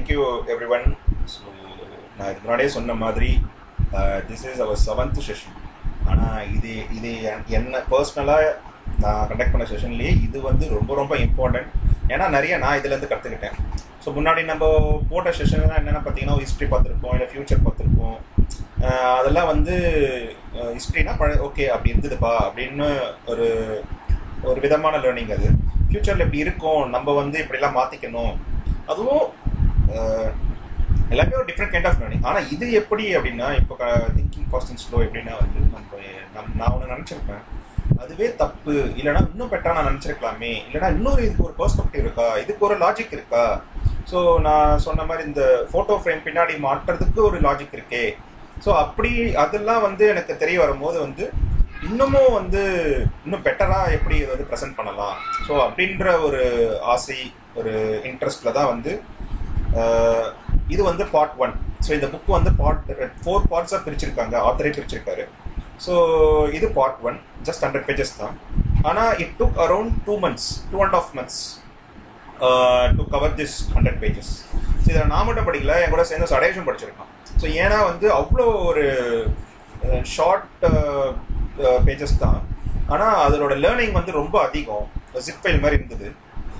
Thank you every one so நான் இதுக்கு முன்னாடியே சொன்ன மாதிரி this is our seventh session ஆனால் இது இது என்- என்ன பர்சனலாக நான் கண்டக்ட் பண்ண செஷன்லேயே இது வந்து ரொம்ப ரொம்ப இம்பார்ட்டன்ட் ஏன்னா நிறைய நான் இதுலேருந்து கற்றுக்கிட்டேன் ஸோ முன்னாடி நம்ம போட்ட செஷன்லாம் என்னென்ன பார்த்தீங்கன்னா ஹிஸ்ட்ரி பார்த்துருப்போம் இல்லை ஃப்யூச்சர் பார்த்துருப்போம். Uh, அதெல்லாம் வந்து uh, ஹிஸ்ட்ரினா பழ ஓகே அப்படி இருந்ததுப்பா அப்படின்னு ஒரு ஒரு விதமான லேர்னிங் அது. ஃப்யூச்சரில் இப்படி இருக்கும் நம்ம வந்து இப்படிலாம் மாற்றிக்கணும் அதுவும் எல்லாமே ஒரு டிஃப்ரெண்ட் கைண்ட் ஆஃப் லேர்னிங் ஆனால் இது எப்படி அப்படின்னா இப்போ திங்கிங் ஃபாஸ்ட் ஸ்லோ எப்படின்னா வந்து நம்ம நம் நான் ஒன்று நினச்சிருப்பேன். அதுவே தப்பு. இல்லைனா இன்னும் பெட்டராக நான் நினச்சிருக்கலாமே. இல்லைனா இன்னொரு இதுக்கு ஒரு பெர்ஸ்பெக்டிவ் இருக்கா? இதுக்கு ஒரு லாஜிக் இருக்கா? ஸோ நான் சொன்ன மாதிரி இந்த ஃபோட்டோ ஃப்ரேம் பின்னாடி மாற்றுறதுக்கு ஒரு லாஜிக் இருக்கே. ஸோ அப்படி அதெல்லாம் வந்து எனக்கு தெரிய வரும்போது வந்து இன்னமும் வந்து இன்னும் பெட்டராக எப்படி இதை வந்து ப்ரெசென்ட் பண்ணலாம்? ஸோ அப்படின்ற ஒரு ஆசை ஒரு இன்ட்ரெஸ்டில் தான் வந்து இது வந்து பார்ட் ஒன் ஸோ இந்த புக் வந்து பார்ட் ஃபோர் பார்ட்ஸாக பிரிச்சிருக்காங்க. ஆத்தரே பிரிச்சிருக்காரு. ஸோ இது part one just hundred pages தான். ஆனால் it took around two months two and half months to cover this hundred pages so இதில் நான் மட்டும் படிக்கல. என் கூட சேர்ந்து சடேஷன் படிச்சிருக்கான். ஸோ ஏன்னா வந்து அவ்வளோ ஒரு ஷார்ட் பேஜஸ் தான். ஆனால் அதோட லேர்னிங் வந்து ரொம்ப அதிகம். ஜிப் ஃபைல் மாதிரி இருந்தது.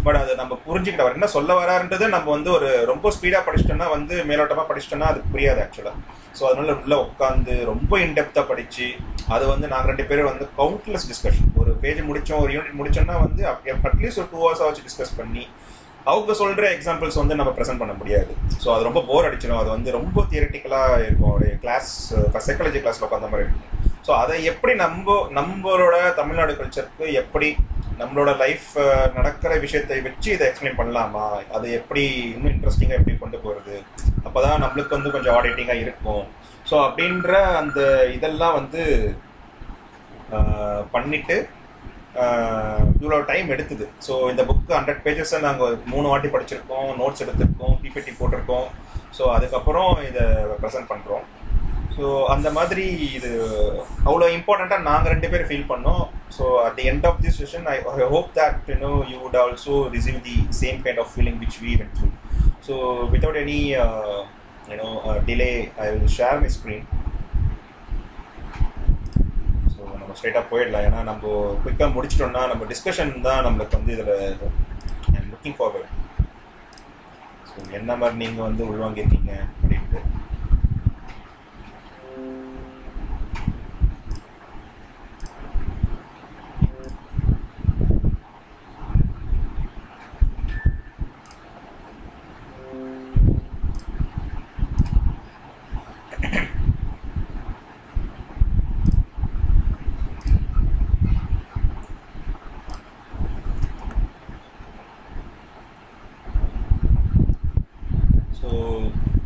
பட் அதை நம்ம புரிஞ்சுக்கிட்ட அவர் என்ன சொல்ல வராருன்றது நம்ம வந்து ஒரு ரொம்ப ஸ்பீடாக படிச்சிட்டோம்னா வந்து மேலோட்டமாக படிச்சிட்டோம்னா அது புரியாது ஆக்சுவலாக ஸோ அதனால உள்ளே உட்காந்து ரொம்ப இன்டெப்த்தாக படித்து அது வந்து நாங்கள் ரெண்டு பேரும் வந்து கவுண்ட்லெஸ் டிஸ்கஷன் ஒரு பேஜ் முடித்தோம் ஒரு யூனிட் முடிச்சோம்னா வந்து அட்லீஸ்ட் ஒரு டூ ஹவர்ஸ் வச்சு டிஸ்கஸ் பண்ணி அவங்க சொல்கிற எக்ஸாம்பிள்ஸ் வந்து நம்ம ப்ரெசென்ட் பண்ண முடியாது. ஸோ அது ரொம்ப போர் அடிச்சிடும். அது வந்து ரொம்ப தியரட்டிக்கலாக இருக்கும். ஒரு கிளாஸ் சைக்காலஜி கிளாஸில் உட்காந்த மாதிரி இருக்கும். ஸோ அதை எப்படி நம்ம நம்மளோட தமிழ்நாடு கல்ச்சருக்கு எப்படி நம்மளோட லைஃப் நடக்கிற விஷயத்தை வச்சு இதை எக்ஸ்பிளைன் பண்ணலாமா? அது எப்படி இன்னும் இன்ட்ரெஸ்டிங்காக எப்படி கொண்டு போகிறது அப்போ தான் நம்மளுக்கு வந்து கொஞ்சம் ஆடிட்டிங்காக இருக்கும். ஸோ அப்படின்ற அந்த இதெல்லாம் வந்து பண்ணிட்டு இவ்வளோ டைம் எடுத்தது. ஸோ இந்த புக்கு ஹண்ட்ரட் பேஜஸை நாங்கள் மூணு வாட்டி படிச்சிருக்கோம். நோட்ஸ் எடுத்திருக்கோம். பிபிடி போட்டிருக்கோம். ஸோ அதுக்கப்புறம் இதை ப்ரெசென்ட் பண்ணுறோம் ஸோ அந்த மாதிரி இது அவ்வளோ இம்பார்ட்டண்ட்டாக நாங்கள் ரெண்டு பேரும் ஃபீல் பண்ணோம். So at the end of the session I I hope that you know you would also receive the same kind of feeling which we went through so without any you know delay I will share my screen so நம்ம ஸ்ட்ரைட்டாக போயிடலாம். ஏன்னா நம்ம குயிக்காக முடிச்சிட்டோம்னா நம்ம discussion தான் நம்மளுக்கு வந்து இதில் லுக்கிங் ஃபார்வர்ட் ஸோ என்ன மாதிரி நீங்கள் வந்து உள்வாங்கியிருக்கீங்க அப்படின்ட்டு.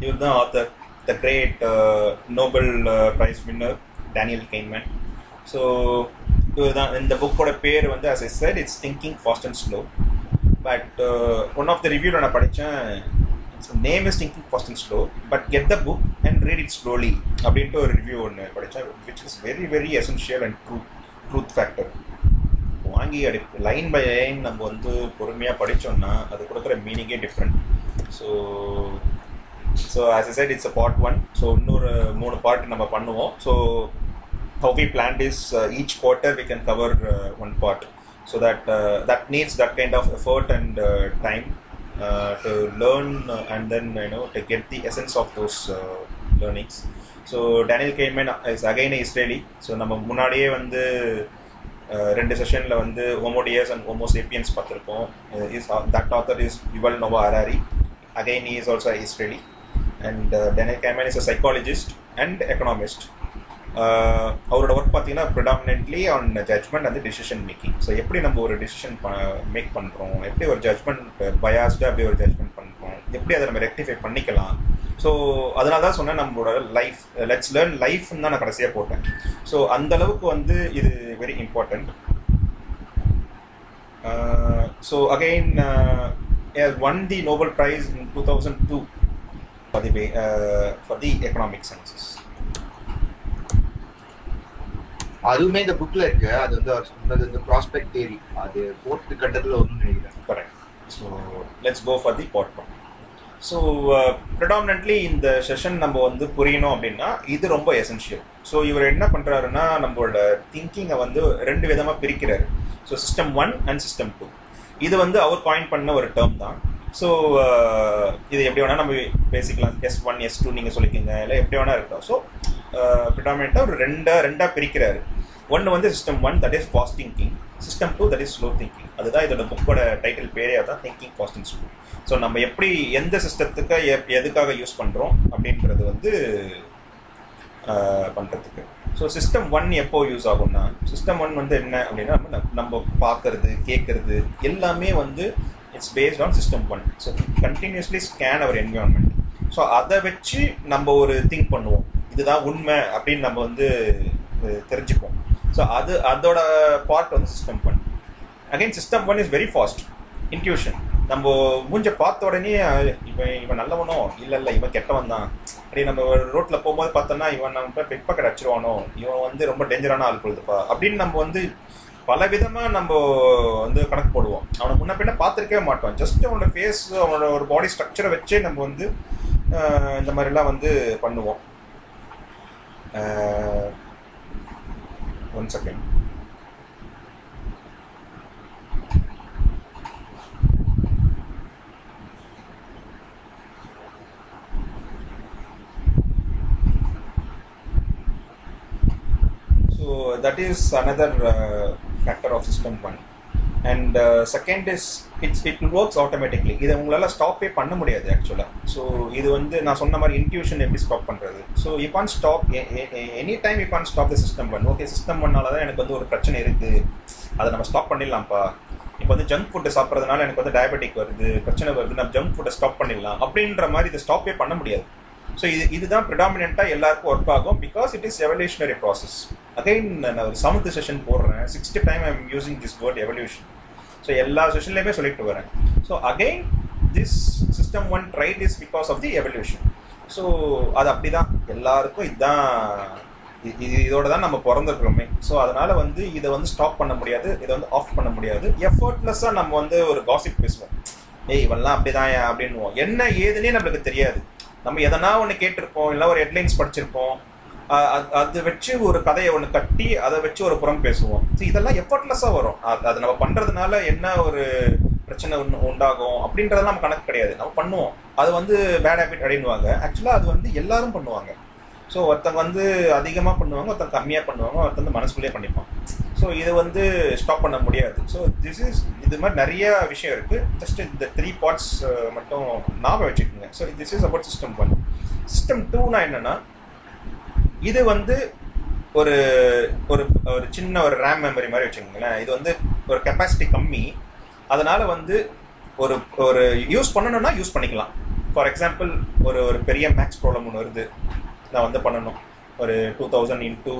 இவர் தான் author the great Nobel prize winner Daniel Kahneman so இவர் தான் இந்த புக்கோட பேர் வந்து as a said it's thinking fast and slow but one of the ரிவ்யூவில் நான் படித்தேன் name is thinking fast and slow but get the book and read it slowly அப்படின்ட்டு ஒரு ரிவ்யூ ஒன்று படித்தேன் which is very very essential and truth truth factor வாங்கி அடி line by line நம்ம வந்து பொறுமையாக படித்தோம்னா அது கொடுக்குற மீனிங்கே different so so as a side it's a part one so இன்னொரு மூணு பார்ட் நம்ம பண்ணுவோம். So how we plan is each quarter we can cover one part so that that needs that kind of effort and time to learn and then you know to get the essence of those learnings so Daniel Kahneman is again Israeli so நம்ம முன்னாடியே வந்து ரெண்டு செஷனில் வந்து Homo Deus and Homo Sapiens பார்த்துருக்கோம் is that author is Yuval Noah Harari again is also Israeli and Daniel Kahneman is a psychologist and economist அவரோட work பார்த்தீங்கன்னா predominantly on judgment and decision making so எப்படி நம்ம ஒரு decision make பண்ணுறோம் எப்படி ஒரு judgement பயாஸ்டாக எப்படி ஒரு ஜட்மெண்ட் பண்ணுறோம் எப்படி அதை நம்ம ரெக்டிஃபை பண்ணிக்கலாம்? ஸோ அதனால தான் சொன்னேன் நம்மளோட லைஃப் லெட்ஸ் லேர்ன் லைஃப்னு தான் நான் கடைசியாக போட்டேன். ஸோ அந்த அளவுக்கு வந்து இது very important so again one the Nobel prize in two thousand two for the for the economic sciences அதுவுமே இந்த புக்ல இருக்கு. அது வந்து அவர் சொன்னது வந்து ப்ராஸ்பெக்ட் தேரி அது ஃபோர்த் கட்டத்துல ஒன்று நினைக்கிறேன். Correct so let's go for the part so predominantly uh, இந்த செஷன் நம்ம வந்து புரியணும் அப்படின்னா இது ரொம்ப எசென்ஷியல் ஸோ இவர் என்ன பண்ணுறாருன்னா நம்மளோட திங்கிங்கை வந்து ரெண்டு விதமாக பிரிக்கிறாரு. So system one and system two இது வந்து அவர் காயின் பண்ண ஒரு டேர்ம் தான். ஸோ uh, இது எப்படி வேணால் நம்ம பேசிக்கலாம். எஸ் ஒன் எஸ் டூ நீங்கள் சொல்லிக்கோங்க. இல்லை எப்படி வேணால் இருக்கட்டும் ஸோ ப்ரிடாமினண்ட்டாக ஒரு ரெண்டாக ரெண்டாக பிரிக்கிறாரு. ஒன்று வந்து system one that is fast thinking system two that is slow thinking அதுதான் இதோட புக்கோட டைட்டில் பேரே அதான் திங்கிங் ஃபாஸ்டிங் ஸ்லோ ஸோ நம்ம எப்படி எந்த சிஸ்டத்துக்கு எப் எதுக்காக யூஸ் பண்ணுறோம் அப்படின்றது வந்து பண்ணுறதுக்கு ஸோ சிஸ்டம் ஒன் எப்போ யூஸ் ஆகும்னா சிஸ்டம் ஒன் வந்து என்ன அப்படின்னா நம்ம நம்ம பார்க்கறது கேட்கறது எல்லாமே வந்து it's based on system one so continuously scan our environment so அதை வச்சு நம்ம ஒரு திங்க் பண்ணுவோம். இதுதான் உண்மை அப்படின்னு நம்ம வந்து தெரிஞ்சுப்போம் ஸோ அது அதோட பார்ட் வந்து system one again system one is very fast intuition நம்ம மூஞ்ச பார்த்த உடனே இவன் இவன் நல்லவனோ? இல்லை இல்லை இவன் கெட்டவன் தான். அப்படி நம்ம ரோட்டில் போகும்போது பார்த்தோன்னா இவன் நம்ம பிக் பாக்கெட் அடிச்சிருவானோ? இவன் வந்து ரொம்ப டேஞ்சரான ஆள் பொழுதுப்பா அப்படின்னு நம்ம வந்து பல விதமாக நம்ம வந்து கணக்கு போடுவோம். அவனை முன்ன பின்ன பார்த்துருக்கவே மாட்டோம். ஜஸ்ட் அவனோட ஃபேஸ் அவனோட ஒரு பாடி ஸ்ட்ரக்சரை வச்சே நம்ம வந்து இந்த மாதிரிலாம் வந்து பண்ணுவோம். uh, one second. So that is another uh, factor of system 1 and second is it's it works automatically இதை உங்களால் ஸ்டாப்பே பண்ண முடியாது ஆக்சுவலாக ஸோ இது வந்து நான் சொன்ன மாதிரி இன்ட்யூஷன் எப்படி ஸ்டாப் பண்ணுறது so you can stop any time you can stop the system பண்ணு ஓகே சிஸ்டம் பண்ணால தான் எனக்கு வந்து ஒரு பிரச்சனை இருக்குது அதை நம்ம ஸ்டாப் பண்ணிடலாம்ப்பா. இப்போ வந்து ஜங்க் ஃபுட்டு சாப்பிட்றதுனால எனக்கு வந்து டயபெட்டிக் வருது பிரச்சனை வருது நம்ம ஜங்க் ஃபுட்டை ஸ்டாப் பண்ணிடலாம். அப்படின்ற மாதிரி இதை ஸ்டாப்பே பண்ண முடியாது. ஸோ இது இதுதான் ப்ரிடாமினாக எல்லாருக்கும் ஒர்க் ஆகும் because it is evolutionary process again நான் ஒரு செவன்த் செஷன் போடுறேன். Sixth time I'm using this word evolution so எல்லா செஷன்லையுமே சொல்லிட்டு வரேன். So again this system one trait is because of the evolution so அது அப்படி தான் எல்லாருக்கும் இதுதான் இது இதோட தான் நம்ம பிறந்திருக்கிறோமே. ஸோ அதனால வந்து இதை வந்து ஸ்டாப் பண்ண முடியாது. இதை வந்து ஆஃப் பண்ண முடியாது. எஃபர்ட்லெஸ்ஸாக நம்ம வந்து ஒரு காசிப் பேசுவோம். ஏய் இவெல்லாம் அப்படிதான் அப்படின்வோம் என்ன ஏதுன்னே நம்மளுக்கு தெரியாது. நம்ம எதனா ஒன்று கேட்டிருப்போம். இல்லை ஒரு ஹெட்லைன்ஸ் படிச்சிருப்போம். அது வச்சு ஒரு கதையை ஒன்று கட்டி அதை வச்சு ஒரு புறம் பேசுவோம். ஸோ இதெல்லாம் எஃபர்ட்லெஸ்ஸாக வரும். அது நம்ம பண்ணுறதுனால என்ன ஒரு பிரச்சனை ஒன்று உண்டாகும் அப்படின்றதெல்லாம் நம்ம கணக்கு கிடையாது. நம்ம பண்ணுவோம். அது வந்து பேட் ஹேபிட் அப்படின்வாங்க ஆக்சுவலாக அது வந்து எல்லாரும் பண்ணுவாங்க. ஸோ ஒருத்தங்க வந்து அதிகமாக பண்ணுவாங்க ஒருத்தங்க கம்மியாக பண்ணுவாங்க ஒருத்தங்க மனசுக்குள்ளேயே பண்ணிப்பான் ஸோ இது வந்து ஸ்டாப் பண்ண முடியாது. ஸோ திஸ் இஸ் இது மாதிரி நிறைய விஷயம் இருக்குது ஜஸ்ட் இந்த த்ரீ பார்ட்ஸ் மட்டும் ஞாபகம் வச்சுக்கோங்க. So this is about system one system டூனா என்னென்னா இது வந்து ஒரு ஒரு ஒரு சின்ன ஒரு ரேம் மெமரி மாதிரி வச்சுக்கோங்களேன். இது வந்து ஒரு கெப்பாசிட்டி கம்மி. அதனால வந்து ஒரு ஒரு யூஸ் பண்ணணும்னா யூஸ் பண்ணிக்கலாம். ஃபார் எக்ஸாம்பிள் ஒரு ஒரு பெரிய மேக்ஸ் ப்ராப்ளம் ஒன்று வருது. நான் வந்து பண்ணணும். ஒரு two thousand into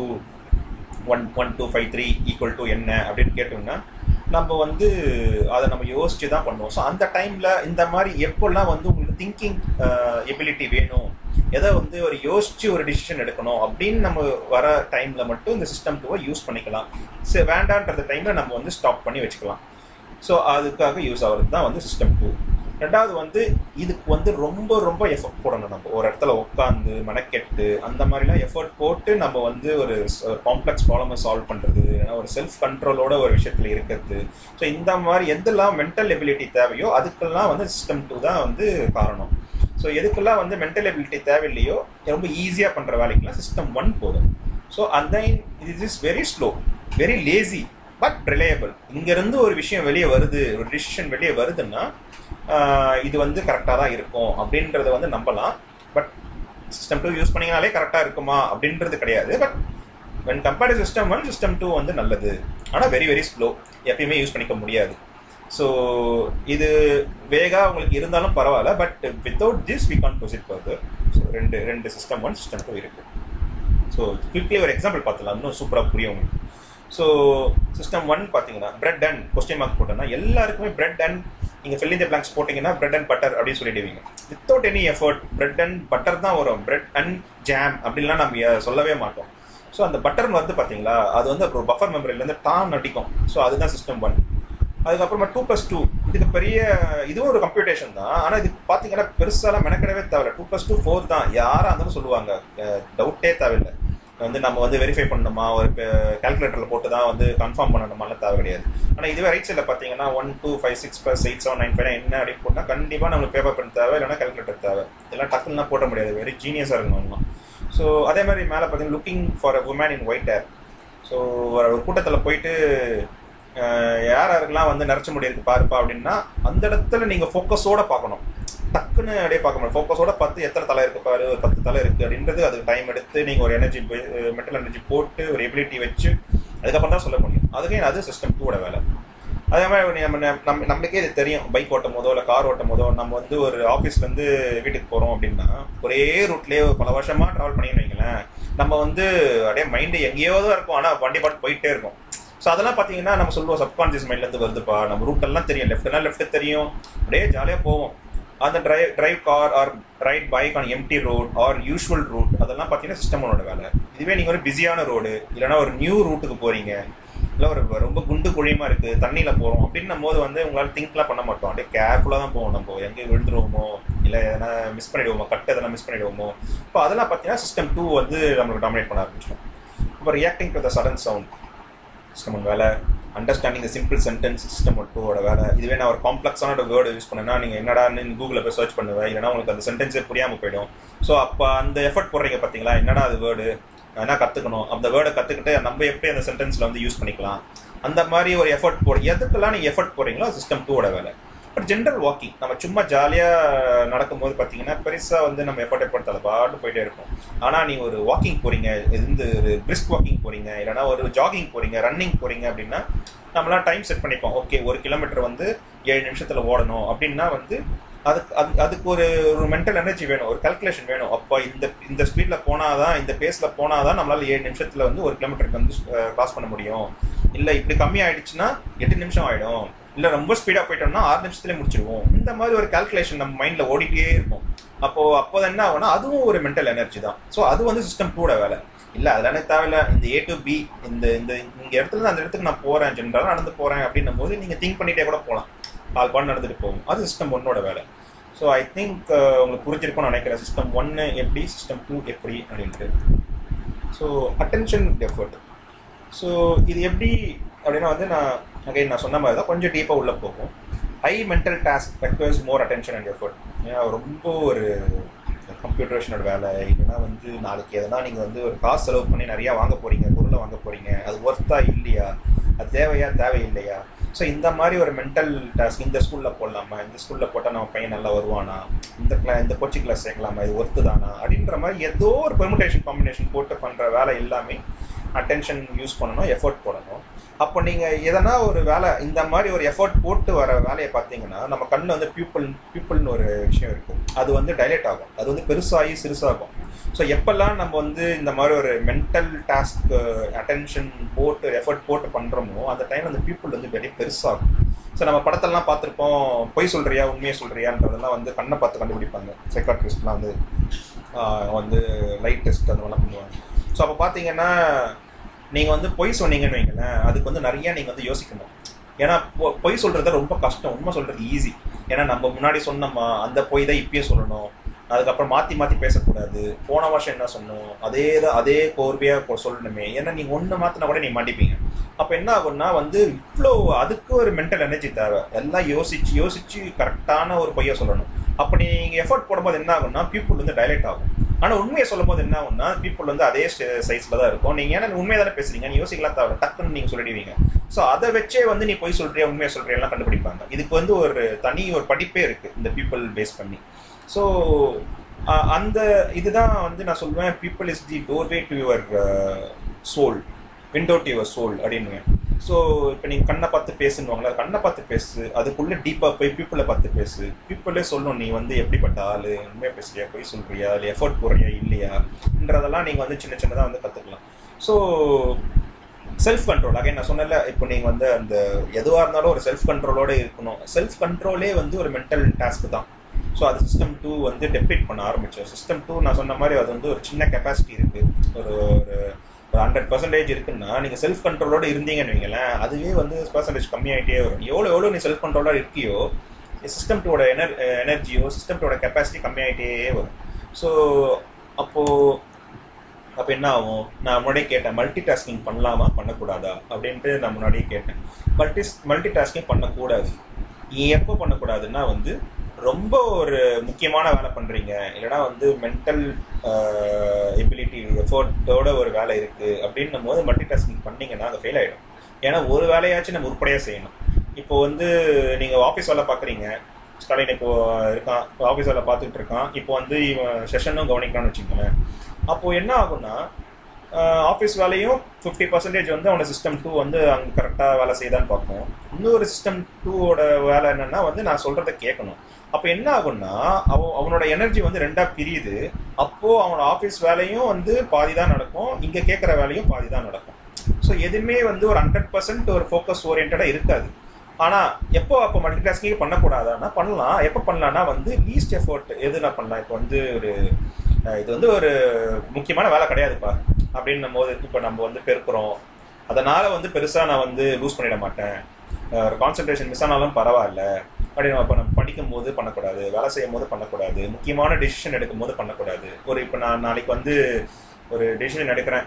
one one two five three equal to என்ன அப்படின்னு கேட்டோம்னா நம்ம வந்து அதை நம்ம யோசிச்சு தான் பண்ணுவோம். ஸோ அந்த டைமில் இந்த மாதிரி எப்போல்லாம் வந்து உங்களுக்கு திங்கிங் எபிலிட்டி வேணும் எதை வந்து ஒரு யோசிச்சு ஒரு டிசிஷன் எடுக்கணும் அப்படின்னு நம்ம வர டைமில் மட்டும் இந்த சிஸ்டம் டூவை யூஸ் பண்ணிக்கலாம். சரி வேண்டான்றது டைமில் நம்ம வந்து ஸ்டாப் பண்ணி வச்சுக்கலாம். ஸோ அதுக்காக யூஸ் ஆகிறது தான் வந்து சிஸ்டம் டூ ரெண்டாவது வந்து இதுக்கு வந்து ரொம்ப ரொம்ப எஃபர்ட் போடணும் நம்ம. ஒரு இடத்துல உட்காந்து மெனக்கெட்டு அந்த மாதிரிலாம் எஃபர்ட் போட்டு நம்ம வந்து ஒரு காம்ப்ளெக்ஸ் ப்ராப்ளமை சால்வ் பண்ணுறது ஏன்னா ஒரு செல்ஃப் கண்ட்ரோலோட ஒரு விஷயத்தில் இருக்கிறது. ஸோ இந்த மாதிரி எதெல்லாம் மென்டல் எபிலிட்டி தேவையோ அதுக்கெல்லாம் வந்து சிஸ்டம் டூ தான் வந்து காரணம். ஸோ எதுக்கெல்லாம் வந்து மென்டல் எபிலிட்டி தேவையில்லையோ ரொம்ப ஈஸியாக பண்ணுற வேலைக்கெல்லாம் சிஸ்டம் ஒன் போதும். ஸோ அந்த it is very slow very lazy but reliable இங்கேருந்து ஒரு விஷயம் வெளியே வருது ஒரு டிசிஷன் வெளியே வருதுன்னா இது வந்து கரெக்டாக தான் இருக்கும் அப்படின்றத வந்து நம்பலாம். பட் சிஸ்டம் டூ யூஸ் பண்ணிங்கனாலே கரெக்டாக இருக்குமா அப்படின்றது கிடையாது. But when compared system one system two வந்து நல்லது. ஆனால் வெரி வெரி ஸ்லோ எப்பயுமே யூஸ் பண்ணிக்க முடியாது. ஸோ இது வேகாக உங்களுக்கு இருந்தாலும் பரவாயில்ல. But without this we can proceed further so ரெண்டு ரெண்டு சிஸ்டம் ஒன் சிஸ்டம் டூ இருக்குது ஸோ குவிக்லி ஒரு எக்ஸாம்பிள் பார்த்துலாம் இன்னும் சூப்பராக புரியும் உங்களுக்கு. ஸோ சிஸ்டம் ஒன் பார்த்தீங்கன்னா பிரெட் அண்ட் கொஸ்டின் மார்க் போட்டோம்னா எல்லாருக்குமே பிரெட் அண்ட் நீங்கள் ஃபில் இந்த பிளாங்க்ஸ் போட்டிங்கன்னா பிரெட் அண்ட் பட்டர் அப்படின்னு சொல்லிடுவீங்க. Without any effort bread and butter தான் வரும். பிரெட் அண்ட் ஜாம் அப்படின்லாம் நம்ம சொல்லவே மாட்டோம். ஸோ அந்த பட்டர் வந்து பார்த்தீங்களா அது வந்து அப்புறம் பஃபர் மெமரியிலேருந்து டான் அடிக்கும் ஸோ அதுதான் சிஸ்டம் ஒன் அதுக்கப்புறமா டூ ப்ளஸ் டூ இதுக்கு பெரிய இதுவும் ஒரு கம்ப்யூட்டேஷன் தான். ஆனால் இது பார்த்தீங்கன்னா பெருசாலாம் மெனக்கிடவே தேவையில்ல. டூ ப்ளஸ் டூ ஃபோர் தான். யாராக இருந்தாலும் சொல்லுவாங்க. டவுட்டே தேவையில்லை. வந்து நம்ம வந்து வெரிஃபை பண்ணணுமா? ஒரு கால்குலேட்டரில் போட்டு தான் வந்து கன்ஃபார்ம் பண்ணணுமாலாம் தேவை கிடையாது. ஆனால் இதுவே ரைட் சைடில் பார்த்தீங்கன்னா one two five six plus eight seven nine five என்ன அப்படின்னு போட்டால் கண்டிப்பாக நம்மளுக்கு பேப்பர் பென் தேவை இல்லைனா கால்குலேட்டர் தேவை. இதெல்லாம் டக்குலாம் போட முடியாது. வெரி ஜீனியஸாக இருக்கணும் ஸோ அதே மாதிரி மேலே பார்த்தீங்கன்னா looking for a woman in white air so ஒரு கூட்டத்தில் போயிட்டு யார் யாருக்கெல்லாம் வந்து நிறச்ச முடியிருக்கு பாருப்பா அப்படின்னா அந்த இடத்துல நீங்கள் ஃபோக்கஸோட பார்க்கணும். டக்குன்னு அப்படியே பார்க்க முடியும் ஃபோக்கஸோட பார்த்து எத்தனை தலை இருக்கு பாரு ஒரு பத்து தலை இருக்கு அப்படின்றது அதுக்கு டைம் எடுத்து நீங்கள் ஒரு எனர்ஜி மெட்டல் எனர்ஜி போட்டு ஒரு எபிலிட்டி வச்சு அதுக்கப்புறம் தான் சொல்ல முடியும். அதுக்கே அது சிஸ்டம் டூட வேலை. அதே மாதிரி நம்ம நம்ம நம்மளுக்கே இது தெரியும். பைக் ஓட்டும் போதோ இல்லை கார் ஓட்டும் போதோ நம்ம வந்து ஒரு ஆஃபீஸ்லேருந்து வீட்டுக்கு போகிறோம் அப்படின்னா ஒரே ரூட்லேயே பல வருஷமாக ட்ராவல் பண்ணின்னு வைங்களேன் நம்ம வந்து அப்படியே மைண்டு எங்கேயோ தான் இருக்கும். ஆனால் வண்டி பாட்டு போயிட்டே இருக்கும். ஸோ அதெல்லாம் பார்த்தீங்கன்னா நம்ம சொல்லுவோம் சப்கான்சியஸ் மைண்ட்லேருந்து வருதுப்பா. நம்ம ரூட் எல்லாம் தெரியும். லெஃப்ட்னா லெஃப்ட் தெரியும். அப்படியே ஜாலியாக போவோம். அந்த drive drive car or ride bike on empty road or usual route அதெல்லாம் பார்த்தீங்கன்னா சிஸ்டமோட வேலை. இதுவே நீங்கள் ஒரு பிஸியான ரோடு இல்லைன்னா ஒரு நியூ ரூட்டுக்கு போகிறீங்க இல்லை ஒரு ரொம்ப குண்டு குழியமாக இருக்குது தண்ணியில் போகிறோம் அப்படின்னும் போது வந்து உங்களால் திங்க்லாம் பண்ண மாட்டோம். அப்படியே கேர்ஃபுல்லாக தான் போவோம் நம்ம. எங்கே விழுந்துருவோமோ இல்லை எதனா மிஸ் பண்ணிடுவோமோ கட் எதனா மிஸ் பண்ணிடுவோமோ. இப்போ அதெல்லாம் பார்த்தீங்கன்னா சிஸ்டம் டூ வந்து நம்மளுக்கு டாமினேட் பண்ண ஆரம்பிச்சிடும். இப்போ reacting to the sudden sound system வேலை அண்டர்ஸ்டாண்டிங் சிம்பிள் சென்டென்ஸ் சிஸ்டம் டூவோட வேலை. இதுவே நான் ஒரு காம்ப்ளெக்ஸான ஒரு வேர்டு யூஸ் பண்ணேன்னா நீங்கள் என்னடான்னு கூகுளில் போய் சர்ச் பண்ணுவேன் இல்லைன்னா உங்களுக்கு அந்த சென்டென்ஸே புரியாமல் போயிடும். ஸோ அப்போ அந்த எஃபர்ட் போடுறீங்க பார்த்தீங்களா என்னடா அது வேர்டு என்ன கற்றுக்கணும் அந்த வேர்டை கற்றுக்கிட்டு நம்ம எப்படி அந்த சென்டென்ஸில் வந்து யூஸ் பண்ணிக்கலாம்? அந்த மாதிரி ஒரு எஃபர்ட் போடு எதுக்கெல்லாம் நீங்கள் எஃபர்ட் போடுறீங்களோ சிஸ்டம் டூவோட வேலை. பட் ஜென்ரல் வாக்கிங் நம்ம சும்மா ஜாலியாக நடக்கும்போது பார்த்தீங்கன்னா பெருசாக வந்து நம்ம எஃபர்ட் எஃபர்ட் தலை பாட்டு போயிட்டே இருக்கும். ஆனால் நீங்கள் ஒரு வாக்கிங் போகிறீங்க இருந்து ஒரு பிரிஸ்க் வாக்கிங் போகிறீங்க இல்லைனா ஒரு ஜாகிங் போகிறீங்க ரன்னிங் போகிறீங்க அப்படின்னா நம்மளாம் டைம் செட் பண்ணிப்போம். ஓகே ஒரு கிலோமீட்டர் வந்து ஏழு நிமிஷத்தில் ஓடணும் அப்படின்னா வந்து அதுக்கு அது அதுக்கு ஒரு ஒரு மென்டல் எனர்ஜி வேணும் ஒரு கல்குலேஷன் வேணும். அப்போ இந்த இந்த ஸ்பீடில் போனால் தான் இந்த பேஸில் போனால் தான் நம்மளால் ஏழு நிமிஷத்தில் வந்து ஒரு கிலோமீட்டருக்கு வந்து கிராஸ் பண்ண முடியும். இல்லை இப்படி கம்மி ஆயிடுச்சுன்னா எட்டு நிமிஷம் ஆகிடும் இல்லை ரொம்ப ஸ்பீடாக போயிட்டோம்னா ஆறு நிமிஷத்துலேயே முடிச்சிடுவோம் இந்த மாதிரி ஒரு கால்குலேஷன் நம்ம மைண்டில் ஓடிட்டே இருக்கும். அப்போ அப்போ என்ன ஆகும்னா அதுவும் ஒரு மென்டல் எனர்ஜி தான். ஸோ அது வந்து சிஸ்டம் கூட வேலை. இல்லை அதில் எனக்கு தேவையில்ல இந்த ஏ டு பி இந்த இந்த இங்கே இடத்துல அந்த இடத்துக்கு நான் போகிறேன் ஜென்ரலாக நடந்து போகிறேன் அப்படின்னும் போது நீங்கள் திங்க் பண்ணிட்டே கூட போகலாம் கால் பண்ண நடந்துட்டு போகும். அது சிஸ்டம் ஒன்னோட வேலை. ஸோ ஐ திங்க் உங்களுக்கு புரிஞ்சிருக்கும்னு நினைக்கிறேன். சிஸ்டம் ஒன்று எப்படி சிஸ்டம் டூ எப்படி அப்படின்ட்டு. ஸோ அட்டென்ஷன் எஃபர்ட் ஸோ இது எப்படி அப்படின்னா வந்து நான் அகைன் நான் சொன்ன மாதிரி தான் கொஞ்சம் டீப்பாக உள்ளே போகும். High mental task requires more attention and effort ஏன்னா ரொம்ப ஒரு கம்ப்யூட்டரேஷனோட வேலை இல்லைன்னா வந்து நாளைக்கு எதனா நீங்கள் வந்து ஒரு காசு செலவு பண்ணி நிறையா வாங்க போகிறீங்க பொருளை வாங்க போகிறீங்க அது ஒர்த்தா இல்லையா? அது தேவையா தேவையில்லையா? ஸோ இந்த மாதிரி ஒரு மென்டல் டாஸ்க் இந்த ஸ்கூலில் போடலாமா? இந்த ஸ்கூலில் போட்டால் நம்ம பையன் நல்லா வருவானா? இந்த கிளா இந்த கோச்சிங் கிளாஸ் சேர்க்கலாமா? இது ஒர்த்து தானா? அப்படின்ற மாதிரி ஏதோ ஒரு பெர்முடேஷன் காம்பினேஷன் போட்டு பண்ணுற வேலை எல்லாமே அட்டென்ஷன் யூஸ் பண்ணணும் எஃபர்ட் போடணும். அப்போ நீங்கள் எதனா ஒரு வேலை இந்த மாதிரி ஒரு எஃபர்ட் போட்டு வர வேலையை பார்த்தீங்கன்னா நம்ம கண்ணில் வந்து பியூப்பிள் பியூப்பிள்னு ஒரு விஷயம் இருக்கும். அது வந்து டைலேட் ஆகும். அது வந்து பெருசாகி சிறுசாகும். ஸோ எப்பெல்லாம் நம்ம வந்து இந்த மாதிரி ஒரு மென்டல் டாஸ்க் அட்டென்ஷன் போட்டு எஃபர்ட் போட்டு பண்ணுறோமோ அந்த டைம் அந்த பீப்புள் வந்து வெளியே பெருசாகும். ஸோ நம்ம படத்தெல்லாம் பார்த்துருப்போம். பொய் சொல்கிறியா உண்மையை சொல்கிறியான்றதெல்லாம் வந்து கண்ணை பார்த்து கண்டுபிடிப்பாங்க. சைக்காட்ரிஸ்ட்லாம் வந்து வந்து லைட் டெஸ்ட் அந்த மாதிரிலாம் பண்ணுவாங்க. ஸோ அப்போ பார்த்தீங்கன்னா நீங்கள் வந்து பொய் சொன்னீங்கன்னு வைங்களேன் அதுக்கு வந்து நிறைய நீங்கள் வந்து யோசிக்கணும். ஏன்னா பொ- பொய் சொல்கிறது ரொம்ப கஷ்டம். உண்மை சொல்கிறது ஈஸி ஏன்னா நம்ம முன்னாடி சொன்னோமா அந்த பொய் தான் இப்பயே சொல்லணும். அதுக்கப்புறம் மாற்றி மாற்றி பேசக்கூடாது. போன வருஷம் என்ன சொன்னோம்? அதே தான் அதே கோர்வையாக சொல்லணுமே. ஏன்னா நீங்கள் ஒன்று மாற்றினா கூட நீங்கள் மாட்டிப்பீங்க. அப்போ என்ன ஆகும்னா வந்து இவ்வளோ அதுக்கு ஒரு மென்டல் எனர்ஜி தேவை. எல்லாம் யோசிச்சு யோசிச்சு கரெக்டான ஒரு பொய்யை சொல்லணும். அப்போ நீங்கள் எஃபர்ட் போடும்போது என்ன ஆகும்னா பீப்புள் வந்து டைலேட் ஆகும். ஆனால் உண்மையை சொல்லும் போது என்ன ஒன்னா பீப்புள் வந்து அதே சைஸில் தான் இருக்கும். நீங்கள் ஏன்னா உண்மையை தானே பேசுறீங்க நீ யோசிக்கலாம் தவிர டக்குன்னு நீங்கள் சொல்லிடுவீங்க. ஸோ அதை வச்சே வந்து நீ போய் சொல்றியா உண்மையை சொல்றியா எல்லாம் கண்டுபிடிப்பாங்க. இதுக்கு வந்து ஒரு தனி ஒரு படிப்பே இருக்கு இந்த பீப்புள் பேஸ் பண்ணி. ஸோ அந்த இதுதான் வந்து நான் சொல்லுவேன் people is the doorway to your soul window to your soul அப்படின்னு ஸோ இப்போ நீங்கள் கண்ணை பார்த்து பேசுன்னுவாங்களா கண்ணை பார்த்து பேசு அதுக்குள்ளே டீப்பாக போய் பீப்புளை பார்த்து பேசு. பீப்புளே சொல்லணும் நீ வந்து எப்படிப்பட்ட ஆள்? உண்மையாக பேசுறியா? பொய் சொல்கிறியா இல்லை எஃபோர்ட் போடுறியா? இல்லையான்றதெல்லாம் நீங்கள் வந்து சின்ன சின்னதாக வந்து கற்றுக்கலாம் ஸோ செல்ஃப் கண்ட்ரோல் அகைன் நான் சொன்னல இப்போ நீங்கள் வந்து அந்த எதுவாக இருந்தாலும் ஒரு செல்ஃப் கண்ட்ரோலோட இருக்கணும். செல்ஃப் கண்ட்ரோலே வந்து ஒரு மென்டல் டாஸ்க் தான். ஸோ அது சிஸ்டம் டூ வந்து டெப்ளிட் பண்ண ஆரம்பிச்சோம் சிஸ்டம் டூ நான் சொன்ன மாதிரி அது வந்து ஒரு சின்ன கெப்பாசிட்டி இருக்குது ஒரு ஒரு ஒரு ஹண்ட்ரட் பர்சன்டேஜ் இருக்குன்னா நீங்கள் செல்ஃப் கண்ட்ரோலோடு இருந்தீங்கன்னு வைங்களேன் அதுவே வந்து பர்சன்டேஜ் கம்மியாகிட்டே வரும். எவ்வளோ எவ்வளோ நீ செல்ஃப் கண்ட்ரோலோட இருக்கியோ சிஸ்டம்டோட எனர் எனர்ஜியோ சிஸ்டம்டோட கெப்பாசிட்டி கம்மியாகிட்டே வரும். ஸோ அப்போது அப்போ என்ன ஆகும்? நான் முன்னாடியே கேட்டேன் மல்டி டாஸ்கிங் பண்ணலாமா? பண்ணக்கூடாதா? அப்படின்ட்டு நான் முன்னாடியே கேட்டேன். மல்டி மல்டி டாஸ்கிங் பண்ணக்கூடாது எப்போ பண்ணக்கூடாதுன்னா வந்து ரொம்ப ஒரு முக்கியமான வேலை பண்ணுறீங்க இல்லைனா வந்து மென்டல் எபிலிட்டி எஃபோர்ட்டோட ஒரு வேலை இருக்குது அப்படின்னும் போது மல்டி டாஸ்கிங் பண்ணீங்கன்னா அது ஃபெயில் ஆகிடும் ஏன்னா ஒரு வேலையாச்சும் நம்ம உருப்படியாக செய்யணும். இப்போ வந்து நீங்கள் ஆஃபீஸ் வேலை பார்க்குறீங்க ஸ்டாலின் இப்போ இருக்கான். ஆஃபீஸ் வேலை பார்த்துட்டு இருக்கான். இப்போ வந்து இவன் செஷனும் கவனிக்கலாம்னு வச்சுக்கோங்களேன். அப்போது என்ன ஆகும்னா ஆஃபீஸ் வேலையும் ஃபிஃப்டி பர்சன்டேஜ் வந்து அவனோட சிஸ்டம் டூ வந்து அங்கே கரெக்டாக வேலை செய்தான்னு பார்ப்போம். இன்னொரு சிஸ்டம் டூவோட வேலை என்னென்னா வந்து நான் சொல்கிறத கேட்கணும். அப்போ என்ன ஆகும்னா அவன் அவனோட எனர்ஜி வந்து ரெண்டாக பிரியுது. அப்போது அவனோட ஆஃபீஸ் வேலையும் வந்து பாதி தான் நடக்கும். இங்கே கேட்குற வேலையும் பாதி தான் நடக்கும். ஸோ எதுவுமே வந்து ஒரு ஹண்ட்ரட் பர்சன்ட் ஒரு ஃபோக்கஸ் ஓரியன்டாக இருக்காது. ஆனால் எப்போ அப்போ மல்டி டாஸ்கிங் பண்ணக்கூடாதுன்னா பண்ணலாம். எப்போ பண்ணலான்னா வந்து லீஸ்ட் எஃபோர்ட் எது நான் பண்ணலாம். இப்போ வந்து ஒரு இது வந்து ஒரு முக்கியமான வேலை கிடையாதுப்பா. அப்படின்னும் போது இப்போ நம்ம வந்து பெருக்கிறோம். அதனால் வந்து பெருசாக நான் வந்து லூஸ் பண்ணிட மாட்டேன். ஒரு கான்சன்ட்ரேஷன் மிஸ் ஆனாலும் பரவாயில்ல. அப்படின்னு இப்போ நம்ம படிக்கும் போது பண்ணக்கூடாது. வேலை செய்யும் போது பண்ணக்கூடாது. முக்கியமான டெசிஷன் எடுக்கும் போது பண்ணக்கூடாது. ஒரு இப்போ நான் நாளைக்கு வந்து ஒரு டெசிஷன் எடுக்கிறேன்.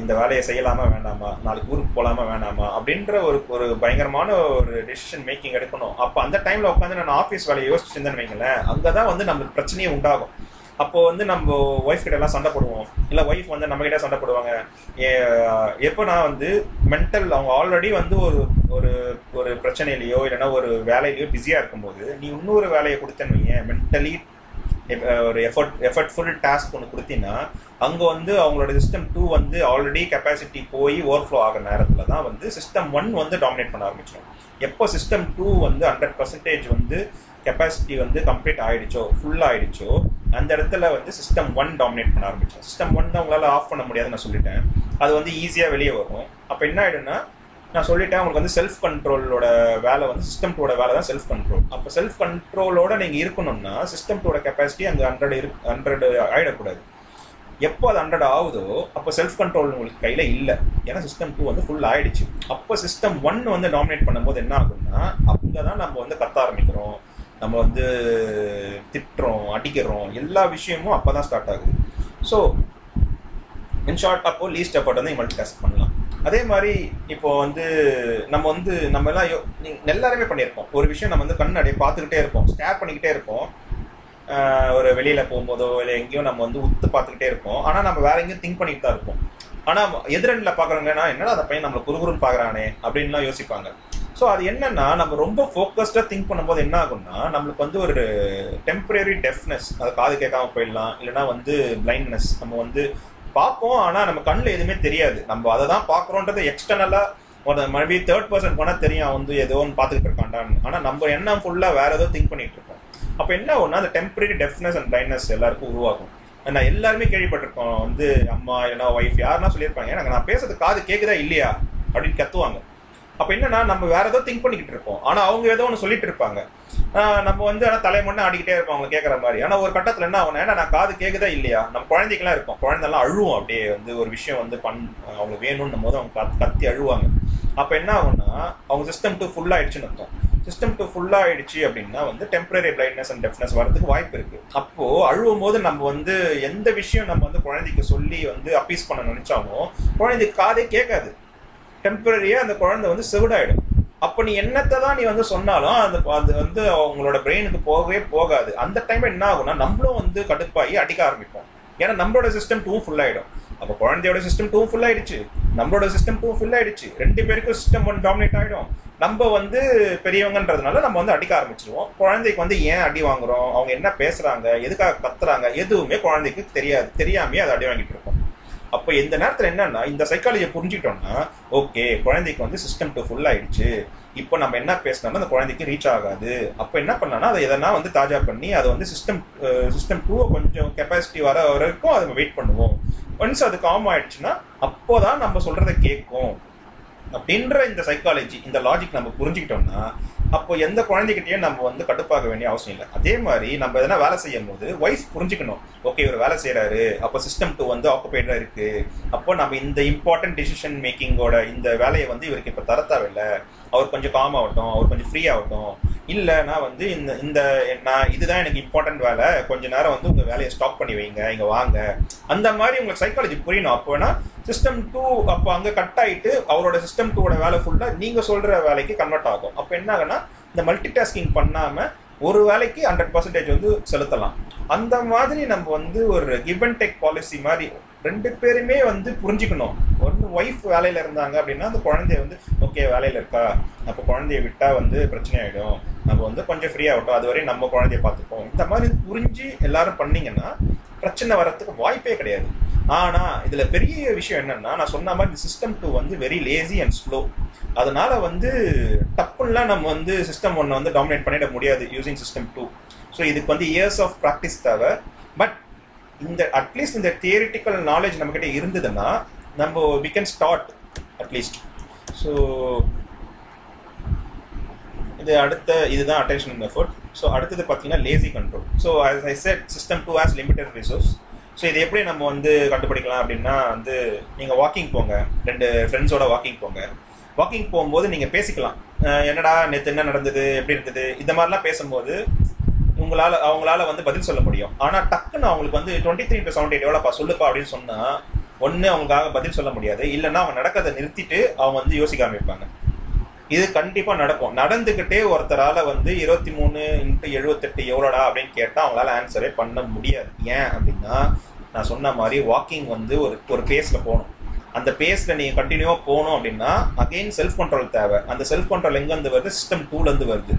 இந்த வேலையை செய்யலாமா வேண்டாமா? நாளைக்கு ஊருக்கு போகலாமா வேண்டாமா? அப்படின்ற ஒரு ஒரு பயங்கரமான ஒரு டெசிஷன் மேக்கிங் எடுக்கணும். அப்போ அந்த டைமில் உட்காந்து நான் ஆஃபீஸ் வேலையை யோசிச்சிருந்தேன்னு வைங்களேன் அங்கே தான் வந்து நம்மளுக்கு பிரச்சனையே உண்டாகும். அப்போ வந்து நம்ம ஒய்ஃப் கிட்ட எல்லாம் சண்டை போடுவோம். இல்லை ஒய்ஃப் வந்து நம்ம கிட்ட சண்டை போடுவாங்க. எப்போ நான் வந்து மென்டல் அவங்க ஆல்ரெடி வந்து ஒரு ஒரு ஒரு பிரச்சனையிலையோ இல்லைன்னா ஒரு வேலையிலையோ பிஸியாக இருக்கும்போது நீ இன்னொரு வேலையை கொடுத்தேன்னு வையன் மென்டலி ஒரு எஃபர்ட் எஃபர்ட்ஃபுல் டாஸ்க் ஒன்று கொடுத்தீங்கன்னா அங்கே வந்து அவங்களோட சிஸ்டம் டூ வந்து ஆல்ரெடி கெப்பாசிட்டி போய் ஓவர் ஃப்ளோ ஆகிற நேரத்தில் தான் வந்து சிஸ்டம் ஒன் வந்து டாமினேட் பண்ண ஆரம்பிச்சிடும். எப்போ சிஸ்டம் டூ வந்து ஹண்ட்ரட் பர்சன்டேஜ் வந்து கெப்பாசிட்டி வந்து கம்ப்ளீட் ஆயிடுச்சோ ஃபுல் ஆயிடுச்சோ அந்த இடத்துல வந்து சிஸ்டம் ஒன் டாமினேட் பண்ண ஆரம்பிச்சோம் சிஸ்டம் ஒன் தான் உங்களால் ஆஃப் பண்ண முடியாதுன்னு நான் சொல்லிட்டேன். அது வந்து ஈஸியாக வெளியே வரும். அப்போ என்ன ஆயிடும்னா நான் சொல்லிட்டேன் உங்களுக்கு வந்து செல்ஃப் கண்ட்ரோலோட வேலை வந்து சிஸ்டம் டூட வேலை தான் செல்ஃப் கண்ட்ரோல் அப்போ செல்ஃப் கண்ட்ரோலோட நீங்கள் இருக்கணும்னா சிஸ்டம் டூட கெப்பாசிட்டி அங்கே ஹண்ட்ரட் இரு ஹண்ட்ரட் ஆகிடக்கூடாது எப்போ அது ஹண்ட்ரட் ஆகுதோ அப்போ செல்ஃப் கண்ட்ரோல் உங்களுக்கு கையில் இல்லை. ஏன்னா சிஸ்டம் டூ வந்து ஃபுல் ஆயிடுச்சு. அப்போ சிஸ்டம் ஒன் வந்து டாமினேட் பண்ணும்போது என்ன ஆகும்னா அங்கே தான் நம்ம வந்து கத்த ஆரம்பிக்கிறோம். நம்ம வந்து திட்டுறோம் அடிக்கிறோம் எல்லா விஷயமும் அப்போ தான் ஸ்டார்ட் ஆகுது. ஸோ இன் ஷார்ட் அப்போ லீஸ்ட் எஃபர்ட் வந்து மல்டி டாஸ்க் பண்ணலாம். அதே மாதிரி இப்போ வந்து நம்ம வந்து நம்ம எல்லாம் எல்லாருமே பண்ணியிருப்போம். ஒரு விஷயம் நம்ம வந்து கண்ணாடியை பார்த்துக்கிட்டே இருப்போம். ஸ்டேர் பண்ணிக்கிட்டே இருப்போம். ஒரு வெளியில் போகும்போதோ இல்லை எங்கேயோ நம்ம வந்து உத்து பார்த்துக்கிட்டே இருப்போம். ஆனால் நம்ம வேற எங்கேயும் திங்க் பண்ணிட்டு தான் இருப்போம். ஆனால் எதிரெண்டில் பார்க்குறவங்கன்னா என்னடா அந்த பையன் நம்மளை குறுகுறுன்னு பார்க்குறானே அப்படின்லாம் யோசிப்பாங்க. ஸோ அது என்னன்னா நம்ம ரொம்ப ஃபோக்கஸ்டாக திங்க் பண்ணும்போது என்ன ஆகும்னா நம்மளுக்கு வந்து ஒரு டெம்பரரி டெஃப்னஸ் அது காது கேட்காம போயிடலாம் இல்லைனா வந்து பிளைண்ட்னஸ் நம்ம வந்து பார்ப்போம் ஆனால் நம்ம கண்ணில் எதுவுமே தெரியாது. நம்ம அதை தான் பார்க்குறோன்றது எக்ஸ்டர்னலாக ஒரு மறுபடி தேர்ட் பர்சன் போனால் தெரியும் வந்து ஏதோ ஒன்று பார்த்துக்கிட்டு இருக்காண்டான்னு ஆனால் நம்ம என்ன ஃபுல்லாக வேற ஏதோ திங்க் பண்ணிட்டு இருக்கோம் அப்போ என்ன ஆகுன்னா அந்த டெம்பரரி டெஃப்னஸ் அண்ட் பிளைண்ட்னஸ் எல்லாருக்கும் உருவாகும். நான் எல்லாருமே கேள்விப்பட்டிருக்கோம் வந்து அம்மா இல்லைனா ஒய்ஃப் யாருன்னா சொல்லியிருப்பாங்க எனக்கு நான் பேசுறது காது கேட்குதா இல்லையா? அப்படின்னு கத்துவாங்க. அப்போ என்னன்னா நம்ம வேற ஏதோ திங்க் பண்ணிக்கிட்டு இருப்போம். ஆனால் அவங்க ஏதோ ஒன்று சொல்லிட்டு இருப்பாங்க. நம்ம வந்து ஆனால் தலை ஆடிக்கிட்டே இருப்போம் அவங்க கேட்குற மாதிரி. ஆனால் ஒரு கட்டத்தில் என்ன ஆகணும் ஏன்னா நான் காது கேட்குதா இல்லையா? நம்ம குழந்தைக்கெல்லாம் இருக்கும். குழந்தைலாம் அழுவும் அப்படியே வந்து ஒரு விஷயம் வந்து பண் அவங்களுக்கு வேணும்னும் போது அவங்க கத்தி அழுவாங்க. அப்போ என்ன ஆகும்னா அவங்க சிஸ்டம் டூ ஃபுல் ஆயிடுச்சுன்னு அர்த்தம். சிஸ்டம் டூ ஃபுல்லாக ஆயிடுச்சு அப்படின்னா வந்து டெம்பரரி பிரைட்னஸ் அண்ட் டெஃப்னஸ் வரதுக்கு வாய்ப்பு இருக்கு. அப்போ அழுவும் போது நம்ம வந்து எந்த விஷயம் நம்ம வந்து குழந்தைக்கு சொல்லி வந்து அப்பீஸ் பண்ண நினைச்சாலும் குழந்தைக்கு காதே கேட்காது. டெம்பரரியா அந்த குழந்தை வந்து செவிடாயிடும். அப்போ நீ என்னத்தை தான் நீ வந்து சொன்னாலும் அந்த அது வந்து அவங்களோட பிரெயினுக்கு போகவே போகாது. அந்த டைம் என்ன ஆகும்னா நம்மளும் வந்து கடுப்பாகி அடிக்க ஆரம்பிப்போம். ஏன்னா நம்மளோட சிஸ்டம் டூ ஃபுல் ஆயிடும் அப்போ குழந்தையோட சிஸ்டம் டூ ஃபுல் ஆயிடுச்சு நம்மளோட சிஸ்டம் டூ ஃபுல் ஆயிடுச்சு ரெண்டு பேருக்கும் சிஸ்டம் ஒன் டாமினேட் ஆயிடும். நம்ம வந்து பெரியவங்கன்றதுனால நம்ம வந்து அடிக்க ஆரம்பிச்சிருவோம். குழந்தைக்கு வந்து ஏன் அடி வாங்குறோம்? அவங்க என்ன பேசுறாங்க? எதுக்காக கத்துறாங்க? எதுவுமே குழந்தைக்கு தெரியாது. தெரியாமையே அதை அடி வாங்கிட்டு இருக்கோம் அப்போ இந்த நேரத்தில் என்னன்னா இந்த சைக்காலஜியை புரிஞ்சுக்கிட்டோம்னா ஓகே குழந்தைக்கு வந்து சிஸ்டம் டூ ஃபுல் ஆயிடுச்சு. இப்போ நம்ம என்ன பேசினாலும் அந்த குழந்தைக்கு ரீச் ஆகாது. அப்போ என்ன பண்ணலாம்னா அதை எதனா வந்து தாஜா பண்ணி அதை வந்து சிஸ்டம் சிஸ்டம் டூவை கொஞ்சம் கெப்பாசிட்டி வர வரைக்கும் அதை வெயிட் பண்ணுவோம். ஒன்ஸ் அது காம் ஆயிடுச்சுன்னா அப்போதான் நம்ம சொல்றதை கேட்கும். அப்படின்ற இந்த சைக்காலஜி இந்த லாஜிக் நம்ம புரிஞ்சுக்கிட்டோம்னா அப்போ எந்த குழந்தைகிட்டயும் நம்ம வந்து கட்டுப்பாக்க வேண்டிய அவசியம் இல்லை. அதே மாதிரி நம்ம எதனா வேலை செய்யும் போது ஒய்ஃப் புரிஞ்சுக்கணும். ஓகே இவர் வேலை செய்யறாரு அப்போ சிஸ்டம் டூ வந்து ஆக்குபைடா இருக்கு. அப்போ நம்ம இந்த இம்பார்ட்டன்ட் டிசிஷன் மேக்கிங்கோட இந்த வேலையை வந்து இவருக்கு இப்போ தர தேவையில்லை. அவர் கொஞ்சம் காம் ஆகட்டும் அவர் கொஞ்சம் ஃப்ரீ ஆகட்டும். இல்லை நான் வந்து இந்த இந்த நான் இதுதான் எனக்கு இம்பார்ட்டன்ட் வேலை. கொஞ்ச நேரம் வந்து உங்கள் வேலையை ஸ்டாப் பண்ணி வைங்க இங்கே வாங்க. அந்த மாதிரி உங்களுக்கு சைக்காலஜி புரியணும். அப்போனா சிஸ்டம் டூ அப்போ அங்கே கட் ஆகிட்டு அவரோட சிஸ்டம் டூவோட வேலை ஃபுல்லாக நீங்கள் சொல்கிற வேலைக்கு கன்வெர்ட் ஆகும். அப்போ என்ன ஆகுனா இந்த மல்டி டாஸ்கிங் பண்ணாமல் ஒரு வேலைக்கு ஹண்ட்ரட் பர்சன்டேஜ் வந்து செலுத்தலாம். அந்த மாதிரி நம்ம வந்து ஒரு கிவ் அண்ட் டேக் பாலிசி மாதிரி ரெண்டு பேருமே வந்து புரிஞ்சுக்கணும். ஒன்று ஒய்ஃப் வேலையில் இருந்தாங்க அப்படின்னா அந்த குழந்தைய வந்து ஓகே வேலையில் இருக்கா? அப்போ குழந்தைய விட்டால் வந்து பிரச்சனை ஆகிடும் நம்ம வந்து கொஞ்சம் ஃப்ரீ ஆகட்டும். அது வரையும் நம்ம குழந்தைய பார்த்துப்போம். இந்த மாதிரி புரிஞ்சு எல்லாரும் பண்ணிங்கன்னா பிரச்சனை வரத்துக்கு வாய்ப்பே கிடையாது. ஆனால் இதில் பெரிய விஷயம் என்னன்னா நான் சொன்ன மாதிரி இந்த சிஸ்டம் டூ வந்து வெரி லேசி அண்ட் ஸ்லோ அதனால வந்து டப்புலாம் நம்ம வந்து சிஸ்டம் ஒன்று வந்து டாமினேட் பண்ணிட முடியாது யூசிங் சிஸ்டம் டூ ஸோ இதுக்கு வந்து இயர்ஸ் ஆஃப் ப்ராக்டிஸ் தேவை. பட் இந்த அட்லீஸ்ட் இந்த தியரிட்டிக்கல் நாலேஜ் நம்மக்கிட்ட இருந்ததுன்னா நம்ம we can start at least so இது அடுத்த இதுதான் அட்டென்ஷன் எஃபர்ட் ஸோ அடுத்தது பார்த்தீங்கன்னா lazy control so as I said system two has limited resource so இது எப்படி நம்ம வந்து கண்டுபிடிக்கலாம் அப்படின்னா வந்து நீங்கள் வாக்கிங் போங்க. ரெண்டு ஃப்ரெண்ட்ஸோட வாக்கிங் போங்க. வாக்கிங் போகும்போது நீங்கள் பேசிக்கலாம். என்னடா நேற்று என்ன நடந்தது எப்படி இருந்தது இந்த மாதிரிலாம் பேசும்போது உங்களால அவங்களால வந்து பதில் சொல்ல முடியும். ஆனா டக்குன்னு அவங்களுக்கு வந்து டுவெண்ட்டி த்ரீ டு செவன்டி எவ்வளோ சொல்லுப்பா அப்படின்னு சொன்னா ஒன்று அவங்களுக்காக பதில் சொல்ல முடியாது. இல்லைன்னா அவங்க நடக்கிறத நிறுத்திட்டு அவங்க வந்து யோசிக்க ஆரம்பிப்பாங்க. இது கண்டிப்பா நடக்கும். நடந்துகிட்டே ஒருத்தரால வந்து இருபத்தி மூணு இன்ட்டு எழுபத்தெட்டு எவ்வளோடா அப்படின்னு கேட்டா அவங்களால ஆன்சரே பண்ண முடியாது. ஏன் அப்படின்னா நான் சொன்ன மாதிரி வாக்கிங் வந்து ஒரு ஒரு பேஸ்ல போகணும். அந்த பேஸில் நீங்க கண்டினியூவாக போகணும் அப்படின்னா அகைன் செல்ஃப் கண்ட்ரோல் தேவை. அந்த செல்ஃப் கண்ட்ரோல் எங்கேருந்து வருது? சிஸ்டம் டூலேருந்து வருது.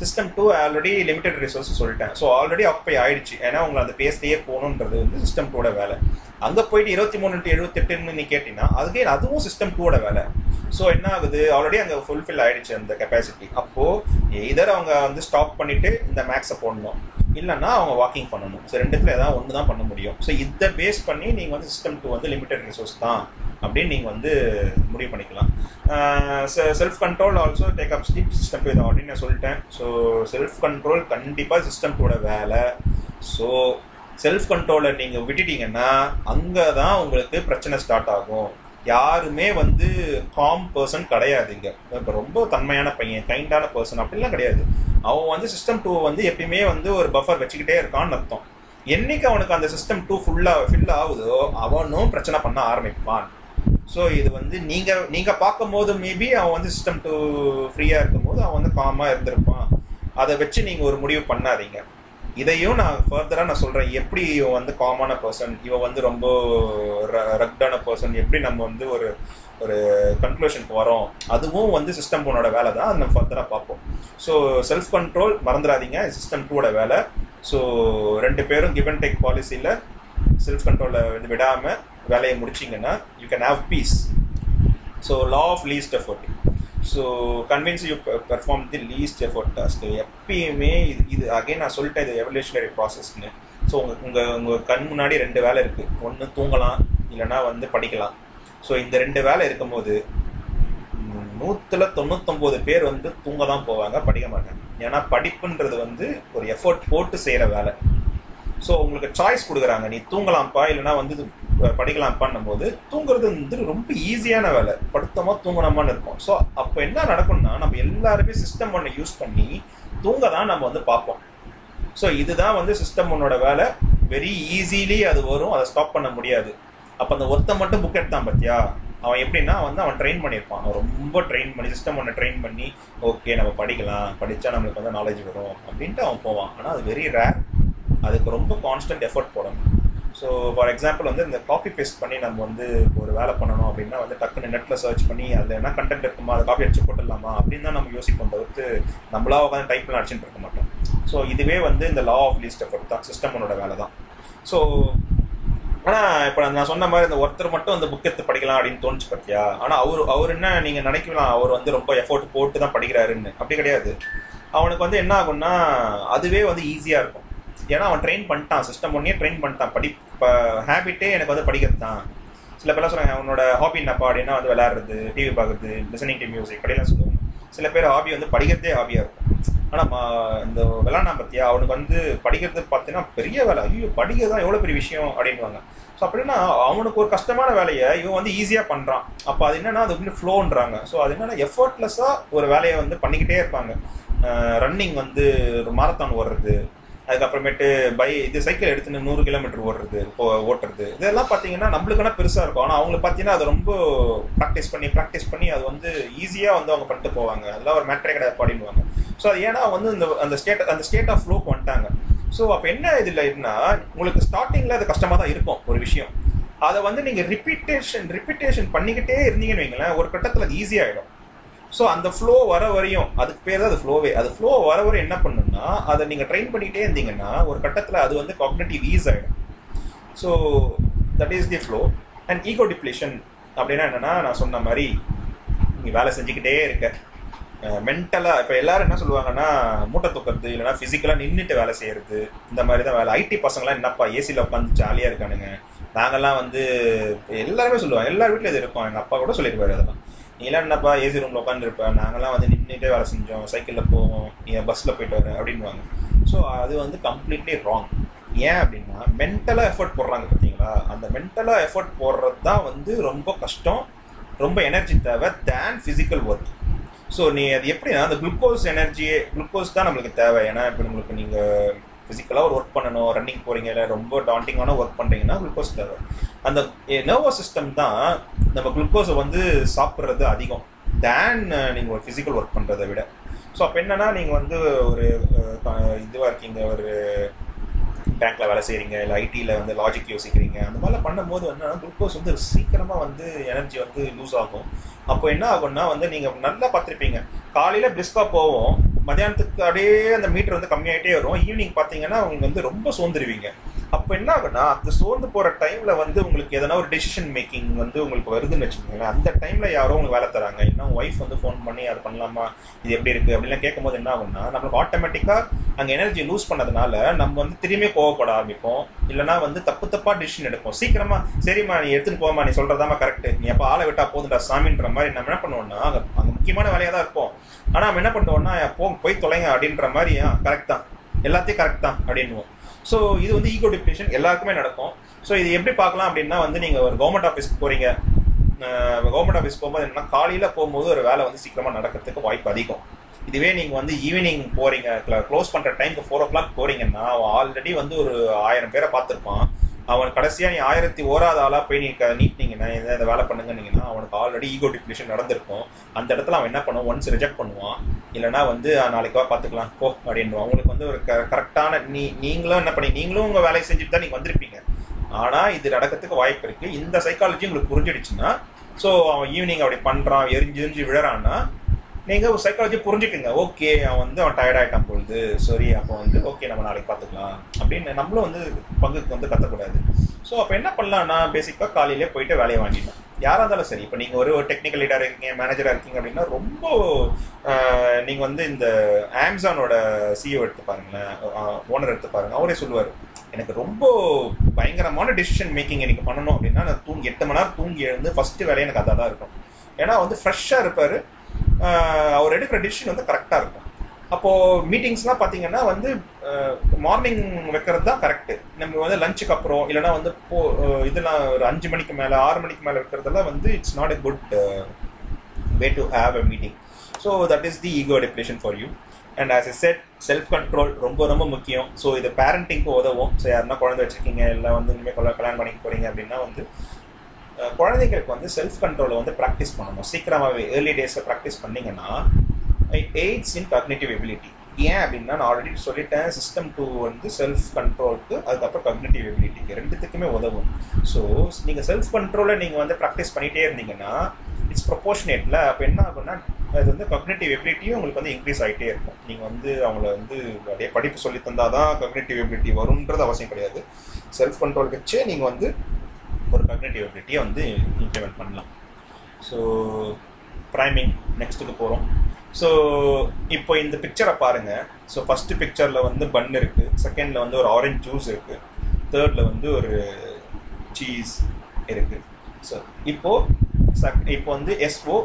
System two already limited resource சொல்லிட்டேன். ஸோ ஆல்ரெடி ஆக்குப்பை ஆயிடுச்சு. ஏன்னா உங்களை அந்த பேஸ்லயே போகணுன்றது வந்து சிஸ்டம் டூட வேலை. அங்க போயிட்டு இருபத்தி மூணு டு எழுபத்தெட்டுன்னு நீ கேட்டீங்கன்னா அதுக்கே அதுவும் சிஸ்டம் டூவோட வேலை. ஸோ என்ன ஆகுது? ஆல்ரெடி அங்கே ஃபுல்ஃபில் ஆயிடுச்சு அந்த கெப்பாசிட்டி அப்போ இதர் அவங்க வந்து ஸ்டாப் பண்ணிட்டு இந்த மேக்ஸை போடணும். இல்லைன்னா அவங்க வாக்கிங் பண்ணணும். ஸோ ரெண்டுத்துல ஏதாவது ஒன்று தான் பண்ண முடியும். ஸோ இதை பேஸ் பண்ணி நீங்கள் வந்து சிஸ்டம் டூ வந்து லிமிடெட் ரிசோர்ஸ் தான் அப்படின்னு நீங்கள் வந்து முடிவு பண்ணிக்கலாம். Self control also take up sleep system two இதை ஆல்ரெடி நான் சொல்லிட்டேன். ஸோ செல்ஃப் கண்ட்ரோல் கண்டிப்பாக சிஸ்டம் டூட வேலை. ஸோ செல்ஃப் கண்ட்ரோலை நீங்கள் விட்டுட்டீங்கன்னா அங்கே தான் உங்களுக்கு பிரச்சனை ஸ்டார்ட் ஆகும். யாருமே வந்து காம் பர்சன் கிடையாது இங்கே இப்போ ரொம்ப தன்மையான பையன் கைண்டான பர்சன் அப்படிலாம் கிடையாது. அவன் வந்து சிஸ்டம் டூ வந்து எப்பயுமே வந்து ஒரு பஃபர் வச்சுக்கிட்டே இருக்கான்னு அர்த்தம். என்னைக்கு அவனுக்கு அந்த சிஸ்டம் டூ ஃபுல்லாக ஃபில் ஆகுதோ அவனும் பிரச்சனை பண்ண ஆரம்பிப்பான். ஸோ இது வந்து நீங்கள் நீங்கள் பார்க்கும்போது மேபி அவன் வந்து சிஸ்டம் டூ ஃப்ரீயாக இருக்கும்போது அவன் வந்து காமாக இருந்திருப்பான். அதை வச்சு நீங்கள் ஒரு முடிவு பண்ணாதீங்க. இதையும் நான் ஃபர்தராக நான் சொல்கிறேன் எப்படி இவன் வந்து காமான பர்சன் இவன் வந்து ரொம்ப ரக்டான பர்சன் எப்படி நம்ம வந்து ஒரு ஒரு கன்க்ளூஷனுக்கு வரோம். அதுவும் வந்து சிஸ்டம் டூனோட வேலை தான். நம்ம ஃபர்தராக பார்ப்போம். ஸோ செல்ஃப் கண்ட்ரோல் மறந்துடாதீங்க சிஸ்டம் டூவோட வேலை. ஸோ ரெண்டு பேரும் கிவ் அண்ட் டேக் பாலிசியில் செல்ஃப் கண்ட்ரோலை வந்து விடாமல் வேலையை முடிச்சிங்கன்னா you can have peace so law of least effort so convince you perform the least effort task எப்பயுமே இது இது அகைன் நான் சொல்லிட்டேன் இது எவல்யூஷனரி ப்ராசஸ்னு ஸோ உங்கள் உங்கள் உங்கள் கண் முன்னாடி ரெண்டு வேலை இருக்குது ஒன்று தூங்கலாம் இல்லைனா வந்து படிக்கலாம். ஸோ இந்த ரெண்டு வேலை இருக்கும்போது நூற்றில் தொண்ணூத்தொம்பது பேர் வந்து தூங்க தான் போவாங்க படிக்க மாட்டாங்க. ஏன்னா படிப்புன்றது வந்து ஒரு எஃபர்ட் போட்டு செய்கிற வேலை. ஸோ உங்களுக்கு சாய்ஸ் கொடுக்குறாங்க. நீ தூங்கலாம்ப்பா இல்லைனா வந்து படிக்கலாம்ப்பான்னும் போது தூங்குறது வந்து ரொம்ப ஈஸியான வேலை. படுத்தமா தூங்கணுமான்னு இருக்கும். ஸோ அப்போ என்ன நடக்கும்னா நம்ம எல்லாருமே சிஸ்டம் ஒன்றை யூஸ் பண்ணி தூங்க தான் நம்ம வந்து பார்ப்போம். ஸோ இதுதான் வந்து சிஸ்டம் ஒன்னோட வேலை. வெரி ஈஸிலி அது வரும். அதை ஸ்டாப் பண்ண முடியாது. அப்போ அந்த ஒருத்த மட்டும் புக் எடுத்தான் பார்த்தியா அவன் எப்படின்னா வந்து அவன் ட்ரெயின் பண்ணியிருப்பான். அவன் ரொம்ப ட்ரெயின் பண்ணி சிஸ்டம் ஒன்று ட்ரெயின் பண்ணி ஓகே நம்ம படிக்கலாம். படித்தா நம்மளுக்கு வந்து நாலேஜ் வரும். அப்படின்ட்டு அவன் போவான். ஆனால் அது வெரி ரேர் அதுக்கு ரொம்ப கான்ஸ்டன்ட் எஃபர்ட் போடணும். ஸோ ஃபார் எக்ஸாம்பிள் வந்து இந்த காப்பி பேஸ்ட் பண்ணி நம்ம வந்து ஒரு வேலை பண்ணணும் அப்படின்னா வந்து டக்குன்னு நெட்டில் சர்ச் பண்ணி அதில் என்ன கண்டென்ட் இருக்குமா அதை காப்பி அடிச்சு போட்டுடலாமா அப்படின்னு தான் நம்ம யோசிப்போம் தவிர்த்து நம்மளா உட்காந்து டைப் பண்ண அடிச்சுட்டு இருக்க மாட்டோம். ஸோ இதுவே வந்து இந்த லா ஆஃப் லீஸ்ட் எஃபர்ட் தான் சிஸ்டமனோட வேலை தான். ஸோ ஆனால் இப்போ நான் சொன்ன மாதிரி இந்த ஒருத்தர் மட்டும் அந்த புக் எடுத்து படிக்கலாம் அப்படின்னு தோணுச்சு பார்த்தியா ஆனால் அவர் அவர் என்ன நீங்கள் நினைக்கலாம் அவர் வந்து ரொம்ப எஃபோர்ட் போட்டு தான் படிக்கிறாருன்னு. அப்படி கிடையாது. அவனுக்கு வந்து என்ன ஆகும்னா அதுவே வந்து ஈஸியாக இருக்கும். ஏன்னா அவன் ட்ரெயின் பண்ணிட்டான் சிஸ்டம் ஒன்னே ட்ரெயின் பண்ணிட்டான். படி இப்போ ஹேபிட்டே எனக்கு வந்து படிக்கிறது தான் சில பேர்லாம் சொல்லுவாங்க அவனோட ஹாபி என்னப்பா அப்படின்னா வந்து விளையாடுறது டிவி பார்க்குறது லிசனிங் டு மியூசிக் அப்படிலாம் சொல்லுவாங்க. சில பேர் ஹாபி வந்து படிக்கிறதே ஹாபியாக இருக்கும். ஆனால் இந்த விளாண்டா பார்த்தியா அவனுக்கு வந்து படிக்கிறது பார்த்தீங்கன்னா பெரிய வேலை. ஐயோ படிக்கிறது தான் எவ்வளோ பெரிய விஷயம் அப்படின்வாங்க ஸோ அப்படின்னா அவனுக்கு ஒரு கஷ்டமான வேலையை இவன் வந்து ஈஸியாக பண்ணுறான் அப்போ அது என்னன்னா அது வந்து ஃப்ளோன்றாங்க ஸோ அது என்னன்னா எஃபர்ட்லெஸ்ஸாக ஒரு வேலையை வந்து பண்ணிக்கிட்டே இருப்பாங்க. ரன்னிங் வந்து ஒரு மாரத்தான் ஓடுறது அதுக்கப்புறமேட்டு பை இது சைக்கிள் எடுத்துன்னு நூறு கிலோமீட்டர் ஓடுறது இப்போ ஓட்டுறது. இதெல்லாம் பார்த்தீங்கன்னா நம்மளுக்குனா பெருசாக இருக்கும். ஆனால் அவங்களுக்கு பார்த்தீங்கன்னா அது ரொம்ப ப்ராக்டிஸ் பண்ணி ப்ராக்டிஸ் பண்ணி அது வந்து ஈஸியாக வந்து அவங்க பண்ணிட்டு போவாங்க. அதெல்லாம் ஒரு மேட்ரே கிடையாது பாடிடுவாங்க ஸோ அது ஏன்னா வந்து இந்த அந்த ஸ்டேட் அந்த ஸ்டேட் ஆஃப் ஃப்ளோக்கு வந்துட்டாங்க. ஸோ அப்போ என்ன இதில் என்ன உங்களுக்கு ஸ்டார்டிங்கில் அது கஷ்டமாக தான் இருக்கும் ஒரு விஷயம். அதை வந்து நீங்கள் ரிப்பீட்டேஷன் ரிப்பீட்டேஷன் பண்ணிக்கிட்டே இருந்தீங்கன்னு வைங்களேன் ஒரு கட்டத்தில் அது ஈஸியாகிடும் ஸோ அந்த ஃப்ளோ வர வரையும் அதுக்கு பேர் தான் அது ஃப்ளோவே அது ஃப்ளோ வர வரையும் என்ன பண்ணுன்னா அதை நீங்கள் ட்ரெயின் பண்ணிகிட்டே இருந்தீங்கன்னா ஒரு கட்டத்தில் அது வந்து காக்னேட்டிவ் ஈஸ் ஆகிடும் so that is the flow and ego depletion அப்படின்னா என்னென்னா நான் சொன்ன மாதிரி நீ வேலை செஞ்சுக்கிட்டே இருக்க. மென்டலாக இப்போ எல்லாரும் என்ன சொல்லுவாங்கன்னா மூட்டை தூக்கிறது இல்லைனா ஃபிசிக்கலாக நின்றுட்டு வேலை செய்கிறது இந்த மாதிரி தான் வேலை. ஐடி பசங்களாம் என்னப்பா ஏசியில் உட்காந்து ஜாலியாக இருக்கானுங்க. நாங்கள்லாம் வந்து எல்லாருமே சொல்லுவாங்க. எல்லார் வீட்டில் இது இருக்கும். எங்கள் அப்பா கூட சொல்லியிருப்பாரு அதெல்லாம். நீலாம் என்னப்பா ஏசி ரூமில் உட்காந்துருப்பேன் நாங்கள்லாம் வந்து நின்றுட்டே வேலை செஞ்சோம். சைக்கிளில் போவோம். நீ பஸ்ஸில் போயிட்டு வர அப்படின்வாங்க ஸோ அது வந்து கம்ப்ளீட்லி ராங் ஏன் அப்படின்னா மென்டலாக எஃபர்ட் போடுறாங்க பார்த்தீங்களா? அந்த மென்டலாக எஃபர்ட் போடுறது தான் வந்து ரொம்ப கஷ்டம் ரொம்ப எனர்ஜி தேவை தேன் ஃபிசிக்கல் ஒர்க் ஸோ நீ அது எப்படின்னா அந்த குளுக்கோஸ் எனர்ஜியே குளுக்கோஸ் தான் நம்மளுக்கு தேவை. ஏன்னா இப்போ உங்களுக்கு நீங்கள் ஃபிசிக்கலாக ஒரு ஒர்க் பண்ணணும் ரன்னிங் போகிறீங்க இல்லை ரொம்ப டாண்டிங்கான ஒர்க் பண்ணுறீங்கன்னா குளுக்கோஸ் தேவை அந்த நர்வஸ் சிஸ்டம் தான் நம்ம குளுக்கோஸை வந்து சாப்பிட்றது அதிகம் தேன் நீங்கள் ஒரு ஃபிசிக்கல் ஒர்க் பண்ணுறதை விட. ஸோ அப்போ என்னென்னா நீங்கள் வந்து ஒரு இதுவாக இருக்கீங்க ஒரு பேங்க்கில் வேலை செய்கிறீங்க இல்லை ஐடியில் வந்து லாஜிக் யோசிக்கிறீங்க அந்த மாதிரிலாம் பண்ணும்போது என்னன்னா குளுக்கோஸ் வந்து சீக்கிரமாக வந்து எனர்ஜி வந்து லூஸ் ஆகும். அப்போ என்ன ஆகும்னா வந்து நீங்கள் நல்லா பார்த்துருப்பீங்க. காலையில் பிரிஸ்காக போவோம். மத்தியானத்துக்கு அப்படியே அந்த மீட்டர் வந்து கம்மியாகிட்டே வரும். ஈவினிங் பார்த்தீங்கன்னா உங்களுக்கு வந்து ரொம்ப சோர்ந்துருவீங்க. அப்போ என்ன ஆகுனா அந்த சோர்ந்து போகிற டைமில் வந்து உங்களுக்கு எதனா ஒரு டெசிஷன் மேக்கிங் வந்து உங்களுக்கு வருதுன்னு வச்சுக்கோங்களேன். அந்த டைமில் யாரோ உங்களுக்கு வேலை தராங்க. இல்லைன்னா ஒய்ஃப் வந்து ஃபோன் பண்ணி அது பண்ணலாமா? இது எப்படி இருக்குது அப்படிலாம் கேட்கும்போது என்ன ஆகும்னா நம்மளுக்கு ஆட்டோமேட்டிக்காக அங்கே எனர்ஜி லூஸ் பண்ணதுனால நம்ம வந்து திரும்பி கோவப்பட ஆரம்பிப்போம். இல்லைனா வந்து தப்பு தப்பாக டெசிஷன் எடுப்போம். சீக்கிரமா சரிம்மா நீ எடுத்துன்னு போமா நீ சொல்றதாமா கரெக்ட் நீ அப்ப ஆளை விட்டா போதுண்டா சாமின்ற மாதிரி நம்ம என்ன பண்ணுவோம்னா அங்கே அங்க முக்கியமான வேலையாக தான் இருப்போம். ஆனால் நம்ம என்ன பண்ணுவோம்னா போ போய் தொலைங்க அப்படின்ற மாதிரி கரெக்ட் தான். எல்லாத்தையும் கரெக்ட் தான் அப்படின்வோம் ஸோ இது வந்து ஈகோ டிப்ரேஷன் எல்லாருக்குமே நடக்கும். ஸோ இது எப்படி பார்க்கலாம் அப்படின்னா வந்து நீங்கள் ஒரு கவர்மெண்ட் ஆஃபீஸ்க்கு போகிறீங்க கவர்மெண்ட் ஆஃபீஸ் போகும்போது என்னன்னா காலையில் போகும்போது ஒரு வேலை வந்து சீக்கிரமாக நடக்கிறதுக்கு வாய்ப்பு அதிகம். இதுவே நீங்கள் வந்து ஈவினிங் போகிறீங்க க்ளோஸ் பண்ணுற டைமுக்கு ஃபோர் ஓ கிளாக் போகிறீங்கன்னா அவன் ஆல்ரெடி வந்து ஒரு ஆயிரம் பேரை பார்த்துருப்பான். அவன் கடைசியாக நீ ஆயிரத்தி ஓராத ஆளாக போய் நீ நீட்டினீங்கன்னா இந்த வேலை பண்ணுங்கன்னீங்கன்னா அவனுக்கு ஆல்ரெடி ஈகோ டிப்ளேஷன் நடந்திருக்கும். அந்த இடத்துல அவன் என்ன பண்ணுவான்? ஒன்ஸ் ரிஜெக்ட் பண்ணுவான். இல்லைனா வந்து நாளைக்கு வா பார்த்துக்கலாம். போ அப்படின்னு உங்களுக்கு வந்து ஒரு கரெக்டான நீ நீங்களும் என்ன பண்ணி நீங்களும் உங்கள் வேலையை செஞ்சுட்டு தான் நீங்கள் வந்திருப்பீங்க. ஆனால் இது நடக்கிறதுக்கு வாய்ப்பு இருக்குது இந்த சைக்காலஜி உங்களுக்கு புரிஞ்சிடுச்சுன்னா ஸோ அவன் ஈவினிங் அப்படி பண்ணுறான் எரிஞ்சு எரிஞ்சு விழறான்னா நீங்கள் ஒரு சைக்காலஜி புரிஞ்சுக்குங்க. ஓகே அவன் வந்து அவன் டயர்ட் ஆகிட்டான் பொழுது. சரி அப்போ வந்து ஓகே நம்ம நாளைக்கு பார்த்துக்கலாம். அப்படின்னு நம்மளும் வந்து பங்குக்கு வந்து கத்தக்கூடாது. ஸோ அப்போ என்ன பண்ணலாம்னா பேசிக்காக காலையிலே போயிட்டு வேலையை வாங்கிடலாம். யாராக இருந்தாலும் சரி இப்போ நீங்கள் ஒரு டெக்னிக்கல் லீடராக இருக்கீங்க மேனேஜராக இருக்கீங்க அப்படின்னா ரொம்ப நீங்கள் வந்து இந்த ஆம்சானோட சிஇஓ எடுத்து பாருங்களேன் ஓனர் எடுத்து பாருங்கள் அவரே சொல்லுவார் எனக்கு ரொம்ப பயங்கரமான டெசிஷன் மேக்கிங் எனக்கு பண்ணணும் அப்படின்னா நான் தூங்கி எட்டு மணி நேரம் தூங்கி எழுந்து ஃபஸ்ட்டு வேலையை எனக்கு அதாக தான் இருக்கும் ஏன்னா வந்து ஃப்ரெஷ்ஷாக இருப்பார் அவர் எடுக்கிற டிசிஷன் வந்து கரெக்டாக இருக்கும். அப்போது மீட்டிங்ஸ்லாம் பார்த்தீங்கன்னா வந்து மார்னிங் வைக்கிறது தான் கரெக்டு நம்ம வந்து லஞ்சுக்கு அப்புறம் இல்லைனா வந்து போ இதெல்லாம் ஒரு அஞ்சு மணிக்கு மேலே ஆறு மணிக்கு மேலே வைக்கிறதெல்லாம் வந்து it's not a good way to have a meeting so that is the ego depletion for you and as I said self control ரொம்ப ரொம்ப முக்கியம். ஸோ இது பேரண்டிங்க்கு உதவும். ஸோ யாருன்னா குழந்தை வச்சுருக்கீங்க இல்லை வந்து இனிமேல் கல்யாணம் பண்ணிக்க போகிறீங்க அப்படின்னா வந்து குழந்தைங்களுக்கு வந்து செல்ஃப் கண்ட்ரோலை வந்து ப்ராக்டிஸ் பண்ணணும். சீக்கிரமாகவே ஏர்லி டேஸில் ப்ராக்டிஸ் பண்ணிங்கன்னா it aids in cognitive ability ஏன் அப்படின்னா நான் ஆல்ரெடி சொல்லிட்டேன் சிஸ்டம் டூ வந்து செல்ஃப் கண்ட்ரோலுக்கு அதுக்கப்புறம் கம்யூனிட்டிவ் எபிலிட்டிக்கு ரெண்டுத்துக்குமே உதவும். ஸோ நீங்கள் செல்ஃப் கண்ட்ரோலை நீங்கள் வந்து ப்ராக்டிஸ் பண்ணிகிட்டே இருந்தீங்கன்னா இட்ஸ் ப்ரொபோஷனேட்டில் அப்போ என்ன ஆகும்னா அது வந்து கம்யூனிட்டிவ் எபிலிட்டியும் உங்களுக்கு வந்து இன்க்ரீஸ் ஆகிட்டே இருக்கும். நீங்கள் வந்து அவங்கள வந்து அப்படியே படிப்பு சொல்லி தந்தால் தான் கம்யூனிட்டிவ் எபிலிட்டி வரும்ன்றது அவசியம் கிடையாது. செல்ஃப் கண்ட்ரோல் வச்சே நீங்கள் வந்து ஒரு கக்னேட்டிவ் எபிலிட்டியை வந்து இம்ப்ளிமெண்ட் பண்ணலாம். ஸோ ப்ரைமிங் நெக்ஸ்ட்டுக்கு போகிறோம் ஸோ இப்போ இந்த பிக்சரை பாருங்கள் ஸோ ஃபஸ்ட்டு பிக்சரில் வந்து பன் இருக்குது செகண்டில் வந்து ஒரு ஆரஞ்ச் ஜூஸ் இருக்குது தேர்டில் வந்து ஒரு சீஸ் இருக்குது ஸோ இப்போது இப்போ வந்து எஸ்ஓ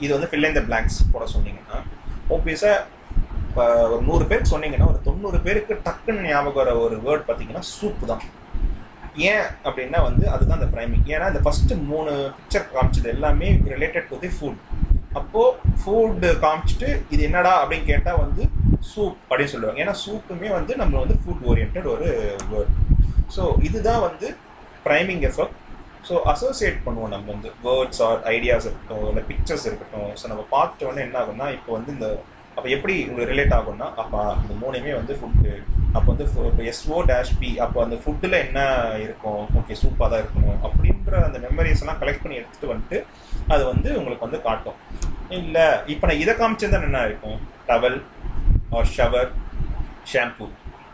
இது வந்து ஃபில் இந்த பிளாங்க்ஸ் போட சொன்னீங்கன்னா ஓபியஸாக இப்போ ஒரு நூறு பேருக்கு சொன்னீங்கன்னா ஒரு தொண்ணூறு பேருக்கு டக்குன்னு ஞாபகம் வர ஒரு வேர்ட் பார்த்தீங்கன்னா சூப்பு தான். ஏன் அப்படின்னா வந்து அதுதான் அந்த ப்ரைமிங் ஏன்னா இந்த ஃபஸ்ட்டு மூணு பிக்சர் காமிச்சது எல்லாமே ரிலேட்டட் டு தி ஃபுட் அப்போ ஃபுட்டு காமிச்சிட்டு இது என்னடா? அப்படின்னு கேட்டால் வந்து சூப் அப்படின்னு சொல்லுவாங்க. ஏன்னா சூப்புமே வந்து நம்ம வந்து ஃபுட் ஓரியன்ட் ஒரு வேர்ட் ஸோ இதுதான் வந்து ப்ரைமிங் எஃபெக்ட் ஸோ அசோசியேட் பண்ணுவோம் நம்ம வந்து. வேர்ட்ஸ் ஆர் ஐடியாஸ் இருக்கட்டும் இல்லை பிக்சர்ஸ் இருக்கட்டும். ஸோ நம்ம பார்த்துட்டோன்னே என்ன ஆகும்னா இப்போ வந்து இந்த அப்போ எப்படி உங்களுக்கு ரிலேட் ஆகும்னா அப்போ இந்த மூணுமே வந்து ஃபுட்டு அப்போ வந்து இப்போ எஸ்ஓ டேஷ் பி அப்போ அந்த ஃபுட்டில் என்ன இருக்கும்? ஓகே சூப்பாக தான் இருக்கணும். அப்படின்ற அந்த மெமரிஸ் எல்லாம் கலெக்ட் பண்ணி எடுத்துகிட்டு வந்துட்டு அது வந்து உங்களுக்கு வந்து காட்டும். இல்லை இப்போ நான் இதை காமிச்சிருந்தா என்ன இருக்கும்? டவல் ஆர் ஷவர் ஷாம்பு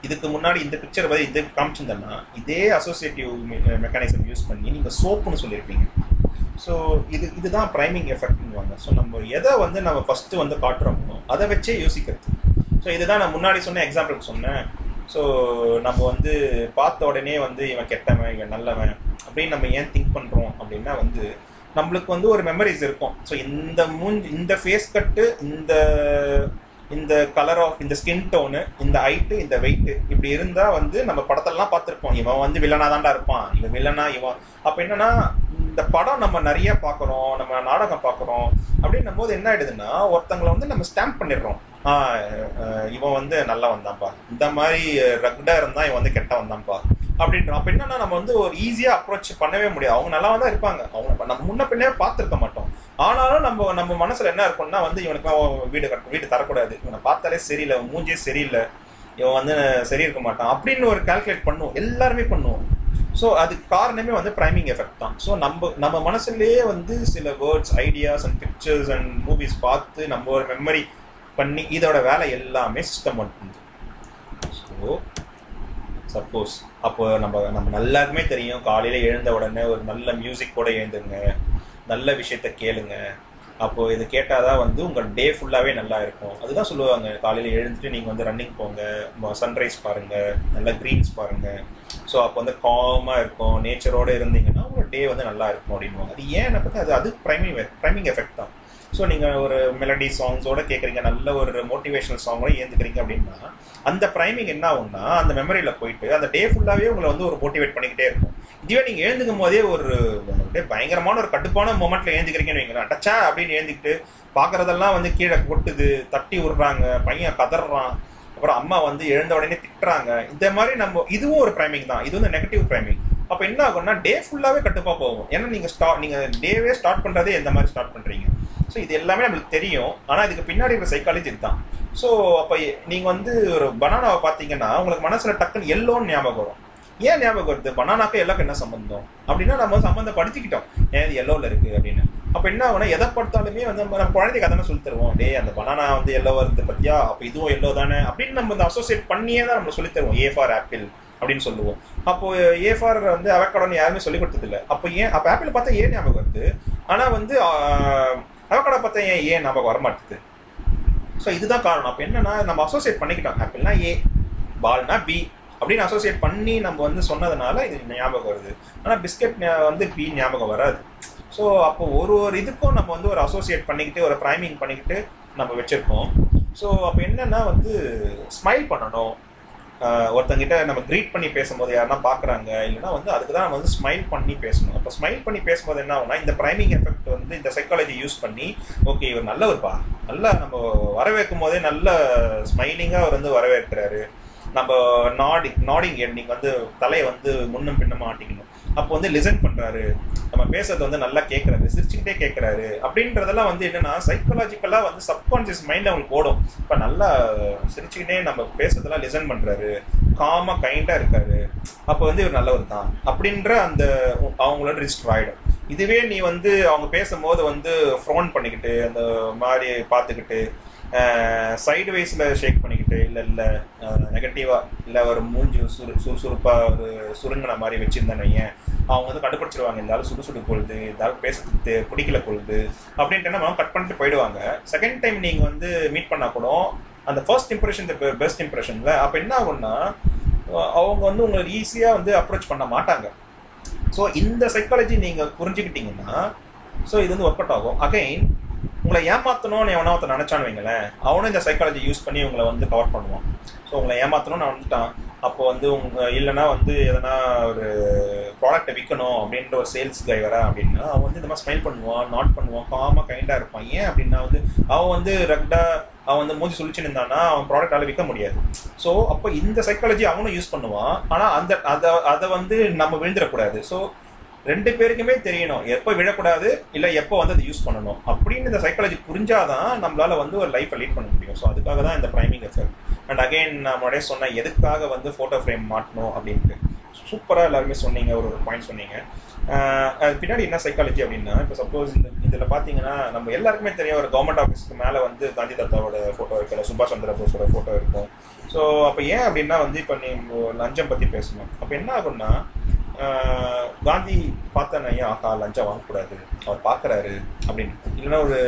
இதுக்கு முன்னாடி இந்த பிக்சர் பதில் இது காமிச்சிருந்தேன்னா இதே அசோசியேட்டிவ் மெக்கானிசம் யூஸ் பண்ணி நீங்கள் சோப்புன்னு சொல்லியிருப்பீங்க. ஸோ இது இதுதான் ப்ரைமிங் எஃபெக்ட்னுவாங்க ஸோ நம்ம எதை வந்து நம்ம ஃபஸ்ட்டு வந்து காட்டுறோமோ அதை வச்சே யோசிக்கிறது. ஸோ இதுதான் நான் முன்னாடி சொன்ன எக்ஸாம்பிளுக்கு சொன்னேன். ஸோ நம்ம வந்து பார்த்த உடனே வந்து இவன் கெட்டவன் இவன் நல்லவன் அப்படின்னு நம்ம ஏன் திங்க் பண்ணுறோம் அப்படின்னா வந்து நம்மளுக்கு வந்து ஒரு மெமரிஸ் இருக்கும். ஸோ இந்த மூஞ்சி இந்த ஃபேஸ் கட்டு இந்த இந்த கலர் ஆஃப் இந்த ஸ்கின் டோனு இந்த ஹைட்டு இந்த வெயிட்டு இப்படி இருந்தால் வந்து நம்ம படத்தெல்லாம் பார்த்துருப்போம். இவன் வந்து வில்லனா தாண்டா இருப்பான். இவன் வில்லனா இவன் அப்போ என்னன்னா இந்த படம் நம்ம நிறைய பார்க்குறோம். நம்ம நாடகம் பார்க்குறோம். அப்படின்னும் போது என்ன ஆயிடுதுன்னா ஒருத்தங்களை வந்து நம்ம ஸ்டாம்ப் பண்ணிடுறோம். இவன் வந்து நல்லா வந்தான்ப்பா இந்த மாதிரி ரக்டா இருந்தா இவன் வந்து கெட்ட வந்தான்ப்பா அப்படின்றோம் அப்ப என்னன்னா நம்ம வந்து ஒரு ஈஸியா அப்ரோச் பண்ணவே முடியாது. அவங்க நல்லா தான் இருப்பாங்க. அவங்க நம்ம முன்ன பின்னே பார்த்துருக்க மாட்டோம். ஆனாலும் நம்ம நம்ம மனசுல என்ன இருக்கும்னா வந்து இவனுக்கு வீடு கட்ட வீடு தரக்கூடாது. இவனை பார்த்தாலே சரியில்லை மூஞ்சே மூஞ்சியே சரியில்லை. இவன் வந்து சரி இருக்க மாட்டான். அப்படின்னு ஒரு கால்குலேட் பண்ணுவோம். எல்லாருமே பண்ணுவோம். ஸோ அதுக்கு காரணமே வந்து ப்ரைமிங் எஃபெக்ட் தான். ஸோ நம்ம நம்ம மனசுலேயே வந்து சில words ideas and pictures and movies பார்த்து நம்ம ஒரு மெமரி பண்ணி இதோட வேலை எல்லாமே சிஸ்டம் பண்ணுது ஸோ சப்போஸ் அப்போ நம்ம நம்ம எல்லாருக்குமே தெரியும். காலையில் எழுந்த உடனே ஒரு நல்ல மியூசிக் கூட எழுந்துங்க நல்ல விஷயத்த கேளுங்க. அப்போ இது கேட்டாதான் வந்து உங்கள் டே ஃபுல்லாகவே நல்லா இருக்கும். அதுதான் சொல்லுவாங்க. காலையில் எழுந்துட்டு நீங்கள் வந்து ரன்னிங் போங்க. சன்ரைஸ் பாருங்கள் நல்ல க்ரீன்ஸ் பாருங்கள் ஸோ அப்போ வந்து காமாக இருக்கும். நேச்சரோடு இருந்தீங்கன்னா உங்கள் டே வந்து நல்லா இருக்கும் அப்படின்வாங்க அது ஏன் பார்த்தா அது அது ப்ரைமிங் ப்ரைமிங் எஃபெக்ட் தான். ஸோ நீங்கள் ஒரு மெலடி சாங்ஸோட கேட்குறீங்க நல்ல ஒரு மோட்டிவேஷனல் சாங்கோட ஏந்துக்கிறீங்க அப்படின்னா அந்த ப்ரைமிங் என்ன ஆகும்னா அந்த மெமரியில் போயிட்டு அந்த டே ஃபுல்லாகவே உங்களை வந்து ஒரு மோட்டிவேட் பண்ணிக்கிட்டே இருக்கும். இதுவே நீங்கள் எழுந்துக்கும் போதே ஒரு அப்படியே பயங்கரமான ஒரு கட்டுப்பான மொமெண்ட்டில் ஏந்துக்கிறீங்கன்னு வைங்களேன். டச்சா அப்படின்னு ஏந்திக்கிட்டு பார்க்குறதெல்லாம் வந்து கீழே கொட்டுது தட்டி விடுறாங்க பையன் கதறான் அப்புறம் அம்மா வந்து எழுந்த உடனே திட்டுறாங்க. இந்த மாதிரி நம்ம இதுவும் ஒரு ப்ரைமிங் தான். இது வந்து நெகட்டிவ் ப்ரைமிங் அப்போ என்ன ஆகும்னா டே ஃபுல்லாகவே கட்டுப்பாக போகும். ஏன்னா நீங்கள் ஸ்டா நீங்கள் டேவே ஸ்டார்ட் பண்ணுறதே எந்த மாதிரி ஸ்டார்ட் பண்ணுறீங்க ஸோ இது எல்லாமே நம்மளுக்கு தெரியும். ஆனால் இதுக்கு பின்னாடி இருக்கிற சைக்காலஜி இதுதான். ஸோ அப்போ நீங்கள் வந்து ஒரு பனானாவை பார்த்தீங்கன்னா உங்களுக்கு மனசில் டக்குன்னு எல்லோன்னு ஞாபகம் வரும். ஏன் ஞாபகம் வருது? பனானாக்கு எல்லாருக்கும் என்ன சம்மந்தம் அப்படின்னா நம்ம சம்மந்தம் படிச்சுக்கிட்டோம். ஏன் இது எல்லோவில் இருக்குது அப்படின்னு. அப்போ என்ன ஆகுனா எதை பார்த்தாலுமே வந்து நம்ம குழந்தைக்கு அதானே சொல்லி தருவோம். டே அந்த பனானா வந்து எல்லோ வருது பத்தியா? அப்போ இதுவும் எல்லோ தானே? அப்படின்னு நம்ம இந்த அசோசியேட் பண்ணியே தான் நம்ம சொல்லி தருவோம். ஏ ஃபார் ஆப்பிள் அப்படின்னு சொல்லுவோம். அப்போ ஏ ஃபார் வந்து அவக்கடோன்னு யாருமே சொல்லி கொடுத்ததில்லை. அப்போ ஏன் அப்போ ஆப்பிள் பார்த்தா ஏன் ஞாபகம் வருது? ஆனால் வந்து அவக்கடை பார்த்தா ஏன் ஏன் ஞாபகம் வரமாட்டுது ஸோ இதுதான் காரணம். அப்போ என்னன்னா நம்ம அசோசியேட் பண்ணிக்கிட்டோம். ஆப்பிள்னா ஏ பால்னா பி அப்படின்னு அசோசியேட் பண்ணி நம்ம வந்து சொன்னதுனால இது ஞாபகம் வருது. ஆனால் பிஸ்கட் வந்து பி ஞாபகம் வராது. ஸோ அப்போ ஒரு ஒரு இதுக்கும் நம்ம வந்து ஒரு அசோசியேட் பண்ணிக்கிட்டு ஒரு ப்ரைமிங் பண்ணிக்கிட்டு நம்ம வச்சுருக்கோம். ஸோ அப்போ என்னென்னா வந்து ஸ்மைல் பண்ணணும். ஒருத்தங்கிட்ட நம்ம க்ரீட் பண்ணி பேசும்போது யாருன்னா பார்க்குறாங்க இல்லைன்னா வந்து அதுக்கு தான் நம்ம வந்து ஸ்மைல் பண்ணி பேசணும். அப்போ ஸ்மைல் பண்ணி பேசும்போது என்ன ஆகும்னா இந்த ப்ரைமிங் எஃபெக்ட் வந்து இந்த சைக்காலஜி யூஸ் பண்ணி ஓகே இவர் நல்லவர்ப்பா? நல்லா நம்ம வரவேற்கும் போதே நல்ல ஸ்மைலிங்காக அவர் வந்து வரவேற்கிறாரு. நம்ம நாடி நாடிங் எண்டிங் வந்து தலையை வந்து முன்னும் பின்னமா ஆட்டிக்கணும் அப்போ வந்து லிசன் பண்றாரு. நம்ம பேசுறது வந்து நல்லா கேட்கறாரு சிரிச்சுக்கிட்டே கேட்கறாரு அப்படின்றதெல்லாம் வந்து என்னன்னா சைக்கலாஜிக்கலா வந்து சப்கான்சியஸ் மைண்ட் அவங்களுக்கு ஓடும். இப்ப நல்லா சிரிச்சுக்கிட்டே நம்ம பேசுறதெல்லாம் லிசன் பண்றாரு. காமா கைண்டா இருக்காரு. அப்போ வந்து இவர் நல்லவர் தான். அப்படின்ற அந்த அவங்களோட ரிஜிஸ்டர் ஆயிடும். இதுவே நீ வந்து அவங்க பேசும்போது வந்து ஃப்ரோன் பண்ணிக்கிட்டு அந்த மாதிரி பார்த்துக்கிட்டு சைடு வைஸில் ஷேக் பண்ணிக்கிட்டு இல்லை இல்லை நெகட்டிவாக இல்லை ஒரு மூஞ்சி சுறு சுறுசுறுப்பாக ஒரு சுருங்கின மாதிரி வச்சுருந்தேன்னு வையன். அவங்க வந்து கண்டுபிடிச்சிருவாங்க இந்த சுடு சுடு கொள்ளுது இந்த பேசுறது பிடிக்கல கொள்ளுது அப்படின்ட்டு நம்ம கட் பண்ணிட்டு போயிடுவாங்க. செகண்ட் டைம் நீங்கள் வந்து மீட் பண்ணால் கூட அந்த ஃபர்ஸ்ட் இம்ப்ரெஷன் பெஸ்ட் இம்ப்ரெஷன்ல அப்போ என்ன ஆகும்னா அவங்க வந்து உங்களை ஈஸியாக வந்து அப்ரோச் பண்ண மாட்டாங்க. ஸோ இந்த சைக்காலஜி நீங்கள் புரிஞ்சுக்கிட்டீங்கன்னா ஸோ இது வந்து ஒர்க் அவுட் ஆகும். அகைன் உங்களை ஏமாத்தணும்னு எவனா ஒருத்தன் நினைச்சான்னு வைங்களேன் அவனும் இந்த சைக்காலஜி யூஸ் பண்ணி உங்களை வந்து கவர் பண்ணுவான். ஸோ உங்களை ஏமாத்தணும்னு வந்துட்டான். அப்போ வந்து உங்க இல்லைன்னா வந்து எதனா ஒரு ப்ராடக்ட்டை விற்கணும் அப்படின்ற ஒரு சேல்ஸ் கை வரா அப்படின்னா அவன் வந்து இந்த மாதிரி ஸ்மைல் பண்ணுவான் நாட் பண்ணுவான் காமாக கைண்டாக இருப்பான். ஏன் அப்படின்னா வந்து அவன் வந்து ரெக்டாக அவன் வந்து மூஞ்சி சொல்லிச்சுன்னு இருந்தானா அவன் ப்ராடக்டால விற்க முடியாது. ஸோ அப்போ இந்த சைக்காலஜி அவனும் யூஸ் பண்ணுவான். ஆனால் அந்த அதை அதை வந்து நம்ம விழுந்துடக்கூடாது. ஸோ ரெண்டு பேருக்குமே தெரியணும். எப்போ விழக்கூடாது இல்லை எப்போ வந்து அதை யூஸ் பண்ணணும். அப்படின்னு இந்த சைக்காலஜி புரிஞ்சாதான் நம்மளால வந்து ஒரு லைஃப்பை லீட் பண்ண முடியும். ஸோ அதுக்காக தான் இந்த ப்ரைமிங் எஃபெக்ட் அண்ட் அகைன் நான் முன்னாடியே சொன்னேன் எதுக்காக வந்து ஃபோட்டோ ஃப்ரேம் மாட்டணும்? அப்படின்ட்டு. சூப்பராக எல்லாருமே சொன்னீங்க ஒரு ஒரு பாயிண்ட் சொன்னீங்க. அது பின்னாடி என்ன சைக்காலஜி அப்படின்னா இப்போ சப்போஸ் இந்த இதில் பார்த்தீங்கன்னா நம்ம எல்லாருக்குமே தெரியும் ஒரு கவர்மெண்ட் ஆஃபீஸ்க்கு மேலே வந்து காந்தி தாத்தாவோட ஃபோட்டோ இருக்கு சுபாஷ் சந்திர போஸோட ஃபோட்டோ இருக்கும். ஸோ அப்போ ஏன் அப்படின்னா வந்து இப்போ நீ லஞ்சம் பற்றி பேசணும். அப்போ என்ன ஆகும்னா காந்தி பார்த்தேன் ஏன் ஆகா லஞ்சம் வாங்கக்கூடாது அவர் பார்க்குறாரு அப்படின்னு. இல்லைன்னா ஒரு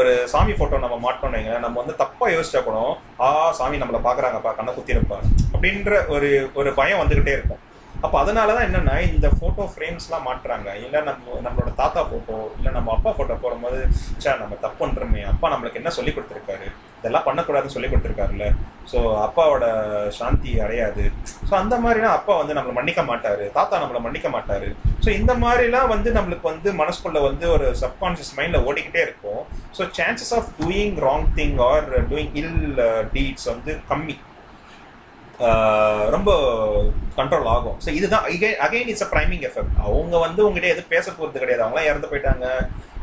ஒரு சாமி ஃபோட்டோ நம்ம மாட்டோம்னு நம்ம வந்து தப்பாக யோசிச்சா கூட ஆ சாமி நம்மளை பார்க்குறாங்கப்பா கண்ணை குத்திருப்பா அப்படின்ற ஒரு ஒரு பயம் வந்துக்கிட்டே இருக்கும். அப்போ அதனால தான் என்னென்னா இந்த ஃபோட்டோ ஃப்ரேம்ஸ்லாம் மாட்டுறாங்க. இல்லை நம்ம நம்மளோட தாத்தா ஃபோட்டோ இல்லை நம்ம அப்பா ஃபோட்டோ போடும்போது சே நம்ம தப்பு பண்ணுறோமே அப்பா நம்மளுக்கு என்ன சொல்லி கொடுத்துருக்காரு? இதெல்லாம் பண்ணக்கூடாதுன்னு சொல்லி கொடுத்துருக்காருல்ல. ஸோ அப்பாவோட சாந்தி அடையாது. ஸோ அந்த மாதிரிலாம் அப்பா வந்து நம்மளை மன்னிக்க மாட்டார். தாத்தா நம்மளை மன்னிக்க மாட்டார். ஸோ இந்த மாதிரிலாம் வந்து நம்மளுக்கு வந்து மனசுக்குள்ள வந்து ஒரு சப்கான்ஷியஸ் மைண்டில் ஓடிக்கிட்டே இருக்கும். So chances of doing wrong thing or doing ill deeds வந்து கம்மி. ரொம்ப கண்ட்ரோல் ஆகும். ஸோ இதுதான் again it's a priming effect அவங்க வந்து உங்ககிட்ட எதுவும் பேச போகிறது கிடையாது. அவங்களாம் இறந்து போயிட்டாங்க.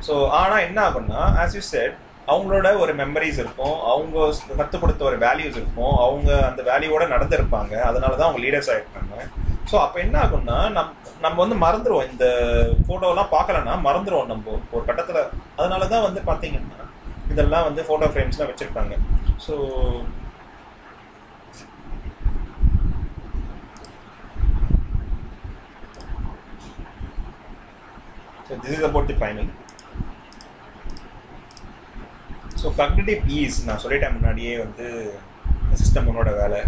ஸோ ஆனால் என்ன ஆகும்னா ஆஸ் யூ செட் அவங்களோட ஒரு மெமரிஸ் இருக்கும். அவங்க கற்றுக் கொடுத்த ஒரு வேல்யூஸ் இருக்கும். அவங்க அந்த வேல்யூவோட நடந்திருப்பாங்க. அதனால தான் அவங்க லீடர்ஸ் ஆகிருக்காங்க ஸோ அப்போ என்ன ஆகும்னா நம் நம்ம வந்து மறந்துடுவோம் இந்த ஃபோட்டோலாம் பார்க்கலன்னா மறந்துடுவோம் நம்ம. ஒரு கட்டத்தில். அதனால தான் வந்து பார்த்தீங்கன்னா இதெல்லாம் வந்து ஃபோட்டோ ஃப்ரேம்ஸ்லாம் வச்சுருப்பாங்க. So so this is about the priming so cognitive ease நான் சொல்லிட்டேன் முன்னாடியே வந்து சிஸ்டம் உன்னோட வேலை.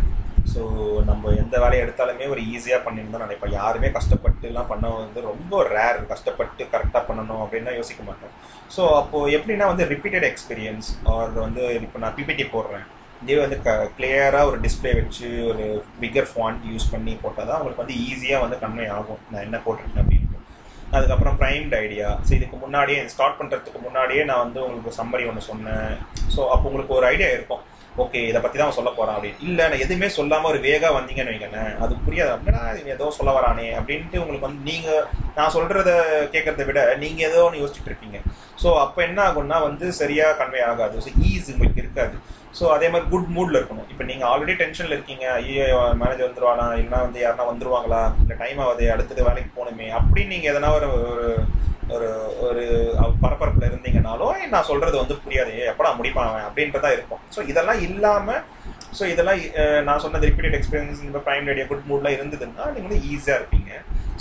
ஸோ நம்ம எந்த வேலையை எடுத்தாலுமே ஒரு ஈஸியாக பண்ணியிருந்தோம் நினைப்பேன். யாருமே கஷ்டப்பட்டுலாம் பண்ண வந்து ரொம்ப ரேர் கஷ்டப்பட்டு கரெக்டாக பண்ணணும் அப்படின்னு யோசிக்க மாட்டோம். ஸோ அப்போது எப்படின்னா வந்து ரிப்பீட்டட் எக்ஸ்பீரியன்ஸ் ஆர் வந்து இப்போ நான் பிபிடி போடுறேன். இதே வந்து க கிளியராக ஒரு டிஸ்பிளே வச்சு ஒரு பிக்கர் ஃபாண்ட் யூஸ் பண்ணி போட்டால் தான் அவங்களுக்கு வந்து ஈஸியாக வந்து கன்வே ஆகும். நான் என்ன போட்டிருக்கேன் அப்படின்னு. அதுக்கப்புறம் ப்ரைம்ட் ஐடியா ஸோ இதுக்கு முன்னாடியே ஸ்டார்ட் பண்ணுறதுக்கு முன்னாடியே நான் வந்து உங்களுக்கு சம்மரி ஒன்று சொன்னேன். ஸோ அப்போ உங்களுக்கு ஒரு ஐடியா இருக்கும். ஓகே இதை பற்றி தான் சொல்ல போகிறான் அப்படின்னு. இல்லை நான் எதுவுமே சொல்லாமல் ஒரு வேகாக வந்தீங்கன்னு வைங்களேன். அது புரியாது. அப்படின்னா ஏதோ சொல்ல வரானே அப்படின்ட்டு உங்களுக்கு வந்து நீங்கள் நான் சொல்கிறத கேட்குறத விட நீங்கள் ஏதோ ஒன்று யோசிச்சுட்டு இருப்பீங்க ஸோ அப்போ என்ன ஆகும்னா வந்து சரியாக கன்வே ஆகாது. ஸோ ஈஸ் உங்களுக்கு இருக்காது. ஸோ அதே மாதிரி குட் மூடில் இருக்கணும். இப்போ நீங்கள் ஆல்ரெடி டென்ஷனில் இருக்கீங்க. ஐயோ மேனேஜர் வந்துருவானா? இல்லைனா வந்து யாருனா வந்துருவாங்களா? இல்லை டைம் ஆகுது அடுத்தது வேலைக்கு போகணுமே. அப்படின்னு நீங்கள் எதனா ஒரு ஒரு ஒரு ஒரு பரபரப்பில் இருந்தீங்கனாலும் நான் சொல்கிறது வந்து புரியாது. எப்படா முடிப்பான் அவன்? அப்படின்றதா இருக்கும். ஸோ இதெல்லாம் இல்லாமல் ஸோ இதெல்லாம் நான் சொன்னது ரிப்பீட்டட் எக்ஸ்பீரியன்ஸ் இந்த ப்ரைம் ரேடியோ குட் மூட்லாம் இருந்ததுன்னா நீங்கள் வந்து ஈஸியாக இருப்பீங்க.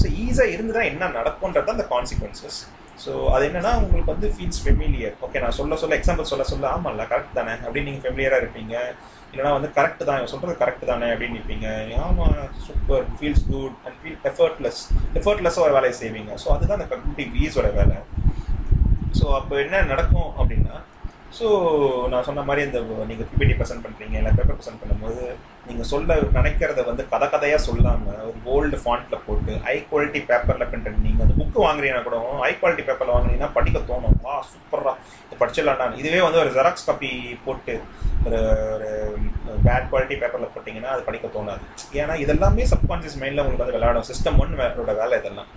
ஸோ ஈஸியாக இருந்ததுன்னா என்ன நடக்கும்ன்றது அந்த கான்சிக்வன்சஸ் ஸோ அது என்னன்னா உங்களுக்கு வந்து ஃபீல்ஸ் ஃபெமிலியர் ஓகே நான் சொல்ல சொல்ல எக்ஸாம்பிள் சொல்ல சொல்ல ஆமாம்ல கரெக்ட் தானே அப்படின்னு நீங்கள் ஃபெமிலியராக இருப்பீங்க. இல்லைனா வந்து கரெக்ட் தான் இவன் சொல்கிறது கரெக்ட் தானே அப்படின்னு நிற்பீங்க ஆமாம் super feels good and feel effortless எஃபர்ட்லெஸ்ஸாக ஒரு வேலையை செய்வீங்க. ஸோ அதுதான் அந்த கம்யூனிட்டி வீஸோட வேலை. ஸோ அப்போ என்ன நடக்கும் அப்படின்னா ஸோ நான் சொன்ன மாதிரி இந்த நீங்கள் பிபிடி ப்ரெசென்ட் பண்ணுறீங்க இல்லை பேப்பர் ப்ரெசென்ட் பண்ணும்போது நீங்கள் சொல்ல நினைக்கிறத வந்து கதை கதையாக சொல்லாமல் ஒரு கோல்டு ஃபாண்ட்டில் போட்டு ஹை குவாலிட்டி பேப்பரில் பிரிண்ட் நீங்கள் வந்து புக்கு வாங்குறீங்கன்னா கூட ஹை குவாலிட்டி பேப்பரில் வாங்குனீங்கன்னா படிக்க தோணும். வா சூப்பராக இது படிச்சிடலாம் இதுவே வந்து ஒரு ஜெராக்ஸ் காப்பி போட்டு ஒரு ஒரு பேட் குவாலிட்டி பேப்பரில் போட்டிங்கன்னா அது படிக்க தோணாது. ஏன்னா இதெல்லாமே சப்கான்ஷியஸ் மைண்டில் உங்களுக்கு வந்து விளையாடும். சிஸ்டம் ஒன்னோட வேலை இதெல்லாம்.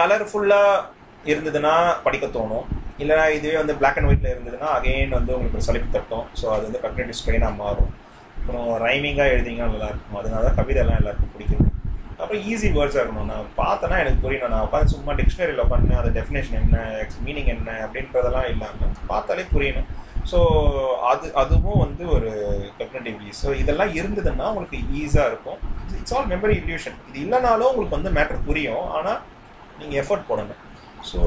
கலர்ஃபுல்லாக இருந்ததுன்னா படிக்க தோணும். இல்லைனா இதுவே வந்து பிளாக் அண்ட் ஒயிட்டில் இருந்ததுன்னா அகைன் வந்து உங்களுக்கு ஒரு தட்டும். ஸோ அது வந்து கக்னேட்டிவ் ஸ்ட்ரெயினாக மாறும். அப்புறம் ரைமிங்காக எழுதிங்கன்னா நல்லாயிருக்கும். அதனால தான் கவிதைலாம் எல்லாருக்கும் பிடிக்கும். அப்புறம் ஈஸி வேர்ட்ஸாக இருக்கணும். நான் பார்த்தேன்னா எனக்கு புரியணும். நான் உட்காந்து சும்மா டிக்ஷனரியில் உட்காந்து அந்த டெஃபினேஷன் என்ன மீனிங் என்ன அப்படின்றதெல்லாம் இல்லாமல் பார்த்தாலே புரியணும். ஸோ அது அதுவும் வந்து ஒரு டெஃபினட்டிவ்லி ஸோ இதெல்லாம் இருந்ததுன்னா உங்களுக்கு ஈஸியாக இருக்கும். இட்ஸ் ஆல் மெமரி இல்யூஷன் இது இல்லைனாலும் உங்களுக்கு வந்து மேட்ரு புரியும். ஆனால் நீங்கள் எஃபர்ட் போடணும். ஸோ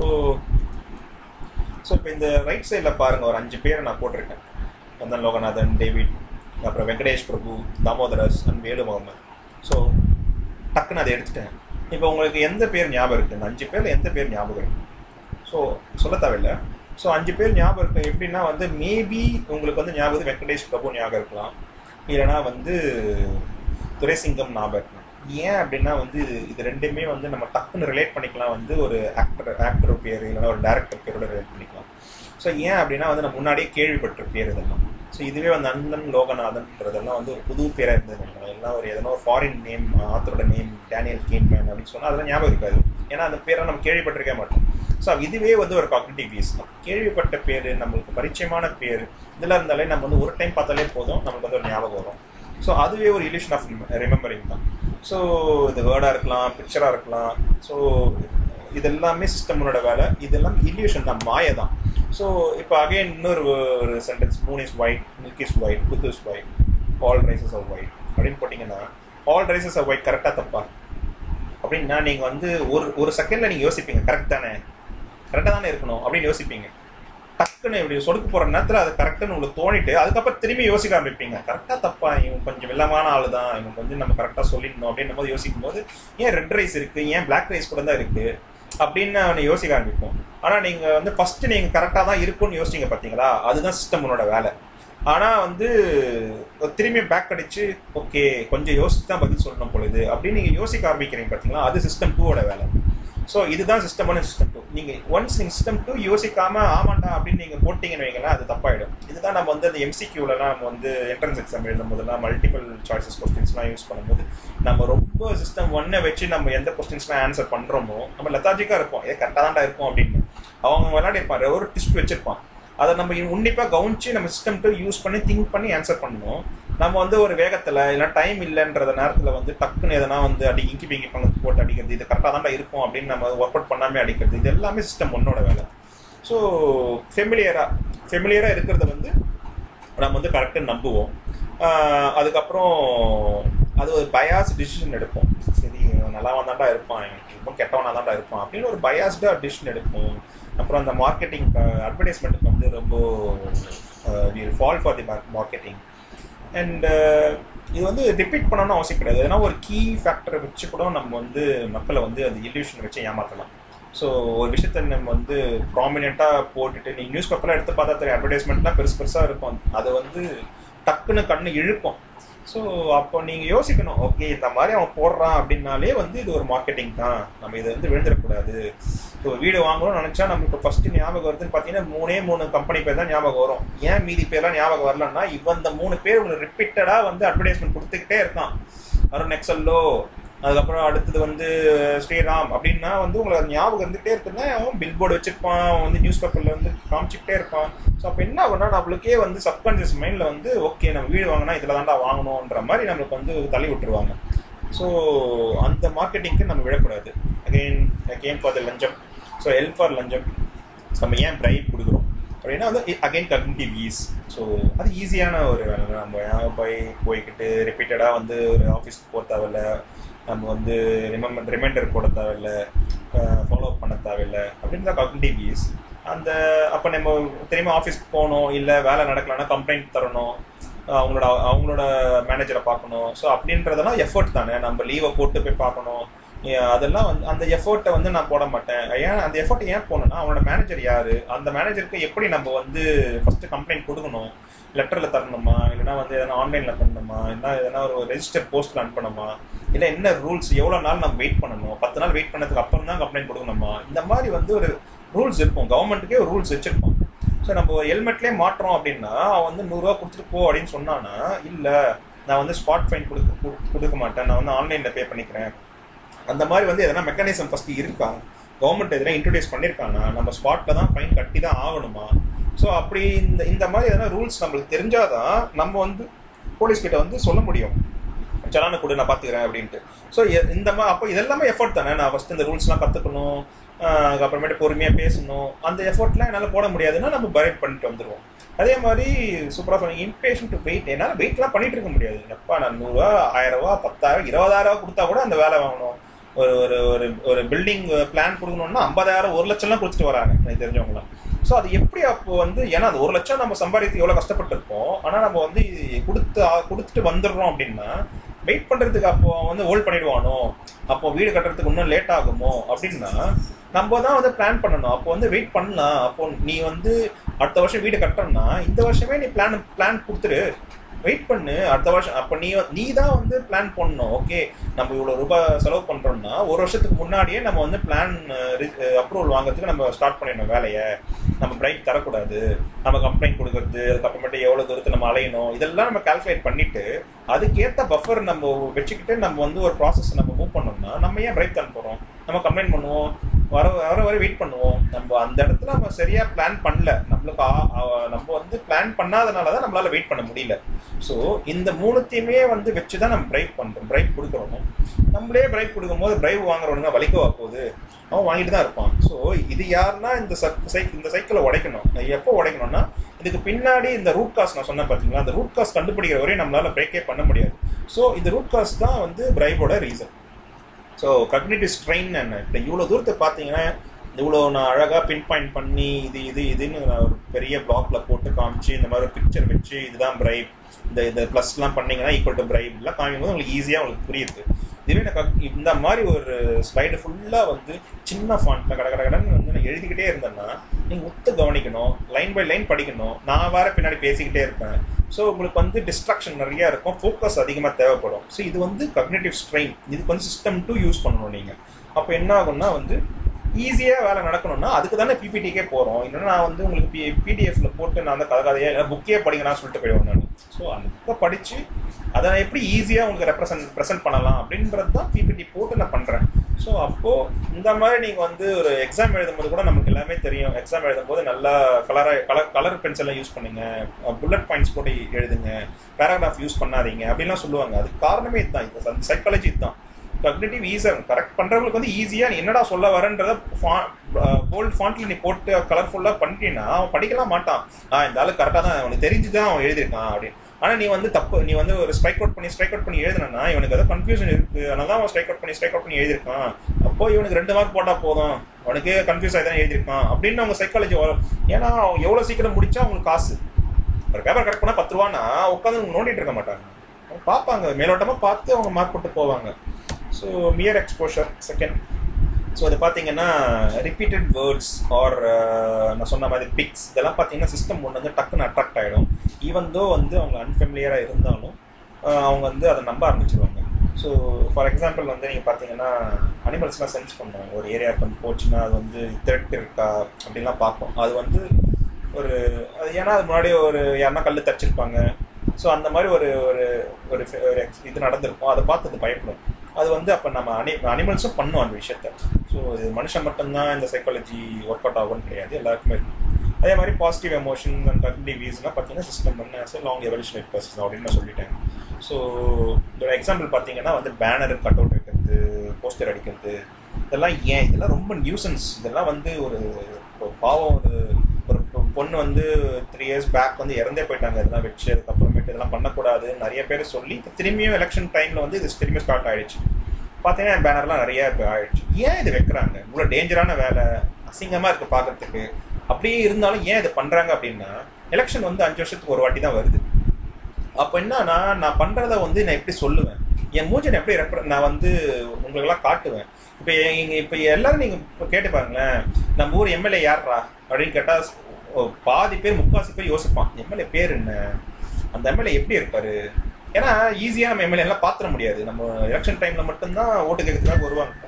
ஸோ இப்போ இந்த ரைட் சைடில் பாருங்கள் ஒரு அஞ்சு பேரை நான் போட்டிருக்கேன். கந்தன் லோகநாதன் டேவிட் அப்புறம் வெங்கடேஷ் பிரபு தாமோதரஸ் அண்ட் வேலு ஸோ டக்குன்னு அதை எடுத்துட்டேன். இப்போ உங்களுக்கு எந்த பேர் ஞாபகம் இருக்குது இந்த அஞ்சு பேரில் எந்த பேர் ஞாபகம் இருக்கு? ஸோ சொல்ல தேவையில்ல. ஸோ அஞ்சு பேர் ஞாபகம் இருக்கும் எப்படின்னா வந்து மேபி உங்களுக்கு வந்து ஞாபகம் வெங்கடேஷ் பிரபு ஞாபகம் இருக்கலாம். இல்லைன்னா வந்து துரைசிங்கம் ஞாபகம் இருக்கலாம். ஏன் அப்படின்னா வந்து இது இது ரெண்டுமே வந்து நம்ம டக்குன்னு ரிலேட் பண்ணிக்கலாம் வந்து ஒரு ஆக்டர் ஆக்டர் பேர் இல்லைன்னா ஒரு டேரக்டர் பேரோட ரிலேட் பண்ணிக்கலாம். ஸோ ஏன் அப்படின்னா வந்து நம்ம முன்னாடியே கேள்விப்பட்ட பேர் இதெல்லாம். ஸோ இதுவே வந்து அண்ணன் லோகநாதன்ன்றதெல்லாம் வந்து ஒரு புது பேராக இருந்தது. எல்லாம் ஒரு எதனா ஒரு ஃபாரின் நேம் ஆத்தரோட நேம் டேனியல் கேன்மேன் அப்படின்னு சொன்னால் அதெல்லாம் ஞாபகம் இருக்காது. ஏன்னா அந்த பேரை நம்ம கேள்விப்பட்டிருக்க மாட்டோம். ஸோ இதுவே வந்து ஒரு காக்னிட்டிவ் பீஸ் கேள்விப்பட்ட பேர் நம்மளுக்கு பரிச்சயமான பேர் இதெல்லாம் இருந்தாலே நம்ம வந்து ஒரு டைம் பார்த்தாலே போதும் நமக்கு வந்து ஒரு ஞாபகம் வரும். ஸோ அதுவே ஒரு இல்யூஷன் ஆஃப் ரிமெம்பரிங் தான். ஸோ இது வேர்டாக இருக்கலாம் பிக்சராக இருக்கலாம். ஸோ இது எல்லாமே சிஸ்டமோட வேலை. இதெல்லாம் இல்யூஷன் தான் மாய தான். ஸோ இப்போ அகைன் இன்னொரு ஒரு sentence moon is white milk is white புத் is white all rices are white அப்படின்னு போட்டிங்கன்னா ஆல் ரைசஸ் ஆர் ஒயிட் கரெக்டாக தப்பா? அப்படின்னா நீங்கள் வந்து ஒரு ஒரு செகண்டில் நீங்கள் யோசிப்பீங்க கரெக்ட் தானே? கரெக்டாக தானே இருக்கணும் அப்படின்னு யோசிப்பீங்க. டக்குன்னு இப்படி சொடுக்கு போகிற நேரத்தில் அது கரெக்டுன்னு உங்களுக்கு தோணிட்டு அதுக்கப்புறம் திரும்பி யோசிக்க ஆரம்பிப்பீங்க. கரெக்டாக தப்பா? இவன் கொஞ்சம் வெள்ளமான ஆள் தான் இவன் கொஞ்சம் நம்ம கரெக்டாக சொல்லிடணும் அப்படின்னும் போது யோசிக்கும் போது ஏன் ரெட் ரைஸ் இருக்குது ஏன் பிளாக் ரைஸ் கூட தான் இருக்குது அப்படின்னு அவனை யோசிக்க ஆரம்பிப்போம். ஆனால் நீங்கள் வந்து ஃபஸ்ட்டு நீங்கள் கரெக்டாக தான் இருக்கும்னு யோசிச்சிங்க பார்த்தீங்களா அதுதான் சிஸ்டமோட வேலை. ஆனால் வந்து திரும்பி பேக் அடிச்சு ஓகே கொஞ்சம் யோசிச்சு தான் பதில் சொல்லணும் பொழுது அப்படின்னு நீங்கள் யோசிக்க ஆரம்பிக்கிறீங்க பார்த்தீங்களா அது சிஸ்டம் டூவோட வேலை. ஸோ இதுதான் சிஸ்டமான சிஸ்டம் டூ நீங்கள் ஒன்ஸ் நீங்கள் சிஸ்டம் டூ யோசிக்காம ஆமாண்டா அப்படின்னு நீங்கள் போட்டிங்கன்னு வைங்கன்னா அது தப்பாயிடும். இதுதான் நம்ம வந்து அந்த எம்சிக்யூலலாம் நம்ம வந்து என்ட்ரன்ஸ் எக்ஸாம் எழுதும் போதெல்லாம் மல்டிபிள் சாய்ஸஸ் கொஸ்டின்ஸ்லாம் யூஸ் பண்ணும்போது நம்ம ரொம்ப சிஸ்டம் ஒன்னை வச்சு நம்ம எந்த கொஸ்டின்ஸ்லாம் ஆன்சர் பண்ணுறோமோ நம்ம லெத்தாஜிக்காக இருப்போம். ஏ கரெக்டாக தான்டா இருக்கும் அப்படின்னு. அவங்க விளையாடிருப்பான் ஒரு டிஸ்ட் வச்சிருப்பான். அதை நம்ம உன்னிப்பாக கவனிச்சு நம்ம சிஸ்டம் டூ யூஸ் பண்ணி திங்க் பண்ணி ஆன்சர் பண்ணணும். நம்ம வந்து ஒரு வேகத்தில் இல்லை டைம் இல்லைன்றத நேரத்தில் வந்து டக்குன்னு எதனா வந்து அடி இங்கி பிங்கி பங்கு போட்டு அடிக்கிறது இது கரெக்டாக தான் இருக்கும் அப்படின்னு நம்ம ஒர்க் அவுட் பண்ணாமல் அடிக்கிறது இது எல்லாமே சிஸ்டம் ஒன்னோட வேலை. ஸோ ஃபெமிலியராக ஃபெமிலியராக இருக்கிறத வந்து நம்ம வந்து கரெக்டாக நம்புவோம். அதுக்கப்புறம் அது ஒரு பயாஸ் டிசிஷன் எடுப்போம். சரி நல்லா வந்தாண்டா இருப்பான் ரொம்ப கெட்டவனா தான்டா இருப்பான் அப்படின்னு ஒரு பயாஸ்டாக டிசிஷன் எடுப்போம். அப்புறம் அந்த மார்க்கெட்டிங் அட்வர்டைஸ்மெண்ட்டுக்கு வந்து ரொம்ப fall for the marketing and uh, இது வந்து ரிப்பீட் பண்ணணும்னு அவசியம் கிடையாது. ஏன்னா ஒரு கீ ஃபேக்டரை வச்சு கூட நம்ம வந்து மக்களை வந்து அந்த இல்யூஷன் வச்சு ஏமாற்றலாம் ஸோ ஒரு விஷயத்த நம்ம வந்து ப்ராமினெண்ட்டாக போட்டுட்டு நீங்கள் நியூஸ் பேப்பர்லாம் எடுத்து பார்த்தா தெரியும் அட்வர்டைஸ்மெண்ட்லாம் பெருசு பெருசாக இருக்கும். அது வந்து டக்குன்னு கண்ணு இழுக்கும். ஸோ அப்போ நீங்கள் யோசிக்கணும் ஓகே இந்த மாதிரி அவன் போடுறான் அப்படின்னாலே வந்து இது ஒரு மார்க்கெட்டிங் தான். நம்ம இதை வந்து விழுந்துடக்கூடாது. ஸோ வீடு வாங்கணும்னு நினச்சா நமக்கு ஃபஸ்ட்டு ஞாபகம் வருதுன்னு பார்த்தீங்கன்னா மூணே மூணு கம்பெனி பேர் தான் ஞாபகம் வரும். ஏன் மீதி பேர்லாம் ஞாபகம் வரலன்னா இவன் இந்த மூணு பேர் உங்களுக்கு ரிப்பீட்டடாக வந்து அட்வர்டைஸ்மெண்ட் கொடுத்துக்கிட்டே இருக்கான். அருண் எக்ஸல்லோ அதுக்கப்புறம் அடுத்தது வந்து ஸ்ரீராம் அப்படின்னா வந்து உங்களுக்கு ஞாபகம் இருந்துகிட்டே இருக்குன்னா அவன் பில் போர்டு வச்சிருப்பான் அவன் வந்து நியூஸ் பேப்பரில் வந்து காமிச்சிக்கிட்டே இருப்பான். ஸோ அப்போ என்ன பண்ணா நம்மளுக்கே வந்து சப்கான்சியஸ் மைண்டில் வந்து ஓகே நம்ம வீடு வாங்கினா இதில் தாண்டா வாங்கணுன்ற மாதிரி நம்மளுக்கு வந்து தள்ளி விட்டுருவாங்க. ஸோ அந்த மார்க்கெட்டிங்க்கு நம்ம விழக்கூடாது. அகெயின் கேம் ஃபார் த லஞ்சம். ஸோ ஹெல்ப் ஃபார் லஞ்சம். நம்ம ஏன் பிரைப் கொடுக்குறோம்? அப்படின்னா வந்து அகைன் கக்னிட்டிவ் ஈஸ் ஸோ அது ஈஸியான ஒரு வேலை. நம்ம போய் போய்கிட்டு ரிப்பீட்டடாக வந்து ஒரு ஆஃபீஸ்க்கு போக தேவையில்ல. நம்ம வந்து ரிமெம்பர் ரிமைண்டர் போட தேவையில்ல ஃபாலோ பண்ண தேவையில்ல அப்படின்னு தான் கக்னிட்டிவ் அந்த அப்போ நம்ம திரும்ப ஆஃபீஸ்க்கு போகணும் இல்லை வேலை நடக்கலன்னா கம்ப்ளைண்ட் தரணும் அவங்களோட அவங்களோட மேனேஜரை பார்க்கணும். ஸோ அப்படின்றதெல்லாம் எஃபர்ட் தானே. நம்ம லீவை போட்டு போய் பார்க்கணும். அதெல்லாம் வந்து அந்த எஃபர்ட்டை வந்து நான் போட மாட்டேன். ஏன் அந்த எஃபர்ட் ஏன் போகணும்னா அவனோட மேனேஜர் யாரு? அந்த மேனேஜருக்கு எப்படி நம்ம வந்து ஃபஸ்ட்டு கம்ப்ளைண்ட் கொடுக்கணும்? லெட்டரில் தரணுமா? இல்லைனா வந்து எதனா ஆன்லைனில் பண்ணணுமா? இல்லைனா எதனா ஒரு ரெஜிஸ்டர் போஸ்ட்டில் அனுப்பணுமா? இல்லை என்ன ரூல்ஸ் எவ்வளோ நாள் நம்ம வெயிட் பண்ணணும்? பத்து நாள் வெயிட் பண்ணதுக்கு அப்புறம் தான் கம்ப்ளைண்ட் கொடுக்கணுமா? இந்த மாதிரி வந்து ஒரு ரூல்ஸ் இருக்கும். கவர்மெண்ட்டுக்கே ஒரு ரூல்ஸ் வச்சிருப்போம் ஸோ நம்ம ஹெல்மெட்லேயே மாட்டுறோம் அப்படின்னா அவன் வந்து நூறுரூவா கொடுத்துட்டு போ அப்படின்னு சொன்னான்னா இல்லை நான் வந்து ஸ்பாட் ஃபைன் கொடுக்க கொடுக்க மாட்டேன். நான் வந்து ஆன்லைனில் பே பண்ணிக்கிறேன். அந்த மாதிரி வந்து எதனா மெக்கானிசம் ஃபஸ்ட்டு இருக்கா? கவர்மெண்ட் எதனா இன்ட்ரடியூஸ் பண்ணியிருக்காங்கன்னா நம்ம ஸ்பாட்டில் தான் ஃபைன் கட்டி தான் ஆகணுமா? ஸோ அப்படி இந்த இந்த மாதிரி எதனா ரூல்ஸ் நம்மளுக்கு தெரிஞ்சாதான் நம்ம வந்து போலீஸ் கிட்ட வந்து சொல்ல முடியும். சலான கொடு நான் பார்த்துக்கிறேன் அப்படின்ட்டு. ஸோ இந்த மாதிரி அப்போ இதெல்லாமே எஃபர்ட் தானே? நான் ஃபஸ்ட்டு இந்த ரூல்ஸ்லாம் கற்றுக்கணும் அதுக்கப்புறமேட்டு பொறுமையாக பேசணும். அந்த எஃபர்ட்லாம் என்னால் போட முடியாதுன்னா நம்ம பரேட் பண்ணிட்டு வந்துடுவோம் அதே மாதிரி சூப்பராக சொன்னீங்க இம்பேஷன் டு வெயிட் என்னால் வெயிட்லாம் பண்ணிட்டு இருக்க முடியாது. எப்பா நான் நூறுரூவா ஆயிரரூவா பத்தாயிரம் இருபதாயிரரூவா கொடுத்தா கூட அந்த வேலை வாங்கணும். ஒரு ஒரு ஒரு ஒரு பில்டிங் பிளான் uh, கொடுக்கணும்னா ஐம்பதாயிரம் ஒரு லட்சம்லாம் கொடுத்துட்டு வராங்க எனக்கு தெரிஞ்சவங்களாம் ஸோ அது எப்படி அப்போ வந்து ஏன்னா அது ஒரு லட்சம் நம்ம சம்பாதித்து எவ்வளோ கஷ்டப்பட்டுருப்போம் ஆனால் நம்ம வந்து கொடுத்து கொடுத்துட்டு வந்துடுறோம் அப்படின்னா வெயிட் பண்ணுறதுக்கு அப்போ வந்து ஹோல்ட் பண்ணிடுவானோ? அப்போ வீடு கட்டுறதுக்கு இன்னும் லேட் ஆகுமோ? அப்படின்னா நம்ம தான் வந்து பிளான் பண்ணணும். அப்போ வந்து வெயிட் பண்ணலாம். அப்போ நீ வந்து அடுத்த வருஷம் வீடு கட்டணும்னா இந்த வருஷமே நீ பிளான் பிளான் கொடுத்துரு வெயிட் பண்ணு அடுத்த வருஷம் அப்போ நீ நீ தான் வந்து பிளான் பண்ணணும் ஓகே நம்ம இவ்வளோ ரூபாய் செலவு பண்ணுறோம்னா ஒரு வருஷத்துக்கு முன்னாடியே நம்ம வந்து பிளான் அப்ரூவல் வாங்குறதுக்கு நம்ம ஸ்டார்ட் பண்ணிடணும் வேலையை. நம்ம பிரைட் தரக்கூடாது. நம்ம கம்ப்ளைண்ட் கொடுக்கறது அதுக்கப்புறமேட்டு எவ்வளோ தூரத்தை நம்ம அலையணும் இதெல்லாம் நம்ம கால்குலேட் பண்ணிட்டு அதுக்கேற்ற பஃபர் நம்ம வச்சுக்கிட்டு நம்ம வந்து ஒரு ப்ராசஸ் நம்ம மூவ் பண்ணோம்னா நம்ம ஏன் பிரைட் தர போகிறோம் நம்ம கம்ப்ளைண்ட் பண்ணுவோம். வர வர வர வெயிட் பண்ணுவோம். நம்ம அந்த இடத்துல நம்ம சரியா பிளான் பண்ணல. நம்மளுக்கு நம்ம வந்து பிளான் பண்ணாதனால தான் நம்மளால வெயிட் பண்ண முடியல. ஸோ இந்த மூணுத்தையுமே வந்து வச்சு தான் நம்ம பிரைட் பண்ணுறோம் பிரைட் கொடுக்குறோம்? நம்மளே பிரைட் கொடுக்கும்போது பிரைவ் வாங்குறவனுங்க வலிக்கவா போகுது? அவன் வாங்கிட்டு தான் இருப்பான். ஸோ இது யாருன்னா இந்த சைக் இந்த சைக்கிளை உடைக்கணும். எப்போ உடைக்கணும்னா இதுக்கு பின்னாடி இந்த ரூட் காஸ்ட் நான் சொன்னேன் பார்த்தீங்களா அந்த ரூட் காஸ்ட் கண்டுபிடிக்கிற வரையும் நம்மளால பிரேக்கே பண்ண முடியாது. ஸோ இந்த ரூட் காஸ்ட் தான் வந்து பிரைவோட ரீசன் ஸோ கக்னிட்டிவ் ஸ்ட்ரெயின் என்ன? இப்போ இவ்வளோ தூரத்தை பார்த்தீங்கன்னா இவ்வளோ நான் அழகாக பின் பாயிண்ட் பண்ணி இது இது இதுன்னு நான் ஒரு பெரிய பிளாக்ல போட்டு காமிச்சு இந்த மாதிரி ஒரு பிக்சர் வச்சு இதுதான் பிரைப் இந்த இந்த ப்ளஸ்லாம் பண்ணீங்கன்னா ஈக்குவல் டு பிரைப்லாம் காமிக்கும்போது உங்களுக்கு ஈஸியாக உங்களுக்கு புரியுது. திடீர்னு இந்த மாதிரி ஒரு ஸ்லைடு ஃபுல்லாக வந்து சின்ன ஃபாண்ட்டில் கட கட கடன்னு வந்து நான் எழுதிக்கிட்டே இருந்தேன்னா நீங்கள் உத்து கவனிக்கணும் லைன் பை லைன் படிக்கணும். நான் வேற பின்னாடி பேசிக்கிட்டே இருப்பேன். ஸோ உங்களுக்கு வந்து டிஸ்ட்ராக்ஷன் நிறையா இருக்கும் ஃபோக்கஸ் அதிகமாக தேவைப்படும். ஸோ இது வந்து கக்னேட்டிவ் ஸ்ட்ரெயின் இதுக்கு வந்து சிஸ்டம் டூ யூஸ் பண்ணணும் நீங்கள் அப்போ என்ன ஆகும்னா வந்து ஈஸியாக வேலை நடக்கணும்னா அதுக்கு தானே பிபிடிக்கே போகிறோம் இல்லைன்னா நான் வந்து உங்களுக்கு பி பிடிஎஃப்ல போட்டு நான் அந்த கதை கதையாக இல்லை புக்கே படிங்கன்னு சொல்லிட்டு போயிடுவேன் நான். ஸோ அந்த புக்கை படித்து அதை நான் எப்படி ஈஸியாக உங்களுக்கு ரெப்ரசன்ட் ப்ரெசென்ட் பண்ணலாம் அப்படின்றது தான் பிபிடி போட்டு நான் பண்ணுறேன் ஸோ அப்போது இந்த மாதிரி நீங்கள் வந்து ஒரு எக்ஸாம் எழுதும்போது கூட நமக்கு எல்லாமே தெரியும். எக்ஸாம் எழுதும்போது நல்லா கலராக கலர் கலர் பென்சிலாம் யூஸ் பண்ணுங்க. புல்லட் பாயிண்ட்ஸ் போட்டு எழுதுங்க. பேராகிராஃப் யூஸ் பண்ணாதீங்க. அப்படின்லாம் சொல்லுவாங்க. அதுக்கு காரணமே இதுதான். இது சைக்காலஜி இதுதான். கக்னேட்டிவ் ஈஸியாக கரெக்ட் பண்ணுறவங்களுக்கு வந்து ஈஸியாக நீ என்னடா சொல்ல வரன்றத போல்ட் ஃபாண்ட்ல நீ போட்டு கலர்ஃபுல்லாக பண்ணிட்டீங்கன்னா அவன் படிக்கலாம் மாட்டான். ஆ இந்த ஆளு கரெக்டாக தான் அவனுக்கு தெரிஞ்சு தான் அவன் எழுதியிருக்கான் அப்படின்னு. ஆனால் நீ வந்து தப்பு நீ வந்து ஒரு ஸ்ட்ரைக் அவுட் பண்ணி ஸ்ட்ரைக் அவுட் பண்ணி எழுதுனா இவனுக்கு ஏதோ கன்ஃபியூஷன் இருக்கு. அதனால தான் அவன் ஸ்ட்ரைக் அவுட் பண்ணி ஸ்ட்ரைக் அவுட் பண்ணி எழுதியிருக்கான். அப்போ இவனுக்கு ரெண்டு மார்க் போட்டால் போதும். அவனுக்கு கன்ஃபியூஸ் ஆகி தான் எழுதியிருக்கான். அப்படின்னு அவங்க சைக்காலஜி வரும் ஏன்னா அவன் எவ்வளோ சீக்கிரம் முடிச்சா அவங்களுக்கு காசு. ஒரு பேப்பர் கரெக்ட் பண்ணால் பத்து ரூபானா உட்காந்து நோண்டிட்டு இருக்க மாட்டாங்க. பார்ப்பாங்க. மேலோட்டமாக பார்த்து அவங்க மார்க் போட்டு போவாங்க. So mere exposure second so அது பார்த்தீங்கன்னா ரிப்பீட்டட் வேர்ட்ஸ் ஆர் நான் சொன்ன மாதிரி பிக்ஸ் இதெல்லாம் பார்த்தீங்கன்னா சிஸ்டம் ஒன்று வந்து டக்குன்னு அட்ராக்ட் ஆகிடும் ஈவன் தோ வந்து அவங்க அன்ஃபெமிலியராக இருந்தாலும் அவங்க வந்து அதை நம்ப ஆரம்பிச்சிருவாங்க. ஸோ ஃபார் எக்ஸாம்பிள் வந்து நீங்கள் பார்த்தீங்கன்னா அனிமல்ஸ்லாம் சென்ஸ் பண்ணுவாங்க ஒரு ஏரியாவுக்கு வந்து போச்சுன்னா அது வந்து த்ரெட் இருக்கா? அப்படின்லாம் பார்ப்போம். அது வந்து ஒரு அது ஏன்னா அது முன்னாடி ஒரு யாருன்னா கல் தச்சிருப்பாங்க. ஸோ அந்த மாதிரி ஒரு ஒரு ஒரு இது நடந்திருக்கும். அதை பார்த்து அது பயப்படும். அது வந்து அப்போ நம்ம அனி அனிமல்ஸும் பண்ணும் அந்த விஷயத்த. ஸோ இது மனுஷன் மட்டும்தான் இந்த சைக்காலஜி ஒர்க் அவுட் ஆகும்னு கிடையாது. எல்லாருக்குமே இருக்கும். அதே மாதிரி பாசிட்டிவ் எமோஷன் அண்ட் கக்னிட்டிவ் வீஸ்லாம் பார்த்தீங்கன்னா சிஸ்டம் பண்ண லாங் எவல்யூஷனரி ப்ராசஸ் அப்படின்னு நான் சொல்லிட்டேன். ஸோ இதோட எக்ஸாம்பிள் பார்த்தீங்கன்னா வந்து பேனர் கட் அவுட் வைக்கிறது போஸ்டர் அடிக்கிறது இதெல்லாம் ஏன்? இதெல்லாம் ரொம்ப நியூசன்ஸ் இதெல்லாம் வந்து ஒரு பாவம் ஒரு பொண்ணு வந்து த்ரீ இயர்ஸ் பேக் வந்து இறந்தே போயிட்டாங்க. இதெல்லாம் வச்சு அதுக்கப்புறமேட்டு இதெல்லாம் பண்ணக்கூடாது. நிறைய பேர் சொல்லி திரும்பியும் எலெக்ஷன் டைமில் வந்து இது திரும்பி ஸ்டார்ட் ஆயிடுச்சு. பார்த்தீங்கன்னா பேனர்லாம் நிறைய இப்போ ஆயிடுச்சு. ஏன் இது வைக்கிறாங்க? இவ்வளோ டேஞ்சரான வேலை. அசிங்கமாக இருக்குது பார்க்கறதுக்கு அப்படியே இருந்தாலும் ஏன் இது பண்ணுறாங்க அப்படின்னா எலெக்ஷன் வந்து அஞ்சு வருஷத்துக்கு ஒரு வாட்டி தான் வருது. அப்போ என்னன்னா நான் பண்ணுறத வந்து நான் எப்படி சொல்லுவேன்? என் மூஞ்சை நான் எப்படி ரெப்ர நான் வந்து உங்களுக்கெல்லாம் காட்டுவேன். இப்போ இங்க இப்போ எல்லாரும் நீங்கள் இப்போ கேட்டு பாருங்களேன். நம்ம ஊர் எம்எல்ஏ யார்ரா அப்படின்னு கேட்டால் பாதி பேர் முக்காசி பேர் யோசிப்பான் எம்எல்ஏ பேர் என்ன? அந்த எம்எல்ஏ எப்படி இருப்பாரு? ஏன்னா ஈஸியா நம்ம எம்எல்ஏ எல்லாம் பாத்திர முடியாது. நம்ம எலெக்ஷன் டைம்ல மட்டும்தான் ஓட்டு கேட்கறதுக்காக வருவாங்க.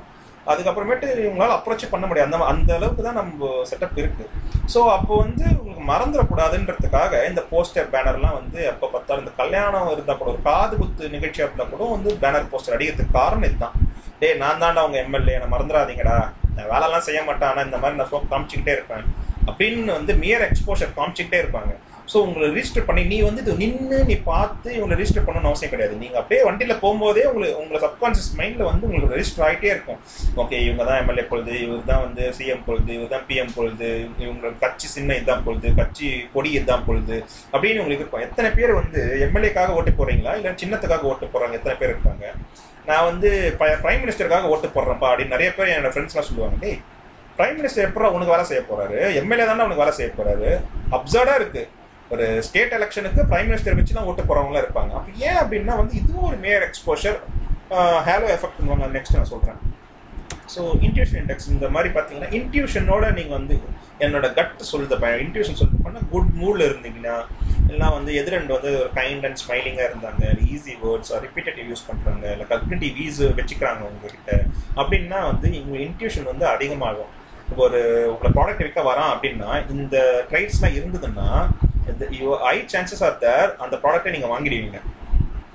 அதுக்கப்புறமேட்டு இவங்களால அப்ரோச்சே பண்ண முடியாது. அந்த அந்த அளவுக்கு தான் நம்ம செட்டப் இருக்கு. ஸோ அப்போ வந்து உங்களுக்கு மறந்துடக்கூடாதுன்றதுக்காக இந்த போஸ்டர் பேனர்லாம் வந்து எப்போ பார்த்தாலும் இந்த கல்யாணம் இருந்தால் கூட ஒரு காது குத்து நிகழ்ச்சியாக இருந்தால் கூட வந்து பேனர் போஸ்டர் அடிக்கிறதுக்கு காரணம் இதுதான். டேய் நான் தான்டா அவங்க எம்எல்ஏ நான் மறந்துடாதீங்கடா. நான் வேலைலாம் செய்ய மாட்டேன். ஆனால் இந்த மாதிரி நான் சோப் காமிச்சிக்கிட்டே இருப்பேன். அப்படின்னு வந்து மியர் எக்ஸ்போஷர் காமிச்சிக்கிட்டே இருப்பாங்க. ஸோ உங்களை ரிஜிஸ்டர் பண்ணி நீ வந்து இது நின்று நீ பார்த்து இவங்களை ரிஜிஸ்டர் பண்ணணும்னு அவசியம் கிடையாது. நீங்கள் அப்படியே வண்டியில் போகும்போதே உங்களுக்கு உங்களை சப்கான்சியஸ் மைண்டில் வந்து உங்களுக்கு ரெஜிஸ்டர் ஆகிட்டே இருக்கும். ஓகே இவங்க தான் எம்எல்ஏ பொழுது இவர் தான் வந்து சிஎம் பொழுது இவர் தான் பிஎம் பொழுது இவங்களோட கட்சி சின்ன இதுதான் பொழுது கட்சி கொடி இதுதான் பொழுது அப்படின்னு உங்களுக்கு இருக்கும். எத்தனை பேர் வந்து எம்எல்ஏக்காக ஓட்டு போகிறீங்களா இல்லை சின்னத்துக்காக ஓட்டு போகிறாங்க எத்தனை பேர் இருக்காங்க? நான் வந்து பிரைம் மினிஸ்டருக்காக ஓட்டு போடுறேன்ப்பா அப்படின்னு நிறைய பேர் என்னோட ஃப்ரெண்ட்ஸ்லாம் சொல்லுவாங்க. டேய் பிரைம் மினிஸ்டர் எப்போ உனக்கு வேலை செய்ய போறாரு? எம்எல்ஏ தானே உனக்கு வேலை செய்ய போறாரு. அப்சர்டா இருக்கு. ஒரு ஸ்டேட் எலெக்ஷனுக்கு பிரைம் மினிஸ்டர் வச்சு தான் ஓட்டு போறவங்களாம் இருப்பாங்க. அப்போ ஏன் அப்படின்னா வந்து இதுவும் ஒரு மேயர் எக்ஸ்போஷர் ஹேலோ எஃபெக்ட் பண்ணுவாங்க நெக்ஸ்ட் நான் சொல்றேன். ஸோ இன்ட்யூஷன் இண்டெக்ஸ் இந்த மாதிரி பார்த்தீங்கன்னா இன்ட்யூஷனோட நீங்கள் வந்து என்னோட கட் சொல்லுது இன்ட்யூஷன் சொல்லுது பண்ணால் குட் மூடில் இருந்தீங்கன்னா எல்லாம் வந்து எதிரெண்டு வந்து ஒரு கைண்ட் அண்ட் ஸ்மைலிங்காக இருந்தாங்க ஈஸி வேர்ட்ஸ் ரிப்பீட்டடிவ் யூஸ் பண்ணுறாங்க இல்லை கக்னிட்டிவ் வீஸ் வச்சுக்கிறாங்க உங்ககிட்ட. அப்படின்னா வந்து இவங்க இன்ட்யூஷன் வந்து அதிகமாகும். ஒரு உங்களை ப்ராடக்ட் விற்க வரான் அப்படின்னா இந்த ட்ரைட்ஸ்லாம் இருந்ததுன்னா ஐ சான்சஸ் ஆர் தேர் அந்த ப்ராடக்ட்டை நீங்கள் வாங்கிடுவீங்க.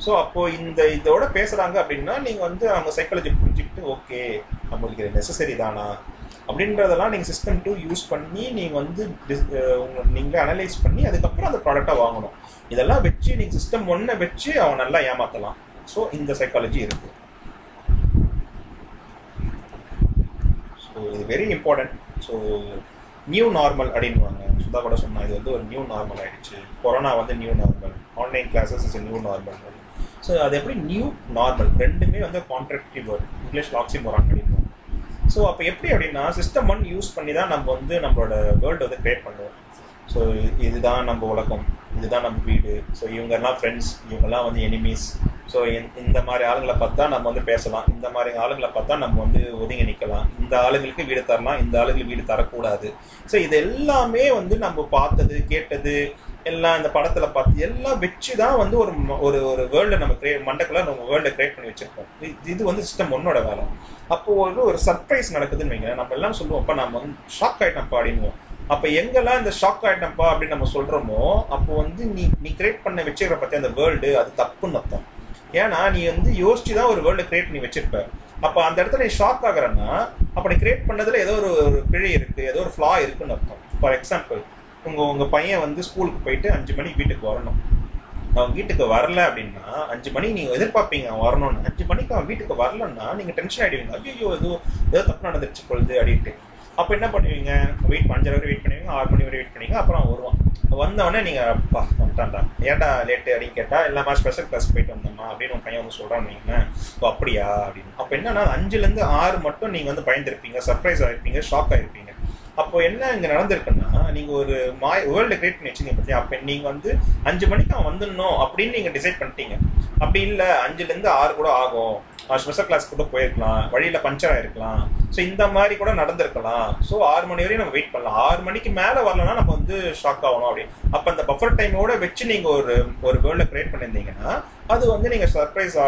ஸோ அப்போ இந்த இதோட பேசுகிறாங்க அப்படின்னா நீங்கள் வந்து அவங்க சைக்காலஜி புரிஞ்சுக்கிட்டு ஓகே நம்மளுக்கு இது நெசசரி தானா? அப்படின்றதெல்லாம் நீங்கள் சிஸ்டம் டூ யூஸ் பண்ணி நீங்கள் வந்து uh, நீங்களே அனலைஸ் பண்ணி அதுக்கப்புறம் அந்த ப்ராடக்டை வாங்கணும். இதெல்லாம் வச்சு நீங்கள் சிஸ்டம் ஒன்றை வச்சு அவன் நல்லா ஏமாற்றலாம் ஸோ இந்த சைக்காலஜி இருக்குது ஸோ இது very important so new normal அப்படின்வாங்க சுதா கூட சொன்னால் இது வந்து ஒரு நியூ நார்மல் ஆயிடுச்சு. கொரோனா வந்து new normal online classes is new normal so அது எப்படி? நியூ நார்மல் ரெண்டுமே வந்து கான்ட்ராக்டிவ் வேர்ட் இங்கிலீஷ் லாக்ஸி போகிறாங்க அப்படின்னு ஸோ அப்போ எப்படி அப்படின்னா சிஸ்டம் ஒன் யூஸ் பண்ணி தான் நம்ம வந்து நம்மளோட வேர்ல்டு வந்து கிரியேட் பண்ணுவோம். ஸோ இதுதான் நம்ம உலகம். இதுதான் நம்ம வீடு. ஸோ இவங்கெல்லாம் ஃப்ரெண்ட்ஸ் இவங்கெல்லாம் வந்து எனிமீஸ் ஸோ இந்த மாதிரி ஆளுங்களை பார்த்தா நம்ம வந்து பேசலாம். இந்த மாதிரி ஆளுங்களை பார்த்தா நம்ம வந்து ஒதுங்கி நிற்கலாம் இந்த ஆளுங்களுக்கு வீடு தரலாம். இந்த ஆளுங்களுக்கு வீடு தரக்கூடாது. ஸோ இது எல்லாமே வந்து நம்ம பார்த்தது கேட்டது எல்லாம் இந்த படத்தில் பார்த்து எல்லாம் வச்சு தான் வந்து ஒரு ஒரு ஒரு வேர்ல்டை நம்ம கிரே மண்டக்குள்ள நம்ம வேர்ல்டை கிரியேட் பண்ணி வச்சிருக்கோம். இது- இது வந்து சிஸ்டம் ஒன்னோட வேலை. அப்போது ஒரு ஒரு சர்ப்ரைஸ் நடக்குதுன்னு வைங்க நம்ம எல்லாம் சொல்லுவோம் அப்போ நம்ம வந்து ஷாக் ஆயிட்டோம்ப்பா அப்படின்வோம். அப்ப எங்கெல்லாம் இந்த ஷாக் ஆயிட்டப்பா அப்படின்னு நம்ம சொல்றோமோ அப்போ வந்து நீ நீ கிரியேட் பண்ண வச்சுக்கிற பத்தி அந்த வேர்ல்டு அது தப்புன்னு அர்த்தம். ஏன்னா நீ வந்து யோசிச்சு தான் ஒரு வேர்ல்டு கிரியேட் பண்ணி வச்சிருப்ப. அப்ப அந்த இடத்துல நீ ஷாக் ஆகுறன்னா அப்ப நீ கிரியேட் பண்ணதுல ஏதோ ஒரு ஒரு பிழை இருக்கு ஏதோ ஒரு ஃப்ளா இருக்குன்னு அர்த்தம். ஃபார் எக்ஸாம்பிள் உங்க உங்க பையன் வந்து ஸ்கூலுக்கு போயிட்டு அஞ்சு மணிக்கு வீட்டுக்கு வரணும். அவன் வீட்டுக்கு வரல அப்படின்னா அஞ்சு மணி நீங்க எதிர்பார்ப்பீங்க அவன் வரணும்னு. அஞ்சு மணிக்கு அவன் வீட்டுக்கு வரலன்னா நீங்க டென்ஷன் ஆயிடுவீங்க. ஐயோ ஏதோ ஏதோ தப்பு நடந்துருச்சு பொழுது அப்படின்ட்டு. அப்போ என்ன பண்ணுவீங்க? வெயிட் அஞ்சரை வரை வெயிட் பண்ணுவீங்க ஆறு மணி வரை வெயிட் பண்ணுவீங்க அப்புறம் வருவான். வந்தவொடனே நீங்கள் அப்பா வந்துட்டான்டா. ஏன்டா லேட்டு அப்படின்னு கேட்டால் எல்லாமே ஸ்பெஷல் கிளாஸ் போயிட்டு வந்தோம்மா அப்படின்னு உங்கள் பையன் வந்து சொல்கிறான்னு வைங்களேன். ஓ அப்படியா? அப்படின்னு. அப்போ என்னன்னா அஞ்சுலேருந்து ஆறு மட்டும் நீங்கள் வந்து பயந்துருப்பீங்க சர்ப்ரைஸ் ஆகிருப்பீங்க ஷாக் ஆகிருப்பீங்க அப்போ என்ன இங்க நடந்திருக்குன்னா நீங்க ஒரு மாய் வேர்ல்டு கிரியேட் பண்ணி வச்சீங்க பத்தியா? அப்ப நீங்க வந்து அஞ்சு மணிக்கு அவன் வந்துடணும் அப்படின்னு நீங்க டிசைட் பண்ணிட்டீங்க. அப்படி இல்ல அஞ்சுல இருந்து ஆறு கூட ஆகும். ஸ்பெஷல் கிளாஸ் கூட போயிருக்கலாம். வழியில பஞ்சர் ஆயிருக்கலாம். ஸோ இந்த மாதிரி கூட நடந்திருக்கலாம். ஸோ ஆறு மணி வரையும் நம்ம வெயிட் பண்ணலாம். ஆறு மணிக்கு மேலே வரலன்னா நம்ம வந்து ஷாக் ஆகணும் அப்படின்னு அப்ப அந்த பஃபர் டைமோட வச்சு நீங்க ஒரு ஒரு வேர்ல்ட கிரியேட் பண்ணியிருந்தீங்கன்னா அது வந்து நீங்க சர்ப்ரைஸ்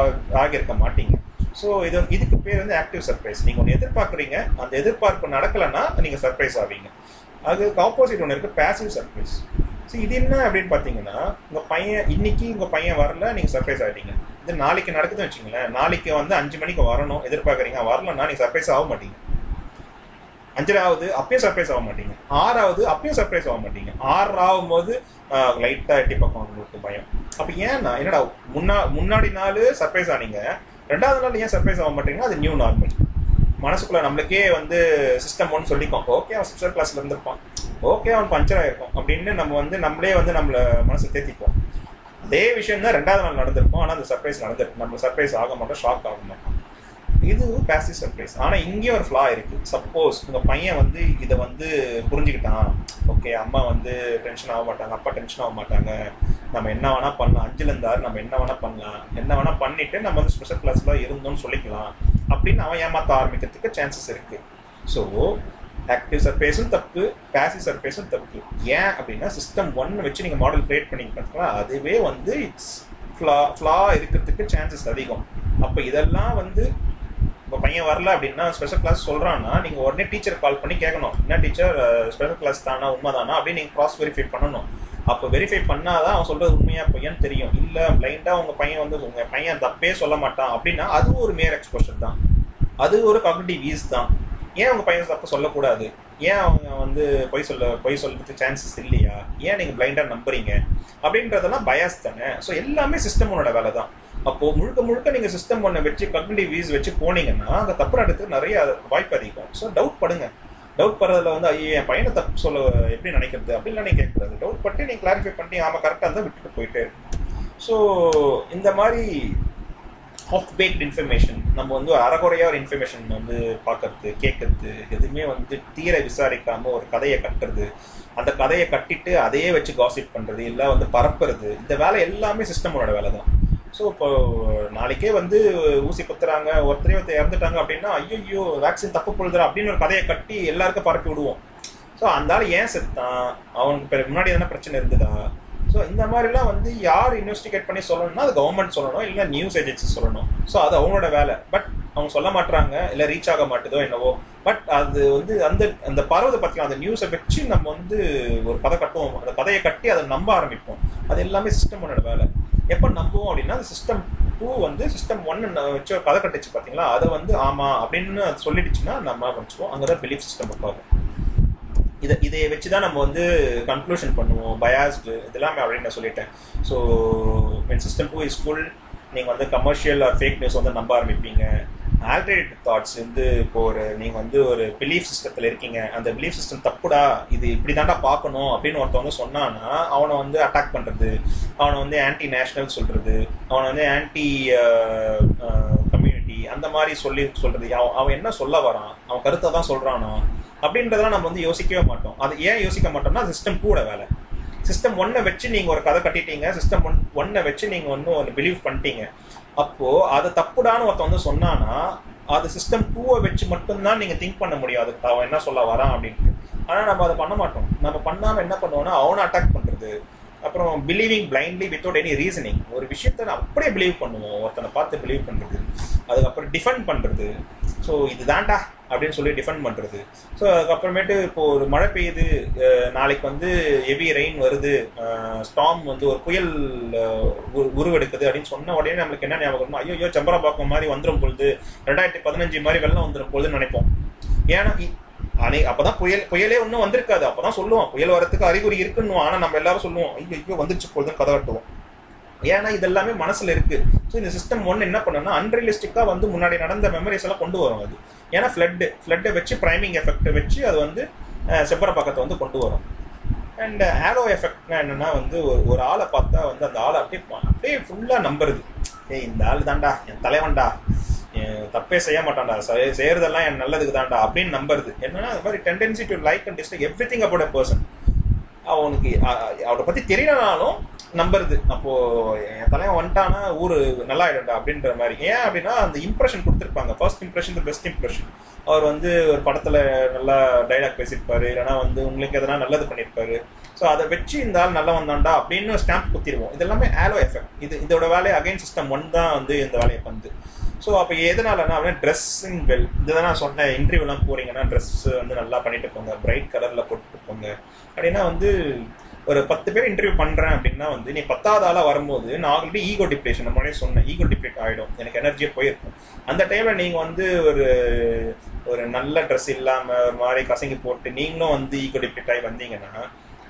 ஆகியிருக்க மாட்டீங்க. ஸோ இது இதுக்கு பேர் வந்து ஆக்டிவ் சர்ப்ரைஸ் நீங்கள் ஒன்று எதிர்பார்க்குறீங்க அந்த எதிர்பார்ப்பு நடக்கலைன்னா நீங்கள் சர்ப்ரைஸ் ஆவீங்க. அதுக்கு ஆப்போசிட் ஒன்று இருக்குது பேசிவ் சர்ப்ரைஸ் ஸோ இது என்ன அப்படின்னு பார்த்தீங்கன்னா உங்கள் பையன் இன்னைக்கு உங்கள் பையன் வரல நீங்கள் சர்ப்ரைஸ் ஆகிட்டீங்க இது நாளைக்கு நடக்குதுன்னு வச்சுங்களேன் நாளைக்கு வந்து அஞ்சு மணிக்கு வரணும் எதிர்பார்க்குறீங்க. வரலன்னா நீங்கள் சர்ப்ரைஸ் ஆக மாட்டீங்க. அஞ்சராவது அப்பயும் சர்ப்ரைஸ் ஆக மாட்டீங்க. ஆறாவது அப்பயும் சர்ப்ரைஸ் ஆக மாட்டீங்க. ஆறு ஆகும்போது லைட்டாக எட்டி பக்கம் உங்களுக்கு பயம். அப்போ ஏன்னா என்னடா முன்னா முன்னாடி நாள் சர்ப்ரைஸ் ஆனீங்க. ரெண்டாவது நாள் ஏன் சர்ப்ரைஸ் ஆக மாட்டீங்கன்னா அது நியூ நார்மல் மனசுக்குள்ள நம்மளுக்கே வந்து சிஸ்டம் ஒன்று சொல்லிக்கோம். ஓகே அவன் சிஸ்டர் கிளாஸ்ல இருந்திருப்பான். ஓகே அவன் பஞ்சர் ஆயிருக்கும். அப்படின்னு நம்ம வந்து நம்மளே வந்து நம்மள மனசு தேத்திப்போம் அதே விஷயம் தான் ரெண்டாவது நாள் நடந்திருக்கும். ஆனால் அந்த சர்ப்ரைஸ் நடந்திருக்கு. நம்ம சர்ப்ரைஸ் ஆக மாட்டோம் ஷாக் ஆக மாட்டோம். இது பேசிவ் சர்ப்ரைஸ் ஆனால் இங்கே ஒரு ஃப்ளா இருக்குது சப்போஸ் உங்கள் பையன் வந்து இதை வந்து புரிஞ்சுக்கிட்டான். ஓகே அம்மா வந்து டென்ஷன் ஆக மாட்டாங்க அப்பா டென்ஷன் ஆக மாட்டாங்க. நம்ம என்ன வேணால் பண்ணலாம். அஞ்சுல இருந்தாரு நம்ம என்ன வேணால் பண்ணலாம். என்ன வேணால் பண்ணிவிட்டு நம்ம வந்து ஸ்பெஷல் கிளாஸில் இருந்தோம்னு சொல்லிக்கலாம். அப்படின்னு அவன் ஏமாற்ற ஆரம்பிக்கிறதுக்கு சான்சஸ் இருக்குது ஸோ ஆக்டிவ் சர்ஃபேஸும் தப்பு பேசிவ் சர்ஃபேஸும் தப்பு. ஏன் அப்படின்னா சிஸ்டம் ஒன்று வச்சு நீங்கள் மாடல் கிரியேட் பண்ணி பார்த்தீங்கன்னா அதுவே வந்து இட்ஸ் ஃப்ளா ஃப்ளா இருக்கிறதுக்கு சான்சஸ் அதிகம். அப்போ இதெல்லாம் வந்து இப்போ பையன் வரல அப்படின்னா ஸ்பெஷல் கிளாஸ் சொல்கிறான்னா நீங்கள் உடனே டீச்சர் கால் பண்ணி கேட்கணும் என்ன டீச்சர் ஸ்பெஷல் கிளாஸ் தானா உண்மைதானா அப்படின்னு நீங்கள் கிராஸ் வெரிஃபை பண்ணணும். அப்போ வெரிஃபை பண்ணாதான் அவன் சொல்கிறது உண்மையாக பையன் தெரியும். இல்லை பிளைண்டாக உங்கள் பையன் வந்து உங்கள் பையன் தப்பே சொல்ல மாட்டான் அப்படின்னா அதுவும் ஒரு மேயர் எக்ஸ்போஷர் தான். அது ஒரு காக்னிட்டிவ் ஈஸ் தான். ஏன் உங்க பையன் தப்பு சொல்லக்கூடாது? ஏன் அவங்க வந்து பொய் சொல்ல பொய் சொல்றதுக்கு சான்சஸ் இல்லையா? ஏன் நீங்க பிளைண்டா நம்புறீங்க? அப்படின்றதெல்லாம் பயாஸ் தானே. ஸோ எல்லாமே சிஸ்டமோட வேலை தான் அப்போ முழுக்க முழுக்க நீங்க சிஸ்டம் ஒன்றை வச்சு கம்யூனிட்டி வீஸ் வச்சு போனீங்கன்னா அந்த தப்பு நடத்துக்கு நிறைய வாய்ப்பு அதிகம். ஸோ டவுட் படுங்க. டவுட் படுறதுல வந்து ஐயோ என் பையனை தப்பு சொல்ல எப்படி நினைக்கிறது? அப்படின்லாம் நீங்க கேட்கக்கூடாது. டவுட் பட்டு நீங்க கிளாரிஃபை பண்ணி ஆமா கரெக்டாக இருந்தால் விட்டுட்டு போயிட்டே ஸோ இந்த மாதிரி ஹாஃப் பேக்ட் இன்ஃபர்மேஷன் நம்ம வந்து அறகுறையா ஒரு இன்ஃபர்மேஷன் வந்து பார்க்கறது கேட்கறது எதுவுமே வந்து தீர விசாரிக்காமல் ஒரு கதையை கட்டுறது. அந்த கதையை கட்டிட்டு அதையே வச்சு காசிப் பண்ணுறது இல்லை வந்து பரப்புறது. இந்த வேலை எல்லாமே சிஸ்டமோட வேலை தான். ஸோ இப்போ நாளைக்கே வந்து ஊசி குத்துறாங்க ஒருத்தரே ஒருத்தர் இறந்துட்டாங்க அப்படின்னா ஐயோ வேக்சின் தப்பு பொழுதுறா அப்படின்னு ஒரு கதையை கட்டி எல்லாருக்கும் பரப்பி விடுவோம். ஸோ அந்த ஆள் ஏன் செத்தான்? அவனுக்கு முன்னாடி எதனா பிரச்சனை இருந்ததா? ஸோ இந்த மாதிரிலாம் வந்து யார் இன்வெஸ்டிகேட் பண்ணி சொல்லணும்னா அது கவர்மெண்ட் சொல்லணும் இல்லை நியூஸ் ஏஜென்சி சொல்லணும். ஸோ அது அவங்களோட வேலை. பட் அவங்க சொல்ல மாட்டாங்க இல்லை ரீச் ஆக மாட்டுதோ என்னவோ. பட் அது வந்து அந்த அந்த பறவை பார்த்தீங்கன்னா அந்த நியூஸை வச்சு நம்ம வந்து ஒரு கதை கட்டுவோம். அந்த கதையை கட்டி அதை நம்ப ஆரம்பிப்போம். அது எல்லாமே சிஸ்டமோட வேலை. எப்போ நம்புவோம் அப்படின்னா அந்த சிஸ்டம் டூ வந்து சிஸ்டம் ஒன் வச்சு கதை கட்டுச்சு பார்த்தீங்களா அதை வந்து ஆமாம் அப்படின்னு அது சொல்லிடுச்சுன்னா நம்ம வச்சுக்குவோம். அங்கே தான் பிலீஃப் சிஸ்டம் உட்காரும் இதை இதை வச்சு தான் நம்ம வந்து கன்க்ளூஷன் பண்ணுவோம். பயாஸ்டு இதெல்லாமே அப்படின்னு நான் சொல்லிட்டேன். So men system two is full நீங்கள் வந்து கமர்ஷியல் ஆர் ஃபேக் நியூஸ் வந்து நம்ப ஆரம்பிப்பீங்க. ஆல்டர்னேட்டிவ் தாட்ஸ் வந்து இப்போ ஒரு நீங்கள் வந்து ஒரு பிலீஃப் சிஸ்டத்தில் இருக்கீங்க. அந்த பிலீஃப் சிஸ்டம் தப்புடா இது இப்படி தாண்டா பார்க்கணும் அப்படின்னு ஒருத்தவங்க சொன்னான்னா அவனை வந்து அட்டாக் பண்ணுறது அவனை வந்து ஆன்டி நேஷனல் சொல்கிறது அவனை வந்து ஆன்டி கம்யூனிட்டி uh, uh, அந்த மாதிரி சொல்லி சொல்கிறது அவன் அவன் என்ன சொல்ல வரான்? அவன் கருத்தை தான் சொல்கிறானா அப்படின்றதெல்லாம் நம்ம வந்து யோசிக்கவே மாட்டோம். அது ஏன் யோசிக்க மாட்டோம்னா சிஸ்டம் கூட வேலை. சிஸ்டம் ஒன்னை வச்சு நீங்கள் ஒரு கதை கட்டிட்டீங்க. சிஸ்டம் ஒன் ஒன்னை வச்சு நீங்கள் ஒன்றும் ஒரு பிலீவ் பண்ணிட்டீங்க. அப்போது அது தப்புடான்னு ஒருத்தன் வந்து சொன்னான்னா அது சிஸ்டம் டூவை வச்சு மட்டும்தான் நீங்கள் திங்க் பண்ண முடியாது அவன் என்ன சொல்ல வரான் அப்படின்ட்டு. ஆனால் நம்ம அதை பண்ண மாட்டோம். நம்ம பண்ணாமல் என்ன பண்ணுவோம்னா அவனை அட்டாக் பண்ணுறது அப்புறம் believing blindly without any reasoning ஒரு விஷயத்த நான் அப்படியே பிலீவ் பண்ணுவோம். ஒருத்தனை பார்த்து பிலீவ் பண்ணுறது அதுக்கப்புறம் டிஃபெண்ட் பண்ணுறது ஸோ இதுதான்டா. அப்படின்னு சொல்லி டிஃபெண்ட் பண்ணுறது ஸோ அதுக்கப்புறமேட்டு இப்போ ஒரு மழை பெய்யுது நாளைக்கு வந்து ஹெவி ரெயின் வருது ஸ்டாம் வந்து ஒரு புயல் உருவெடுக்குது அப்படின்னு சொன்ன உடனே நம்மளுக்கு என்ன ஞாபகம் ஐயோ ஐயோ சம்பரபாக்கம் மாதிரி வந்துடும் பொழுது ரெண்டாயிரத்தி பதினஞ்சு மாதிரி வெள்ளம் வந்துடும் பொழுதுன்னு நினைப்போம். ஏன்னா இ- அனை அப்பதான் புயல் புயலே ஒன்றும் வந்திருக்காது. அப்பதான் சொல்லுவோம் புயல் வரத்துக்கு அறிகுறி இருக்குன்னு ஆனால் நம்ம எல்லாரும் சொல்லுவோம் ஐயோ ஐயோ வந்துருச்சு பொழுதுன்னு கதை கட்டுவோம். ஏன்னா இது எல்லாமே மனசுல இருக்கு. ஸோ இந்த சிஸ்டம் ஒன்று என்ன பண்ணுன்னா அன்ரியலிஸ்டிக்காக வந்து முன்னாடி நடந்த மெமரிஸ் எல்லாம் கொண்டு வரும் அது. ஏன்னா ஃப்ளட்டு ஃப்ளட்டை வச்சு ப்ரைமிங் எஃபெக்ட்டை வச்சு அது வந்து செப்பர பக்கத்தை வந்து கொண்டு வரும். அண்ட் ஆரோ எஃபெக்ட்னா என்னென்னா வந்து ஒரு ஒரு ஆளை பார்த்தா வந்து அந்த ஆளை அப்படியே அப்படியே ஃபுல்லாக நம்புறது. ஏய் இந்த ஆள் தான்டா என் தலைவன்டா என் தப்பே செய்ய மாட்டான்டா செய்யறதெல்லாம் என் நல்லதுக்கு தான்டா அப்படின்னு நம்புறது. என்னன்னா அது மாதிரி tendency to like and dislike everything about a person அவனுக்கு அவரை அவனை பத்தி தெரியலனாலும் நம்புறது. அப்போ என் தலைவன் வந்துட்டானா ஊரு நல்லா ஆயிடும்டா அப்படின்ற மாதிரி. ஏன் அப்படின்னா அந்த இம்ப்ரெஷன் கொடுத்துருப்பாங்க. First impression the best impression அவர் வந்து ஒரு படத்துல நல்லா டைலாக் பேசியிருப்பாரு. இல்லைன்னா வந்து உங்களுக்கு எதனா நல்லது பண்ணியிருப்பாரு. ஸோ அதை வச்சு இந்த ஆள் நல்லா வந்தான்டா அப்படின்னு ஸ்டாம்ப் குத்திடுவோம். இது எல்லாமே ஆலோ எஃபெக்ட் இது இதோட வேலையை அகைன் சிஸ்டம் ஒன் தான் வந்து இந்த வேலையை பண்ணுது. ஸோ அப்போ எதனாலனா அப்படின்னா ட்ரெஸ்ஸிங் வெல் இதுதான் நான் சொன்னேன் இன்டர்வியூலாம் போறீங்கன்னா ட்ரெஸ் வந்து நல்லா பண்ணிட்டு போங்க. பிரைட் கலரில் போட்டு போங்க. அப்படின்னா வந்து ஒரு பத்து பேர் இன்டர்வியூ பண்ணுறேன் அப்படின்னா வந்து நீ பத்தாவது ஆளாக வரும்போது நான் ஆல்ரெடி ஈகோ டிப்ரேஷன் நம்ம முன்னாடியே சொன்னேன் ஈகோ டிப்ரேட் ஆயிடும். எனக்கு எனர்ஜியாக போயிருக்கும். அந்த டைமில் நீங்கள் வந்து ஒரு ஒரு நல்ல ட்ரெஸ் இல்லாமல் ஒரு மாதிரி கசங்கி போட்டு நீங்களும் வந்து ஈகோ டிப்ரேட் ஆகி வந்தீங்கன்னா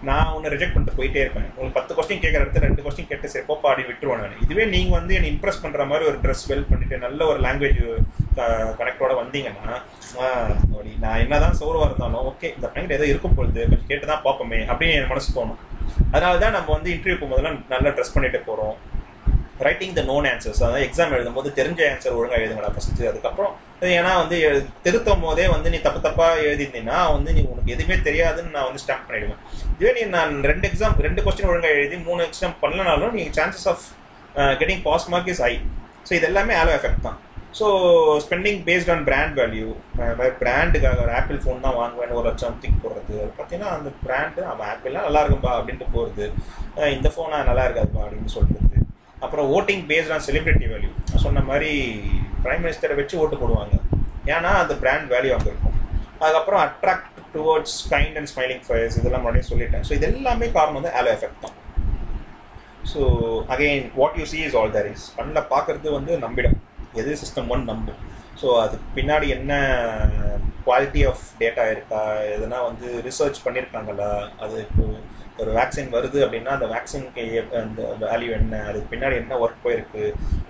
நான் உன்னை ரிஜெக்ட் பண்ணிட்டு போயிட்டே இருப்பேன். உங்களுக்கு பத்து கொஸ்டின் கேட்குற இடத்துல ரெண்டு கொஸ்டின் கேட்டு சரி போப்பா அப்படி விட்டுருவேன் இதுவே நீங்கள் வந்து என்னை இம்ப்ரெஸ் பண்ணுற மாதிரி ஒரு ட்ரெஸ் வெல் பண்ணிட்டு நல்ல ஒரு லாங்குவேஜ் கனெக்டோட வந்தீங்கன்னா அப்படி நான் என்னதான் சோர்வாக இருந்தாலும் ஓகே இந்த பையன் ஏதோ இருக்கும் பொழுது கொஞ்சம் கேட்டு தான் பார்ப்போமே அப்படின்னு என் மனசு தோணும். அதனால தான் நம்ம வந்து இன்டர்வியூ போகும்போதெல்லாம் நல்லா ட்ரெஸ் பண்ணிட்டு போகிறோம் ரைட்டிங் த நோன் ஆன்சர்ஸ் அதாவது எக்ஸாம் எழுதும்போது தெரிஞ்ச ஆன்சர் ஒழுங்காக எழுதுங்கடா ஃபஸ்ட்டு அதுக்கப்புறம் ஏன்னா வந்து திருத்தும் போதே வந்து நீ தப்பு தப்பாக எழுதியிருந்தீங்கன்னா வந்து நீ உனக்கு எதுவுமே தெரியாதுன்னு நான் வந்து ஸ்டாம்ப் பண்ணிடுவேன். இதே நீ நான் ரெண்டு எக்ஸாம் ரெண்டு கொஸ்டின் ஒழுங்காக எழுதி மூணு எக்ஸாம் பண்ணலனாலும் நீ chances of getting pass mark is high so இது எல்லாமே ஆலோ எஃபெக்ட் தான். So spending based on brand value பிராண்டுக்காக ஒரு ஆப்பிள் ஃபோன் தான் வாங்குவேன் ஒரு லட்சம் திங்க் போடுறது பார்த்தீங்கன்னா அந்த பிராண்டு அவன் ஆப்பிள்லாம் நல்லா இருக்கும்பா அப்படின்ட்டு போகிறது இந்த ஃபோனாக நல்லா இருக்காதுப்பா அப்படின்னு சொல்கிறது அப்புறம் voting based on celebrity value சொன்ன மாதிரி பிரைம் மினிஸ்டரை வச்சு ஓட்டு போடுவாங்க. ஏன்னா அந்த பிராண்ட் வேல்யூ அங்கே இருக்கும். அதுக்கப்புறம் attract towards kind and smiling faces இதெல்லாம் முன்னாடியே சொல்லிட்டேன். ஸோ இது எல்லாமே காரணம் வந்து ஆலோ எஃபெக்ட் தான். So again what you see is all there is கண்ணில் பார்க்குறது வந்து நம்பிடும். எது சிஸ்டம் ஒன் நம்பும் ஸோ அதுக்கு பின்னாடி என்ன குவாலிட்டி ஆஃப் டேட்டா இருக்கா? எதுனா வந்து ரிசர்ச் பண்ணியிருக்காங்களா அது இப்போ ஒரு வேக்சின் வருது அப்படின்னா அந்த வேக்சினுக்கு அந்த வேல்யூ என்ன? அதுக்கு பின்னாடி என்ன ஒர்க் போயிருக்கு?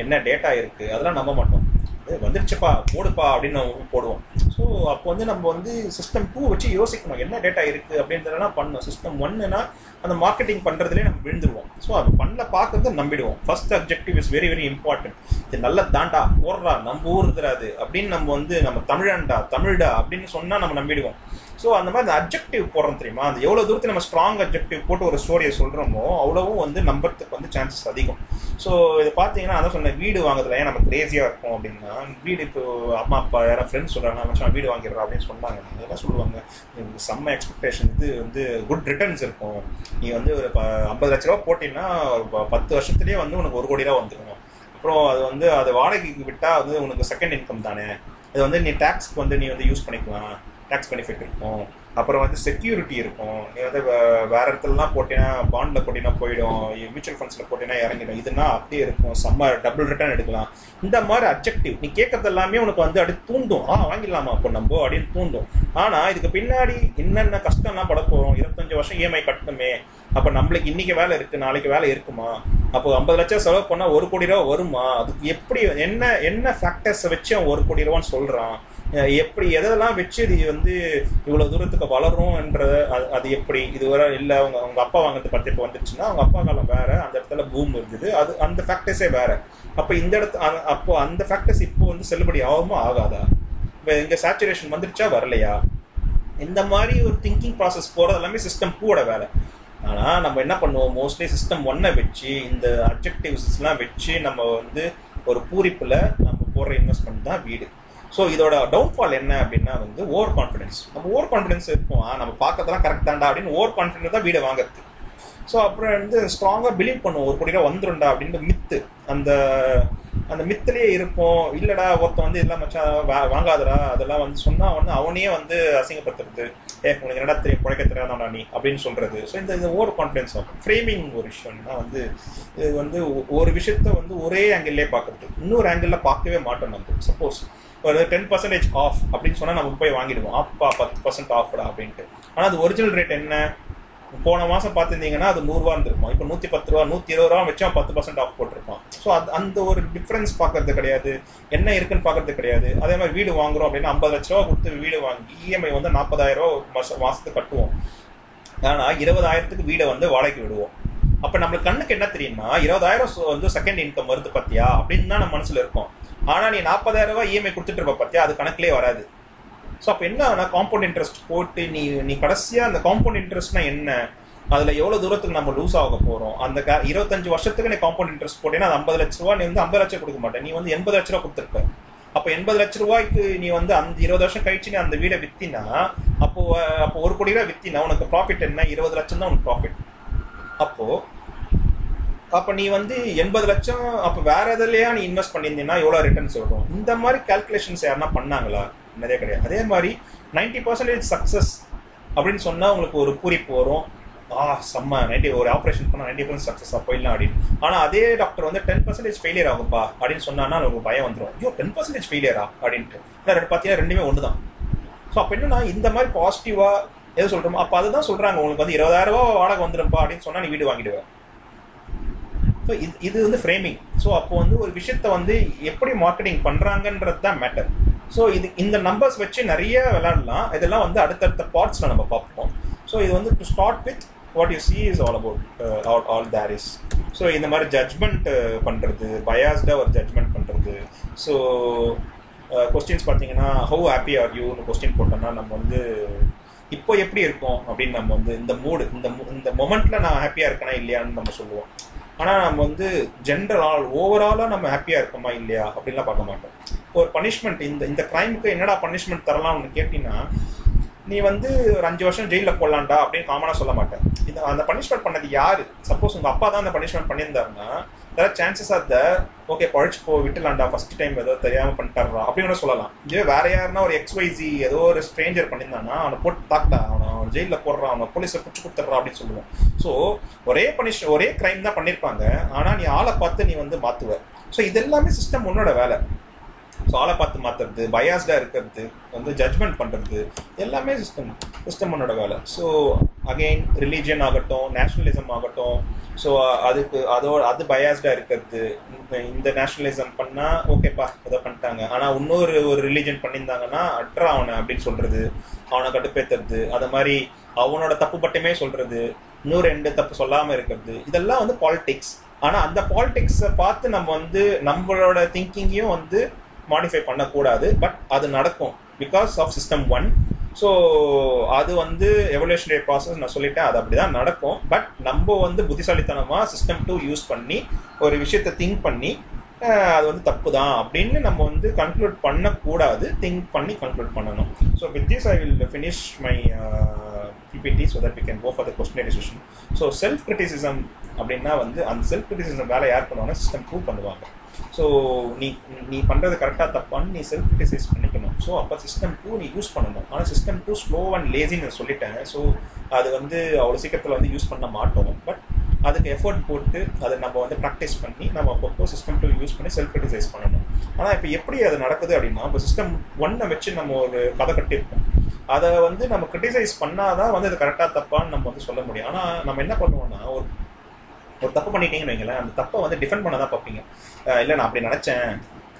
என்ன டேட்டா இருக்குது அதெல்லாம் நம்ப மாட்டோம். வந்துருச்சுப்பா போடுப்பா அப்படின்னு நம்ம போடுவோம். ஸோ அப்போ வந்து நம்ம வந்து சிஸ்டம் டூ வச்சு யோசிக்கணும் என்ன டேட்டா இருக்குது அப்படின்றதெல்லாம் பண்ணணும். சிஸ்டம் ஒன்னுனா அந்த மார்க்கெட்டிங் பண்ணுறதுலேயே நம்ம விழுந்துருவோம். ஸோ அது பண்ண பார்க்கறது நம்பிடுவோம். First objective is very very important இது நல்ல தாண்டா போடுறா நம்ம ஊர் அது அப்படின்னு நம்ம வந்து நம்ம தமிழன்டா தமிழ்டா அப்படின்னு சொன்னால் நம்ம நம்பிடுவோம். ஸோ அந்த மாதிரி அந்த அப்ஜெக்டிவ் போடுறோம் தெரியுமா? அந்த எவ்வளோ தூரத்தில் நம்ம ஸ்ட்ராங் அப்ஜெக்டிவ் போட்டு ஒரு ஸ்டோரியை சொல்கிறோமோ அவ்வளவும் வந்து நம்புறதுக்கு வந்து சான்சஸ் அதிகம். ஸோ இது பார்த்தீங்கன்னா அதான் சொன்னேன் வீடு வாங்குறதுல ஏன் நம்ம கிரேசியாக இருக்கும் அப்படின்னா வீடு இப்போ அம்மா அப்பா யாரும் ஃப்ரெண்ட்ஸ் சொல்கிறாங்க மச்சான் வீடு வாங்கிடுறா அப்படின்னு சொன்னாங்க அதெல்லாம் சொல்லுவாங்க. செம்ம எக்ஸ்பெக்டேஷன் இது வந்து குட் ரிட்டர்ன்ஸ் இருக்கும். நீ வந்து ஒரு ஐம்பது லட்ச ரூபா போட்டிங்கன்னா ஒரு பத்து வருஷத்துலேயே வந்து உனக்கு ஒரு கோடி ரூபா வந்துடும் அப்புறம் அது வந்து அது வாடகைக்கு விட்டால் அது உனக்கு செகண்ட் இன்கம் தானே. அது வந்து நீ டேக்ஸ்க்கு வந்து நீ வந்து யூஸ் பண்ணிக்கலாம். டேக்ஸ் பெனிஃபிட் இருக்கும். அப்புறம் வந்து செக்யூரிட்டி இருக்கும். நீ வந்து வே- வேற இடத்துலலாம் போட்டீங்கன்னா பாண்டில் போட்டினா போயிடும். மியூச்சுவல் ஃபண்ட்ஸில் போட்டீங்கன்னா இறங்கிடும். இதுனா அப்படியே இருக்கும். செம்ம டபுள் ரிட்டர்ன் எடுக்கலாம். இந்த மாதிரி அப்ஜெக்டிவ் நீ கேட்கறது எல்லாமே உனக்கு வந்து அப்படியே தூண்டும். ஆ வாங்கிடலாமா அப்போ நம்ம? அப்படின்னு தூண்டும். ஆனால் இதுக்கு பின்னாடி என்னென்ன கஷ்டம்லாம் பட போகிறோம் இருபத்தஞ்சு வருஷம் இஎம்ஐ கட்டணுமே. அப்போ நம்மளுக்கு இன்னைக்கு வேலை இருக்குது நாளைக்கு வேலை இருக்குமா? அப்போ ஐம்பது லட்சம் செலவு பண்ணால் ஒரு கோடி ரூபா வருமா? அதுக்கு எப்படி என்ன என்ன ஃபேக்டர்ஸை வச்சு அவன் ஒரு கோடி ரூபான்னு சொல்கிறான் எப்படி எதெல்லாம் வச்சு இது வந்து இவ்வளோ தூரத்துக்கு வளரும்ன்றது அது அது எப்படி? இதுவரை இல்லை அவங்க அவங்க அப்பா வாங்குறது பத்தி இப்போ வந்துருச்சுன்னா அவங்க அப்பா காலம் வேற அந்த இடத்துல பூம் இருந்தது. அது அந்த ஃபேக்டர்ஸே வேற. அப்போ இந்த இடத்து அப்போ அந்த ஃபேக்டர்ஸ் இப்போ வந்து செல்லுபடி ஆகுமா ஆகாதா? இப்போ இங்கே சேச்சுரேஷன் வந்துருச்சா வரலையா? இந்த மாதிரி ஒரு திங்கிங் ப்ராசஸ் போகிறது எல்லாமே சிஸ்டம் கூட வேலை. ஆனால் நம்ம என்ன பண்ணுவோம்? மோஸ்ட்லி சிஸ்டம் ஒன்னை வச்சு இந்த அப்ஜெக்டிவ்ஸ்லாம் வச்சு நம்ம வந்து ஒரு பூரிப்பில் நம்ம போடுற இன்வெஸ்ட்மெண்ட் தான் வீடு. ஸோ இதோட டவுன்ஃபால் என்ன அப்படின்னா வந்து ஓவர் கான்ஃபிடன்ஸ் நம்ம ஓவர் கான்ஃபிடன்ஸ் இருப்போம் நம்ம பார்க்கறதெல்லாம் கரெக்ட் தான்டா அப்படின்னு ஓவர் கான்ஃபிடன்ஸ் தான் வீடை வாங்குறது. ஸோ அப்புறம் வந்து ஸ்ட்ராங்காக பிலீவ் பண்ணுவோம். ஒரு கோடி ரூபா வந்துருண்டா அப்படின்னு மித்து அந்த அந்த மித்துலேயே இருப்போம். இல்லடா ஒருத்தன் வந்து இதெல்லாம் மச்சான் வா- வாங்காதடா. அதெல்லாம் வந்து சொன்னால் வந்து அவனே வந்து அசிங்கப்படுத்துறது. ஏ உனக்கு என்னடா தெரியும்? குழைக்க தெரியாதாடா நீ? அப்படின்னு சொல்கிறது ஸோ இந்த இந்த ஓவர் கான்ஃபிடன்ஸ் ஆகும். ஃப்ரேமிங் ஒரு விஷயம்னா வந்து இது வந்து ஒ- ஒரு விஷயத்த வந்து ஒரே ஆங்கிள்லேயே பார்க்கறது. இன்னொரு ஆங்கிளில் பார்க்கவே மாட்டோம் நம்ம. சப்போஸ் ஒரு டென் பர்சன்டேஜ் ஆஃப் அப்படின்னு சொன்னால் நம்ம போய் வாங்கிடுவோம். அப்பா பத்து பர்சன்ட் ஆஃப்டா அப்படின்ட்டு. ஆனால் அது ஒரிஜினல் ரேட் என்ன? போன மாதம் பார்த்துருந்தீங்கன்னா அது நூறுரூவா இருந்திருக்கும். இப்போ நூற்றி பத்து ரூபா நூற்றி இருபது ரூபா வச்சு பத்து பர்சன்ட் ஆஃப் போட்டிருப்பான். ஸோ அது அந்த ஒரு டிஃப்ரென்ஸ் பார்க்கறது கிடையாது. என்ன இருக்குன்னு பார்க்கறது கிடையாது. அதே மாதிரி வீடு வாங்குறோம் அப்படின்னா ஐம்பது லட்ச ரூபா கொடுத்து வீடு வாங்கி இஎம்ஐ வந்து நாற்பதாயிரம் ரூபா மாசம் கட்டுவோம். ஆனால் இருபதாயிரத்துக்கு வீடை வந்து வாடகைக்கு விடுவோம். அப்போ நம்மளுக்கு கண்ணுக்கு என்ன தெரியும்னா இருபதாயிரம் வந்து செகண்ட் இன்கம் வருது பார்த்தியா அப்படின்னு தான் நம்ம மனசில் இருக்கும். ஆனா நீ நாற்பதாயிரம் ரூபாய் இஎம்ஐ கொடுத்துட்டு இருப்ப பாத்தியா? அது கணக்குலேயே வராது. ஸோ அப்போ என்ன காம்பவுண்ட் இன்ட்ரெஸ்ட் போட்டு நீ நீ கடைசியா அந்த காம்பவுண்ட் இன்ட்ரெஸ்ட்னா என்ன? அதுல எவ்வளவு தூரத்துக்கு நம்ம லூஸ் ஆக போறோம்? அந்த க- இருபத்தஞ்சு வருஷத்துக்கு நீ காம்பவுண்ட் இன்ட்ரெஸ்ட் போட்டேன்னா அது ஐம்பது லட்ச ரூபா நீ வந்து ஐம்பது லட்சம் கொடுக்க மாட்டேன் நீ வந்து எண்பது லட்ச ரூபா கொடுத்துருப்ப. அப்போ எண்பது லட்ச ரூபாய்க்கு நீ வந்து அந்த இருபது வருஷம் கழிச்சு நீ அந்த வீடை வித்தினா அப்போ அப்போ ஒரு கோடி ரூபா வித்தினா உனக்கு ப்ராஃபிட் என்ன? இருபது லட்சம் தான் உனக்கு ப்ராஃபிட் அப்போ அப்போ நீ வந்து எண்பது லட்சம் அப்போ வேற எதுலையா நீ இன்வெஸ்ட் பண்ணியிருந்தீங்கன்னா எவ்வளோ ரிட்டர்ன்ஸ் வரும்? இந்த மாதிரி கால்குலேஷன்ஸ் யாருன்னா பண்ணாங்களா? நிறைய கிடையாது. அதே மாதிரி நைன்டி பர்சன்டேஜ் சக்ஸஸ் அப்படின்னு சொன்னால் உங்களுக்கு ஒரு குறிப்பு வரும். ஆ செம்ம. நைன்டி ஒரு ஆப்ரேஷன் பண்ணால் நைன்டி பர்சன்ட் சக்ஸஸாக போயிடலாம் அப்படின்னு. ஆனால் அதே டாக்டர் வந்து டென் பர்சன்டேஜ் ஃபெயிலியர் ஆகும்பா அப்படின்னு சொன்னான்னா உங்களுக்கு பயம் வந்துடும் ஐயோ டென் பர்சன்டேஜ் ஃபெயிலியரா அப்படின்ட்டு. இல்லை ரெண்டு பார்த்தீங்கன்னா ரெண்டுமே ஒன்று தான் ஸோ அப்போ என்னன்னா இந்த மாதிரி பாசிட்டிவாக எது சொல்கிறோமோ அப்போ அதுதான் சொல்கிறாங்க உங்களுக்கு வந்து இருபதாயிரம் ரூபா வாடகை வந்துடும்ப்பா அப்படின்னு சொன்னால் நீ வீடு வாங்கிடுவேன் ஸோ இது இது வந்து ஃப்ரேமிங் ஸோ அப்போ வந்து ஒரு விஷயத்த வந்து எப்படி மார்க்கெட்டிங் பண்ணுறாங்கன்றது தான் மேட்டர் ஸோ இது இந்த நம்பர்ஸ் வச்சு நிறைய விளாடலாம் இதெல்லாம் வந்து அடுத்தடுத்த பார்ட்ஸில் நம்ம பார்ப்போம். ஸோ இது வந்து to start with what you see is all about all all there is so இந்த மாதிரி ஜட்ஜ்மெண்ட் பண்ணுறது பயாஸ்டாக ஒரு ஜட்ஜ்மெண்ட் பண்ணுறது ஸோ கொஸ்டின்ஸ் பார்த்தீங்கன்னா ஹவு ஹாப்பி ஆர் யூன்னு கொஸ்டின் போட்டோம்னா நம்ம வந்து இப்போ எப்படி இருக்கும் அப்படின்னு நம்ம வந்து இந்த மூடு இந்த இந்த மொமெண்ட்டில் நான் ஹாப்பியாக இருக்கேனா இல்லையான்னு நம்ம சொல்லுவோம். ஆனால் நம்ம வந்து ஜென்ரல் ஓவராலாக நம்ம ஹாப்பியாக இருக்கோமா இல்லையா? அப்படின்லாம் பார்க்க மாட்டோம். ஒரு பனிஷ்மெண்ட் இந்த இந்த க்ரைமுக்கு என்னடா பனிஷ்மெண்ட் தரலாம்னு கேட்டிங்கன்னா நீ வந்து ஒரு அஞ்சு வருஷம் ஜெயிலில் போடலாம்டா அப்படின்னு காமனாக சொல்ல மாட்டேன். இந்த அந்த பனிஷ்மெண்ட் பண்ணது யார்? சப்போஸ் உங்கள் அப்பா தான் அந்த பனிஷ்மெண்ட் பண்ணியிருந்தாருன்னா தர சான்சஸ் ஆர் த ஓகே பழிச்சு போ விட்டுலாண்டா ஃபர்ஸ்ட் டைம் ஏதோ தெரியாமல் பண்ணிட்டாரா அப்படின்னு கூட சொல்லலாம். இதுவே வேற யாருன்னா ஒரு எக்ஸ்வைசி ஏதோ ஒரு ஸ்ட்ரேஞ்சர் பண்ணியிருந்தானா அவனை போட்டு தாக்கடா அவனை அவன் ஜெயிலில் போடுறான் அவனை போலீஸை பிடிச்சி கொடுத்துட்றா அப்படின்னு சொல்லுவோம். ஸோ ஒரே பனிஷ் ஒரே கிரைம் தான் பண்ணியிருப்பாங்க. ஆனால் நீ ஆளை பார்த்து நீ வந்து மாற்றுவ ஸோ இது எல்லாமே சிஸ்டம் உன்னோட வேலை. ஸோ ஆளை பார்த்து மாற்றுறது பயாஸ்டாக இருக்கிறது வந்து ஜட்ஜ்மெண்ட் பண்ணுறது எல்லாமே சிஸ்டம் சிஸ்டம் வேலை. ஸோ அகெயின் ரிலீஜியன் ஆகட்டும் நேஷ்னலிசம் ஆகட்டும் ஸோ அதுக்கு அதோட அது பயாஸ்டாக இருக்கிறது. இந்த- இந்த பண்ணால் ஓகேப்பா இதை பண்ணிட்டாங்க. ஆனால் இன்னொரு ஒரு ரிலீஜன் பண்ணியிருந்தாங்கன்னா அட்ரா அவனை அப்படின்னு சொல்கிறது அவனை கட்டுப்பேற்றுறது அது மாதிரி அவனோட தப்பு மட்டுமே சொல்கிறது இன்னும் ரெண்டு தப்பு சொல்லாமல் இருக்கிறது இதெல்லாம் வந்து பாலிடிக்ஸ் ஆனால் அந்த பாலிடிக்ஸை பார்த்து நம்ம வந்து நம்மளோட திங்கிங்கையும் வந்து மாடிஃபை பண்ணக்கூடாது பட் அது நடக்கும் because of system one so அது வந்து எவல்யூஷனரி ப்ராசஸ் நான் சொல்லிட்டேன் அது அப்படிதான் நடக்கும். பட் நம்ம வந்து புத்திசாலித்தனமாக சிஸ்டம் டூ யூஸ் பண்ணி ஒரு விஷயத்தை திங்க் பண்ணி அது வந்து தப்பு தான் அப்படின்னு நம்ம வந்து கன்க்ளூட் பண்ணக்கூடாது திங்க் பண்ணி கன்க்ளூட் பண்ணணும். So with this I will finish my PPT so that we can go for the question decision so self criticism அப்படின்னா வந்து அந்த செல்ஃப் கிரிட்டிசிசம் வேலை யார் பண்ணுவாங்கன்னா சிஸ்டம் டூ பண்ணுவாங்க. ஸோ நீ நீ பண்ணுறது கரெக்டாக தப்பான்னு நீ செல்ஃப் கிரிட்டிசைஸ் பண்ணிக்கணும். ஸோ அப்போ சிஸ்டம் டூ நீ யூஸ் பண்ணணும். ஆனால் சிஸ்டம் டூ ஸ்லோ அண்ட் லேசின்னு சொல்லிட்டேன். ஸோ அது வந்து அவ்வளோ சீக்கிரத்தில் வந்து யூஸ் பண்ண மாட்டோம். பட் அதுக்கு எஃபோர்ட் போட்டு அதை நம்ம வந்து ப்ராக்டிஸ் பண்ணி நம்ம அப்பப்போ சிஸ்டம் டூ யூஸ் பண்ணி செல்ஃப் கிரிட்டிசைஸ் பண்ணணும். ஆனால் இப்போ எப்படி அது நடக்குது அப்படின்னா இப்போ சிஸ்டம் ஒன்னை வச்சு நம்ம ஒரு கதை கட்டியிருப்போம். அதை வந்து நம்ம கிரிட்டிசைஸ் பண்ணாதான் வந்து அது கரெக்டாக தப்பான்னு நம்ம வந்து சொல்ல முடியும். ஆனால் நம்ம என்ன பண்ணுவோம்னா ஒரு ஒரு தப்பு பண்ணிட்டீங்கன்னு வைங்களேன் அந்த தப்பை வந்து டிஃபெண்ட் பண்ண தான் பார்ப்பீங்க. இல்லை நான் அப்படி நினச்சேன்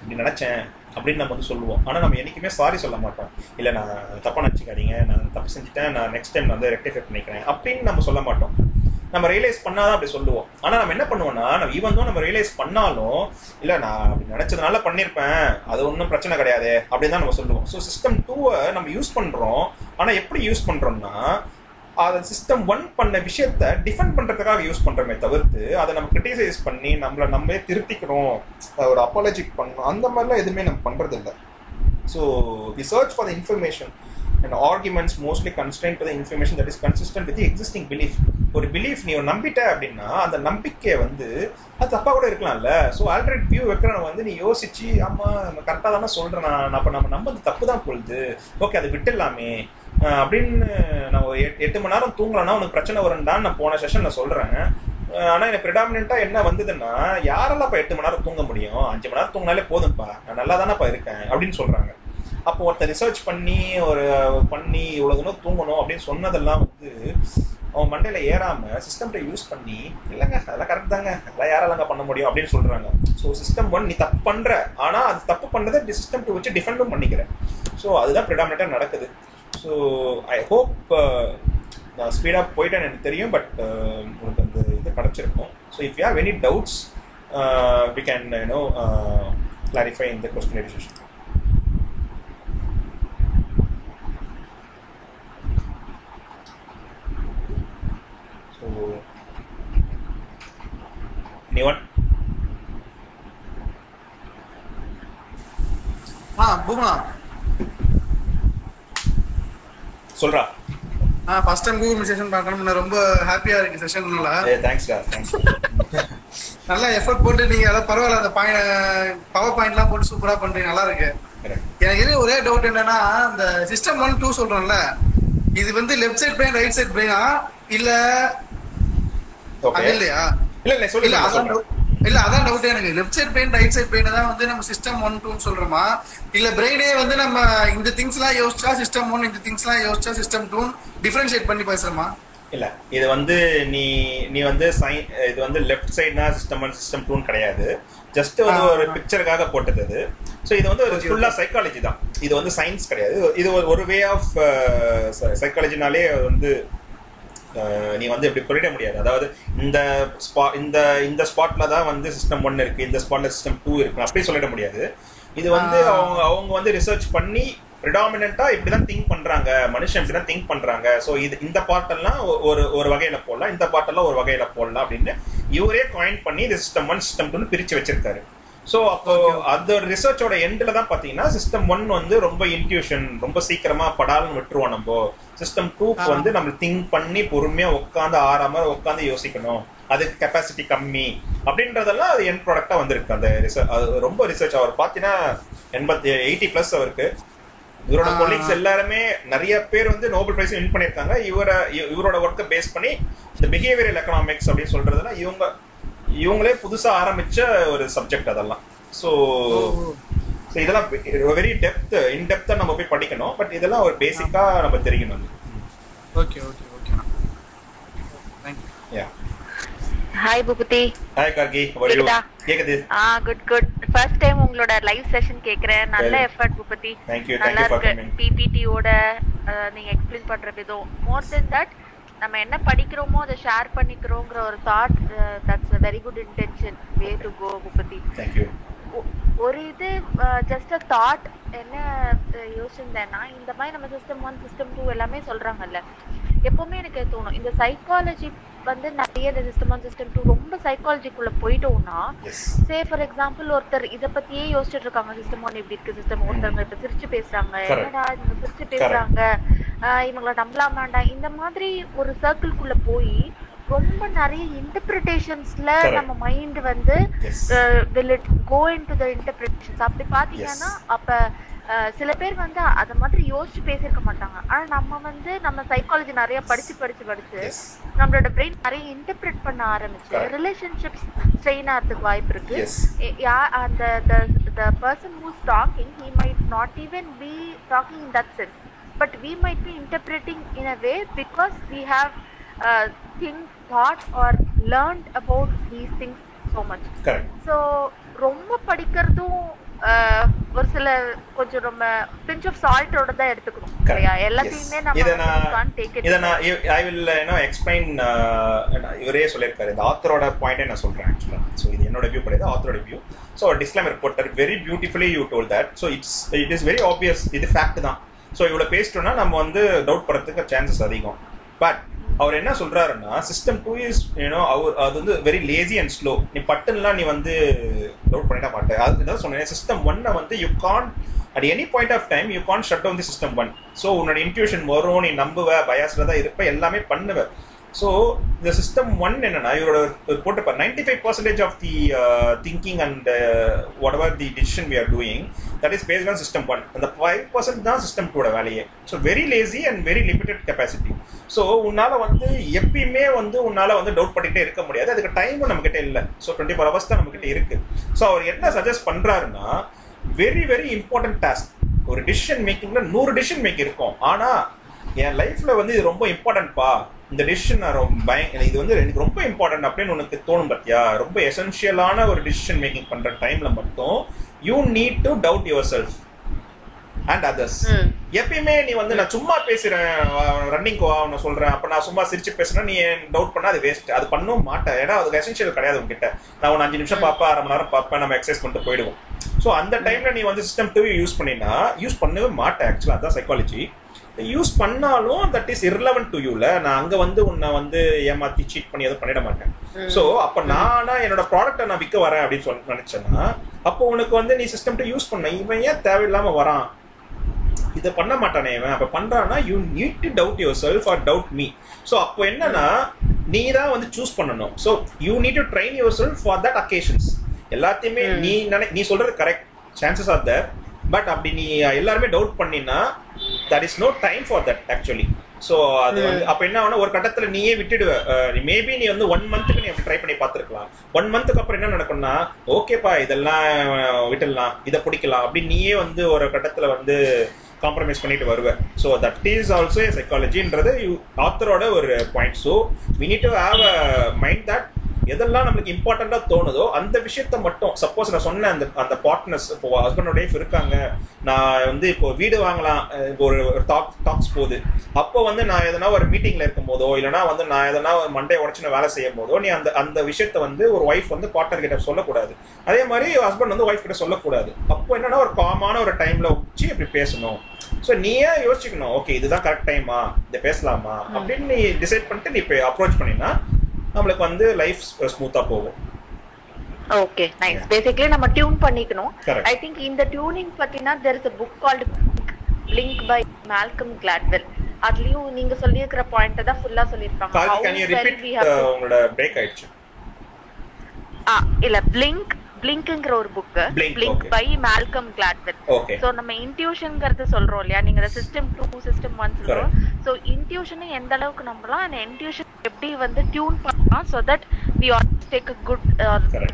இப்படி நினச்சேன் அப்படின்னு நம்ம வந்து சொல்லுவோம். ஆனால் நம்ம என்றைக்குமே சாரி சொல்ல மாட்டோம். இல்லை நான் தப்பாக நினச்சிக்காதீங்க நான் தப்பு செஞ்சுட்டேன் நான் நெக்ஸ்ட் டைம் வந்து ரெக்டிஃபை பண்ணிக்கிறேன் அப்படின்னு நம்ம சொல்ல மாட்டோம். நம்ம ரியலைஸ் பண்ணாதான் அப்படி சொல்லுவோம். ஆனால் நம்ம என்ன பண்ணுவோம்னா நம்ம ஈவன் தான் நம்ம ரியலைஸ் பண்ணாலும் இல்லை நான் அப்படி நினச்சதுனால பண்ணியிருப்பேன் அது ஒன்றும் பிரச்சனை கிடையாது அப்படின்னு தான் நம்ம சொல்லுவோம். ஸோ சிஸ்டம் டூவை நம்ம யூஸ் பண்ணுறோம் ஆனால் எப்படி யூஸ் பண்ணுறோம்னா அதை சிஸ்டம் ஒன் பண்ண விஷயத்த டிஃபெண்ட் பண்றதுக்காக யூஸ் பண்றோமே தவிர்த்து அதை நம்ம கிரிட்டிசைஸ் பண்ணி நம்மள நம்மளே திருத்திக்கணும் ஒரு அப்பாலஜிக் பண்ணணும் அந்த மாதிரிலாம் எதுவுமே நம்ம பண்றது இல்லை so we search for the information and arguments mostly constant to the information that is consistent with existing belief ஒரு பிலீஃப் நீ ஒரு நம்பிட்ட அப்படின்னா அந்த நம்பிக்கையை வந்து அது தப்பா கூட இருக்கலாம்ல. ஸோ ஆல்ரெடி வியூ வைக்கிறவங்க வந்து நீ யோசிச்சு ஆமா நம்ம கரெக்டாக தானே சொல்றேன் நான் அப்போ நம்ம நம்பது தப்பு தான் பொழுது. ஓகே அதை விட்டுடலாமே. அப்படின்னு நான் ஒரு எட்டு எட்டு மணி நேரம் தூங்கலன்னா உனக்கு பிரச்சனை வரும்டான்னு நான் போன செஷன் சொல்றேன். ஆனா எனக்கு ப்ரிடாமினா என்ன வந்ததுன்னா யாரெல்லாம் இப்போ எட்டு மணி நேரம் தூங்க முடியும்? அஞ்சு மணி நேரம் தூங்கினாலே போதும்ப்பா நான் நல்லா தானேப்பா இருக்கேன். அப்படின்னு சொல்றாங்க. அப்போ ஒருத்தர் ரிசர்ச் பண்ணி ஒரு பண்ணி இவ்வளோ தூரம் தூங்கணும் அப்படின்னு சொன்னதெல்லாம் வந்து அவன் மண்டையில ஏறாம சிஸ்டம்கிட்ட யூஸ் பண்ணி இல்லைங்க அதெல்லாம் கரெக்ட் தாங்க. அதெல்லாம் யாராலங்க பண்ண முடியும்? அப்படின்னு சொல்றாங்க. ஸோ சிஸ்டம் ஒன் நீ தப்பு பண்ற. ஆனா அது தப்பு பண்ணதை சிஸ்டம் டூ வச்சு டிஃபெண்டும் பண்ணிக்கிற ஸோ அதுதான் ப்ரிடாமினா நடக்குது. ஸோ ஐ ஹோப் நான் ஸ்பீடாக போயிட்டேன்னு எனக்கு தெரியும் பட் உங்களுக்கு அந்த இது கிடச்சிருக்கும். So if you have any doubts we can you know clarify இந்த question decision so one ah Booma சொல்றா. ஆ ஃபர்ஸ்ட் டைம் கூகுள் செஷன் பார்க்கணும். ரொம்ப ஹாப்பியா இருக்கு தேங்க்ஸ்டா தேங்க்ஸ் நல்லா எஃபர்ட் போட்டு நீங்க அதாவது பரவாயில்ல அந்த பவர் பாயிண்ட்லாம் போட்டு சூப்பரா பண்றீங்க நல்லா இருக்கு. எனக்கு இது ஒரே டவுட் என்னன்னா இந்த சிஸ்டம் ஒன் டூ சொல்றோம்ல இது வந்து left side brain right side பிரெயினா இல்ல அது இல்லையா? இல்ல இல்ல சொல்லி. இல்ல அதான் டவுட் எனக்கு. Left side brain right side brain தான் வந்து நம்ம சிஸ்டம் ஒன் டூன்னு சொல்றோமா? இல்ல பிரெயினே வந்து நம்ம இந்த திங்ஸ் எல்லாம் யோசிச்சா சிஸ்டம் ஒன் இந்த திங்ஸ் எல்லாம் யோசிச்சா சிஸ்டம் டூ டிஃபரன்ஷியேட் பண்ணி பேசுறோமா? இல்ல இது வந்து நீ நீ வந்து சைன் இது வந்து லெஃப்ட் சைடுனா சிஸ்டம் ஒன் சிஸ்டம் டூன்னு கிடையாது. ஜஸ்ட் வந்து ஒரு. பிக்சருக்காக போட்டது அது ஸோ இது வந்து ஒரு Okay, ஃபுல்லா சைக்காலஜி தான். இது வந்து சயின்ஸ் கிடையாது. இது ஒரு- வே ஆஃப் சைக்காலஜினாலே வந்து நீ வந்து இப்படி புரிட முடியாது. அதாவது இந்த ஸ்பா இந்த இந்த ஸ்பாட்ல தான் வந்து சிஸ்டம் ஒன் இருக்கு இந்த ஸ்பாட்ல சிஸ்டம் டூ இருக்கு. அப்படி சொல்லிட முடியாது. இது வந்து. அவங்க அவங்க வந்து ரிசர்ச் பண்ணி ப்ரிடாமினா இப்படிதான் திங்க் பண்றாங்க. மனுஷன் இப்படிதான் திங்க் பண்றாங்க. ஸோ இது இந்த ஒ- ஒரு ஒரு வகையில போடலாம். இந்த பார்ட் எல்லாம் ஒரு வகையில போடலாம் அப்படின்னு இவரே காயின் பண்ணி இந்த சிஸ்டம் ஒன் சிஸ்டம் டூன்னு பிரிச்சு வச்சிருக்காரு. ஸோ அப்போ அந்த ரிசர்ச்சோட எண்டில் தான் பார்த்தீங்கன்னா சிஸ்டம் ஒன் வந்து ரொம்ப இன்ட்யூஷன் ரொம்ப சீக்கிரமா படாலும் விட்டுருவோம் நம்ம. சிஸ்டம் டூக்கு ஆ. வந்து நம்ம திங்க் பண்ணி பொறுமையா உட்காந்து ஆறாம உட்காந்து யோசிக்கணும். அதுக்கு கெப்பாசிட்டி கம்மி. அப்படின்றதெல்லாம் அது என் ப்ராடக்டா வந்திருக்கு. அந்த ரிசர்ச் அது ரொம்ப ரிசர்ச் அவர் பார்த்தீங்கன்னா எண்பத்தி எயிட்டி ப்ளஸ் அவருக்கு. இவரோட. கொலீக்ஸ் எல்லாருமே நிறைய பேர் வந்து நோபல் பிரைஸ் வின் பண்ணியிருக்காங்க. இவரை இவரோட ஒர்க்கை பேஸ் பண்ணி இந்த பிஹேவியரல் எக்கனாமிக்ஸ் அப்படின்னு சொல்றதுல இவங்க இவங்களே புதுசா ஆரம்பிச்ச ஒரு சப்ஜெக்ட் அதெல்லாம். ஸோ ஸோ இதெல்லாம் வெரி டெப்த் இன் டெப்த்தாக நம்ம போய் படிக்கணும். பட் இதெல்லாம் ஒரு பேசிக்கா நம்ம தெரியணும் okay okay okay yeah hi Bhupathi hi Kargi? கேக்குதா? Ah good good first time உங்களோட லைவ் செஷன் கேக்குறேன். நல்ல effort Bhupathi thank you, thank நல்லா இருக்கு. பிபிடியோட நீங்க எக்ஸ்பிளைன் பண்ற விதம் மோர் தென் தட் நம்ம என்ன படிக்கிறோமோ அதை ஷேர் பண்ணிக்கிறோங்கிற ஒரு thought that's very good intention way to go Bhupathi Thank you. ஒ- ஒரு இது ஜஸ்ட் அ தாட் என்ன யோசிச்சிருந்தேன்னா இந்த மாதிரி நம்ம சிஸ்டம் ஒன் சிஸ்டம் டூ எல்லாமே சொல்றாங்கல்ல. எப்பவுமே எனக்கு தோணும் இந்த சைக்காலஜி வந்து நிறைய இந்த சிஸ்டம் சிஸ்டம் டூ ரொம்ப சைக்காலஜிக்குள்ள போயிட்டோம்னா. சே ஃபார் எக்ஸாம்பிள் ஒருத்தர் இத பத்தியே யோசிச்சுட்டு இருக்காங்க. சிஸ்டம் ஒன் இப்படி இருக்கு? சிஸ்டம் ஒருத்தவங்க இப்ப சிரிச்சு பேசுறாங்க. என்னடா இவங்க சிரிச்சு பேசுறாங்க? இவங்கள நம்பலாமாண்டா? இந்த மாதிரி ஒரு சர்க்கிள்குள்ள போய் ரொம்ப நிறைய இன்டர்பிரிட்டேஷன்ஸ்ல. நம்ம மைண்ட் வந்து. Will it go into the interpretations அப்படி பாத்தீங்கன்னா அப்ப சில பேர் வந்து அத மாதிரி யோசிச்சு பேசியிருக்க மாட்டாங்க ஆனா நம்ம வந்து நம்ம சைக்காலஜி நிறைய படிச்சு படிச்சு படிச்சு. நம்மளோட பிரெயின் நிறைய இன்டர்பிரட் பண்ண ஆரம்பிச்சு. ரிலேஷன்ஷிப்ஸ் ஸ்ட்ரெயின் ஆகிறதுக்கு வாய்ப்பு இருக்கு அந்த who's talking he might not even be talking in that sense but we might be interpreting in a way because we have uh, think thought or learned about these things so much Correct. So ரொம்ப படிக்கிறதும் ஒரு சில கொஞ்சம் நம்ம pinch of சால்ட்டோட தான் எடுத்துக்கணும். இல்லையா? எல்லாத்தையுமே. நம்ம இதை நான் இதை நான் ஐ வில் யூனோ எக்ஸ்பிளைன் இவரே சொல்லியிருக்காரு. இந்த ஆத்தரோட பாயிண்டே நான் சொல்றேன் ஆக்சுவலாக ஸோ இது என்னோட வியூ கிடையாது ஆத்தரோட வியூ ஸோ டிஸ்க்ளைமர் போட்டார் very beautifully you told that so it's it is very obvious இது ஃபேக்ட் தான். ஸோ இவ்வளோ பேசிட்டோம்னா நம்ம வந்து டவுட் படுறதுக்கு சான்சஸ் அதிகம். பட் அவர் என்ன சொல்றாருன்னா system two is you know அவர் அது வந்து வெரி லேசி அண்ட் ஸ்லோ நீ பட்டன்லாம் நீ வந்து லோட் பண்ணிட மாட்டேன் அது தான் சொன்னேன் சிஸ்டம் ஒன்னை வந்து you can at any point of time you can shut down the system one so உன்னோட இன்ட்யூஷன் வரும் நீ நம்புவ பயாஸ்ல தான் இருப்ப எல்லாமே பண்ணுவ. ஸோ இந்த சிஸ்டம் ஒன் என்னன்னா இவரோட போட்டுப்பார் ninety five percentage of the thinking and whatever the decision we are doing that is based on system one அந்த ஃபைவ் பர்சன்ட் தான் சிஸ்டம் டூட வேலையே. So very lazy and very limited capacity so உன்னால் வந்து எப்பயுமே வந்து உன்னால் வந்து டவுட் பண்ணிக்கிட்டே இருக்க முடியாது. அதுக்கு டைமும் நம்மக்கிட்ட இல்லை. ஸோ டுவெண்ட்டி ஃபோர் ஹவர்ஸ் தான் நம்மக்கிட்ட இருக்குது ஸோ அவர் என்ன சஜஸ்ட் பண்ணுறாருன்னா வெரி வெரி இம்பார்ட்டன்ட் டாஸ்க் ஒரு டிசிஷன் மேக்கிங்கில் நூறு டிசிஷன் மேக் இருக்கும். ஆனால் என் லைஃப்பில் வந்து இது ரொம்ப இம்பார்ட்டன்ட்ப்பா இந்த டிசிஷன் நான் ரொம்ப பய இது வந்து எனக்கு ரொம்ப இம்பார்ட்டன்ட் அப்படின்னு உனக்கு தோணும் பார்த்தியா ரொம்ப எசென்ஷியலான ஒரு டிசிஷன் மேக்கிங் பண்ற டைம்ல மட்டும் you need to doubt yourself and others. எப்பயுமே நீ வந்து நான் சும்மா பேசுறேன் ரன்னிங் நான் சொல்றேன் அப்ப நான் சும்மா சிரிச்சு பேசுறேன் நீ டவுட் பண்ணா அது வேஸ்ட் அது பண்ணவும் மாட்டேன். ஏன்னா அது எசென்ஷியல் கிடையாது உங்ககிட்ட நான் ஒரு அஞ்சு நிமிஷம் பார்ப்பேன் அரை மணி நேரம் பார்ப்பேன் நம்ம எக்ஸசைஸ் பண்ணிட்டு போயிடுவோம். ஸோ அந்த டைம்ல நீ வந்து சிஸ்டம் டூ யூஸ் பண்ணினா யூஸ் பண்ணவே மாட்டேன். ஆக்சுவலா அதான் சைக்காலஜி யூஸ் பண்ணாலும் தட் இஸ் irrelevant டு யூல நான் அங்க வந்து உன்னை வந்து ஏமாத்தி சீட் பண்ணி எதுவும் பண்ணிட மாட்டேன். சோ அப்ப நானா என்னோட ப்ராடக்ட்டை நான் விற்க வரேன் அப்படின்னு சொல்லி நினைச்சேன்னா அப்போ உனக்கு வந்து நீ சிஸ்டம் யூஸ் பண்ண இவன் ஏன் தேவையில்லாம வரான்? இதை பண்ண மாட்டானே இவன். அப்ப பண்றான்னா you need to doubt yourself or doubt me so அப்போ என்னன்னா நீ தான் வந்து சூஸ் பண்ணணும். So you need to train yourself for that occasions எல்லாத்தையுமே நீ நினை நீ சொல்றது correct chances are there but அப்படி நீ எல்லாருமே டவுட் பண்ணினா that is no time for that actually so அது வந்து அப்போ என்ன ஆகும்னா ஒரு கட்டத்துல நீயே விட்டுடுவ. மேபி நீ வந்து ஒன் மந்த்துக்கு நீ அப்படி ட்ரை பண்ணி பார்த்துருக்கலாம். ஒன் மந்த்துக்கு அப்புறம் என்ன நடக்கும்னா ஓகேப்பா இதெல்லாம் விட்டுடலாம். இதை பிடிக்கலாம். அப்படி நீயே வந்து ஒரு கட்டத்துல வந்து காம்ப்ரமைஸ் பண்ணிட்டு வருவேன் ஸோ தட் இஸ் ஆல்சோ சைக்காலஜின்றது ஆத்தரோட ஒரு point so we need to have a mind that எதெல்லாம் நம்மளுக்கு இம்பார்ட்டண்டா தோணுதோ அந்த விஷயத்த மட்டும் சப்போஸ் நான் சொன்னேன் அந்த அந்த பார்ட்னர்ஸ் இப்போ ஹஸ்பண்டோட ஒய்ஃப் இருக்காங்க நான் வந்து இப்போ வீடு வாங்கலாம் இப்போ ஒரு டாக் டாக்ஸ் போகுது. அப்போ வந்து நான் எதனா ஒரு மீட்டிங்ல இருக்கும் போதோ இல்லைனா வந்து நான் எதனா ஒரு மண்டே உடச்சு நான் வேலை செய்யும் போதோ நீ அந்த அந்த விஷயத்த வந்து ஒரு ஒய்ஃப் வந்து பார்ட்னர் கிட்ட சொல்லக்கூடாது. அதே மாதிரி ஹஸ்பண்ட் வந்து ஒய்ஃப் கிட்ட சொல்லக்கூடாது. அப்போ என்னன்னா ஒரு காமான ஒரு டைம்ல வச்சு இப்படி பேசணும். ஸோ நீயே யோசிச்சுக்கணும்? ஓகே இதுதான் கரெக்ட் டைமா இதை பேசலாமா? அப்படின்னு நீ டிசைட் பண்ணிட்டு நீ இப்போ அப்ரோச் பண்ணினா நம்மளுக்கு வந்து லைஃப் ஸ்மூத்தா போகும். ஓகே நைஸ் பேசிக்கலி நம்ம டியூன் பண்ணிக்கணும். ஐ திங்க் இந்த டியூனிங் பத்தினா there is a book called link by Malcolm Gladwell அதுலயும் நீங்க சொல்லியிருக்கிற பாயிண்ட் தான் ஃபுல்லா well repeat we have to- உங்களோட பிரேக் ஆயிடுச்சு? ஆ இல்ல பிளிங்க் பிளிங்க்ங்கிற ஒரு book Blink, blink. By Malcolm Gladwell so நம்ம இன்ட்யூஷன்ங்கிறது சொல்றோம் இல்லையா? நீங்க சிஸ்டம் டூ சிஸ்டம் ஒன் சொல்றோம். சோ இன்ட்யூஷனை எந்த அளவுக்கு நம்பலாம்? அந்த இன்ட்யூஷன் எப்படி வந்து டியூன் பண்ணலாம்? So that we all take a good.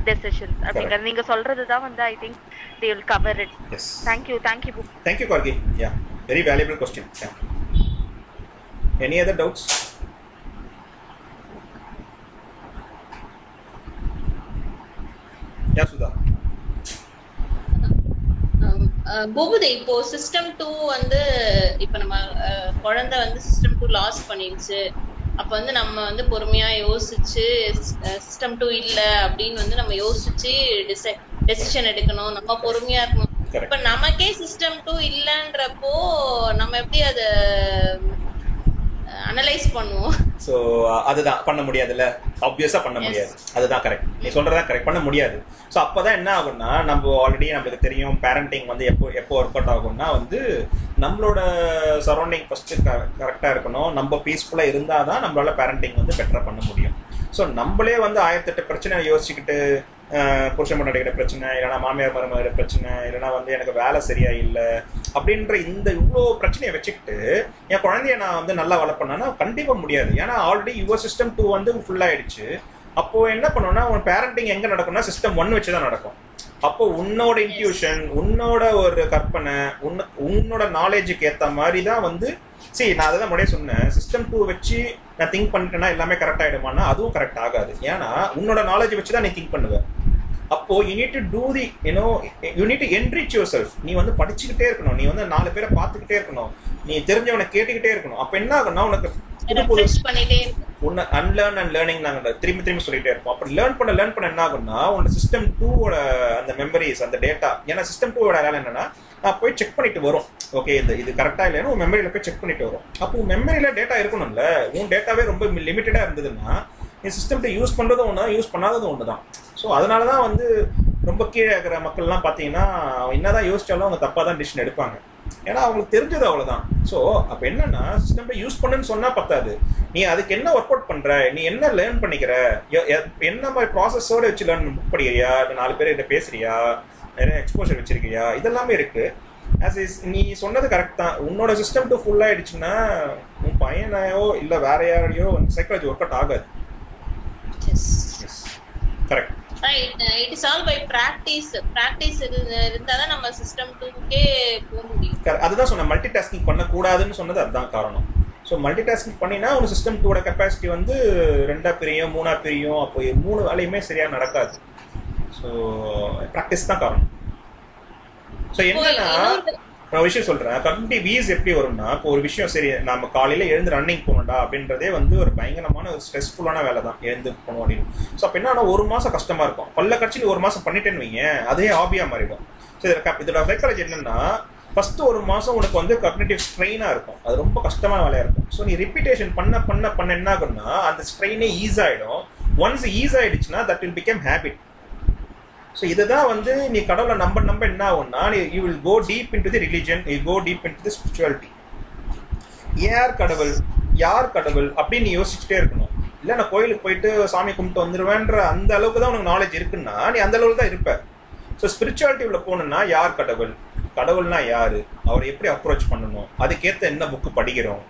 Decisions அப்படிங்கிறது நீங்க சொல்றது தான் வந்து I think they will cover it thank you thank you book Thank you, Kargi. Yeah, very valuable question. Yeah. Any other doubts? Yeah Sudha Bhupathi இப்போ system two வந்து இப்ப நம்ம அஹ், குழந்தை வந்து சிஸ்டம் டூ லாஸ் பண்ணிடுச்சு. அப்ப வந்து நம்ம வந்து பொறுமையா யோசிச்சு சிஸ்டம் டூ இல்ல அப்படின்னு வந்து நம்ம யோசிச்சு டெசிஷன் எடுக்கணும். நம்ம பொறுமையா இருக்கணும். இப்ப நமக்கே சிஸ்டம் டூ இல்லன்றப்போ நம்ம எப்படி அத அனலைஸ் பண்ணுவோம். ஸோ அதுதான். பண்ண முடியாதுல்ல? ஆப்வியஸாக பண்ண. முடியாது. அதுதான் கரெக்ட் நீ சொல்றதா கரெக்ட் பண்ண முடியாது. ஸோ அப்பதான் என்ன ஆகும்னா நம்ம ஆல்ரெடி நம்மளுக்கு தெரியும் பேரண்டிங் வந்து எப்போ எப்போ ஒர்க் அவுட் ஆகும்னா வந்து நம்மளோட சரௌண்டிங் ஃபர்ஸ்ட் கரெக்டாக இருக்கணும். நம்ம பீஸ்ஃபுல்லாக இருந்தால் தான் நம்மளால பேரண்டிங் வந்து பெட்டராக பண்ண முடியும். ஸோ நம்மளே வந்து ஆயிரத்தெட்டு பிரச்சனை யோசிச்சுக்கிட்டு புருஷன் பொண்டாட்டிகிட்ட பிரச்சனை இல்லைனா மாமியார் மருமகிற பிரச்சனை இல்லைனா வந்து எனக்கு வேலை சரியா இல்லை அப்படின்ற இந்த இவ்வளோ பிரச்சனையை வச்சுக்கிட்டு என் குழந்தைய நான் வந்து நல்லா வளர்ப்பேன்னா கண்டிப்பாக முடியாது. ஏன்னா ஆல்ரெடி யுவர் சிஸ்டம் டூ வந்து ஃபுல் ஆயிடுச்சு. அப்போ என்ன பண்ணுவோம்னா உன் பேரண்டிங் எங்கே நடக்கும்னா சிஸ்டம் ஒன் வச்சு தான் நடக்கும். அப்போ உன்னோட இன்ட்யூஷன் உன்னோட ஒரு கற்பனை உன்ன உன்னோட நாலேஜுக்கு ஏற்ற மாதிரி தான் வந்து சரி நான் அதை தான் முன்னாடியே சொன்னேன். சிஸ்டம் டூ வச்சு நான் திங்க் பண்ணிட்டேன்னா எல்லாமே கரெக்ட் ஆகிடுமானா அதுவும் கரெக்ட் ஆகாது. ஏன்னா உன்னோட நாலேஜ் வச்சு தான் நீ திங்க் பண்ணுவேன் அப்போ you need to do the you know you need to enrich yourself நீ வந்து படிச்சுக்கிட்டே இருக்கணும். நீ வந்து நாலு பேரை பார்த்துக்கிட்டே இருக்கணும். நீ தெரிஞ்சவனை கேட்டுக்கிட்டே இருக்கணும். அப்போ என்ன ஆகும்னா உனக்கு உன்னை அன்லேர்ன் அண்ட் லேர்னிங் நாங்கள் திரும்பி திரும்பி சொல்லிட்டே இருப்போம் அப்படி லேர்ன் பண்ண லேர்ன் பண்ண என்ன ஆகும்னா உன்னோட சிஸ்டம் டூவோட அந்த மெமரிஸ் அந்த டேட்டா ஏன்னா சிஸ்டம் டூவோட வேலை என்னன்னா நான் போய் செக் பண்ணிட்டு வரும். ஓகே இந்த இது கரெக்டா இல்லைன்னு உன் மெமரியில போய் செக் பண்ணிட்டு வரும். அப்போ உன் மெமரியில டேட்டா இருக்கணும்ல உன் டேட்டாவே ரொம்ப லிமிட்டடா இருந்ததுன்னா நீ சிஸ்டம்ட்ட யூஸ் பண்றதும் ஒன்று யூஸ் பண்ணாததும் ஒன்று தான் ஸோ அதனால தான் வந்து ரொம்ப கீழே இருக்கிற மக்கள்லாம் பார்த்தீங்கன்னா என்னதான் யோசிச்சாலும் அவங்க தப்பாக தான் டிசிஷன் எடுப்பாங்க. ஏன்னா அவங்களுக்கு தெரிஞ்சது அவ்வளவுதான். ஸோ அப்போ என்னன்னா சிஸ்டம் யூஸ் பண்ணுன்னு சொன்னா பத்தாது. நீ அதுக்கு என்ன ஒர்க் அவுட் பண்ற? நீ என்ன லேர்ன் பண்ணிக்கிற? என்ன மாதிரி ப்ராசஸோட வச்சு லேர்ன் புக் படிக்கிறியா? இல்லை நாலு பேர் கிட்ட பேசுறியா? நிறைய எக்ஸ்போஷர் வச்சிருக்கியா? இதெல்லாமே இருக்கு. ஆஸ் இஸ் நீ சொன்னது கரெக்ட் தான். உன்னோட சிஸ்டம் டு ஃபுல் ஆயிடுச்சுன்னா உன் பையனையோ இல்லை வேற யாரையோ வந்து சைக்காலஜி ஒர்க் அவுட் ஆகாது correct it is all by practice practice இருந்தாதான் நம்ம சிஸ்டம் டூக்கே போக முடியும். அதுதான் சொன்னேன். மல்டி டாஸ்கிங் பண்ணக்கூடாதுன்னு சொன்னது அதுதான் காரணம். ஸோ மல்டி டாஸ்கிங் பண்ணினா ஒரு சிஸ்டம் டூட கெப்பாசிட்டி வந்து ரெண்டா பிரியும் மூணா பிரியும். அப்போ மூணு வேலையுமே சரியா நடக்காது. ஸோ ப்ராக்டிஸ் தான் காரணம். ஸோ என்னன்னா நான் விஷயம் சொல்றேன். கம்யூனிட்டி வீஸ் எப்படி வரும்னா இப்போ ஒரு விஷயம் சரி நம்ம காலையில எழுந்து ரன்னிங் போகணும்டா அப்படின்றதே வந்து ஒரு பயங்கரமான ஒரு ஸ்ட்ரெஸ்ஃபுல்லான வேலை தான் எழுந்து போகணும் அப்படின்னு. ஸோ அப்போ என்ன ஒரு மாசம் கஷ்டமா இருக்கும். பல்ல கட்சி ஒரு மாசம் பண்ணிட்டேன்னு வைங்க அதே ஹாபியா மாறிடும். ஸோ இதோட இதோட சைக்காலஜி என்னன்னா ஃபர்ஸ்ட் ஒரு மாசம் உனக்கு வந்து கக்னிட்டிவ் ஸ்ட்ரெயினா இருக்கும். அது ரொம்ப கஷ்டமான வேலையா இருக்கும். ஸோ நீ ரிப்பீட்டேஷன் பண்ண பண்ண பண்ண என்ன ஆகும்னா அந்த ஸ்ட்ரெயினே ஈஸ் ஆயிடும். ஒன்ஸ் ஈஸ் ஆயிடுச்சுன்னா that will become habit so இதுதான் வந்து நீ கடவுளை நம்ப நம்ப என்ன ஆகும்னா நீ you will go deep into the religion you go deep into the spirituality யார் கடவுள் யார் கடவுள் அப்படின்னு நீ யோசிச்சுட்டே இருக்கணும். இல்லை நான் கோயிலுக்கு போயிட்டு சாமி கும்பிட்டு வந்துடுவேன்ற அந்த அளவுக்கு தான் உனக்கு நாலேஜ் இருக்குன்னா நீ அந்த அளவுக்கு தான் இருப்ப. ஸோ ஸ்பிரிச்சுவாலிட்டி உள்ள போகணுன்னா யார் கடவுள்? கடவுள்னா யார்? அவரை எப்படி அப்ரோச் பண்ணணும்? அதுக்கேற்ற என்ன புக்கு படிக்கிறோம்?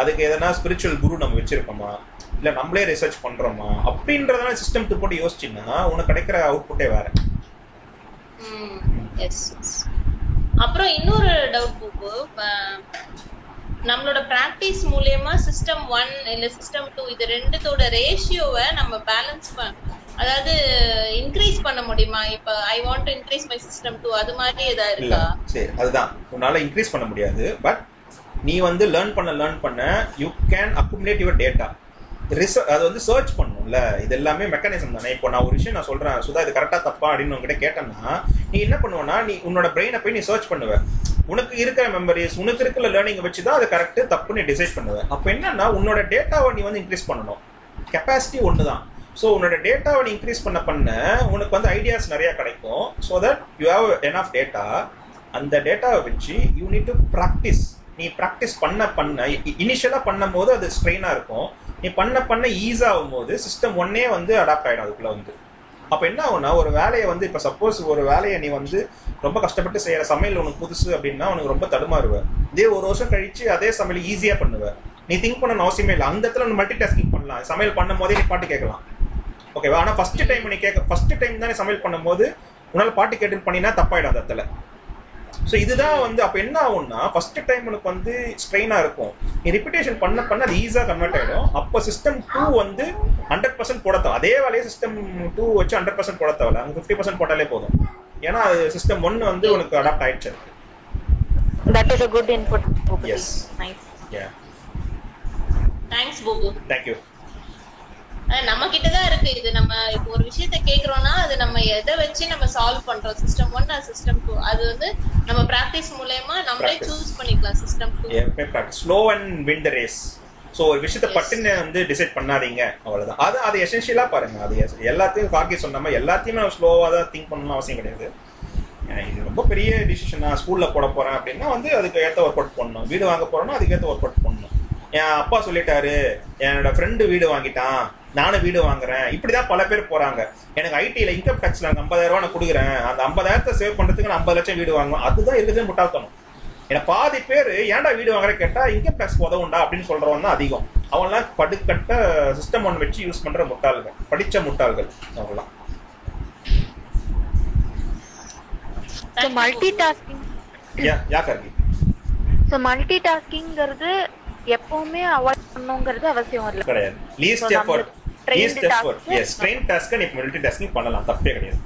அதுக்கு எதனா ஸ்பிரிச்சுவல் குரு நம்ம வச்சுருக்கோமா? இல்லை நம்மளே ரிசர்ச் பண்றோமா? அப்படின்றதான சிஸ்டம் போட்டு யோசிச்சின்னா உனக்கு கிடைக்கிற அவுட்புட்டே வேற. எஸ் அப்புறம் இன்னொரு டவுட் பூப்பு நம்மளோட பிராக்டிஸ் மூலியமா சிஸ்டம் ஒன் இல்ல சிஸ்டம் டூ இது ரெண்டுத்தோட ரேஷியோவை நம்ம பேலன்ஸ் அதாவது இன்க்ரீஸ் பண்ண முடியுமா? இப்ப I want to increase my system two அது மாதிரி ஏதாவது இல்ல இருக்கா? சரி அதுதான். உன்னால இன்க்ரீஸ் பண்ண முடியாது பட் நீ வந்து லேர்ன் பண்ண லேர்ன் பண்ண you can accumulate your data அது வந்து சர்ச் பண்ணும்ல. இது எல்லாமே மெக்கானிசம் தானே. இப்போ நான் ஒரு விஷயம் நான் சொல்றேன் சுதா இது கரெக்டா தப்பா அப்படின்னு உங்ககிட்ட கேட்டேன்னா நீ என்ன பண்ணுவேன்னா நீ உன்னோட பிரெயினை போய் நீ சர்ச் பண்ணுவ. உனக்கு இருக்கிற மெமரிஸ் உனக்கு இருக்கிற லேர்னிங் வச்சு தான் அது கரெக்ட் தப்புன்னு டிசைட் பண்ணுவ. அப்போ என்னன்னா உன்னோட டேட்டாவை நீ வந்து இன்க்ரீஸ் பண்ணணும். கெப்பாசிட்டி ஒன்று தான் ஸோ உன்னோட டேட்டாவை நீ இன்க்ரீஸ் பண்ண பண்ண உனக்கு வந்து ஐடியாஸ் நிறையா கிடைக்கும். So that you have enough data அந்த டேட்டாவை வச்சு யூ நீட் டு ப்ராக்டிஸ் நீ ப்ராக்டிஸ் பண்ண பண்ண இனிஷியலாக பண்ணும் போது அது ஸ்ட்ரெயினாக இருக்கும். நீ பண்ண பண்ண ஈஸி ஆகும்போது சிஸ்டம் ஒன்னே வந்து அடாப்ட் ஆகிடும் அதுக்குள்ளே வந்து. அப்போ என்ன ஆகும்னா ஒரு வேலையை வந்து இப்போ சப்போஸ் ஒரு வேலையை நீ வந்து ரொம்ப கஷ்டப்பட்டு செய்கிற சமையல் உனக்கு புதுசு அப்படின்னா உனக்கு ரொம்ப தடுமாறுவேன் இதே ஒரு வருஷம் கழிச்சு அதே சமையல் ஈஸியாக பண்ணுவேன் நீ திங்க் பண்ணணும் அவசியமே இல்லை. அந்த இடத்துல மல்டி டாஸ்கிங் பண்ணலாம். சமையல் பண்ணும் போதே நீ பாட்டு கேட்கலாம். ஓகேவா ஆனால் ஃபர்ஸ்ட் டைம் நீ கேட்க ஃபர்ஸ்ட் டைம் தானே சமையல் பண்ணும்போது உன்னால் பாட்டு கேட்டு பண்ணினா தப்பாயிடும் அந்த இடத்துல. ஸோ இதுதான் வந்து அப்போ என்ன ஆகும்னா ஃபர்ஸ்ட் டைம் உனக்கு வந்து ஸ்ட்ரெயினாக இருக்கும் நீ ரிப்பிட்டேஷன் பண்ண பண்ண அது ஈஸியாக கன்வெர்ட் ஆகிடும் அப்போ சிஸ்டம் டூ வந்து ஹண்ட்ரட் பர்சன்ட் போட தேவை அதே வேலையை சிஸ்டம் டூ வச்சு ஹண்ட்ரட் பர்சன்ட் போட தேவையில்ல அங்கே ஃபிஃப்டி பர்சன்ட் போட்டாலே போதும் ஏன்னா அது சிஸ்டம் ஒன்று வந்து உனக்கு அடாப்ட் ஆயிடுச்சு That is a good input. Bhupati. Yes. Nice. Yeah thanks Bhupu thank you ah நம்ம கிட்ட தான் இருக்கு. இது நம்ம இப்போ ஒரு விஷயத்த கேக்குறோம்னா அது நம்ம எதை வச்சு நம்ம சால்வ் பண்றோம்? சிஸ்டம் ஒன் அது சிஸ்டம் டூ அது வந்து நம்ம பிராக்டிஸ் மூலயமா நம்மளே. சூஸ் பண்ணிக்கலாம் system two slow and win the race so ஒரு விஷயத்த. பட்டுன்னு வந்து டிசைட் பண்ணாதீங்க. அவ்வளவுதான். அது அது எசென்ஷியலாக பாருங்க. அது எல்லாத்தையும் கார்கி சொன்ன மாதிரி எல்லாத்தையுமே ஸ்லோவாக தான் திங்க் பண்ணணும்னு அவசியம் கிடையாது. இது ரொம்ப பெரிய டிசிஷன் நான் ஸ்கூலில் போட போகிறேன் அப்படின்னா வந்து அதுக்கு ஏற்ற ஒர்க் அவுட் பண்ணணும். வீடு வாங்க போகிறோன்னா அதுக்கு ஏற்ற ஒர்க் அவுட் பண்ணணும். என் அப்பா சொல்லிட்டாரு என்னோட ஃப்ரெண்டு வீடு வாங்கிட்டான். நானும் வீடு வாங்குறேன். இப்படிதான் பல பேர் போறாங்க. எனக்கு ஐடியில் இன்கம் டேக்ஸ்ல ஐம்பதாயிரம் நான் கொடுக்குறேன். அந்த ஐம்பதாயிரத்தை சேவ் பண்றதுக்கு நான் ஐம்பது லட்சம் வீடு வாங்குவேன். அதுதான் இருக்கிறதே முட்டாள்தனம். ஏன்னா பாதி பேர் ஏன்டா வீடு வாங்குற கேட்டா இன்கம் டேக்ஸ் உதவுண்டா அப்படின்னு சொல்றவன் தான் அதிகம். அவன்லாம் படுக்கட்ட சிஸ்டம் ஒன்று வச்சு யூஸ் பண்ற முட்டாள்கள். படிச்ச முட்டாள்கள் அவங்களாம் So multitasking. யா கார்கி. So multitasking-ங்கிறது எப்பவுமே அவாய்ட் பண்ணுங்கிறது அவசியம் இல்லை. கிடையாது. Least effort effort task- strain டாஸ்க்கை நீ பண்ணலாம் தப்பே கிடையாது.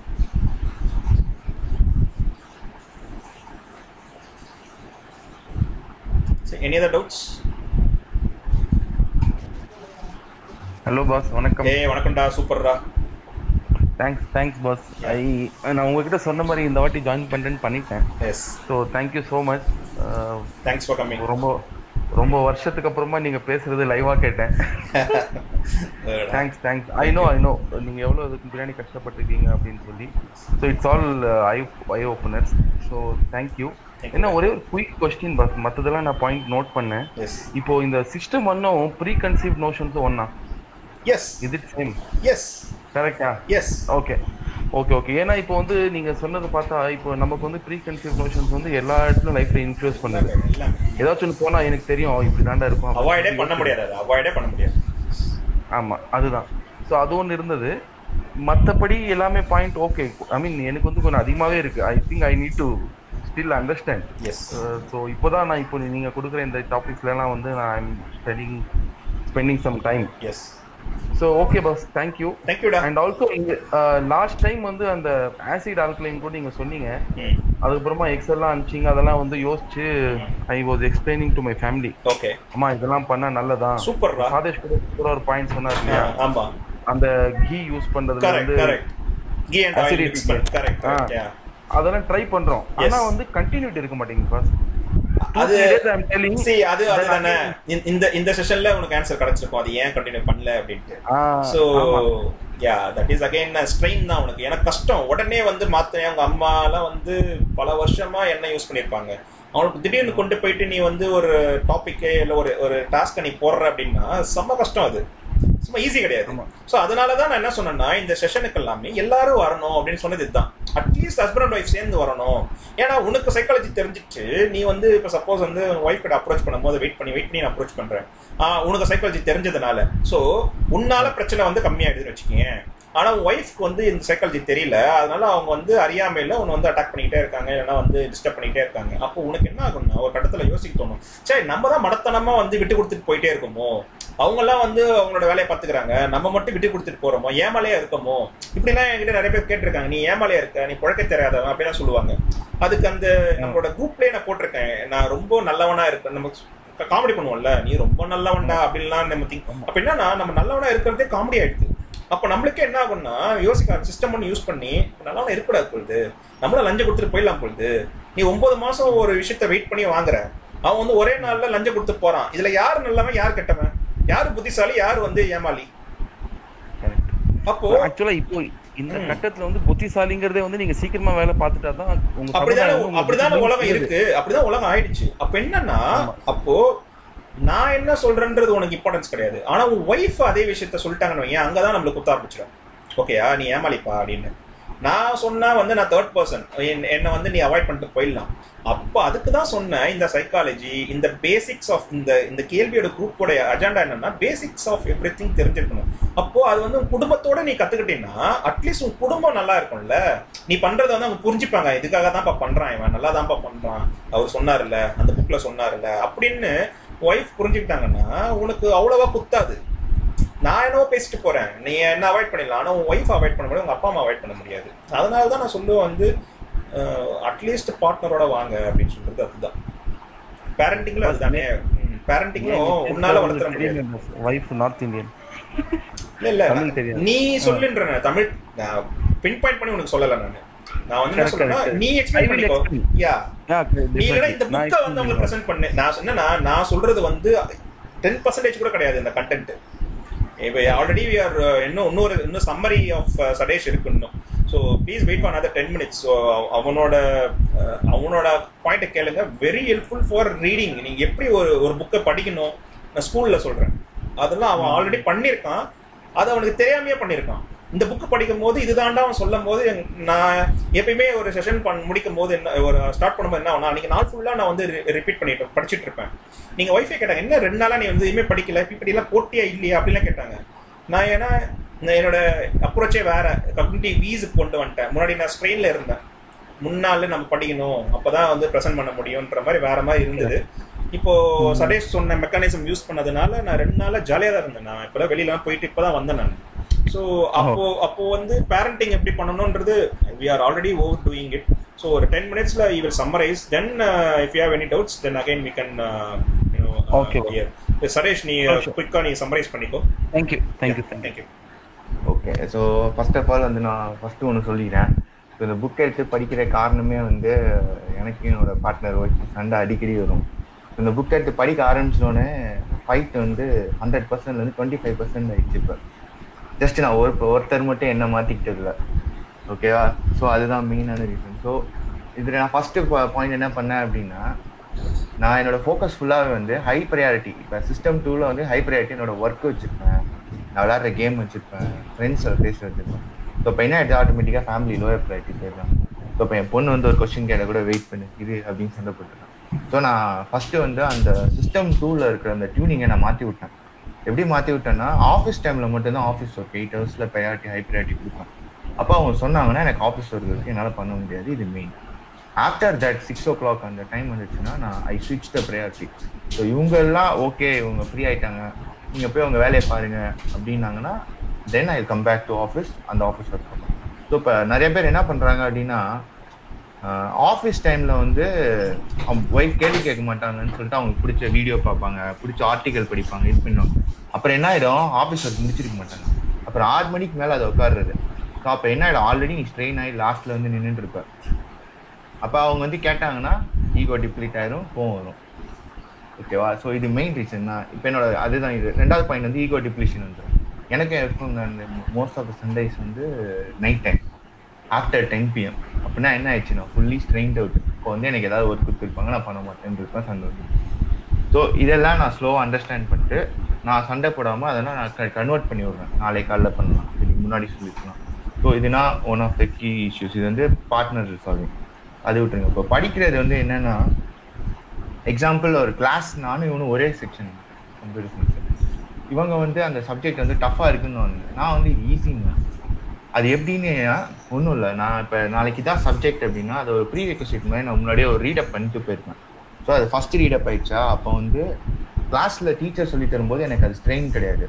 Any other doubts hello boss வணக்கம். ஏய் வணக்கம்டா. சூப்பர்டா. தேங்க்ஸ் தேங்க்ஸ் பாஸ் ஐ நான் உங்ககிட்ட சொன்ன மாதிரி இந்த வாட்டி ஜாயின் பண்ணுறேன்னு பண்ணிட்டேன் yes so thank you so much thanks for coming ரொம்ப ரொம்ப வருஷத்துக்கு அப்புறமா நீங்க பேசுறது லைவா கேட்டேன். Thanks thanks I know I know நீங்க எவ்வளவு இதுக்கு பின்னாடி கஷ்டப்பட்டிருக்கீங்க அப்படின்னு சொல்லி. So it's all eye eye openers so thank you. என்ன ஒரே ஒரு குயிக் கொஸ்டின் மற்றதெல்லாம் நான் பாயிண்ட் நோட் பண்ணேன். இப்போ இந்த சிஸ்டம் ஒன்னும் ப்ரீ கன்சீவ் நோஷன்ஸும் ஒன்னா எஸ் இது சேம் எஸ் கரெக்டா எஸ் ஓகே ஓகே ஓகே ஏன்னா இப்போ வந்து நீங்க சொன்னது பார்த்தா இப்போ நமக்கு வந்து ப்ரீ கன்சீவ் நோஷன்ஸ் வந்து எல்லா இடத்துலயும் லைஃப்ல இன்ஃப்ளூயன்ஸ் பண்ணுது. ஏதாச்சும் ஒன்று போனா எனக்கு தெரியும் இப்படி தாண்டா இருக்கும். அவாய்டே பண்ண முடியாது அவாய்டே பண்ண முடியாது. ஆமா அதுதான். ஸோ அது ஒன்று இருந்தது. மற்றபடி எல்லாமே பாயிண்ட் ஓகே ஐ மீன் எனக்கு வந்து கொஞ்சம் அதிகமாகவே இருக்கு. I think I need to still understand yes so இப்போதான் நான் இப்போ நீங்க கொடுக்குற இந்த டாபிக்ஸ்லாம் வந்து நான் I'm studying spending some time yes so okay boss thank you தேங்க்யூடா and also இங்க லாஸ்ட் டைம் வந்து அந்த ஆசிட் ஆல்கலைன் கூட நீங்க சொன்னீங்க. அதுக்கப்புறமா எக்ஸல்லாம் அனுப்பிச்சிங்க. அதெல்லாம் வந்து யோசிச்சு I was explaining to my family okay. அம்மா இதெல்லாம் பண்ணா நல்லதான் சூப்பர்ரா சாதேஷ் கூட கூட ஒரு பாயிண்ட் சொன்னார் இல்லையா? ஆமா. அந்த கீ யூஸ் கரெக்ட் வந்து அதெல்லாம் ட்ரை பண்றோம். ஆனா. வந்து கண்டினியூட்டி இருக்க மாட்டேங்குது பாஸ் அது see அது அதுதானே. இந்த- இந்த செஷன்ல உனக்கு ஆன்சர் கிடைச்சிருக்கும். அது ஏன் கண்டினியூ பண்ணல அப்படின்ட்டு. So yeah that is again strain தான் உனக்கு. எனக்கு கஷ்டம். உடனே வந்து மாத்தேன் அவங்க அம்மாலாம் வந்து பல வருஷமா என்ன யூஸ் பண்ணிருப்பாங்க அவனுக்கு திடீர்னு கொண்டு போயிட்டு நீ வந்து ஒரு டாபிக்கே இல்லை ஒரு ஒரு டாஸ்க்கை நீ போடுற அப்படின்னா செம்ம கஷ்டம் அது. சும்மா ஈஸி கிடையாது. ஸோ அதனால தான் நான் என்ன சொன்னேன்னா இந்த செஷனுக்கு எல்லாமே எல்லாரும் வரணும் அப்படின்னு சொன்னது இதுதான். அட்லீஸ்ட் ஹஸ்பண்ட் அண்ட் ஒய்ஃப் சேர்ந்து வரணும். ஏன்னா உனக்கு சைக்காலஜி தெரிஞ்சிட்டு நீ வந்து இப்போ சப்போஸ் வந்து ஒய்ஃப் கிட்ட அப்ரோச் பண்ணும்போது வெயிட் பண்ணி வெயிட் பண்ணி நான் அப்ரோச் பண்றேன். ஆஹ் உனக்கு சைக்காலஜி தெரிஞ்சதுனால. ஸோ உன்னால பிரச்சனை வந்து கம்மியாயிடுதுன்னு வச்சுக்கேன் ஆனா ஒய்ஃப்க்கு வந்து இந்த சைக்காலஜி தெரியல. அதனால அவங்க வந்து அறியாமையில உன்னை வந்து அட்டாக் பண்ணிக்கிட்டே இருக்காங்க இல்லைன்னா வந்து டிஸ்டர்ப் பண்ணிக்கிட்டே இருக்காங்க. அப்போ உனக்கு என்ன ஆகும்னா ஒரு கட்டத்துல யோசிக்க தோணும். சரி நம்ம தான் மடத்தனமா வந்து விட்டு கொடுத்துட்டு போயிட்டே இருக்கோமோ? அவங்கெல்லாம் வந்து அவங்களோட வேலையை பார்த்துக்கிறாங்க. நம்ம மட்டும் விட்டு கொடுத்துட்டு போறோமோ? ஏமாலையா இருக்கோமோ? இப்படிலாம் என்கிட்ட நிறைய பேர் கேட்டிருக்காங்க. நீ ஏமாலையா இருக்க? நீ புழக்க தெரியாதவன் அப்படிலாம் சொல்லுவாங்க. அதுக்கு அந்த நம்மளோட குரூப்லயே நான் போட்டிருக்கேன். நான் ரொம்ப நல்லவனா இருக்கேன் நம்ம காமெடி பண்ணுவோம்ல. நீ ரொம்ப நல்லவன்டா அப்படின்லாம் நம்ம திங்க் அப்படின்னா நம்ம நல்லவனா இருக்கிறதே காமெடி ஆயிடுது. அப்ப நம்மளுக்கே என்ன ஆகும்னா யோசிக்க சிஸ்டம் ஒன்று யூஸ் பண்ணி நல்லவனா இருக்கக்கூடாது பொழுது. நம்மளும் லஞ்சம் கொடுத்துட்டு போயிடலாம் பொழுது. நீ ஒன்பது மாசம் ஒரு விஷயத்த வெயிட் பண்ணி வாங்குற. அவன் வந்து ஒரே நாள்ல லஞ்சம் கொடுத்து போறான். இதுல யார் நல்லவன் யார் கெட்டவன்? யாரு புத்திசாலி யார் வந்து ஏமாளி? அப்போ ஆக்சுவலா இப்போ இந்த. கட்டத்துல வந்து புத்திசாலிங்கிறதே வந்து நீங்க சீக்கிரமா வேலை பார்த்துட்டா தான் அப்படிதானே அப்படிதானே உலகம். இருக்கு. அப்படிதான் உலகம் ஆயிடுச்சு. அப்ப என்னன்னா. அப்போ நான் என்ன சொல்றேன்றது உனக்கு இம்பார்ட்டன்ஸ் கிடையாது. ஆனா உன் ஒய்ஃப் அதே விஷயத்த சொல்லிட்டாங்கன்னு வையேன். அங்கதான் நம்மளுக்கு குத்த ஆரம்பிச்சிடும். ஓகேயா நீ ஏமாளிப்பா அப்படின்னு. நான் சொன்னா வந்து நான் தேர்ட் பர்சன் என்னை வந்து நீ அவாய்ட் பண்ணிட்டு போயிடலாம். அப்போ அதுக்கு தான் சொன்னேன் இந்த சைக்காலஜி இந்த பேசிக்ஸ் ஆஃப் இந்த இந்த கேள்வியோட குரூப்போட அஜெண்டா என்னன்னா பேசிக்ஸ் ஆஃப் எவ்ரி திங் தெரிஞ்சிருக்கணும். அப்போ அது வந்து உன் குடும்பத்தோட நீ கத்துக்கிட்டீங்கன்னா அட்லீஸ்ட் உன் குடும்பம் நல்லா இருக்கும்ல. நீ பண்றதை வந்து அவங்க புரிஞ்சுப்பாங்க. இதுக்காக தான்ப்பா பண்றான் இவன் நல்லா தான்ப்பா பண்றான். அவர் சொன்னார்ல அந்த புக்ல சொன்னார்ல அப்படின்னு ஒய்ஃப் புரிஞ்சுக்கிட்டாங்கன்னா உனக்கு அவ்வளவா குத்தாது நான் என்னவோ பேசிட்டு போறேன். நீ என்ன அவாய்ட் பண்ணிடலாம். ஆனா உன் ஒய்ஃப் அவாய்ட் பண்ண முடியும் உங்க அப்பா அம்மா அவாய்ட் பண்ண முடியாது. அதனால தான் நான் சொல்லுவேன் வந்து அட்லீஸ்ட் பார்ட்னரோட வாங்க அப்படின்னு சொல்றது அதுதான். பேரண்டிங்ல அதுதானே? பேரண்டிங்லும் உன்னால வளர்த்துற முடியாது. வைஃப் நார்த் இந்தியன் இல்ல இல்ல. நீ சொல்லுன்ற தமிழ் பின் பாயிண்ட் பண்ணி உனக்கு சொல்லல நானு. நான் வந்து என்ன சொல்றேன்னா. நீ எக்ஸ்பிளைன் பண்ணிக்கோ. யா நீ இந்த புக்கை வந்து உங்களுக்கு ப்ரெசென்ட் பண்ணு. நான் என்னன்னா நான் சொல்றது வந்து டென் பர்சன்டேஜ் கூட கிடையாது இந்த கண்டென்ட் இப்போ ஆல்ரெடி வி ஆர் இன்னும் இன்னொரு இன்னும் சம்மரி ஆஃப் சடேஷ் இருக்கு இன்னும். So please wait for another ten minutes so அவனோட அஹ், அவனோட பாயிண்ட்டை கேளுங்க. வெரி ஹெல்ப்ஃபுல் ஃபார் ரீடிங் நீங்கள் எப்படி ஒரு ஒரு புக்கை படிக்கணும்? நான் ஸ்கூலில் சொல்கிறேன் அதெல்லாம் அவன் ஆல்ரெடி பண்ணியிருக்கான். அது அவனுக்கு தெரியாமையே பண்ணியிருக்கான். இந்த புக்கு படிக்கும் போது இதுதாண்டா அவன் சொல்லும் போது நான் எப்பயுமே ஒரு செஷன் பண் முடிக்கும் போது என்ன ஒரு ஸ்டார்ட் பண்ணும்போது என்ன ஆகும்னா அன்னைக்கு நாள் ஃபுல்லாக நான் வந்து ரிப்பீட் பண்ணிட்டு படிச்சிட்டு இருப்பேன். நீங்கள் ஒய்ஃபை கேட்டாங்க என்ன ரெண்டு நாளாக நீ வந்து எதுவுமே படிக்கல? பிபிடிலாம் போட்டியா இல்லையா? அப்படிலாம் கேட்டாங்க. நான் ஏன்னா என்னோட அப்ரோச்சே வேற. கம்யூனிட்டி வீஸுக்கு கொண்டு வந்துட்டேன். முன்னாடி நான் ஸ்ட்ரெயினில் இருந்தேன். முன்னால நம்ம படிக்கணும். அப்பதான் வந்து ப்ரெசென்ட் பண்ண முடியும்ன்ற மாதிரி வேற மாதிரி இருந்தது. இப்போ சடேஷ் சொன்ன மெக்கானிசம் யூஸ் பண்ணதுனால நான் ரெண்டு நாளா ஜாலியாக தான் இருந்தேன். நான் இப்போதான் வெளியில போயிட்டு இப்பதான் வந்தேன் நான். ஸோ அப்போ அப்போ வந்து பேரண்டிங் எப்படி பண்ணணும்ன்றது we are already over doing it so ஒரு டென் மினிட்ஸ்ல you will summarize then if you have any doubts then again we can Okay. Saresh நீ Oh, sure. குயிக்கா நீ சம்மரைஸ் பண்ணிக்கோ. Thank you thank you thank you thank you okay so first of all வந்து நான் first ஒன்று சொல்லிக்கிறேன் so இந்த book எடுத்து படிக்கிற காரணமே வந்து எனக்கு என்னோட பார்ட்னர் ஒய்ஃப் சண்டை அடிக்கடி வரும். இந்த புக் எடுத்து படிக்க ஆரம்பிச்சோடனே ஃபைட் வந்து ஹண்ட்ரட் பர்சன்ட்லேருந்து டுவெண்ட்டி ஃபைவ் பர்சன்ட் ஆயிடுச்சு இப்போ. ஜஸ்ட் நான் ஒரு ஒருத்தர் மட்டும் என்ன மாற்றிக்கிட்டதில்ல ஓகேவா ஸோ அதுதான் மெயினான ரீசன் ஸோ இதில் நான் ஃபஸ்ட்டு பாயிண்ட் என்ன பண்ணேன் அப்படின்னா நான் என்னோட ஃபோக்கஸ் ஃபுல்லாகவே வந்து ஹை ப்ரையாரிட்டி இப்போ சிஸ்டம் டூவில் வந்து ஹை ப்ரையாரிட்டி என்னோட ஒர்க் வச்சுருப்பேன். நான் விளாட்ற கேம் வச்சுருப்பேன். ஃப்ரெண்ட்ஸோட பேச வச்சுருப்பேன். ஸோ இப்போ என்ன எடுத்து ஆட்டோமேட்டிக்காக ஃபேமிலி லோயர் ப்ரையாரிட்டி போயிடலாம் ஸோ இப்போ என் பொண்ணு வந்து ஒரு கொஸ்டின் கேட்ட கூட வெயிட் பண்ணு. இது அப்படின்னு சண்டை போட்டுருக்கேன் ஸோ நான் ஃபஸ்ட்டு வந்து அந்த சிஸ்டம் டூவில் இருக்கிற அந்த டியூனிங்கை நான் மாற்றி விட்டேன். எப்படி மாற்றி விட்டேன்னா ஆஃபீஸ் டைமில் மட்டும்தான் ஆஃபீஸ் ஒர்க் எயிட் ஹவர்ஸில் ப்ரையாரிட்டி ஹை ப்ரையாரிட்டி கொடுப்பேன். அப்போ அவங்க சொன்னாங்கன்னா எனக்கு ஆஃபீஸ் ஒர்க் இருக்குது என்னால் பண்ண முடியாது இது main after that six o'clock அந்த டைம் வந்துச்சுன்னா நான் ஐ ஸ்விட்ச் த ப்ரையாரிட்டி ஸோ இவங்க எல்லாம் ஓகே இவங்க ஃப்ரீ ஆயிட்டாங்க. நீங்கள் போய் உங்கள் வேலையை பாருங்க அப்படின்னாங்கன்னா then I come back to office அந்த ஆஃபீஸ் ஒர்க் ஸோ இப்போ நிறைய பேர் என்ன பண்ணுறாங்க அப்படின்னா ஆஃபீஸ் டைமில் வந்து ஒய்ஃப் கேள்வி கேட்க மாட்டாங்கன்னு சொல்லிட்டு அவங்களுக்கு பிடிச்ச வீடியோ பார்ப்பாங்க பிடிச்ச ஆர்டிகல் படிப்பாங்க இது பண்ணுவாங்க. அப்புறம் என்ன ஆகிடும் ஆஃபீஸ் ஒர்க் முடிச்சிருக்க மாட்டாங்க. அப்புறம் ஆறு மணிக்கு மேலே அதை உட்காடுறது ஸோ அப்போ என்ன ஆகிடும் ஆல்ரெடி நீ ஸ்ட்ரெயின் ஆகி லாஸ்ட்டில் வந்து நின்றுட்டு இருப்ப. அப்போ அவங்க வந்து கேட்டாங்கன்னா ஈகோ டிப்ளீட் ஆயிரும் கோவம் வரும். ஓகேவா ஸோ இது மெயின் ரீசன் தான். இப்போ என்னோட அதுதான் இது. ரெண்டாவது பாயிண்ட் வந்து ஈகோ டிப்ளீஷன் வந்து எனக்கு எப்பவும் அந்த மோஸ்ட் ஆஃப் த சண்டேஸ் வந்து night time after ten PM அப்படின்னா என்ன ஆயிடுச்சுன்னா ஃபுல்லி ஸ்ட்ரெயின்ட் அவுட் இப்போ வந்து எனக்கு ஏதாவது ஒர்க் கொடுத்துருப்பாங்க நான் பண்ண மாட்டேன்னு இருப்பேன் சந்தோஷம் ஸோ இதெல்லாம் நான் ஸ்லோவாக அண்டர்ஸ்டாண்ட் பண்ணிட்டு நான் சண்டை போடாமல் அதெல்லாம் நான் கன்வெர்ட் பண்ணி விடுறேன். நாளை காலைல பண்ணலாம். இதுக்கு முன்னாடி சொல்லிக்கலாம் ஸோ இதுனா one of the key issues இது வந்து பார்ட்னர் ரிசால்விங் அது விட்டுருங்க. இப்போ படிக்கிறது வந்து என்னன்னா எக்ஸாம்பிள் ஒரு கிளாஸ் நானும் இவனும் ஒரே செக்ஷன் கம்ப்யூட்டர் சயின்ஸ் இவங்க வந்து அந்த சப்ஜெக்ட் வந்து டஃப்பாக இருக்குன்னு வந்து நான் வந்து இது ஈஸிங்க அது எப்படின்னு ஒன்றும் இல்லை. நான் இப்போ நாளைக்கு தான் சப்ஜெக்ட் அப்படின்னா அது ஒரு ப்ரீ ரெக்வஸ்ட் மாதிரி நான் முன்னாடியே ஒரு ரீடப் பண்ணிட்டு போயிருப்பேன். ஸோ அது ஃபஸ்ட் ரீடப் ஆயிடுச்சா? அப்போ வந்து கிளாஸில் டீச்சர் சொல்லி தரும்போது எனக்கு அது ஸ்ட்ரெயின் கிடையாது.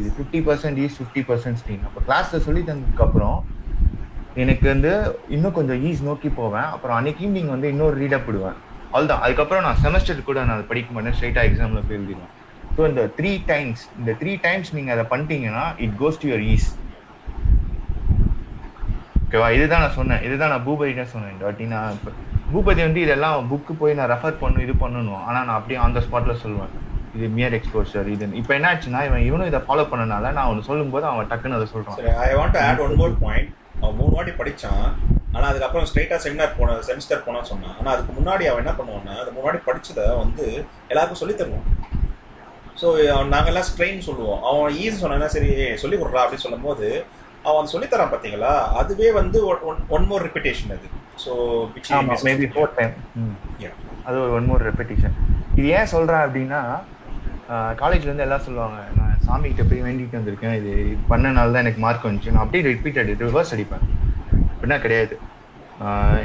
இது fifty percent ease fifty percent strain அப்போ கிளாஸில் சொல்லி தந்ததுக்கப்புறம் எனக்கு வந்து இன்னும் கொஞ்சம் ஈஸ் நோக்கி போவேன். அப்புறம் அன்னைக்கு ஈவினிங் வந்து இன்னொரு ரீடப் விடுவேன். அவ்வளோதான் அதுக்கப்புறம் நான் செமஸ்டர் கூட நான் அதை படிக்க மாட்டேன். ஸ்ட்ரைட்டாக எக்ஸாமில் போய் எழுதிடுவேன். ஸோ இந்த த்ரீ டைம்ஸ் இந்த த்ரீ டைம்ஸ் நீங்கள் அதை பண்ணிட்டீங்கன்னா it goes to your ease ஓகேவா இதுதான் நான் சொன்னேன். இதுதான் நான் பூபதினே சொன்னேன் இந்த வாட்டி. நான் பூபதி வந்து இதெல்லாம் புக்கு போய் நான் ரெஃபர் பண்ணும் இது பண்ணணும் ஆனால் நான் அப்படியே ஆன் த ஸ்பாட்ல சொல்லுவேன். இது மியர் எக்ஸ்போஷர் இது இப்போ என்ன ஆச்சுன்னா இவன் இவனும் இதை ஃபாலோ பண்ணனால நான் அவனு சொல்லும்போது அவன் டக்குன்னு அதை சொல்கிறான் I want to add one more point அவன் மூணு வாட்டி படித்தான் ஆனால் அதுக்கப்புறம் ஸ்ட்ரெயிட்டாக செமினார் போன செமிஸ்டர் போனான்னு சொன்னான். ஆனால் அதுக்கு முன்னாடி அவன் என்ன பண்ணுவான்னா அது முன்னாடி படித்ததை வந்து எல்லாருக்கும் சொல்லி தருவான். ஸோ நாங்கெல்லாம் ஸ்ட்ரெயின் சொல்லுவோம். அவன் ஈஸி சொன்னா சரி சொல்லி கொடுறா அப்படின்னு சொல்லும்போது அவன் சொல்லித்தரான் பார்த்தீங்களா அதுவே வந்து ஒன் மோர் ரிப்பிட்டேஷன் அது. ஸோ மேபி ஃபோர் டைம் அது ஒரு ஒன் மோர் ரெப்படிஷன் இது ஏன் சொல்றேன் அப்படின்னா காலேஜ்ல இருந்து எல்லாம் சொல்லுவாங்க நான் சாமி கிட்ட போய் வேண்டிட்டு வந்திருக்கேன். இது பண்ணனால தான் எனக்கு மார்க் வந்துச்சு. நான் அப்படியே ரிப்பீட்டட் ரிவர்ஸ் அடிப்பேன். அப்படின்னா கிடையாது.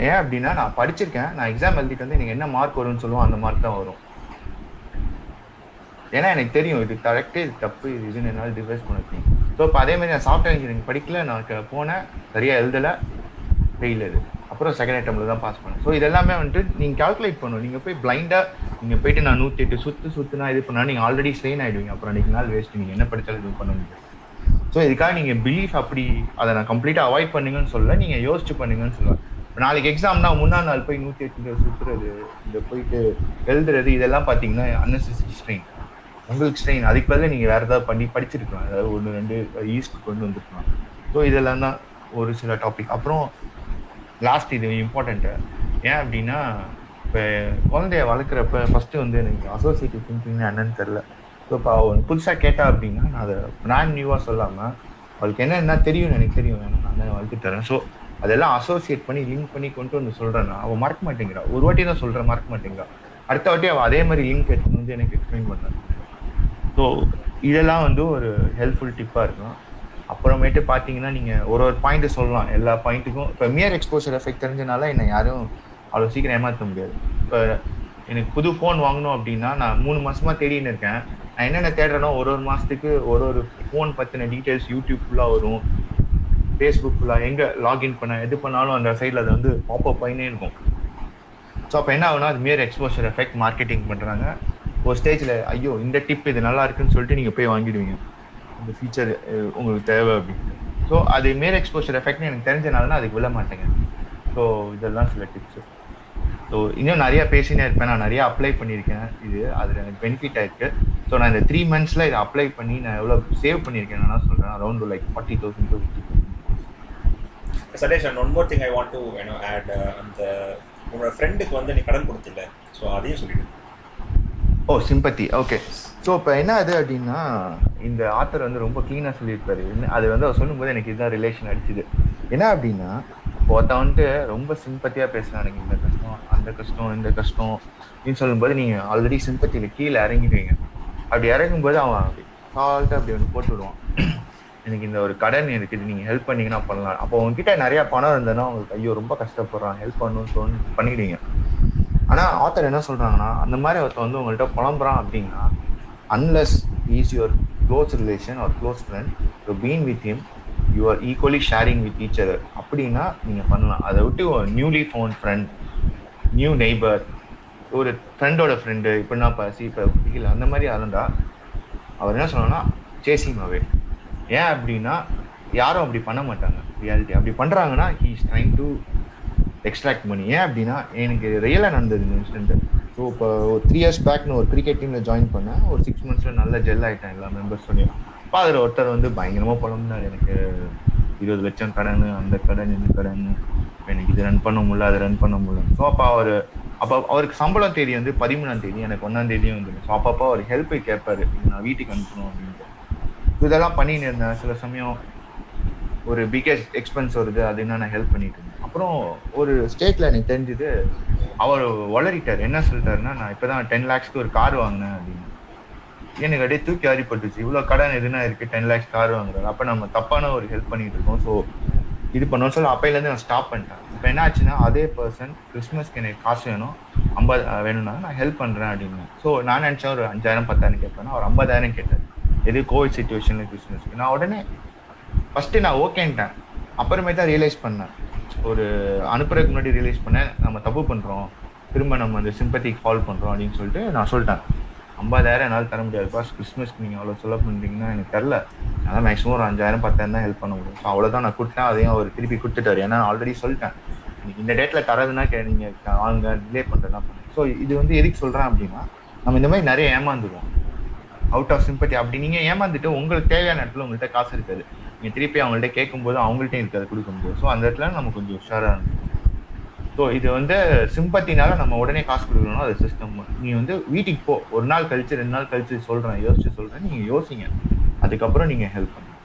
ஏன் அப்படின்னா நான் படிச்சிருக்கேன். நான் எக்ஸாம் எழுதிட்டு வந்து எனக்கு என்ன மார்க் வரும்னு சொல்லுவோம் அந்த மார்க் தான் வரும். ஏன்னா எனக்கு தெரியும் இது கரெக்டு இது தப்பு இது இதுன்னு என்னால் டிவைஸ் பண்ணி ஸோ இப்போ அதே மாதிரி நான் சாஃப்ட்வேர் இன்ஜினியரிங் படிக்கல நான் போனேன் சரியாக எழுதலை ஃபெயில் அது. அப்புறம் செகண்ட் அட்டம்ல தான் பாஸ் பண்ணேன். ஸோ இதெல்லாமே வந்துட்டு நீங்கள் கால்குலேட் பண்ணணும். நீங்கள் போய் பிளைண்டாக நீங்கள் போயிட்டு நான் நூற்றி எட்டு சுற்று சுற்றுனா இது பண்ணால் நீங்கள் ஆல்ரெடி ஸ்ட்ரெயின் ஆகிடுவீங்க அப்புறம் அன்றைக்கி நாள் வேஸ்ட் நீங்கள் என்ன படித்தாலும் இது பண்ண முடியாது. ஸோ இதுக்காக நீங்கள் பிலீஃப் அப்படி அதை நான் கம்ப்ளீட்டாக அவாய்ட் பண்ணுங்கன்னு சொல்ல நீங்கள் யோசிச்சு பண்ணுங்கன்னு சொல்லுவேன் நாளைக்கு எக்ஸாம்னா முன்னாள் நாள் போய் நூற்றி எட்டு சுற்றுறது இந்த போயிட்டு எழுதுறது இதெல்லாம் பார்த்தீங்கன்னா அன்னெசரி ஸ்ட்ரெயின் உங்களுக்கு ஸ்ட்ரெயின் அதுக்கு பதிலாக நீங்கள் வேறு ஏதாவது பண்ணி படிச்சிருக்கலாம். ஏதாவது ஒன்று ரெண்டு ஈஸ்ட் கொண்டு வந்துருக்கலாம். ஸோ இதெல்லாம் தான் ஒரு சில டாபிக் அப்புறம் லாஸ்ட் இது இம்பார்ட்டண்ட்டு ஏன் அப்படின்னா இப்போ குழந்தைய வளர்க்குறப்ப ஃபஸ்ட்டு வந்து எனக்கு அசோசியேட்டிவ் திங்கிங்னு என்னன்னு தெரில ஸோ இப்போ அவன் புதுசாக கேட்டா அப்படின்னா நான் அதை பிராண்ட் நியூவாக சொல்லாமல் அவளுக்கு என்ன என்ன தெரியும் எனக்கு தெரியும். ஏன்னா நான் தான் வளர்த்து தரேன். ஸோ அதெல்லாம் அசோசியேட் பண்ணி லிங்க் பண்ணி கொண்டு வந்து சொல்கிறேன்னா அவள் மறக்க மாட்டேங்கிறா. ஒரு வாட்டி தான் சொல்கிறேன் மறக்க மாட்டேங்கிறா. அடுத்த வாட்டி அவள் அதே மாதிரி லிங்க் எடுத்துன்னு வந்து எனக்கு எக்ஸ்பிளைன் பண்ணான் ஸோ இதெல்லாம் வந்து ஒரு ஹெல்ப்ஃபுல் டிப்பாக இருக்கும். அப்புறமேட்டு பார்த்தீங்கன்னா நீங்கள் ஒரு ஒரு பாயிண்ட்டு சொல்லலாம். எல்லா பாயிண்ட்டுக்கும் இப்போ மியர் எக்ஸ்போசர் எஃபெக்ட் தெரிஞ்சனால என்னை யாரும் அவ்வளோ சீக்கிரம் ஏமாற்ற முடியாது. இப்போ எனக்கு புது ஃபோன் வாங்கணும் அப்படின்னா நான் மூணு மாதமாக தேடின்னு இருக்கேன். நான் என்னென்ன தேடுறேனோ ஒரு ஒரு மாதத்துக்கு ஒரு ஒரு ஃபோன் பற்றின டீட்டெயில்ஸ் யூடியூப் ஃபுல்லாக வரும். ஃபேஸ்புக் ஃபுல்லாக எங்கே லாகின் பண்ண எது பண்ணாலும் அந்த சைடில் அது வந்து பாப்பப் ஆயினே இருக்கும். ஸோ அப்போ என்ன ஆகுனா அது மியர் எக்ஸ்போசர் எஃபெக்ட் மார்க்கெட்டிங் பண்ணுறாங்க ஒரு ஸ்டேஜில் ஐயோ இந்த டிப் இது நல்லா இருக்குன்னு சொல்லிட்டு நீங்கள் போய் வாங்கிடுவீங்க. இந்த ஃபீச்சர் உங்களுக்கு தேவை அப்படின்னு. ஸோ அது மேல் எக்ஸ்போஷர் எஃபெக்ட்னு எனக்கு தெரிஞ்சனால நான் அதுக்கு விழ மாட்டேங்க. ஸோ இதெல்லாம் சில டிப்ஸ் ஸோ இன்னும் நிறைய பேசினே இருப்பேன். நான் நிறைய அப்ளை பண்ணியிருக்கேன். இது அதில் எனக்கு பெனிஃபிட் ஆயிருக்கு. ஸோ நான் இந்த த்ரீ மந்த்ஸில் இதை அப்ளை பண்ணி நான் எவ்வளோ சேவ் பண்ணியிருக்கேன் நான் சொல்கிறேன் around like forty thousand to fifty சதேஷ் and one more thing I want to வேணும் ஆட் அந்த உங்களோட ஃப்ரெண்டுக்கு வந்து நீ கடன் கொடுத்தில்ல. ஸோ அதையும் சொல்லிவிட்டு ஓ சிம்பத்தி ஓகே ஸோ இப்போ என்ன அது அப்படின்னா இந்த ஆத்தர் வந்து ரொம்ப க்ளீனாக சொல்லியிருப்பாரு. என்ன- அது வந்து அவர் சொல்லும்போது எனக்கு இதுதான் ரிலேஷன் அடிச்சுது. என்ன அப்படின்னா இப்போ ஒருத்தன் வந்துட்டு ரொம்ப சிம்பத்தியாக பேசுகிறான் எனக்கு இந்த கஷ்டம் அந்த கஷ்டம் இந்த கஷ்டம் அப்படின்னு சொல்லும்போது நீங்கள் ஆல்ரெடி சிம்பத்தியில் கீழே இறங்கிடுவீங்க. அப்படி இறங்கும்போது அவன் அப்படி சால்ட்டு அப்படி ஒன்று போட்டு விடுவான். எனக்கு இந்த ஒரு கடன் இருக்குது. நீங்கள் ஹெல்ப் பண்ணீங்கன்னா பண்ணலாம். அப்போ உங்ககிட்ட நிறையா பணம் இருந்ததுன்னா உங்களுக்கு ஐயோ ரொம்ப கஷ்டப்படுறான். ஹெல்ப் பண்ணணும்னு தோணு பண்ணிடுவீங்க. ஆனால் ஆத்தர் என்ன சொல்கிறாங்கன்னா அந்த மாதிரி ஒருத்தர் வந்து உங்கள்கிட்ட புலம்புறான் அப்படின்னா unless is your close relation or close friend you been with him you are equally sharing with each other அப்படின்னா நீங்கள் பண்ணலாம். அதை விட்டு newly phone friend new neighbour ஒரு ஃப்ரெண்டோட ஃப்ரெண்டு இப்படின்னா பசி இப்போ பிடிக்கல அந்த மாதிரி இருந்தா அவர் என்ன சொன்னான்னா சேசிங் அவே ஏன் அப்படின்னா யாரும் அப்படி பண்ண மாட்டாங்க ரியாலிட்டி அப்படி பண்ணுறாங்கன்னா he is trying to extract பண்ணி ஏன் அப்படின்னா எனக்கு ரியலாக நடந்தது இந்த இன்சிடென்ட் ஸோ இப்போ ஒரு த்ரீ இயர்ஸ் பேக் நான் ஒரு கிரிக்கெட் டீமில் ஜாயின் பண்ணேன். ஒரு சிக்ஸ் மந்த்ஸில் நல்ல ஜெல் ஆகிட்டேன் எல்லா மெம்பர்ஸோடையும் அப்போ அதில் ஒருத்தர் வந்து பயங்கரமாக புலம்புனார். எனக்கு இருபது லட்சம் கடன் அந்த கடன் இந்த கடன். எனக்கு இது ரன் பண்ண முடியல அதை ரன் பண்ண முடியல. ஸோ அப்போ அவர் அப்போ அவருக்கு சம்பளம் தேதி வந்து பதிமூணாம் தேதி எனக்கு ஒன்றாம் தேதியும் வந்துடும் ஸோ அப்பப்போ அவர் ஹெல்ப்பை கேட்பாரு நான் வீட்டுக்கு அனுப்பணும் அப்படின்ட்டு. இதெல்லாம் பண்ணின்னு இருந்தேன். சில சமயம் ஒரு பிகெஸ்ட் எக்ஸ்பென்ஸ் வருது. அது என்ன நான் ஹெல்ப் பண்ணிட்டு இருந்தேன். அப்புறம் ஒரு ஸ்டேட்ல எனக்கு தெரிஞ்சது அவர் வளரிட்டார். என்ன சொல்லிட்டாருன்னா நான் இப்பதான் டென் லேக்ஸ்க்கு ஒரு கார் வாங்கினேன் அப்படின்னு. எனக்கு அப்படியே தூக்கி அறிப்பட்டுச்சு இவ்வளோ கடன் எதுனா இருக்கு? டென் லேக்ஸ் கார் வாங்குறாரு அப்போ நம்ம தப்பான ஒரு ஹெல்ப் பண்ணிட்டு இருக்கோம். ஸோ இது பண்ணோம்னு சொல்லி அப்பையிலேருந்து நான் ஸ்டாப் பண்ணிட்டேன். இப்போ என்ன ஆச்சுன்னா அதே பர்சன் கிறிஸ்மஸ்க்கு எனக்கு காசு வேணும். ஐம்பது வேணும்னா நான் ஹெல்ப் பண்ணுறேன் அப்படின்னு. ஸோ நான் நினச்சேன் ஒரு அஞ்சாயிரம் பத்தாயிரம் கேட்பேன் அவர் ஐம்பதாயிரம் கேட்டார். எது கோவிட் சுச்சுவேஷனில் கிறிஸ்மஸ்க்கு நான் உடனே ஃபஸ்ட்டு நான் ஓகேன்ட்டேன் அப்புறமே தான் ரியலைஸ் பண்ணேன். ஒரு அனுப்புறதுக்கு முன்னாடி ரியலைஸ் பண்ணேன் நம்ம தப்பு பண்ணுறோம் திரும்ப நம்ம அந்த சிம்பத்திக்கு ஃபால் பண்ணுறோம் அப்படின்னு சொல்லிட்டு நான் சொல்லிட்டேன். ஐம்பதாயிரம் என்னால் தர முடியாது. பாஸ் கிறிஸ்மஸ்க்கு நீங்கள் அவ்வளோ செலவு பண்ணுறீங்கன்னா எனக்கு தெரில அதனால் மேக்ஸிமம் ஒரு அஞ்சாயிரம் பத்தாயிரம் தான் ஹெல்ப் பண்ண முடியும். ஸோ அவ்வளோதான் நான் கொடுத்தேன். அதையும் அவர் திருப்பி கொடுத்துட்டாரு. ஏன்னா ஆல்ரெடி சொல்லிட்டேன். இன்னைக்கு இந்த டேட்டில் தரதுன்னா கே நீங்கள் வாங்க டிலே பண்ணுறதுனா பண்ணுங்க. ஸோ இது வந்து எதுக்கு சொல்கிறேன் அப்படின்னா நம்ம இந்த மாதிரி நிறைய ஏமாந்துருவோம். அவுட் ஆஃப் சிம்பத்தி அப்படி நீங்கள் ஏமாந்துட்டு உங்களுக்கு தேவையான இடத்துல உங்கள்கிட்ட காசு இருக்காது. நீங்கள் திருப்பி அவங்கள்ட்ட கேட்கும்போது அவங்கள்ட்டையும் இருக்காது கொடுக்க முடியும் ஸோ அந்த இடத்துல நம்ம கொஞ்சம் உஷாராக இருந்தோம் ஸோ இது வந்து சிம்பத்தினால நம்ம உடனே காசு கொடுக்கணும் அது சிஸ்டம் நீ வந்து வீட்டுக்கு போ. ஒரு நாள் கழிச்சு ரெண்டு நாள் கழிச்சு சொல்கிறேன் யோசிச்சு சொல்கிறேன் நீங்கள் யோசிங்க. அதுக்கப்புறம் நீங்கள் ஹெல்ப் பண்ணுங்க.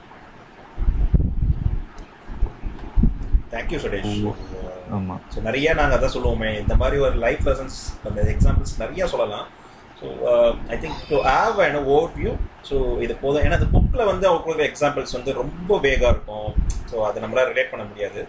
தேங்க்யூ சுரேஷ் ஆமா. ஸோ நிறைய நாங்கள் அதான் சொல்லுவோமே இந்த மாதிரி ஒரு லைஃப் லெசன்ஸ் அந்த எக்ஸாம்பிள்ஸ் நிறைய சொல்லலாம். So I think to have and overview so இது போதும். ஏன்னா அந்த புக்கில் வந்து அவங்களுக்கு எக்ஸாம்பிள்ஸ் வந்து ரொம்ப வேகாக இருக்கும். ஸோ அதை நம்மளால் ரிலேட் பண்ண முடியாது.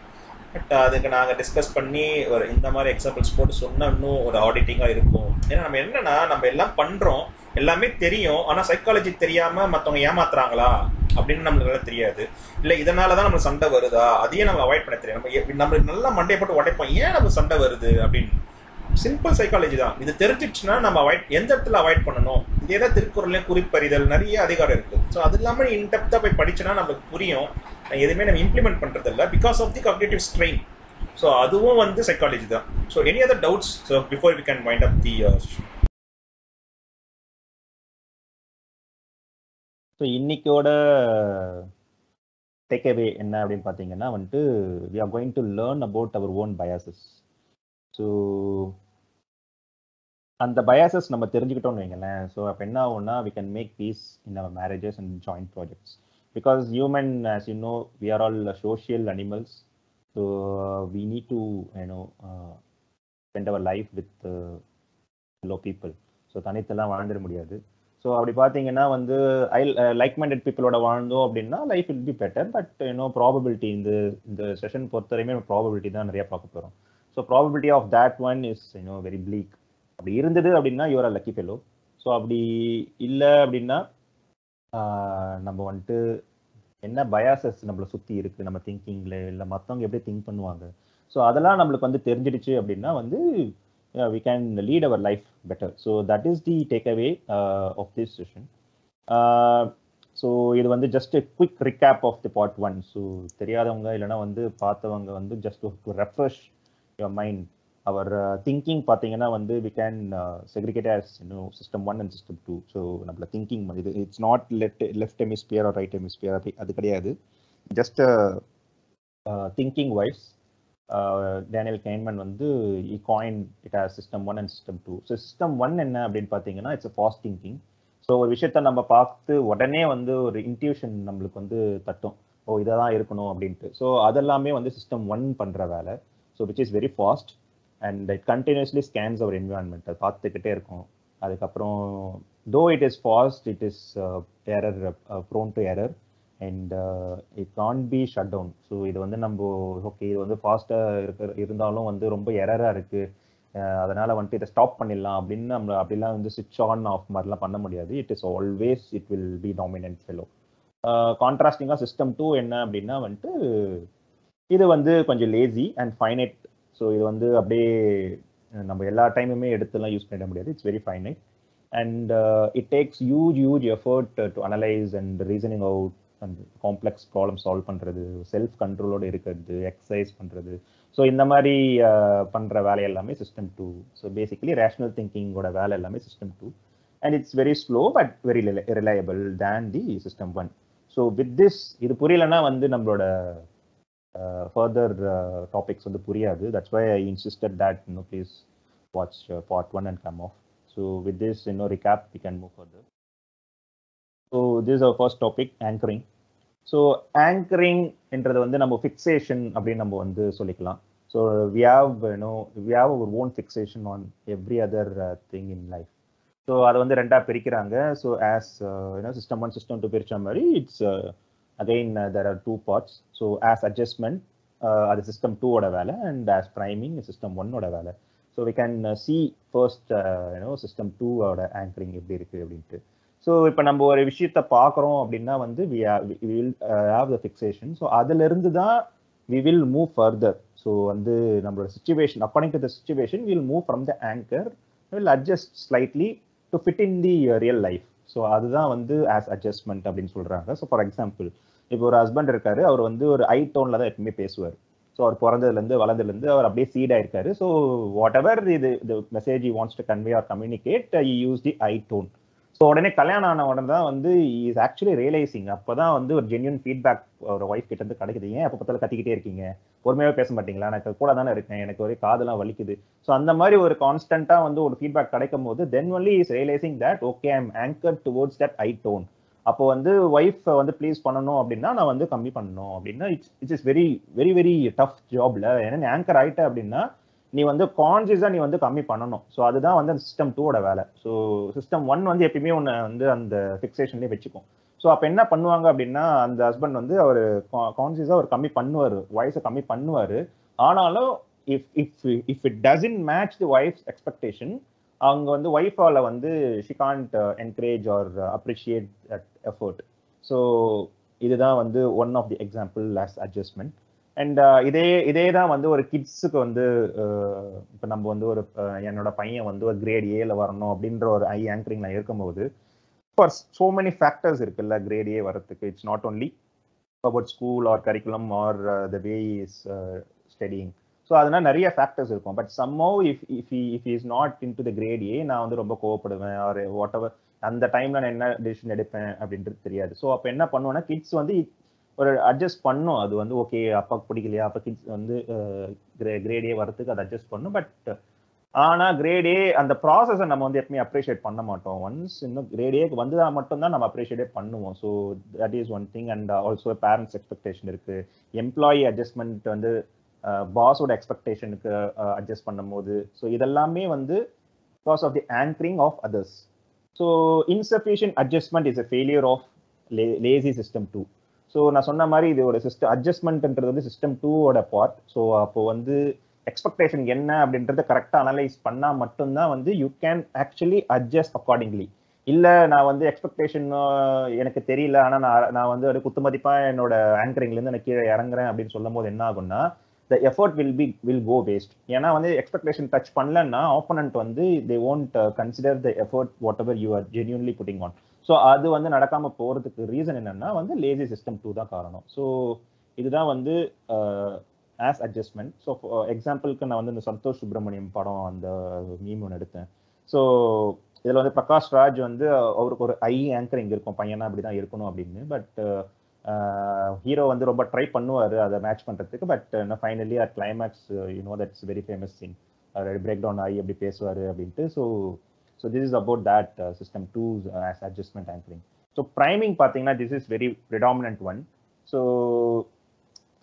பட் uh, அதுக்கு நாங்கள் டிஸ்கஸ் பண்ணி ஒரு இந்த மாதிரி எக்ஸாம்பிள்ஸ் போட்டு சொன்னால் இன்னும் ஒரு ஆடிட்டிங்காக இருக்கும். ஏன்னா நம்ம என்னன்னா நம்ம எல்லாம் பண்ணுறோம் எல்லாமே தெரியும். ஆனால் சைக்காலஜி தெரியாமல் மற்றவங்க ஏமாத்துறாங்களா? அப்படின்னு நம்மளுக்கு நல்லா தெரியாது. இல்லை இதனால தான் நம்ம சண்டை வருதா? அதையும் நம்ம அவாய்ட் பண்ண தெரியும் நம்ம நம்மளுக்கு நல்லா மண்டையை போட்டு உடைப்போம். ஏன் நம்ம சண்டை வருது அப்படின்னு? சிம்பிள் சைக்காலஜி தான். இது தெரிஞ்சிச்சுன்னா நம்ம அவாய்ட் எந்த இடத்துல அவாய்ட் பண்ணணும்? இதே தான் திருக்குறள்லையும் குறிப்பறிதல் நிறைய அதிகாரம் இருக்கு. ஸோ அது இல்லாமல் இன்டெப்த்தாக போய் படிச்சோன்னா நமக்கு புரியும். எதுவுமே நம்ம இம்ப்ளிமெண்ட் பண்ணுறது இல்லை because of the cognitive strain so அதுவும் வந்து சைக்காலஜி தான். So any other doubts so before we can mind up the so இன்னைக்கோட takeaway என்ன அப்படின்னு பார்த்தீங்கன்னா வந்துட்டு we are going to learn about our own biases so அந்த பயாசஸ் நம்ம தெரிஞ்சுக்கிட்டோம்னு வைங்களேன். ஸோ அப்போ என்ன ஆகும்னா we can make peace in our marriages and joint projects because human as you know we are all social animals so we need to you know spend our life with low people so தனித்தெல்லாம் வாழ்ந்துட முடியாது. So அப்படி பார்த்தீங்கன்னா வந்து I like minded பீப்புளோட வாழ்ந்தோம் அப்படின்னா life will be better but you know probability இந்த இந்த செஷன் பொறுத்தவரையுமே ப்ராபபிலிட்டி தான் நிறைய பார்க்க போகிறோம் so probability of that one is you know very bleak அப்படி இருந்தது அப்படின்னா your are lucky fellow so அப்படி இல்லை அப்படின்னா நம்ம வந்துட்டு என்ன பயாசஸ் நம்மளை சுற்றி இருக்குது நம்ம திங்கிங்கில் இல்லை மற்றவங்க எப்படி திங்க் பண்ணுவாங்க. ஸோ அதெல்லாம் நம்மளுக்கு வந்து தெரிஞ்சிடுச்சு அப்படின்னா வந்து we can lead our life better so that is the takeaway of this session so இது வந்து just quick recap of the part one so தெரியாதவங்க இல்லைன்னா வந்து பார்த்தவங்க வந்து just to refresh your mind our thinking uh, பார்த்தீங்கன்னா வந்து we can segregate as இன்னும் system one and system two so நம்மள திங்கிங் இது it's not left left hemisphere or right hemisphere அப்படி அது கிடையாது. Just thinking wise Daniel Kahneman வந்து he coined it as system one and system two so system one என்ன அப்படின்னு பார்த்தீங்கன்னா it's fast thinking so ஒரு விஷயத்த நம்ம பார்த்து உடனே வந்து ஒரு இன்ட்யூஷன் நம்மளுக்கு வந்து தட்டும். ஓ இதை தான் இருக்கணும் அப்படின்ட்டு. ஸோ அதெல்லாமே வந்து சிஸ்டம் ஒன் பண்ணுற வேலை. So which is very fast and it continuously scans our environment அது பார்த்துக்கிட்டே இருக்கும். அதுக்கப்புறம் though it is fast it is error prone to error and it can be shut down so இது வந்து நம்ம ஓகே இது வந்து ஃபாஸ்ட்டாக இருக்கிற இருந்தாலும் வந்து ரொம்ப எரராக இருக்குது uh, அதனால் வந்துட்டு இதை ஸ்டாப் பண்ணிடலாம் அப்படின்னு நம்ம அப்படிலாம் வந்து சுவிட்ச் ஆன் ஆஃப் மாதிரிலாம் பண்ண முடியாது. It is always it will be dominant fellow கான்ட்ராஸ்டிங்காக system two என்ன அப்படின்னா வந்துட்டு இது வந்து கொஞ்சம் லேசி அண்ட் ஃபைனைட் ஸோ இது வந்து அப்படியே நம்ம எல்லா டைமுமே எடுத்துலாம் யூஸ் பண்ணிட முடியாது. It's very finite and it takes huge huge effort to analyse and reasoning out and complex problem solve பண்ணுறது செல்ஃப் கண்ட்ரோலோடு இருக்கிறது எக்ஸசைஸ் பண்ணுறது ஸோ இந்த மாதிரி uh, பண்ணுற வேலை எல்லாமே system two so basically rational திங்கிங்கோட வேலை எல்லாமே system two and it's very slow but very reliable then the system one so with this இது புரியலன்னா வந்து நம்மளோட ஃபர்தர் டாபிக்ஸ் வந்து புரியாது. That's why I insisted that இன்னும் please watch part one and come off so with this இன்னும் recap we can move further so this our first topic anchoring so anchoring என்றது வந்து நம்ம ஃபிக்ஸேஷன் அப்படின்னு நம்ம வந்து சொல்லிக்கலாம். So we have you know we have ஒரு own fixation on every other thing in life so அதை வந்து ரெண்டாக பிரிக்கிறாங்க. ஸோ ஆஸ் ஏன்னா சிஸ்டம் ஒன் சிஸ்டம் டூ பிரித்த மாதிரி it's again there are two parts so as adjustment அது system டூவோட வேலை அண்ட் ஆஸ் ப்ரைமிங் சிஸ்டம் ஒன்னோட வேலை. So we can see first you know system டூவோட ஆங்கரிங் எப்படி இருக்குது அப்படின்ட்டு. ஸோ இப்போ நம்ம ஒரு விஷயத்த பார்க்குறோம் அப்படின்னா வந்து we will have the fixation so அதுலேருந்து தான் we will move further so வந்து நம்மளோட situation according to the situation will move from the anchor will adjust slightly to fit in the real life so அதுதான் வந்து as adjustment அப்படின்னு சொல்கிறாங்க so for example இப்போ ஒரு ஹஸ்பண்ட் இருக்காரு அவர் வந்து ஒரு ஐ டோனில் தான் எப்பவுமே பேசுவார். ஸோ அவர் பிறந்ததுலேருந்து வளர்ந்ததுலேருந்து அவர் அப்படியே சீட் ஆயிருக்காரு. ஸோ வாட் எவர் இது message you wants to convey or communicate use the I tone so உடனே கல்யாணம் ஆன உடனே தான் வந்து இஸ் ஆக்சுவலி ரியலைசிங் அப்போ தான் வந்து ஒரு ஜென்யூன் ஃபீட்பேக் ஒரு ஒய்ஃப் கிட்ட இருந்து கிடைக்குது. ஏன் எப்போ பார்த்தாலும் கத்திக்கிட்டே இருக்கீங்க? பொறுமையாக பேச மாட்டீங்களா? எனக்கு கூட தானே இருக்கேன். எனக்கு ஒரே காதெல்லாம் வலிக்குது. ஸோ அந்த மாதிரி ஒரு கான்ஸ்டன்ட்டாக வந்து ஒரு ஃபீட்பேக் கிடைக்கும் போது then only is realising that okay I'm anchor towards that I tone அப்போ வந்து ஒய்ஃப் வந்து ப்ளீஸ் பண்ணணும் அப்படின்னா நான் வந்து கம்மி பண்ணணும் அப்படின்னா it's it's is very very very tough ஜாப்ல ஏன்னா நீ ஆங்கர் ஆயிட்ட அப்படின்னா நீ வந்து கான்சியஸா நீ வந்து கம்மி பண்ணணும். ஸோ அதுதான் வந்து அந்த சிஸ்டம் டூவோட வேலை. ஸோ சிஸ்டம் ஒன் வந்து எப்பயுமே உன்னை வந்து அந்த ஃபிக்ஸேஷன்லேயே வச்சுக்கும். ஸோ அப்போ என்ன பண்ணுவாங்க அப்படின்னா அந்த ஹஸ்பண்ட் வந்து அவர் கான்சியஸாக அவர் கம்மி பண்ணுவார். வாய்ஸை கம்மி பண்ணுவார். ஆனாலும் if if if it doesn't match the wife expectation அவங்க வந்து ஒய்ஃபால வந்து she can't encourage or appreciate that effort so இதுதான் வந்து one of the example less adjustment and இதே இதே தான் வந்து ஒரு கிட்ஸுக்கு வந்து uh, இப்போ நம்ம வந்து ஒரு uh, என்னோட பையன் வந்து ஒரு கிரேட் ஏல வரணும் அப்படின்ற ஒரு ஐ ஆங்கரிங்ல இருக்கும்போது ஃபார் சோ மெனி ஃபேக்டர்ஸ் இருக்குல்ல கிரேட் ஏ வரத்துக்கு it's not only about school or curriculum or the way is studying so அதனால நிறைய ஃபேக்டர்ஸ் இருக்கும். But somehow if if if is not into the grade A நான் வந்து ரொம்ப கோவப்படுவேன். Or whatever அந்த டைம்ல நான் என்ன டிசிஷன் எடுப்பேன் அப்படின்றது தெரியாது. ஸோ அப்போ என்ன பண்ணுவேன்னா கிட்ஸ் வந்து ஒரு அட்ஜஸ்ட் பண்ணும். அது வந்து ஓகே அப்பாவுக்கு பிடிக்கலையா? அப்போ கிட்ஸ் வந்து கிரேட் ஏ வரதுக்கு அதை அட்ஜஸ்ட் பண்ணும். பட் ஆனால் கிரேட் ஏ அந்த ப்ராசஸை நம்ம வந்து எப்பவுமே அப்ரிஷியேட் பண்ண மாட்டோம். ஒன்ஸ் இன்னும் கிரேட் ஏக்கு வந்ததா மட்டும்தான் நம்ம அப்ரிஷியேட்டே பண்ணுவோம். So that is one thing and also parents expectation இருக்கு. எம்ப்ளாயி அட்ஜஸ்ட்மெண்ட் வந்து பாஸோட எக்ஸ்பெக்டேஷனுக்கு அட்ஜஸ்ட் பண்ணும்போது. ஸோ இதெல்லாமே வந்து because of the anchoring of others so insufficient adjustment is a failure of lazy system two so நான் சொன்ன மாதிரி இது ஒரு சிஸ்டம் அட்ஜஸ்ட்மெண்ட்ன்றது வந்து சிஸ்டம் டூவோட பார்ட் ஸோ அப்போ வந்து எக்ஸ்பெக்டேஷன் என்ன அப்படின்றத கரெக்டாக அனலைஸ் பண்ணால் மட்டும்தான் வந்து you can actually adjust accordingly இல்லை நான் வந்து எக்ஸ்பெக்டேஷன் uh, எனக்கு தெரியல ஆனால் நான் நான் வந்து ஒரு குத்துமதிப்பாக என்னோட ஆங்கரிங்லேருந்து நான் கீழே இறங்குறேன் அப்படின்னு சொல்லும் போது என்ன ஆகும்னா the effort will be will go waste ஏன்னா வந்து எக்ஸ்பெக்டேஷன் டச் பண்ணலன்னா ஆப்போனண்ட் வந்து they won't consider the effort whatever you are genuinely putting on so அது வந்து நடக்காம போறதுக்கு ரீசன் என்னன்னா வந்து லேசி சிஸ்டம் டூ தான் காரணம். ஸோ இதுதான் வந்து ஆஸ் அட்ஜஸ்ட்மெண்ட் ஸோ எக்ஸாம்பிளுக்கு நான் வந்து இந்த சந்தோஷ் சுப்பிரமணியம் படம் அந்த மீம் ஒன்று எடுத்தேன். ஸோ இதில் வந்து பிரகாஷ் ராஜ் வந்து அவருக்கு ஒரு ஐ ஆங்கரிங் இருக்கும். பையனா அப்படி தான் இருக்கணும் அப்படின்னு. பட் ஹீரோ வந்து ரொம்ப ட்ரை பண்ணுவார் அதை மேட்ச் பண்ணுறதுக்கு but finally at climax you know that's very famous scene break down ஆகி அப்படி பேசுவார் அப்படின்ட்டு. So so this is about that system two as adjustment anchoring so priming பார்த்தீங்கன்னா this is very predominant one so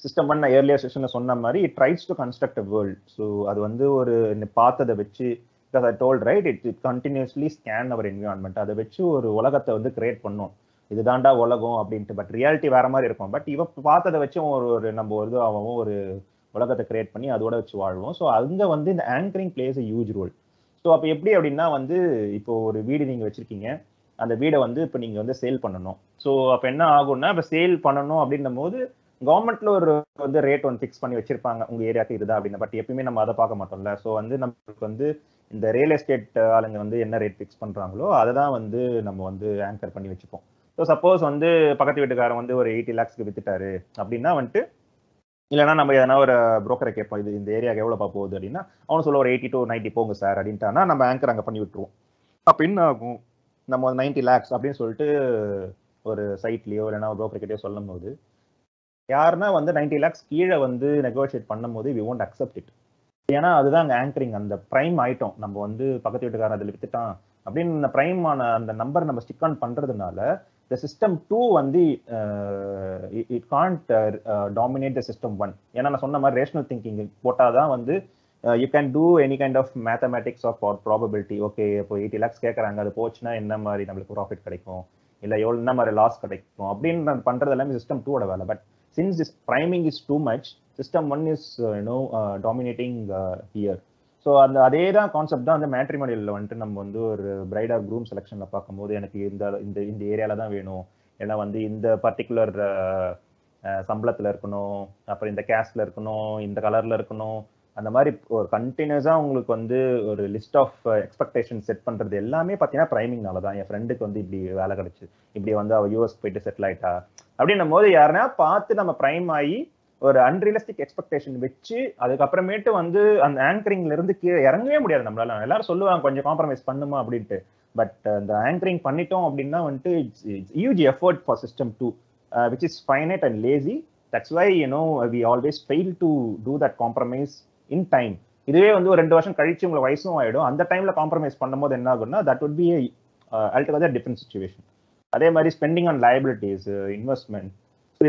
system one நான் earlier செஷனில் சொன்ன மாதிரி it tries to construct a world so அது வந்து ஒரு பார்த்ததை வச்சு because I told right it it continuously scan our environment அதை வச்சு ஒரு உலகத்தை வந்து கிரியேட் பண்ணும். இதுதான்டா உலகம் அப்படின்ட்டு. பட் ரியாலிட்டி வேற மாதிரி இருக்கும். பட் இவன் பார்த்ததை வச்சு ஒரு ஒரு நம்ம ஒரு இதுவாகவும் ஒரு உலகத்தை கிரியேட் பண்ணி அதோட வச்சு வாழ்வோம். ஸோ அங்கே வந்து இந்த anchoring plays huge role so அப்போ எப்படி அப்படின்னா வந்து இப்போ ஒரு வீடு நீங்கள் வச்சுருக்கீங்க. அந்த வீடை வந்து இப்போ நீங்கள் வந்து சேல் பண்ணணும். ஸோ அப்போ என்ன ஆகும்னா இப்போ சேல் பண்ணணும் அப்படின்னும் போது கவர்மெண்ட்ல ஒரு வந்து ரேட் ஒன்று ஃபிக்ஸ் பண்ணி வச்சிருப்பாங்க. உங்க ஏரியாவுக்கு இதுதான் அப்படின்னு. பட் எப்பயுமே நம்ம அதை பார்க்க மாட்டோம்ல. ஸோ வந்து நம்மளுக்கு வந்து இந்த ரியல் எஸ்டேட் ஆளுங்க வந்து என்ன ரேட் ஃபிக்ஸ் பண்றாங்களோ அதை தான் வந்து நம்ம வந்து ஆங்கர் பண்ணி வச்சுப்போம். ஸோ சப்போஸ் வந்து பக்கத்து வீட்டுக்காரன் வந்து ஒரு எயிட்டி லேக்ஸ்க்கு வித்துட்டாரு அப்படின்னா வந்துட்டு இல்லைன்னா நம்ம எதனா ஒரு புரோக்கரை கேட்போம் இது இந்த ஏரியாவுக்கு எவ்வளோப்பா போகுது அப்படின்னா அவனு சொல்ல ஒரு எயிட்டி டு நைன்ட்டி போங்க சார் அப்படின்ட்டானா நம்ம ஆங்கர் அங்கே பண்ணி விட்டுருவோம். அப்போ என்ன ஆகும்? நம்ம நைன்ட்டி லேக்ஸ் அப்படின்னு சொல்லிட்டு ஒரு சைட்லேயோ இல்லைன்னா புரோக்கர் கிட்டயோ சொல்லும் போது யாருன்னா வந்து நைன்டி லேக்ஸ் கீழே வந்து நெகோஷியேட் பண்ணும் போது வி ஒன்ட் அக்செப்ட் இட் ஏன்னா அதுதான் அங்கே ஆங்கரிங் அந்த ப்ரைம் ஆயிட்டோம். நம்ம வந்து பக்கத்து வீட்டுக்காரன் அதில் வித்துட்டான் அப்படின்னு இந்த ப்ரைமான அந்த நம்பர் நம்ம ஸ்டிக் ஆன் பண்ணுறதுனால த சிஸ்டம் டூ வந்து it can't dominate the system one ஏன்னா நான் சொன்ன மாதிரி ரேஷனல் திங்கிங் போட்டால் தான் வந்து you can do any kind of mathematics of probability okay இப்போ எயிட்டி லேக்ஸ் கேட்குறாங்க அது போச்சுன்னா என்ன மாதிரி நம்மளுக்கு ப்ராஃபிட் கிடைக்கும்? இல்லை எவ்வளோ என்ன மாதிரி லாஸ் கிடைக்கும்? அப்படின்னு பண்ணுறது எல்லாமே சிஸ்டம் டூவோட வேலை. But since this priming is too much system one is no dominating here so அந்த அதே தான் கான்செப்ட் தான் வந்து மேட்ரிமோனியலில் வந்துட்டு நம்ம வந்து ஒரு பிரைட் ஆர் க்ரூம் செலெக்ஷனில் பார்க்கும்போது எனக்கு இந்த இந்த இந்த ஏரியாவில் தான் வேணும். ஏன்னா வந்து இந்த பர்டிகுலர் சம்பளத்தில் இருக்கணும். அப்புறம் இந்த கேஸ்டில் இருக்கணும். இந்த கலரில் இருக்கணும். அந்த மாதிரி ஒரு கண்டினியூஸாக உங்களுக்கு வந்து ஒரு லிஸ்ட் ஆஃப் எக்ஸ்பெக்டேஷன் செட் பண்ணுறது எல்லாமே பார்த்தீங்கன்னா ப்ரைமிங்னால தான். என் ஃப்ரெண்டுக்கு வந்து இப்படி வேலை கிடச்சி. இப்படி வந்து அவள் யூஎஸ் போயிட்டு செட்டில் ஆயிட்டா. அப்படின்னும் போது யாருன்னா பார்த்து நம்ம ப்ரைம் ஆகி ஒரு அன்ரியலிஸ்டிக் எக்ஸ்பெக்டேஷன் வச்சு அதுக்கப்புறமேட்டு வந்து அந்த ஆங்கரிங்ல இருந்து கீழே இறங்கவே முடியாது நம்மளால. எல்லாரும் சொல்லுவாங்க கொஞ்சம் காம்ப்ரமைஸ் பண்ணுமா? அப்படின்ட்டு. பட் அந்த ஆங்கரிங் பண்ணிட்டோம் அப்படின்னா வந்துட்டு it's huge effort for system two which is finite and lazy that's why you know we always fail to do that compromise in time இதுவே வந்து ஒரு ரெண்டு வருஷம் கழிச்சு உங்களுக்கு வயசும் ஆயிடும். அந்த டைம்ல காம்ப்ரமைஸ் பண்ணும்போது என்ன ஆகும்னா that would be altogether different situation அதே மாதிரி ஸ்பெண்டிங் ஆன் லயபிலிட்டிஸ் இன்வெஸ்ட்மெண்ட்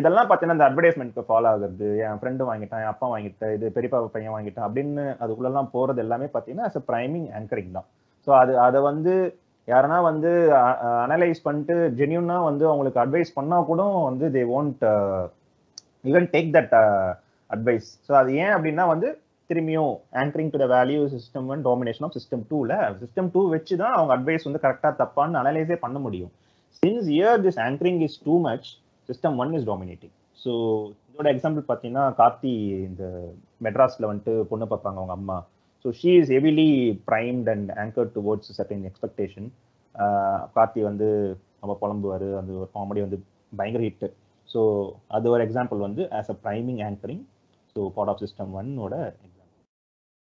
இதெல்லாம் பார்த்தீங்கன்னா இந்த அட்வர்டைஸ்மெண்ட்க்கு ஃபாலோ ஆகுறது என் ஃப்ரெண்டு வாங்கிட்டான் என் அப்பா வாங்கிட்டேன் இது பெரியப்பா பையன் வாங்கிட்டான் அப்படின்னு அதுக்குள்ளெல்லாம் போகிறது எல்லாமே பார்த்தீங்கன்னா அஸ் அ ப்ரைமிங் ஆங்கரிங் தான். ஸோ அது அதை வந்து யாருன்னா வந்து அனலைஸ் பண்ணிட்டு ஜென்யூனா வந்து அவங்களுக்கு அட்வைஸ் பண்ணால் கூட வந்து they won't even take that advice so அது ஏன் அப்படின்னா வந்து திரும்பியும் anchoring to the value system and domination of system டூவில் சிஸ்டம் டூ வச்சு தான் அவங்க அட்வைஸ் வந்து கரெக்டாக தப்பான்னு அனலைஸே பண்ண முடியும். Since here this anchoring is too much system one is dominating so இதோட எக்ஸாம்பிள் பார்த்தீங்கன்னா கார்த்தி இந்த மெட்ராஸில் வந்துட்டு பொண்ணு பார்ப்பாங்க அவங்க அம்மா. So she is heavily primed and anchor towards certain expectation Karthi வந்து நம்ம புலம்புவார் அந்த ஒரு காமெடி வந்து பயங்கர ஹிட்டு ஸோ அது ஒரு எக்ஸாம்பிள் வந்து as a priming anchoring so part of system ஒன்னோட எக்ஸாம்பிள்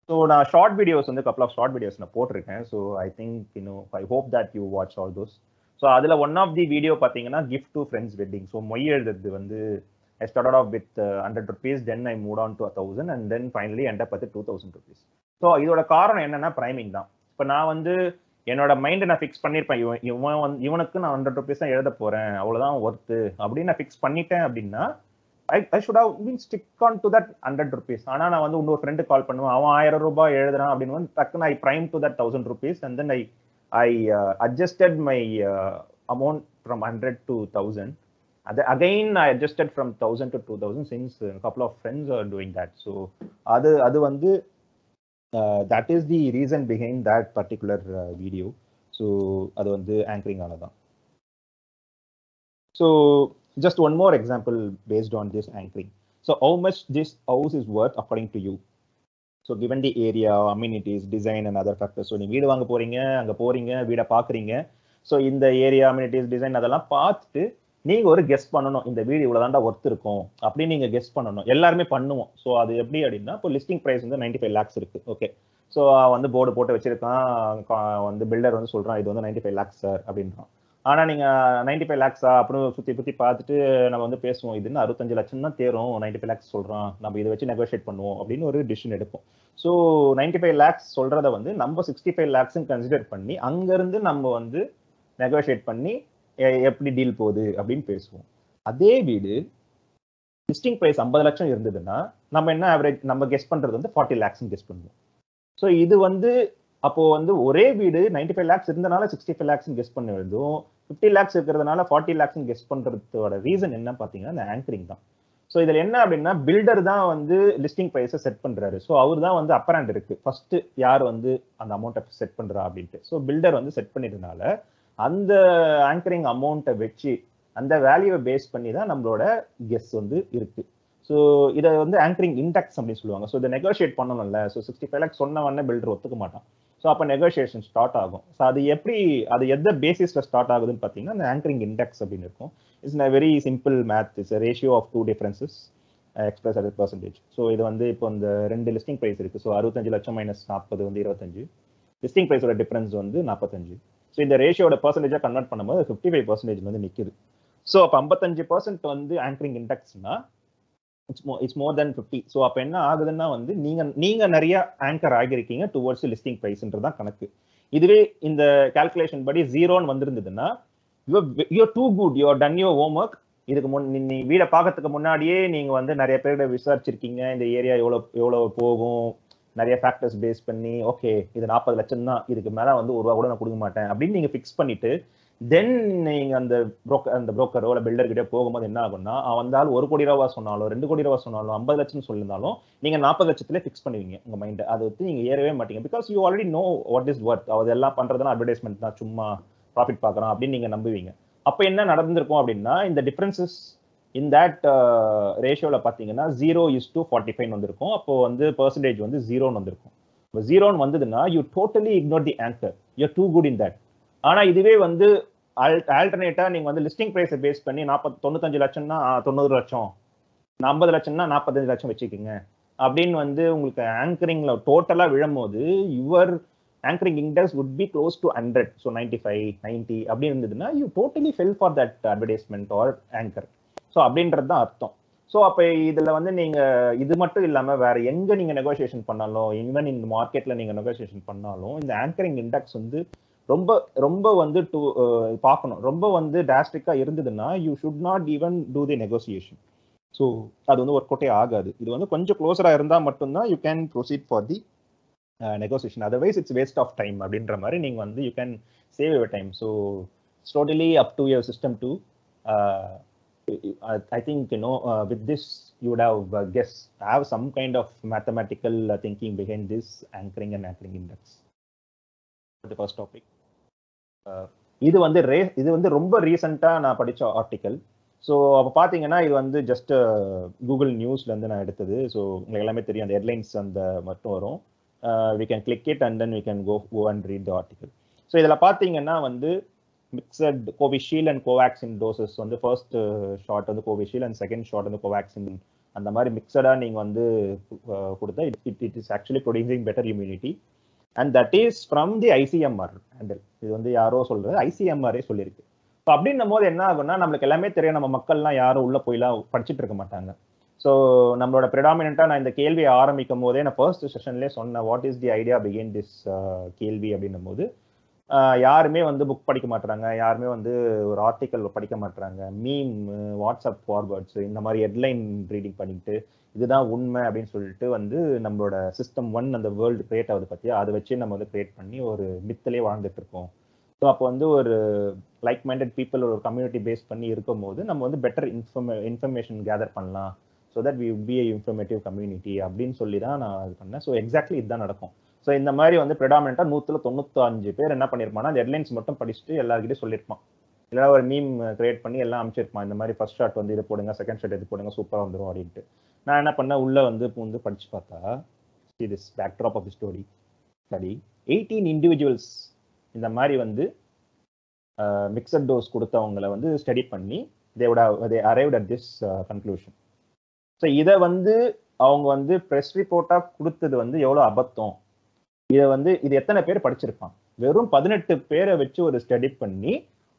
ஸோ நான் ஷார்ட் வீடியோஸ் வந்து கப்பல் ஆஃப் ஷார்ட் வீடியோஸ் நான் போட்டிருக்கேன். ஸோ ஐ திங்க் இன்னும் I hope that you watch all those so அதில் ஒன் ஆஃப் தி வீடியோ பார்த்தீங்கன்னா gift to friends wedding so மொய் எழுதுறது வந்து I start off with hundred rupees then I moved on to thousand and then finally என்ட பார்த்து two thousand rupees so இதோட காரணம் என்னன்னா ப்ரைமிங் தான். இப்போ நான் வந்து என்னோட மைண்டை நான் ஃபிக்ஸ் பண்ணியிருப்பேன் இவன் இவன் வந்து இவனுக்கு நான் ஹண்ட்ரட் ருபீஸ் தான் எழுத போகிறேன் அவ்வளோதான் ஒர்த்து அப்படின்னு நான் ஃபிக்ஸ் பண்ணிட்டேன் அப்படின்னா I I should have mean stick on to that hundred rupees ஆனால் நான் வந்து இன்னொரு ஃப்ரெண்டு கால் பண்ணுவேன். அவன் ஆயிரம் ரூபாய் எழுதுறான் அப்படின்னு வந்து டக்குன்னு I prime to that thousand rupees and then I I uh, adjusted my uh, amount from 100 to 1000. Again, I adjusted from 1000 to 2000 since a couple of friends are doing that. So, other, other one, the, that is the reason behind that particular uh, video. So, other one, the anchoring. So, just one more example based on this anchoring. So, how much this house is worth according to you? So given the area amenities design and other factors so நீங்க வீடு வாங்க போறீங்க அங்கே போறீங்க வீடை பார்க்குறீங்க so இந்த area amenities design அதெல்லாம் பார்த்துட்டு நீங்க ஒரு கெஸ்ட் பண்ணணும். இந்த வீடு இவ்வளோதான்டா ஒர்த் இருக்கும். அப்படின்னு நீங்க கெஸ்ட் பண்ணணும். எல்லாருமே பண்ணுவோம். ஸோ அது எப்படி அப்படின்னா இப்போ லிஸ்டிங் ப்ரைஸ் வந்து நைன்டி ஃபைவ் லேக்ஸ் இருக்கு ஓகே ஸோ வந்து போர்டு போட்டு வச்சிருக்கான். வந்து பில்டர் வந்து சொல்றான் இது வந்து நைன்டி ஃபைவ் லேக்ஸ் சார் அப்படின்றான். ஆனா நீங்க நைன்டி ஃபைவ் லேக்ஸா அப்படின்னு சுத்தி சுத்தி பார்த்துட்டு நம்ம வந்து பேசுவோம். இதுன்னு அறுபத்தஞ்சு லட்சம் தான் தேரும். நைன்டி ஃபைவ் லேக்ஸ் சொல்றான். நம்ம இதை வச்சு நெகோஷியேட் பண்ணுவோம் அப்படின்னு ஒரு டிசிஷன் எடுப்போம். ஸோ நைன்டி ஃபைவ் லேக்ஸ் சொல்றத வந்து நம்ம சிக்ஸ்டி ஃபைவ் லேக்ஸ் கன்சிடர் பண்ணி அங்கிருந்து நம்ம வந்து நெகோஷியேட் பண்ணி எப்படி டீல் போகுது அப்படின்னு பேசுவோம். அதே வீடு லிஸ்டிங் ப்ரைஸ் ஐம்பது லட்சம் இருந்ததுன்னா நம்ம என்ன ஆவரேஜ் நம்ம கெஸ் பண்றது வந்து ஃபார்ட்டி லேக்ஸ் கெஸ் பண்ணுவோம். ஸோ இது வந்து அப்போ வந்து ஒரே வீடு நைன்டி ஃபைவ் லேக்ஸ் இருந்தனால சிக்ஸ்டி ஃபைவ் லேக்ஸ் கெஸ் பண்ண வேண்டும் ஃபிஃப்டி லேக்ஸ் இருக்கிறதுனால ஃபார்ட்டி லேக்ஸ் கெஸ்ட் பண்றதோட ரீசன் என்ன பார்த்தீங்கன்னா அந்த ஆங்கரிங் தான். ஸோ இதில் என்ன அப்படின்னா பில்டர் தான் வந்து லிஸ்டிங் ப்ரைஸை செட் பண்றாரு. ஸோ அவர் தான் வந்து அப்பர் ஹேண்ட் இருக்கு. ஃபர்ஸ்ட் யார் வந்து அந்த அமௌண்ட்டை செட் பண்றா அப்படின்ட்டு. ஸோ பில்டர் வந்து செட் பண்ணிட்டனால அந்த ஆங்கரிங் அமௌண்ட்டை வச்சு அந்த வேல்யூவை பேஸ் பண்ணி தான் நம்மளோட கெஸ் வந்து இருக்கு. ஸோ இதை வந்து ஆங்கரிங் இண்டெக்ஸ் அப்படின்னு சொல்லுவாங்க. ஸோ இதை நெகோஷியேட் பண்ணணும்ல. ஸோ சிக்ஸ்டி ஃபைவ் லேக்ஸ் சொன்ன உடனே பில்டர் ஒத்துக்க மாட்டான். ஸோ அப்போ நெகோசியேஷன் ஸ்டார்ட் ஆகும். ஸோ அது எப்படி அது எந்த பேசிஸில் ஸ்டார்ட் ஆகுதுன்னு பார்த்தீங்கன்னா அந்த ஆங்கரிங் இண்டெக்ஸ் அப்படின்னு இருக்கும். It's a very simple math it's ratio of two differences express at percentage so இது வந்து இப்போ இந்த ரெண்டு லிஸ்டிங் ப்ரைஸ் இருக்குது ஸோ அறுபத்தஞ்சு லட்சம் மைனஸ் நாற்பது வந்து இருபத்தஞ்சு. லிஸ்டிங் ப்ரைஸோட டிஃபரன்ஸ் வந்து நாற்பத்தஞ்சு. ஸோ இந்த ரேஷியோட பர்சன்டேஜாக கன்வெர்ட் பண்ணும்போது ஃபிஃப்டி ஃபைவ் பர்சன்டேஜ் வந்து நிற்குது ஸோ அப்போ ஐம்பத்தஞ்சு பர்சன்ட் வந்து anchoring இண்டெக்ஸ்னா it's mo it's more than fifty so அப்போ என்ன ஆகுதுன்னா வந்து நீங்கள் நீங்கள் நிறைய ஆங்கர் ஆகியிருக்கீங்க டுவர்ட்ஸ் லிஸ்டிங் ப்ரைஸ்ன்றது தான் கணக்கு. இதுவே இந்த கால்குலேஷன் படி ஜீரோன்னு வந்திருந்ததுன்னா you're too good you're done your homework இதுக்கு முன் நீ வீடை பார்க்கறதுக்கு முன்னாடியே நீங்கள் வந்து நிறைய பேர்கிட்ட விசாரிச்சிருக்கீங்க. இந்த ஏரியா எவ்வளோ எவ்வளோ போகும். நிறைய ஃபேக்டர்ஸ் பேஸ் பண்ணி ஓகே இது நாற்பது லட்சம் தான் இதுக்கு மேலே வந்து ஒரு ரூபா கூட நான் கொடுக்க மாட்டேன் அப்படின்னு நீங்கள் ஃபிக்ஸ் பண்ணிட்டு தென் நீங்க அந்த புரோக்கர் அந்த புரோக்கரோ இல்லை பில்டர்கிட்டே போகும்போது என்ன ஆகும்னா அவன் வந்தாலும் ஒரு கோடி ரூபா சொன்னாலும் ரெண்டு கோடி ரூபா சொன்னாலும் ஐம்பது லட்சம் சொல்லியிருந்தாலும் நீங்க நாற்பது லட்சத்துல ஃபிக்ஸ் பண்ணுவீங்க உங்க மைண்ட் அதை வந்து நீங்க ஏறவே மாட்டீங்க. Because you already know what is worth அது எல்லாம் பண்றதுனா அட்வர்டைஸ்மெண்ட் தான். சும்மா ப்ராஃபிட் பார்க்குறோம் அப்படின்னு நீங்க நம்புவீங்க. அப்போ என்ன நடந்திருக்கும் அப்படின்னா இந்த டிஃபரன்சஸ் இன் தட் ரேஷியோவில் பார்த்தீங்கன்னா zero is to forty five வந்திருக்கும். அப்போ வந்து பர்சன்டேஜ் வந்து ஜீரோன்னு வந்திருக்கும். இப்போ ஜீரோன்னு வந்ததுன்னா you totally ignore the anchor you too good in that ஆனா இதுவே வந்து ஆல்டர்னேட்டா நீங்க வந்து லிஸ்டிங் பிரைஸை பேஸ் பண்ணி நாற்பத்தி தொண்ணூத்தஞ்சு லட்சம்னா தொண்ணூறு லட்சம். ஐம்பது லட்சம்னா நாற்பத்தஞ்சு லட்சம் வச்சுக்கோங்க. அப்படின்னு வந்து உங்களுக்கு ஆங்கரிங்ல டோட்டலா விழும்போது your anchoring index would be close to hundred so ninety five ninety அப்படி இருந்ததுன்னா you totally fell for that advertisement or anchor so அப்படின்றது தான் அர்த்தம். ஸோ அப்போ இதில் வந்து நீங்கள் இது மட்டும் இல்லாமல் வேற எங்கே நீங்கள் நெகோசியேஷன் பண்ணாலும் ஈவன் இந்த மார்க்கெட்டில் நீங்கள் நெகோசியேஷன் பண்ணாலும் இந்த ஆங்கரிங் இண்டெக்ஸ் வந்து ரொம்ப ரொம்ப வந்து டு பார்க்கணும். ரொம்ப வந்து டிராஸ்டிக்கா இருந்ததுன்னா you should not even do the negotiation so அது வந்து ஒர்க் அவுட்டே ஆகாது. இது வந்து கொஞ்சம் க்ளோஸராக இருந்தால் மட்டும்தான் you can proceed for the negotiation otherwise it's waste of time அப்படின்ற மாதிரி நீங்கள் வந்து you can save your time so totally up to your system two I think you know with this this you would have uh, guess have some kind of mathematical uh, thinking behind this anchoring and anchoring index. The first topic. இது வந்து ரே இது வந்து ரொம்ப ரீசெண்டாக நான் படித்த article so அப்போ பார்த்தீங்கன்னா இது வந்து ஜஸ்ட் கூகுள் நியூஸ்லேருந்து நான் எடுத்தது. ஸோ உங்களுக்கு எல்லாமே தெரியும் அந்த ஹெட்லைன்ஸ் அந்த மட்டும் வரும். We can click it and then we can go go and read the article so இதில் பார்த்தீங்கன்னா வந்து mixed Covishield and Covaxin doses வந்து ஃபர்ஸ்ட் ஷாட் வந்து கோவிஷீல்ட் அண்ட் செகண்ட் ஷாட் வந்து கோவேக்சின் அந்த மாதிரி மிக்சடாக நீங்கள் வந்து கொடுத்தா it it it is actually producing better immunity and that is from the ICMR handle இது வந்து யாரோ சொல்றது ஐசிஎம்ஆரே சொல்லியிருக்கு ஸோ அப்படின்னும் போது என்ன ஆகும்னா நம்மளுக்கு எல்லாமே தெரியும். நம்ம மக்கள்லாம் யாரும் உள்ள போய்லாம் படிச்சுட்டு இருக்க மாட்டாங்க. ஸோ நம்மளோட ப்ரிடாமினாக நான் இந்த கேள்வியை ஆரம்பிக்கும் போதே நான் ஃபர்ஸ்ட் செஷன்லேயே சொன்னேன் what is the idea begin this கேள்வி? அப்படின்னும் போது யாருமே வந்து புக் படிக்க மாட்டாங்க யாருமே வந்து ஒரு ஆர்டிக்கல் படிக்க மாட்டாங்க மீம் வாட்ஸ்அப் ஃபார்வர்ட்ஸ் இந்த மாதிரி ஹெட்லைன் ரீடிங் பண்ணிட்டு இதுதான் உண்மை அப்படின்னு சொல்லிட்டு வந்து நம்மளோட சிஸ்டம் ஒன் அந்த வேர்ல்டு கிரியேட் ஆகுது பற்றியா அதை வச்சு நம்ம வந்து கிரியேட் பண்ணி ஒரு மித்திலே வாழ்ந்துட்டு இருக்கோம். ஸோ அப்போ வந்து ஒரு லைக் மைண்டட் பீப்புள் ஒரு கம்யூனிட்டி பேஸ் பண்ணி இருக்கும் போது நம்ம வந்து பெட்டர் இன்ஃபர்மே இன்ஃபர்மேஷன் கேதர் பண்ணலாம். So that we be informative community அப்படின்னு சொல்லி தான் நான் இது பண்ணேன். ஸோ எக்ஸாக்ட்லி இதுதான் நடக்கும். ஸோ இந்த மாதிரி வந்து ப்ரிடாமினா நூற்றுல தொண்ணூத்தஞ்சு பேர் என்ன பண்ணியிருப்பான்னா அந்த ஹெட்லைன்ஸ் மட்டும் படிச்சுட்டு எல்லாருக்கிட்டையும் சொல்லியிருப்பான் இல்லைனா ஒரு மீம் கிரியேட் பண்ணி எல்லாம் அமைச்சிருப்பான் இந்த மாதிரி ஃபர்ஸ்ட் ஷாட் வந்து இது போடுங்க செகண்ட் ஷாட் இது போடுங்க சூப்பராக வந்துடும் அப்படின்ட்டு. நான் என்ன பண்ணேன்? உள்ள வந்து பூந்து படிச்சு பார்த்தா this backdrop of story study eighteen individuals இந்த மாதிரி வந்து uh, மிக்சட் டோஸ் கொடுத்தவங்களை வந்து ஸ்டடி பண்ணி தேவோட they arrived at this conclusion so இதை வந்து அவங்க வந்து ப்ரெஸ் ரிப்போர்ட்டாக கொடுத்தது வந்து எவ்வளோ அபத்தம்? இதை வந்து இது எத்தனை பேர் படிச்சிருப்பான் வெறும் பதினெட்டு பேரை வச்சு ஒரு ஸ்டடி பண்ணி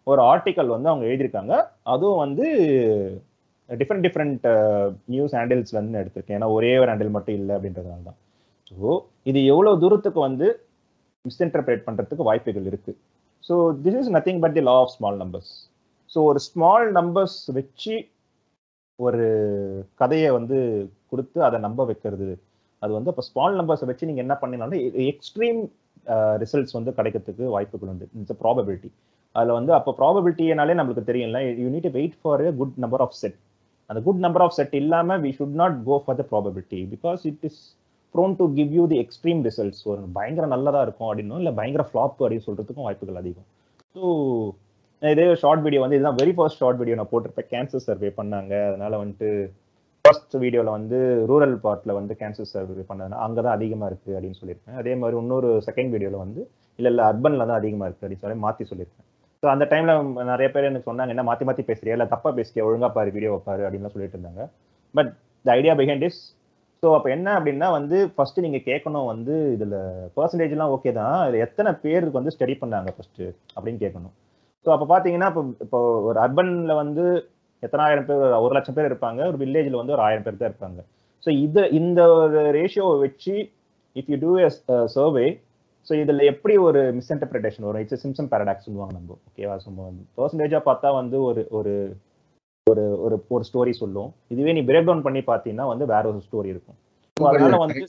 ஒரு ஆர்டிக்கல் வந்து அவங்க எழுதியிருக்காங்க. அதுவும் வந்து டிஃப்ரெண்ட் டிஃப்ரெண்ட் நியூஸ் ஹேண்டில்ஸ்லேருந்து எடுத்திருக்கேன். ஏன்னா ஒரே ஒரு ஹேண்டில் மட்டும் இல்லை அப்படின்றதுனால தான். ஸோ இது எவ்வளோ தூரத்துக்கு வந்து மிஸ்இன்டர்பிரேட் பண்ணுறதுக்கு வாய்ப்புகள் இருக்கு. So this is nothing but the law of small numbers so ஒரு ஸ்மால் நம்பர்ஸ் வச்சு ஒரு கதையை வந்து கொடுத்து அதை நம்ப வைக்கிறது. அது வந்து அப்போ ஸ்மால் நம்பர்ஸை வச்சு நீங்கள் என்ன பண்ணினாலும் எக்ஸ்ட்ரீம் ரிசல்ட்ஸ் வந்து கிடைக்கிறதுக்கு வாய்ப்புகள் உண்டு. இட்ஸ் ப்ராபபிலிட்டி அதில் வந்து அப்போ ப்ராபபிலிட்டினாலே நம்மளுக்கு தெரியல you need wait for a good number of set அந்த குட் நம்பர் ஆஃப் செட் இல்லாமல் we should not go for the probability because it is prone to give you the extreme results ஒரு பயங்கர நல்லதாக இருக்கும் அப்படின்னும் இல்லை பயங்கர ஃப்ளாப் அப்படின்னு சொல்கிறதுக்கும் வாய்ப்புகள் அதிகம். ஸோ இதே ஷார்ட் வீடியோ வந்து இதுதான் வெரி ஃபர்ஸ்ட் ஷார்ட் வீடியோ நான் போட்டிருப்பேன். கேன்சர் சர்வே பண்ணாங்க. அதனால வந்துட்டு ஃபர்ஸ்ட் வீடியோவில் வந்து ரூரல் பார்ட்டில் வந்து கேன்சர் சர்வே பண்ணதுனா அங்கே தான் அதிகமாக இருக்குது அப்படின்னு சொல்லியிருக்கேன். அதே மாதிரி இன்னொரு செகண்ட் வீடியோவில் வந்து இல்லை இல்லை அர்பனில் தான் அதிகமாக இருக்குது அப்படின்னு சொல்லி மாற்றி சொல்லியிருக்கேன். ஸோ அந்த டைமில் நிறைய பேர் எனக்கு சொன்னாங்க என்ன மாற்றி மாற்றி பேசுறியா? இல்லை தப்பாக பேசுறியா? ஒழுங்காக பாரு வீடியோ பாரு அப்படின்லாம் சொல்லிட்டு இருந்தாங்க. But the idea behind is so அப்போ என்ன அப்படின்னா வந்து ஃபர்ஸ்ட் நீங்கள் கேட்கணும் வந்து இதில் பர்சன்டேஜ்லாம் ஓகே தான். இதில் எத்தனை பேருக்கு வந்து ஸ்டடி பண்ணாங்க ஃபர்ஸ்ட் அப்படின்னு கேட்கணும் ஸோ அப்போ பார்த்தீங்கன்னா இப்போ இப்போ ஒரு அர்பனில் வந்து எத்தனாயிரம் பேர் ஒரு லட்சம் பேர் இருப்பாங்க. ஒரு வில்லேஜில் வந்து ஒரு ஆயிரம் பேர் தான் இருப்பாங்க. ஸோ இது இந்த ஒரு ரேஷியோவை வச்சு if you do a survey so இதில் எப்படி ஒரு மிஸ்இன்டர்பிரிட்டேஷன் வரும் இட்ஸ் சிம்சம் பேரடாக்ஸ் சொல்லுவாங்க நம்ம? ஓகேவா ஸோ பர்சன்டேஜாக பார்த்தா வந்து ஒரு ஒரு ஒரு ஒரு ஒரு ஸ்டோரி சொல்லும். இதுவே நீ பிரேக் டவுன் பண்ணி பார்த்தீங்கன்னா வந்து வேற ஒரு ஸ்டோரி இருக்கும். அதனால வந்து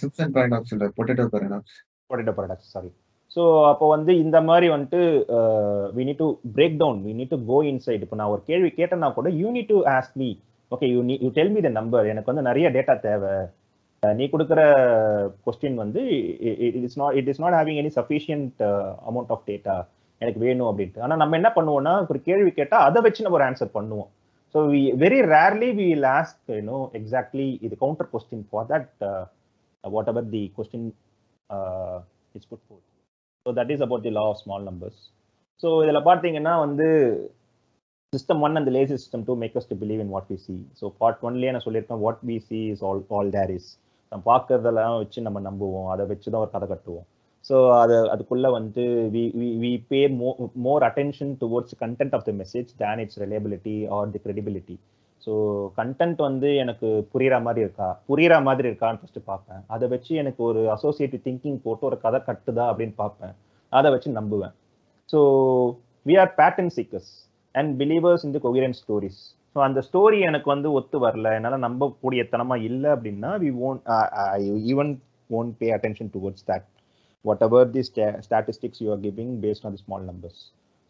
சிம்சன் பாரடாக்ஸ் இல்ல potato paradox potato paradox sorry so அப்போ வந்து இந்த மாதிரி வந்துட்டு we need to break down we need to go inside இப்போ நான் ஒரு கேள்வி கேட்டேன்னா கூட you need to ask me okay you நீ you tell me the number எனக்கு வந்து நிறைய டேட்டா தேவை. நீ கொடுக்குற கொஸ்டின் வந்து it is not it is not having any sufficient amount of data எனக்கு வேணும் அப்படின்ட்டு. ஆனால் நம்ம என்ன பண்ணுவோம்னா ஒரு கேள்வி கேட்டால் அதை வச்சு நம்ம ஒரு ஆன்சர் பண்ணுவோம். So we very rarely we will ask you know exactly இது counter question for that whatever the question it's put for so that is about the law of small numbers so இதில் பார்த்தீங்கன்னா வந்து system one அந்த lazy system two make us to believe in what we see so part ஒன்லேயே நான் சொல்லியிருக்கேன் what we see is all all there is நம்ம பார்க்கறதெல்லாம் வச்சு நம்ம நம்புவோம். அதை வச்சு தான் ஒரு கதை கட்டுவோம். ஸோ அது அதுக்குள்ள வந்து we we pay mo more attention towards content of the message than its reliability or the credibility so content வந்து எனக்கு புரிகிற மாதிரி இருக்கா? புரியுற மாதிரி இருக்கான்னு ஃபஸ்ட்டு பார்ப்பேன். அதை வச்சு எனக்கு ஒரு அசோசியேட்டிவ் திங்கிங் போட்டு ஒரு கதை கட்டுதா அப்படின்னு பார்ப்பேன். அதை வச்சு நம்புவேன். So we are pattern seekers and believers in the coherent stories so அந்த ஸ்டோரி எனக்கு வந்து ஒத்து வரல. என்னால் நம்பக்கூடிய தனமா இல்லை அப்படின்னா we won't even won't pay attention towards that whatever the statistics you are giving based on the small numbers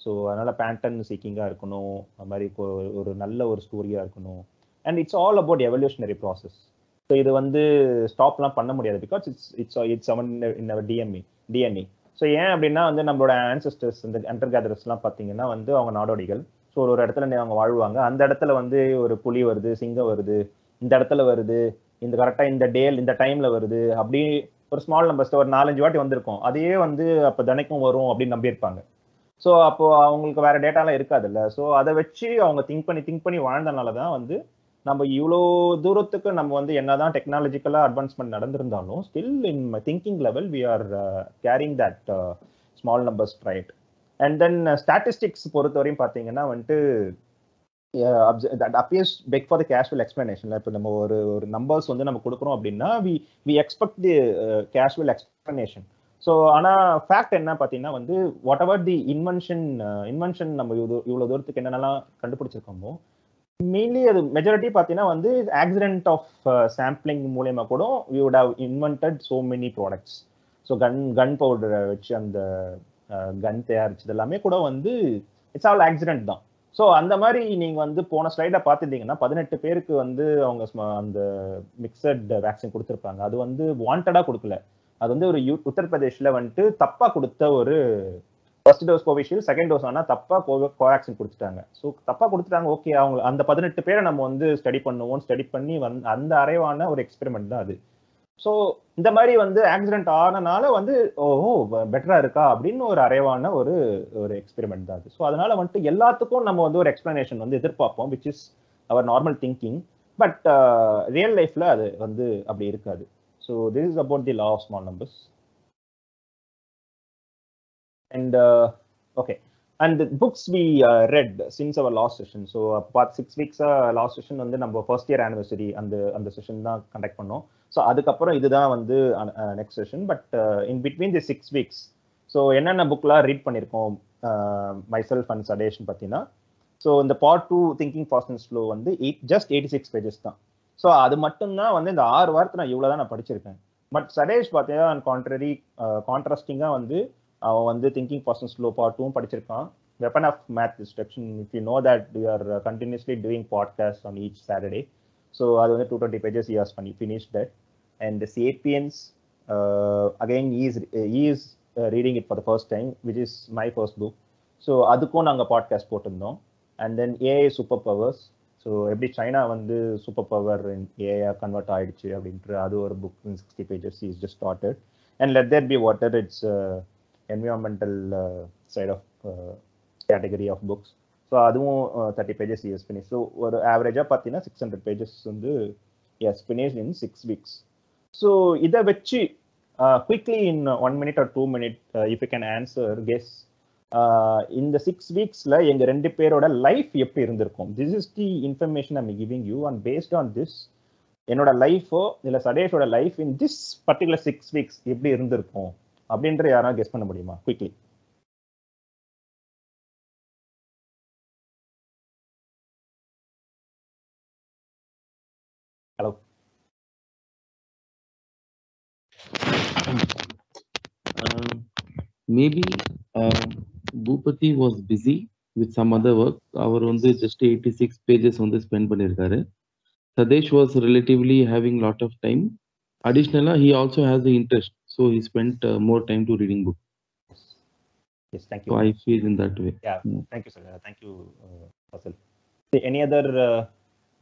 so அதனால் பேண்டன் சீக்கிங்காக இருக்கணும். அது மாதிரி ஒரு ஒரு நல்ல ஒரு ஸ்டோரியாக இருக்கணும். And it's all about evolutionary process so இது வந்து ஸ்டாப்லாம் பண்ண முடியாது. பிகாஸ் இட்ஸ் இட்ஸ் இட்ஸ் அவன் in our DNA DNA so ஏன் அப்படின்னா வந்து நம்மளோட ஆன்சஸ்டர்ஸ் இந்த அண்டர் கேதரர்ஸ்லாம் பார்த்தீங்கன்னா வந்து அவங்க நாடோடிகள். ஸோ ஒரு ஒரு இடத்துல அவங்க வாழ்வாங்க. அந்த இடத்துல வந்து ஒரு புலி வருது சிங்கம் வருது. இந்த இடத்துல வருது. இந்த கரெக்டாக இந்த டேல் இந்த டைம்ல வருது. அப்படி ஒரு ஸ்மால் நம்பர்ஸ் ஒரு நாலஞ்சு வாட்டி வந்திருக்கும். அதையே வந்து அப்போ தினைக்கும் வரும் அப்படின்னு நம்பியிருப்பாங்க ஸோ அப்போ அவங்களுக்கு வேற டேட்டாலாம் இருக்காதுல்ல. ஸோ அதை வச்சு அவங்க திங்க் பண்ணி திங்க் பண்ணி வாழ்ந்தனால தான் வந்து நம்ம இவ்வளோ தூரத்துக்கு நம்ம வந்து என்னதான் டெக்னாலஜிக்கலாக advancement நடந்திருந்தாலும் still in thinking level we are carrying that small numbers right and then statistics பொறுத்தவரையும் பார்த்தீங்கன்னா வந்துட்டு that appears beg for the casual explanation இப்போ நம்ம ஒரு ஒரு நம்பர்ஸ் வந்து நம்ம கொடுக்குறோம் அப்படின்னா we we expect the casual explanation so ஆனால் ஃபேக்ட் என்ன பார்த்தீங்கன்னா வந்து whatever the invention invention நம்ம இவ்வளோ இவ்வளோ தூரத்துக்கு என்னென்னலாம் கண்டுபிடிச்சிருக்கோமோ மெயின்லி அது மெஜாரிட்டி பார்த்தீங்கன்னா வந்து ஆக்சிடென்ட் ஆஃப் சாம்பிளிங் மூலயமா கூட we would have invented so many products so gun gun பவுடரை வச்சு அந்த கன் தயாரிச்சது எல்லாமே கூட வந்து இட்ஸ் ஆல் ஆக்சிடென்ட் தான். ஸோ அந்த மாதிரி நீங்க வந்து போன ஸ்லைட பார்த்துட்டீங்கன்னா பதினெட்டு பேருக்கு வந்து அவங்க அந்த மிக்சட் வேக்சின் கொடுத்துருப்பாங்க. அது வந்து வாண்டடா கொடுக்கல. அது வந்து ஒரு யூ உத்தரப்பிரதேஷ்ல வந்துட்டு தப்பா கொடுத்த ஒரு first dose Covishield second dose ஆனால் தப்பா கோவேக்சின் கொடுத்துட்டாங்க. ஸோ தப்பா கொடுத்துட்டாங்க ஓகே அவங்க அந்த பதினெட்டு பேரை நம்ம வந்து ஸ்டடி பண்ணுவோம் ஸ்டடி பண்ணி வந் அந்த அறைவான ஒரு எக்ஸ்பெரிமெண்ட் தான் அது. ஸோ இந்த மாதிரி வந்து ஆக்சிடென்ட் ஆனனால வந்து ஓஹோ பெட்டரா இருக்கா? அப்படின்னு ஒரு அரைவான ஒரு ஒரு எக்ஸ்பெரிமெண்ட் தான் அது. ஸோ அதனால வந்துட்டு எல்லாத்துக்கும் நம்ம வந்து ஒரு எக்ஸ்பிளனேஷன் வந்து எதிர்பார்ப்போம் which is our normal thinking but real லைஃப்ல அது வந்து அப்படி இருக்காது. So this is about the law of small numbers and okay and books we read since our last session so பார்த்து சிக்ஸ் வீக்ஸாக லாஸ்ட் செஷன் வந்து நம்ம ஃபர்ஸ்ட் இயர் ஆனிவர்சரி அந்த அந்த செஷன் தான் கண்டக்ட் பண்ணோம். ஸோ அதுக்கப்புறம் இதுதான் வந்து next session but in between the six weeks so என்னென்ன புக்லாம் ரீட் பண்ணியிருக்கோம் மை செல்ஃப் அண்ட் சடேஷன் பார்த்தீங்கன்னா ஸோ இந்த part two thinking fast and slow வந்து eight just eighty six pages தான். ஸோ அது மட்டும்தான் வந்து இந்த ஆறு வாரத்தை நான் இவ்வளோ தான் நான் படிச்சிருக்கேன். பட் சடேஷ் பார்த்தீங்கன்னா கான்ட்ரரி கான்ட்ராஸ்டிங்காக வந்து அவன் வந்து thinking fast and slow part டூவும் படிச்சிருக்கான். Weapon of math destruction if you know that you are continuously doing podcast on each Saturday so அது வந்து டூ டுவெண்ட்டி பேஜஸ் யூஸ் பண்ணி finish that and Sapiens again is is reading it for the first time which is my first book so அதுக்கும் நாங்கள் podcast போட்டிருந்தோம். And then AI super powers so எப்படி China வந்து super power AI convert ஆயிடுச்சு அப்படின்ட்டு அது ஒரு book sixty pages is just started and let there be water it's environmental side of category of books so அதுவும் thirty pages years finish so ஒரு ஆவரேஜாக பார்த்தீங்கன்னா சிக்ஸ் ஹண்ட்ரட் பேஜஸ் வந்து is finish in six weeks so இதை வச்சு quickly in one minute or two minute if you can answer guess இந்த six வீக்ஸில் எங்கள் ரெண்டு பேரோட லைஃப் எப்படி இருந்திருக்கும்? This is the information I'm giving you and based on this என்னோட லைஃபோ இல்லை சடேஷோட life in this particular six weeks எப்படி இருந்திருக்கும்? அப்படின்ற யாராவது கெஸ் பண்ண முடியுமா? Quickly Maybe Boopathi was busy with some other work அவர் வந்து ஜஸ்ட் எயிட்டி சிக்ஸ் பேஜஸ் வந்து ஸ்பெண்ட் பண்ணியிருக்காரு Sathesh was relatively having lot of time அடிஷ்னலாக he also has the interest so he spend more time to reading book Yes, thank so you. I feel in that way Yeah, thank you, sir. Uh, Thank you, uh, Fasil. Any other, uh,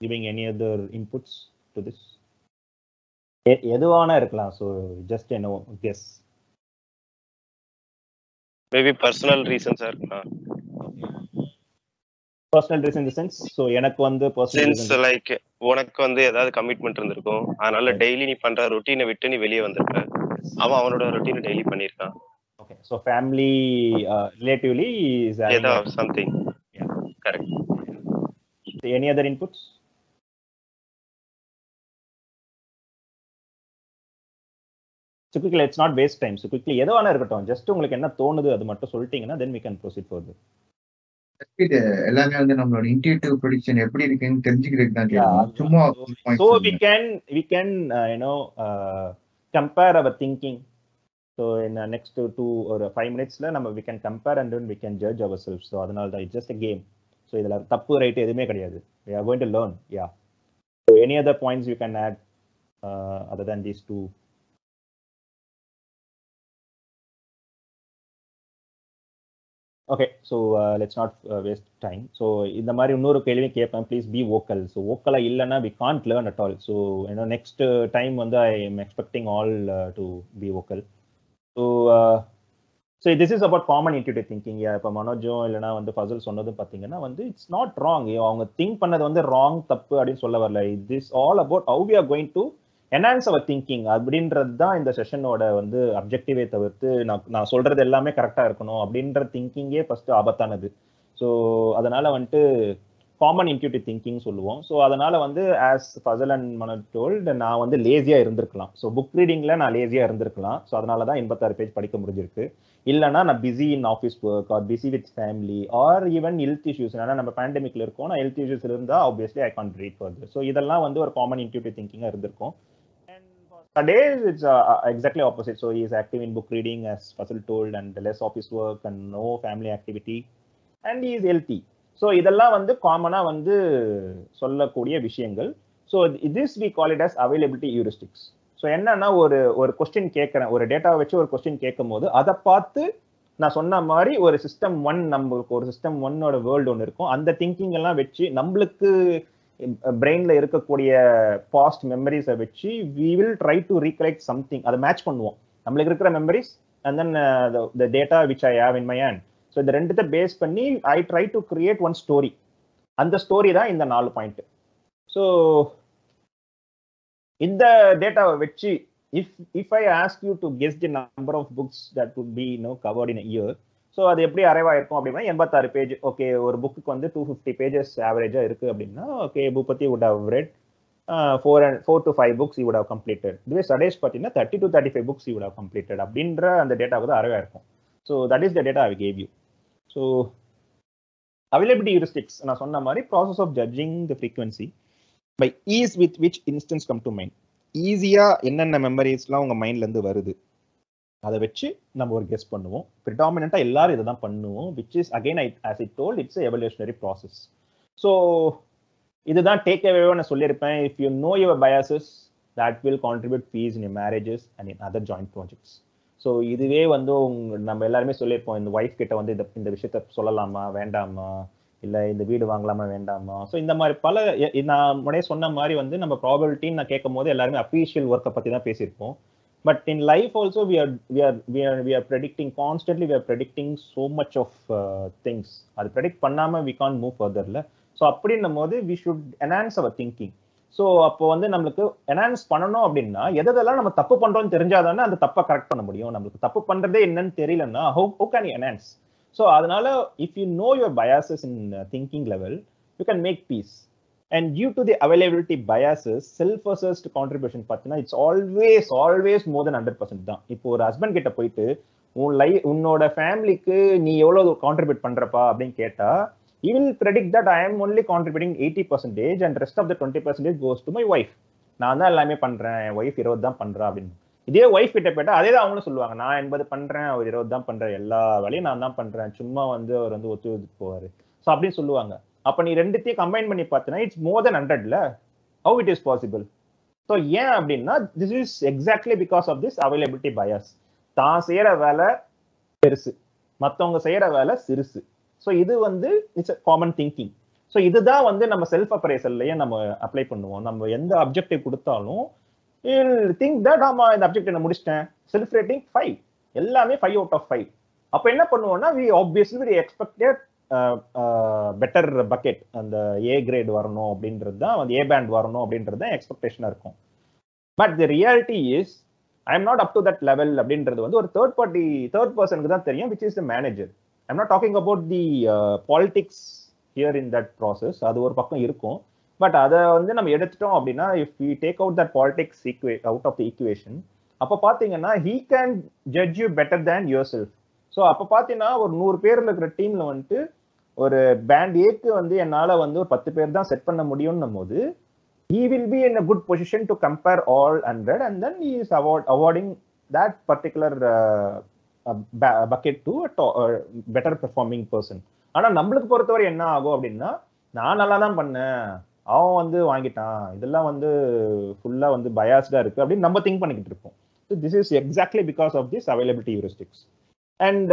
giving any other inputs to this? எ- எதுவானா இருக்கலாம் so just என்ன guess Maybe personal ரீசன்ஸா இருக்கலாம் personal reason sense so எனக்கு வந்து personal like உனக்கு வந்து ஏதாவது commitment இருந்திருக்கும் அதனால டெய்லி நீ பண்ற ரொட்டீனை விட்டு நீ வெளியே வந்திருக்க. அவன் அவனோட ரொட்டீனை டெய்லி பண்ணியிருக்கான். Okay so family relatively is something correct any other inputs so quickly it's not waste time so quickly எது வேணா இருக்கட்டும். ஜஸ்ட் உங்களுக்கு என்ன தோணுது அது மட்டும் சொல்லிட்டீங்கன்னா then we can proceed further இது எல்லாமே வந்து நம்மளோட இன்டியூட்டிவ் ப்ரொடிக்ஷன் எப்படி இருக்குன்னு தெரிஞ்சுக்கிறதுக்கு தான் கேட்கணும். சும்மா so we can we can you know compare our thinking so next two ஒரு ஃபைவ் மினிட்ஸில் நம்ம we can compare and we can judge our self so அதனால தான் it's just a game so இதில் தப்பு ரைட் எதுவுமே கிடையாது. We are going to learn yeah so any other points you can add other than these two okay so let's not waste time so இந்த மாதிரி இன்னொரு கேள்வியும் கேட்பேன் ப்ளீஸ் பி ஓக்கல் ஸோ ஓக்கலாக இல்லைன்னா we can't learn at all so ஏன்னா next time வந்து I am expecting all to be vocal so so this is about common intuitive thinking இப்போ மனோஜும் இல்லைனா வந்து ஃபசல் சொன்னதும் பார்த்தீங்கன்னா வந்து இட்ஸ் நாட் ராங் அவங்க திங்க் பண்ணது வந்து ராங் தப்பு அப்படின்னு சொல்ல வரல. This all about how we are going to enhance our thinking அப்படின்றது தான் இந்த செஷனோட வந்து அப்ஜெக்டிவே தவிர்த்து நான் நான் சொல்றது எல்லாமே கரெக்டாக இருக்கணும் அப்படின்ற திங்கிங்கே ஃபர்ஸ்ட் ஆபத்தானது. ஸோ அதனால வந்துட்டு காமன் இன்க்யூட்டிவ் திங்கிங் சொல்லுவோம். ஸோ அதனால வந்து ஆஸ் ஃபசல் அண்ட் மனோஜ் நான் வந்து லேசியாக இருந்திருக்கலாம். ஸோ புக் ரீடிங்கில் நான் லேசியாக இருந்திருக்கலாம். ஸோ அதனால தான் எண்பத்தாறு பேஜ் படிக்க முடிஞ்சிருக்கு. இல்லைனா நான் busy in office work or busy with family or even health issues ஏன்னா நம்ம பேண்டமிக்ல இருக்கோம். நான் ஹெல்த் இஷ்யூஸ் இருந்தால் obviously I can read further so இதெல்லாம் வந்து ஒரு காமன் இன்க்யூட்டிவ் திங்கிங்காக இருந்திருக்கும். Nowadays, it's uh, uh, exactly opposite. So he is active in book reading, as Fasil told, and less office work and no family activity, and he is healthy. So இதெல்லாம் வந்து காமனாக வந்து சொல்லக்கூடிய விஷயங்கள். So this we call it as availability heuristics so என்னன்னா ஒரு ஒரு question கேட்குறேன். ஒரு டேட்டாவை வச்சு ஒரு கொஸ்டின் கேட்கும் போது அதை பார்த்து நான் சொன்ன மாதிரி ஒரு சிஸ்டம் ஒன் நம்மளுக்கு ஒரு சிஸ்டம் ஒன்னோட வேர்ல்டு ஒன்று இருக்கும். அந்த திங்கிங் எல்லாம் வச்சு நம்மளுக்கு பிரெயின்ல இருக்கக்கூடிய பாஸ்ட் மெமரிஸை வச்சு we will try to recollect something அதை மேட்ச் பண்ணுவோம். நம்மளுக்கு இருக்கிற memories and then the data which I have in my hand so இந்த ரெண்டுத்தை பேஸ் பண்ணி I try to create one story அந்த ஸ்டோரி தான் இந்த நாலு பாயிண்ட் ஸோ இந்த டேட்டாவை வச்சு if if I ask you to guess the number of books that would be no covered in year so அது எப்படி அரைவா இருக்கும் அப்படின்னா எண்பத்தாறு பேஜ் ஓகே ஒரு புக்கு வந்து டூ ஃபிஃப்டி பேஜஸ் ஆவரேஜாக இருக்கு அப்படின்னா okay Boopathi would have read four and four to five books would have completed இதுவே சடேஷ் பார்த்தீங்கன்னா thirty to thirty five books would have completed அப்படின்ற அந்த டேட்டாவுக்கு தான் அரைவா இருக்கும் so that is the data I gave you so availability heuristics நான் சொன்ன மாதிரி process of judging the frequency by ease with which instance come to mind ஈஸியாக என்னென்ன மெமரிஸ்லாம் உங்கள் மைண்ட்லேருந்து வருது. அதை வச்சு நம்ம ஒரு கெஸ் பண்ணுவோம். ப்ரிடாமினாக எல்லாரும் இதை தான் பண்ணுவோம் which is again I as it told it's evolutionary process so இதுதான் டேக் அவேவோ நான் சொல்லியிருப்பேன். If you know your biases that will contribute fees in marriages and in other joint projects so இதுவே வந்து நம்ம எல்லாருமே சொல்லியிருப்போம். இந்த ஒய்ஃப் கிட்ட வந்து இந்த இந்த விஷயத்த சொல்லலாமா வேண்டாமா? இல்லை இந்த வீடு வாங்கலாமா வேண்டாமா? ஸோ இந்த மாதிரி பல நான் முன்னே சொன்ன மாதிரி வந்து நம்ம ப்ராபபிலிட்டின்னு நான் கேட்கும் போது எல்லாருமே அஃபீஷியல் ஒர்க்கை பற்றி தான் பேசியிருப்போம். But in life also we are we we are predicting constantly we are predicting so much of things அது ப்ரெடிக்ட் பண்ணாமல் வி கான் மூவ் ஃபர்தர்ல ஸோ அப்படின்னும் போது we should enhance our thinking so அப்போ வந்து நம்மளுக்கு என்ஹான்ஸ் பண்ணணும் அப்படின்னா எதெல்லாம் நம்ம தப்பு பண்றோம்னு தெரிஞ்சாதானே அந்த தப்பை கரெக்ட் பண்ண முடியும். நம்மளுக்கு தப்பு பண்றதே என்னன்னு தெரியலன்னா how how can enhance so அதனால if you know your biases in thinking level you can make peace and due to the availability biases self assessed contribution பார்த்தீங்கன்னா it's always always more than hundred percent தான். இப்போ ஒரு husband கிட்ட போயிட்டு உன் லை உன்னோட ஃபேமிலிக்கு நீ எவ்வளோ கான்ட்ரிபியூட் பண்றப்பா? அப்படின்னு கேட்டால் he will predict that I am only contributing 80 percentage and rest of the 20 percentage goes to my wife. நான் தான் எல்லாமே பண்ணுறேன் என் ஒய்ஃப் இருபது தான் பண்ணுறா அப்படின்னு. இதே ஒய்ஃப் கிட்ட போயிட்டா அதே தான் அவங்களும் சொல்லுவாங்க நான் எண்பது பண்ணுறேன் அவர் இருபது தான் பண்ணுறேன் எல்லா வேலையும் நான் தான் பண்ணுறேன் சும்மா வந்து அவர் வந்து ஒத்து போவார். ஸோ அப்படின்னு சொல்லுவாங்க. அப்ப நீ ரெண்டுத்தையும் கம்பைன் பண்ணி பார்த்தீங்கன்னா இட்ஸ் மோர் தென் ஹண்ட்ரட்ல how it is possible so ஏன் அப்படின்னா this is exactly because of this availability bias தான் செய்யற வேலை பெருசு. மற்றவங்க செய்யற வேலை சிறுசு. ஸோ இது வந்து இட்ஸ் காமன் திங்கிங் ஸோ இதுதான் வந்து நம்ம செல்ஃப் அப்ரைசல்லையே நம்ம அப்ளை பண்ணுவோம். நம்ம எந்த அப்ஜெக்டிவ் கொடுத்தாலும் திங்க் தட் ஆமா இந்த அப்ஜெக்ட் நான் முடிச்சிட்டேன். செல்ஃப் ரேட்டிங் ஃபைவ் எல்லாமே ஃபைவ் அவுட் ஆஃப் ஃபைவ் அப்போ என்ன பண்ணுவோம்னா we obviously we expected better bucket அந்த ஏ கிரேட் வரணும் அப்படின்றது தான் வந்து ஏ பேண்ட் வரணும் அப்படின்றது தான் எக்ஸ்பெக்டேஷனாக இருக்கும். But the reality is I am not up to that level அப்படின்றது வந்து ஒரு தேர்ட் பார்ட்டி தேர்ட் பர்சனுக்கு தான் தெரியும் which is the manager I'm not talking about the politics here in that process அது ஒரு பக்கம் இருக்கும். பட் அதை வந்து நம்ம எடுத்துட்டோம் அப்படின்னா if you take out that politics ஈக்குவே out of the equation அப்போ பார்த்தீங்கன்னா he can judge you better than yourself so அப்போ பார்த்தீங்கன்னா ஒரு நூறு பேர்ல இருக்கிற டீமில் வந்துட்டு ஒரு பேண்ட் ஏக்கு வந்து என்னால வந்து ஒரு பத்து பேர் தான் செட் பண்ண முடியும்னும் போது he will be in a good position to compare all 100 and then he is award, awarding that particular uh, uh, better uh, bucket to a to- uh, better performing person. ஆனா நம்மளுக்கு பொறுத்தவரை என்ன ஆகும் அப்படின்னா நான் நல்லா தான் பண்ணேன் அவன் வந்து வாங்கிட்டான் இதெல்லாம் வந்து ஃபுல்லா வந்து பயாஸ்டா இருக்கு அப்படின்னு நம்ம திங்க் பண்ணிக்கிட்டு இருப்போம். This is exactly because of this availability heuristics and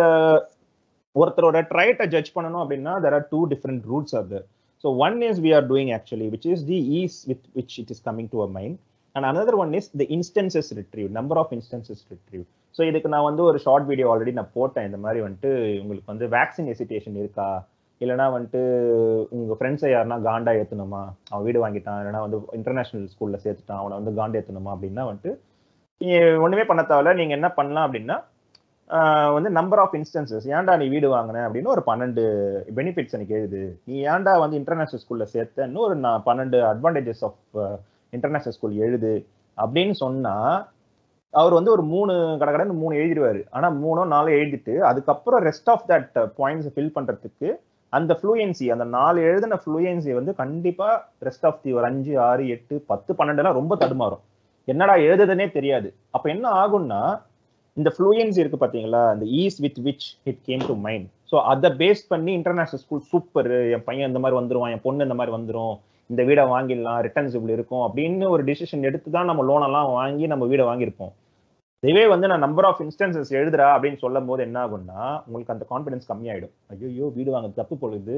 ஒருத்தரோட ட்ரைட்டை ஜட்ஜ் பண்ணணும் அப்படின்னா there are two different routes are there so one is we are doing actually which is the ease with which it is coming to a mind and another one is the instances retrieve number of instances retrieve so இதுக்கு நான் வந்து ஒரு short video already நான் போட்டேன். இந்த மாதிரி வந்துட்டு உங்களுக்கு வந்து வேக்சின் எசிட்டேஷன் இருக்கா? இல்லைனா வந்துட்டு உங்கள் ஃப்ரெண்ட்ஸை யாருன்னா காண்டா ஏற்றணுமா அவன் வீடு வாங்கிட்டான். இல்லைனா வந்து இன்டர்நேஷனல் ஸ்கூலில் சேர்த்துட்டான். அவனை வந்து காண்டா ஏற்றணுமா அப்படின்னா வந்துட்டு நீங்கள் ஒன்றுமே பண்ண தேவையில்ல. நீங்கள் என்ன பண்ணலாம் அப்படின்னா வந்து நம்பர் ஆஃப் இன்ஸ்டன்சஸ் ஏன்டா நீ வீடு வாங்கின? அப்படின்னு ஒரு பன்னெண்டு பெனிஃபிட்ஸ் எனக்கு எழுது. நீ ஏன்டா வந்து இன்டர்நேஷனல் ஸ்கூல்ல சேர்த்தன்னு ஒரு நான் பன்னெண்டு அட்வான்டேஜஸ் ஆஃப் இன்டர்நேஷனல் ஸ்கூல் எழுது. அப்படின்னு சொன்னா அவர் வந்து ஒரு மூணு கடகடன்னு மூணு எழுதிடுவாரு ஆனா மூணோ நாலோ எழுதிட்டு அதுக்கப்புறம் rest of that points fill பண்றதுக்கு அந்த ஃப்ளூயன்சி அந்த நாலு எழுதின ஃப்ளூயன்சி வந்து கண்டிப்பா ரெஸ்ட் ஆஃப் தி ஒரு அஞ்சு ஆறு எட்டு பத்து பன்னெண்டுலாம் ரொம்ப தடுமாறும். என்னடா எழுதுதுன்னே தெரியாது. அப்ப என்ன ஆகும்னா இந்த ஃப்ளூயன்சி இருக்கு பாத்தீங்களா? இந்த ease with which it came to mind so அதை பேஸ் பண்ணி இன்டர்நேஷனல் ஸ்கூல் சூப்பர் என் பையன் இந்த மாதிரி வந்துருவான் என் பொண்ணு இந்த மாதிரி வந்துடும் இந்த வீடை வாங்கிடலாம் ரிட்டர்ன்ஸ் இப்படி இருக்கும் அப்படின்னு ஒரு டிசிஷன் எடுத்து தான் நம்ம லோனெல்லாம் வாங்கி நம்ம வீடை வாங்கியிருப்போம். இதுவே வந்து நான் நம்பர் ஆஃப் இன்ஸ்டன்சஸ் எழுதுறா அப்படின்னு சொல்லும் போது என்ன ஆகும்னா உங்களுக்கு அந்த கான்ஃபிடன்ஸ் கம்மியாயிடும். ஐயோ வீடு வாங்க தப்பு பொழுது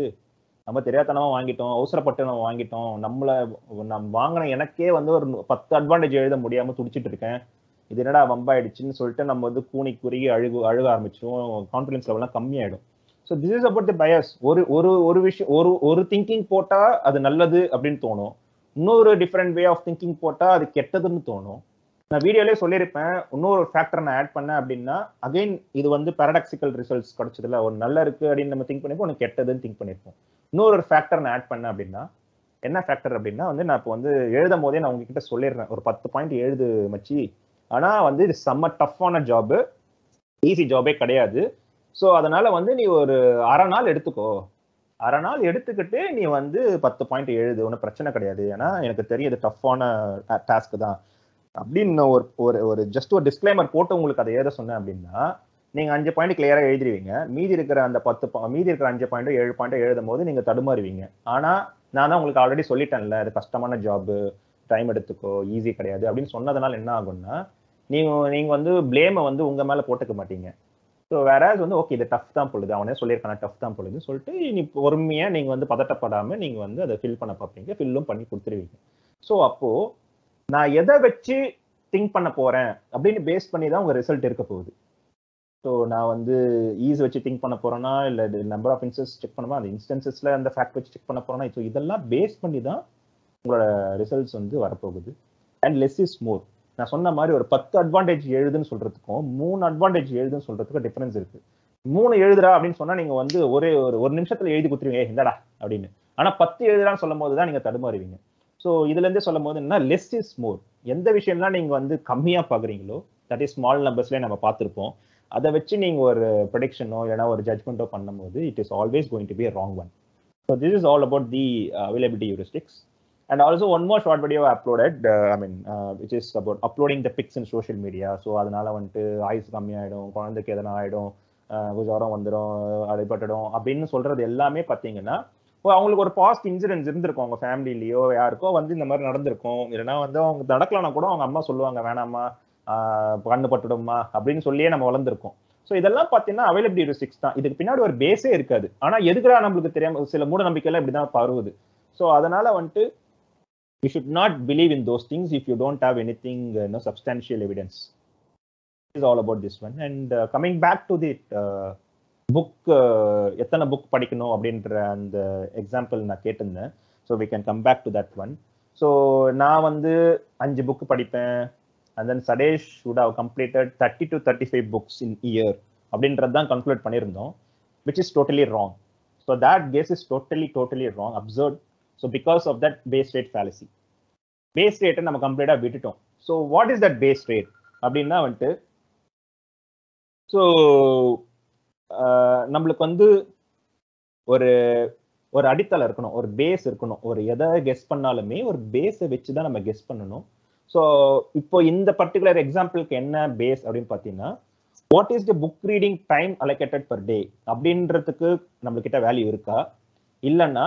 நம்ம தெரியாதனமா வாங்கிட்டோம் அவசரப்பட்டு நம்ம வாங்கிட்டோம். நம்மளை நம்ம வாங்கின எனக்கே வந்து ஒரு பத்து அட்வான்டேஜ் எழுத முடியாம துடிச்சிட்டு இருக்கேன். இது என்னடா வம்பாயிடுச்சுன்னு சொல்லிட்டு நம்ம வந்து கூனி குறுகி அழுகு அழுக ஆரம்பிச்சிடும் கான்ஃபிடன்ஸ் லெவல்லாம் கம்மியாயிடும். So this is about the bias ஒரு ஒரு ஒரு விஷயம் ஒரு ஒரு திங்கிங் போட்டா அது நல்லது அப்படின்னு தோணும். இன்னொரு டிஃப்ரெண்ட் வே ஆஃப் திங்கிங் போட்டா அது கெட்டதுன்னு தோணும். நான் வீடியோலேயே சொல்லியிருப்பேன். இன்னொரு ஃபேக்டர் நான் ஆட் பண்ணேன் அப்படின்னா அகைன் இது வந்து பேரடாக்சிக்கல் ரிசல்ட்ஸ் கிடைச்சதுல. ஒரு நல்ல இருக்கு அப்படின்னு நம்ம திங்க் பண்ணிப்போம் ஒன்று கெட்டதுன்னு திங்க் பண்ணியிருப்போம் இன்னொரு ஃபேக்டர் நான் ஆட் பண்ணேன் அப்படின்னா என்ன ஃபேக்டர் அப்படின்னா வந்து நான் இப்போ வந்து எழுதும் போதே நான் உங்ககிட்ட சொல்லிடுறேன். ஒரு பத்து பாயிண்ட் எழுது மச்சி. ஆனா வந்து இது செம்ம டஃப்பான ஜாபு ஈஸி ஜாபே கிடையாது. ஸோ அதனால வந்து நீ ஒரு அரை நாள் எடுத்துக்கோ. அரை நாள் எடுத்துக்கிட்டு நீ வந்து பத்து பாயிண்ட் எழுது. ஒன்றும் பிரச்சனை கிடையாது. ஏன்னா எனக்கு தெரியுது டஃப்பான டாஸ்க் தான். அப்படின்னு ஒரு ஒரு ஒரு ஜஸ்ட் ஒரு டிஸ்க்ளைமர் போட்டு உங்களுக்கு அதை எழுத சொன்னேன் அப்படின்னா நீங்கள் அஞ்சு பாயிண்ட் கிளியராக எழுதிருவீங்க. மீதி இருக்கிற அந்த பத்து மீதி இருக்கிற அஞ்சு பாயிண்ட் ஏழு பாயிண்ட் எழுதும் போது நீங்கள் தடுமாறுவீங்க. ஆனால் நான் தான் உங்களுக்கு ஆல்ரெடி சொல்லிட்டேன்ல அது கஷ்டமான ஜாப் டைம் எடுத்துக்கோ. ஈஸி கிடையாது. அப்படின்னு சொன்னதுனால என்ன ஆகும்னா நீங்க நீங்க வந்து பிளேமை வந்து உங்க மேல போட்டுக்க மாட்டீங்க. ஸோ வேற வந்து ஓகே இது டஃப் தான் பொழுது. அவனே சொல்லியிருக்கான டஃப் தான் பொழுதுன்னு சொல்லிட்டு நீ பொறுமையா நீங்க வந்து பதட்டப்படாம நீங்க வந்து அதை ஃபில் பண்ண பார்ப்பீங்க. ஃபில்லும் பண்ணி கொடுத்துருவீங்க. ஸோ அப்போ நான் எதை வச்சு திங்க் பண்ண போறேன் அப்படின்னு பேஸ் பண்ணி தான் உங்க ரிசல்ட் இருக்க போகுது. ஸோ நான் வந்து ஈஸ் வச்சு திங்க் பண்ண போறேன்னா இல்லை நம்பர் ஆஃப் இன்ஸ்டன்ஸ் செக் பண்ணுமா அந்த இன்ஸ்டன்சஸ்ல அந்த ஃபேக்ட் வச்சு செக் பண்ண போறேன்னா ஸோ இதெல்லாம் பேஸ் பண்ணி தான் உங்களோட ரிசல்ட்ஸ் வந்து வரப்போகுது. அண்ட் லெஸ் இஸ் மோர் நான் சொன்ன மாதிரி ஒரு பத்து அட்வான்டேஜ் எழுதுன்னு சொல்றதுக்கும் மூணு அட்வான்டேஜ் எழுதுன்னு சொல்றதுக்கும் டிஃபரன்ஸ் இருக்கு. மூணு எழுதுறா அப்படின்னு சொன்னா நீங்க வந்து ஒரே ஒரு ஒரு நிமிஷத்துல எழுதி கொடுத்துருவீங்க. "ஏய், இந்தடா அப்படின்னு. ஆனா பத்து எழுதுறான்னு சொல்லும் போது தான் நீங்க தடுமாறுவீங்க. ஸோ இதுல இருந்தே சொல்லும் போது என்ன லெஸ் இஸ் மோர் எந்த விஷயம்லாம் நீங்க வந்து கம்மியா பாக்குறீங்களோ தட் இஸ் ஸ்மால் நம்பர்ஸ்லேயே நம்ம பார்த்துருப்போம். அதை வச்சு நீங்க ஒரு ப்ரொடிக்ஷனோ இல்லைனா ஒரு ஜட்மெண்ட்டோ பண்ணும்போது it is always going to be wrong one so this is all about the availability and also one more short video uploaded I mean which is about uploading the pics in social media so அதனால வந்துட்டு ஆயுஸ் கம்மியாயிடும் குழந்தைக்கு எதனா ஆயிடும் குஜாரம் uh, வந்துடும் அடிபட்டுடும் அப்படின்னு சொல்றது எல்லாமே பார்த்தீங்கன்னா இப்போ அவங்களுக்கு ஒரு பாஸ்ட் இன்சூரன்ஸ் இருந்திருக்கும். அவங்க ஃபேமிலிலேயோ யாருக்கோ வந்து இந்த மாதிரி நடந்திருக்கும். இல்லைன்னா வந்து அவங்க நடக்கலனா கூட அவங்க அம்மா சொல்லுவாங்க வேணாம்மா கண்ணு பட்டுடுமா அப்படின்னு சொல்லியே நம்ம வளர்ந்துருக்கோம். ஸோ இதெல்லாம் பார்த்தீங்கன்னா அவைலபிலிட்டி சிக்ஸ் தான். இதுக்கு பின்னாடி ஒரு பேஸே இருக்காது. ஆனால் எதுக்குடா நம்மளுக்கு தெரியாம சில மூட இப்படி தான் பரவுது. ஸோ அதனால வந்துட்டு you should not believe in those things if you don't have anything no substantial evidence is all about this one and coming back to the book எத்தனை புக் படிக்கணும் அப்படின்ற அந்த எக்ஸாம்பிள் நான் கேட்டிருந்தேன். So we can come back to that one so நான் வந்து அஞ்சு book படிப்பேன். And then Satesh would have completed thirty to thirty five books in year அப்படின்றது தான் கன்க்ளூட் பண்ணியிருந்தோம். Which is totally wrong so that case is totally totally wrong absurd so because of that base rate fallacy base ரேட்டை நம்ம கம்ப்ளீட்டாக விட்டுட்டோம். So what is that base rate அப்படின்னா வந்துட்டு so நம்மளுக்கு வந்து ஒரு ஒரு அடித்தளம் இருக்கணும். ஒரு பேஸ் இருக்கணும். ஒரு எதை கெஸ் பண்ணாலுமே ஒரு பேஸை வச்சு தான் நம்ம கெஸ் பண்ணணும். ஸோ இப்போ இந்த பர்டிகுலர் எக்ஸாம்பிளுக்கு என்ன பேஸ் அப்படின்னு பார்த்தீங்கன்னா what is the book reading time allocated per day அப்படின்றதுக்கு நம்மளுக்கிட்ட வேல்யூ இருக்கா? இல்லைன்னா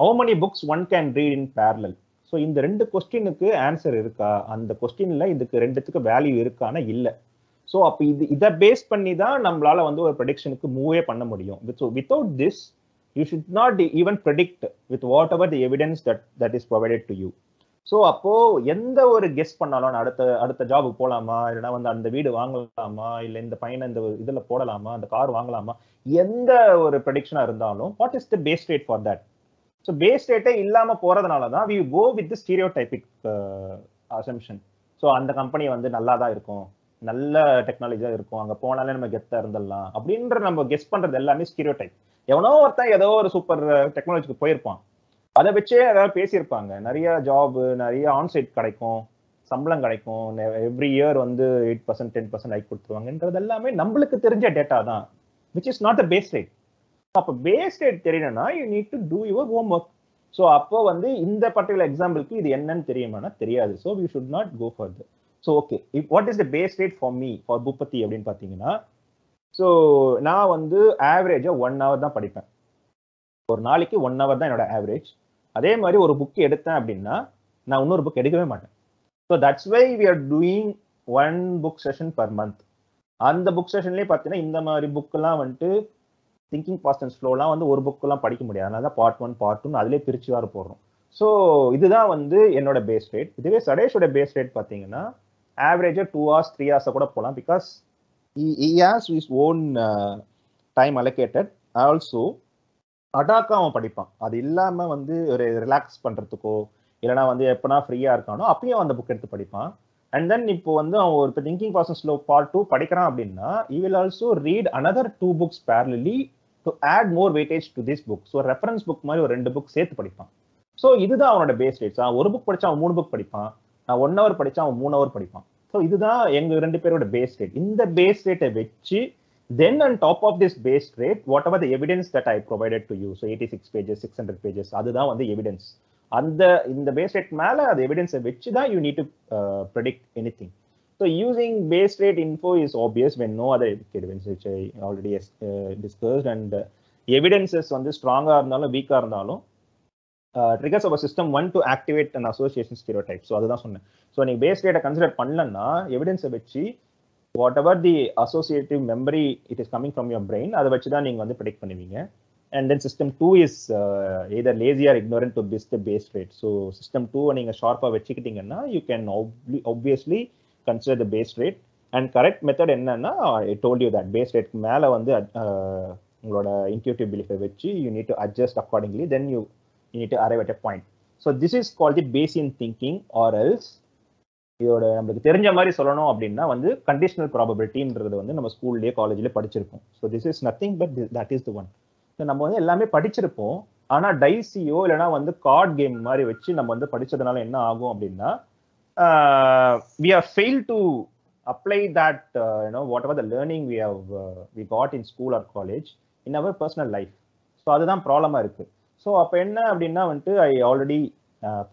how many books one can read in parallel so இந்த ரெண்டு கொஸ்டினுக்கு ஆன்சர் இருக்கா? அந்த கொஸ்டினில் இதுக்கு ரெண்டுத்துக்கு வேல்யூ இருக்கானா இல்லை. ஸோ அப்போ இது இதை பேஸ் பண்ணி தான் நம்மளால வந்து ஒரு ப்ரெடிக்ஷனுக்கு மூவே பண்ண முடியும். With without this you should not even predict with whatever the evidence that that is provided to you so அப்போ எந்த ஒரு கெஸ் பண்ணாலும் நான் அடுத்த அடுத்த ஜாபுக்கு போகலாமா இல்லைன்னா வந்து அந்த வீடு வாங்கலாமா? இல்லை இந்த பையனை இந்த இதில் போடலாமா? அந்த கார் வாங்கலாமா? எந்த ஒரு ப்ரெடிக்ஷனாக இருந்தாலும் what is the base rate for that so base ரேட்டே இல்லாமல் போகிறதுனால தான் we go with stereotypic assumption so அந்த கம்பெனி வந்து நல்லா தான் இருக்கும். நல்ல டெக்னாலஜியாக இருக்கும். அங்கே போனாலே நம்ம கெத்தாக இருந்துடலாம். அப்படின்ற நம்ம கெஸ் பண்ணுறது எல்லாமே ஸ்டீரியோ டைப் எவனோ ஒருத்தன் ஏதோ ஒரு சூப்பர் டெக்னாலஜிக்கு uh, போயிருப்பான். அதை வச்சே ஏதாவது பேசியிருப்பாங்க. நிறைய ஜாப் நிறைய ஆன்சைட் கிடைக்கும். சம்பளம் கிடைக்கும். எவ்ரி இயர் வந்து eight percent ten percent hike கொடுத்துருவாங்கன்றது எல்லாமே நம்மளுக்கு தெரிஞ்ச டேட்டா தான். Which is not the base rate அப்போ பேஸ் ரேட் தெரியணும்னா you need to do your homework so அப்போ வந்து இந்த பர்டிகுலர் எக்ஸாம்பிளுக்கு இது என்னன்னு தெரியுமானா தெரியாது. So we should not go further so okay if what is the base rate for me for Boopathi அப்படின்னு பார்த்தீங்கன்னா ஸோ நான் வந்து ஆவரேஜாக ஒன் ஹவர் தான் படிப்பேன். ஒரு நாளைக்கு ஒன் ஹவர் தான் என்னோட ஆவரேஜ் அதே மாதிரி ஒரு புக் எடுத்தேன் அப்படின்னா நான் இன்னொரு புக் எடுக்கவே மாட்டேன். So that's why we are doing one book session per month அந்த புக் செஷன்லேயே பார்த்தீங்கன்னா இந்த மாதிரி புக்கெல்லாம் வந்துட்டு திங்கிங் ஃபாஸ்ட் அண்ட் ஸ்லோலாம் வந்து ஒரு புக்கெல்லாம் படிக்க முடியாது. அதனால தான் பார்ட் ஒன் பார்ட் டூ அதிலே பிரிச்சு வேறு போடுறோம். ஸோ இதுதான் வந்து என்னோட பேஸ் ரேட் இதுவே சடேஷோட பேஸ் ரேட் பார்த்தீங்கன்னா ஆவரேஜாக டூ ஹவர்ஸ் த்ரீ ஹவர்ஸை கூட போகலாம் because has is own time allocated also அடாக்கா அவன் படிப்பான். அது இல்லாமல் வந்து ஒரு ரிலாக்ஸ் பண்ணுறதுக்கோ இல்லைனா வந்து எப்போனா ஃப்ரீயாக இருக்கானோ அப்பயும் அந்த புக் எடுத்து படிப்பான். அண்ட் தென் இப்போ வந்து அவன் ஒரு இப்போ thinking process slow part two படிக்கிறான் அப்படின்னா he will also read another two books parallelly to add more weightage to this book so reference book மாதிரி ஒரு ரெண்டு புக் சேர்த்து படிப்பான். ஸோ இதுதான் அவனோட பேஸ் ரேட்ஸ் அவன் ஒரு புக் படிச்சா அவன் மூணு புக் படிப்பான். நான் ஒன் ஹவர் படிச்சா அவன் மூணு ஹவர் படிப்பான். ஸோ இதுதான் எங்க ரெண்டு பேரோட பேஸ் ரேட் இந்த பேஸ் ரேட்டை வச்சு then and top of this base rate whatever the evidence that I provided to you so eighty six pages six hundred pages அதுதான் வந்து எவிடன்ஸ் அந்த இந்த பேஸ் ரேட் மேலே அந்த எவிடன்ஸை வச்சு தான் you need to predict anything so using base rate info is obvious when no other evidence which I already discussed and evidences வந்து ஸ்ட்ராங்காக இருந்தாலும் வீக்காக இருந்தாலும் triggers our system one to activate and association stereotype so அதுதான் சொன்னேன். So நீங்கள் base ரேட்டை consider பண்ணலன்னா எவிடன்ஸை வச்சு whatever the associative memory it is coming from your brain அதை வச்சு தான் நீங்கள் வந்து ப்ரெடிக்ட் பண்ணுவீங்க. And then system two is either lazy or ignorant to fix the base rate so system டூவை நீங்கள் ஷார்ப்பாக வச்சுக்கிட்டீங்கன்னா you can obviously consider the base rate and correct method என்னன்னா I told you that base ரேட்க்கு மேலே வந்து uh, உங்களோட intuitive பிலீஃபை வச்சு you need to adjust accordingly then you you need to arrive at a point so this is call the Bayesian thinking or else இதோட நம்மளுக்கு தெரிஞ்ச மாதிரி சொல்லணும் அப்படின்னா வந்து கண்டிஷனல் ப்ராபபிலிட்டின்றது வந்து நம்ம ஸ்கூல்லேயே காலேஜ்லேயே படிச்சிருப்போம். So this is nothing but that is the one so நம்ம வந்து எல்லாமே படிச்சிருப்போம். ஆனால் டைசியோ இல்லைனா வந்து கார்ட் கேம் மாதிரி வச்சு நம்ம வந்து படிச்சதுனால என்ன ஆகும் அப்படின்னா we are fail to apply that you know whatever the learning we have we got in school or college in our personal life so அதுதான் ப்ராப்ளமாக இருக்குது ஸோ அப்போ என்ன அப்படின்னா வந்துட்டு I already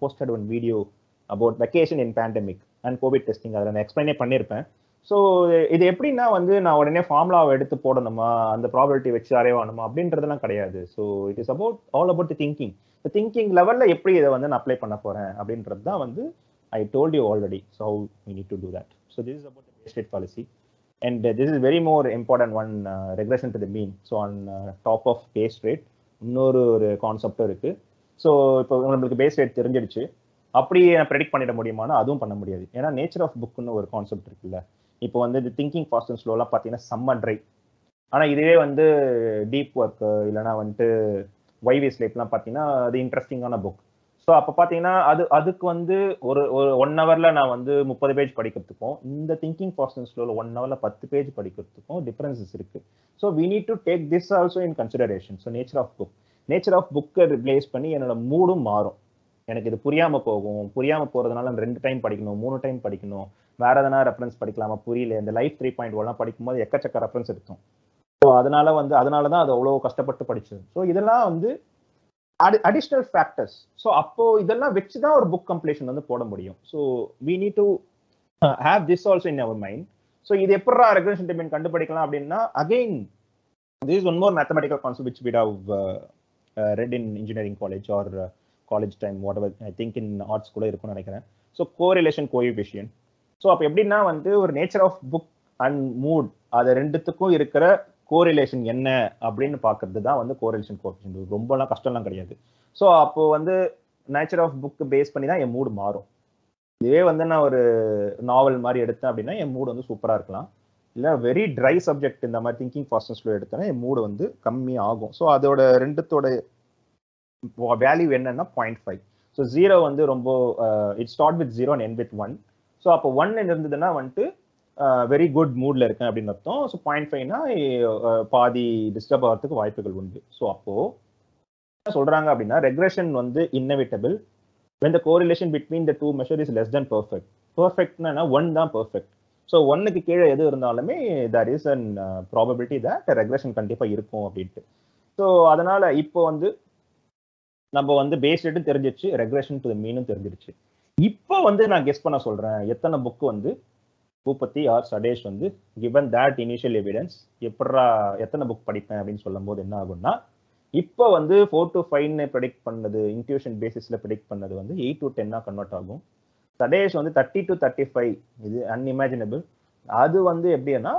posted one video about vacation in pandemic and covid testing அதில் நான் எக்ஸ்பிளைனே பண்ணியிருப்பேன் ஸோ இது எப்படின்னா வந்து நான் உடனே ஃபார்முலாவை எடுத்து போடணுமா? அந்த ப்ராபபிலிட்டி வச்சு அரைவானுமா அப்படின்றதுலாம் கிடையாது. So it is about all about the thinking thinking லெவலில் எப்படி இதை வந்து நான் அப்ளை பண்ண போகிறேன் அப்படின்றது தான் வந்து I told you already we need to do that. So so is is the base rate policy and this is very more important one regression to the mean so on top of base rate இன்னொரு ஒரு கான்செப்டும் இருக்கு. So இப்போ நம்மளுக்கு base rate தெரிஞ்சிடுச்சு. அப்படி predict பண்ணிட முடியுமானா அதுவும் பண்ண முடியாது. ஏன்னா நேச்சர் ஆஃப் புக்குன்னு ஒரு கான்செப்ட் இருக்குல்ல. இப்போ வந்து இந்த திங்கிங் ஃபாஸ்ட் அண்ட் ஸ்லோலாம் பார்த்தீங்கன்னா செம்ம ட்ரை ஆனால் இதுவே வந்து டீப் ஒர்க் இல்லைனா வந்துட்டு வைவேஸ் லைஃப்லாம் பார்த்தீங்கன்னா அது இன்ட்ரெஸ்டிங்கான புக் ஸோ அப்போ பார்த்தீங்கன்னா அது அதுக்கு வந்து ஒரு ஒரு ஒன் ஹவரில் நான் வந்து முப்பது பேஜ் படிக்கிறதுக்கும் இந்த திங்கிங் ஃபாஸ்ட் உள்ள ஒன் ஹவரில் பத்து பேஜ் படிக்கிறதுக்கும் டிஃப்ரென்சஸ் இருக்கு. So we need to take this also in consideration so nature of book nature of புக்கை ரிப்ளேஸ் பண்ணி என்னோட மூடும் மாறும். எனக்கு இது புரியாமல் போகும். புரியாமல் போகிறதுனால ரெண்டு டைம் படிக்கணும் மூணு டைம் படிக்கணும். வேற எதனா ரெஃபரன்ஸ் படிக்கலாமா? புரியல. இந்த லைஃப் த்ரீ பாயிண்ட் ஒன்லாம் படிக்கும்போது எக்கச்சக்க ரெஃபரன்ஸ் இருக்கும் ஸோ அதனால வந்து அதனால தான் அது அவ்வளோ கஷ்டப்பட்டு படிச்சது. ஸோ இதெல்லாம் வந்து அடிஷ்னல் ஃபேக்டர்ஸ் ஸோ அப்போ இதெல்லாம் வச்சு தான் ஒரு புக் கம்ப்ளீஷன் வந்து போட முடியும். So we need to have this also in our mind so இது எப்படா ரெகுலேஷன் டெபின் கண்டுபிடிக்கலாம் அப்படின்னா again this one more mathematical concept which with we read in engineering college or college time whatever I think in arts கூட இருக்கும்னு நினைக்கிறேன். So correlation coefficient so அப்போ எப்படின்னா வந்து ஒரு nature of book and mood அது ரெண்டுத்துக்கும் இருக்கிற கோரிலேஷன் என்ன அப்படின்னு பார்க்கறது தான் வந்து கோரிலேஷன் கோஎஃபிஷியன் ரொம்பலாம் கஷ்டம்லாம் கிடையாது. ஸோ அப்போ வந்து நேச்சர் ஆஃப் புக் பேஸ் பண்ணி தான் என் மூடு மாறும். இதே வந்து நான் ஒரு நாவல் மாதிரி எடுத்தேன் அப்படின்னா என் மூடு வந்து சூப்பராக இருக்கலாம். இல்லை வெரி ட்ரை சப்ஜெக்ட் இந்த மாதிரி திங்கிங் ஃபாஸ்டன்ஸ்ல எடுத்தேன்னா என் மூடு வந்து கம்மி ஆகும். ஸோ அதோட ரெண்டுத்தோட வேல்யூ என்னன்னா பாயிண்ட் ஃபைவ் ஸோ ஜீரோ வந்து ரொம்ப it start with zero and end with one so அப்போ ஒன் இருந்ததுன்னா வந்துட்டு வெரி குட் மூட்ல இருக்கேன் அப்படின்னு அர்த்தம். ஸோ பாயிண்ட் ஃபைவ்னா பாதி டிஸ்டர்ப் ஆகிறதுக்கு வாய்ப்புகள் உண்டு. ஸோ அப்போ என்ன சொல்றாங்க அப்படின்னா ரெக்ரெஷன் வந்து inevitable when the correlation between the two measure is less than perfect பர்ஃபெக்ட்னா one தான் பர்ஃபெக்ட் ஸோ ஒன்னுக்கு கீழே எது இருந்தாலுமே there is an probability that regression கண்டிப்பாக இருக்கும் அப்படின்ட்டு. ஸோ அதனால இப்போ வந்து நம்ம வந்து பேஸ் ரேட்டும் தெரிஞ்சிருச்சு ரெக்ரெஷன் டு மீனும் தெரிஞ்சிருச்சு. இப்போ வந்து நான் கெஸ் பண்ண சொல்றேன். எத்தனை புக் வந்து பூபதி ஆர் சடேஷ் வந்து கிவன் தட் இனிஷியல் எவிடன்ஸ் எப்படா எத்தனை புக் படிப்பேன் அப்படின்னு சொல்லும் போது என்ன ஆகும்னா இப்போ வந்து ஃபோர் டு ஃபைவ்னு ப்ரெடிக்ட் பண்ணது இன்ட்யூஷன் பேசிஸில் ப்ரெடிக்ட் பண்ணது வந்து எயிட் டு டென்னாக கன்வெர்ட் ஆகும். சடேஷ் வந்து தேர்ட்டி டு தேர்ட்டி ஃபைவ் இது அன்இமேஜினபிள் அது வந்து எப்படின்னா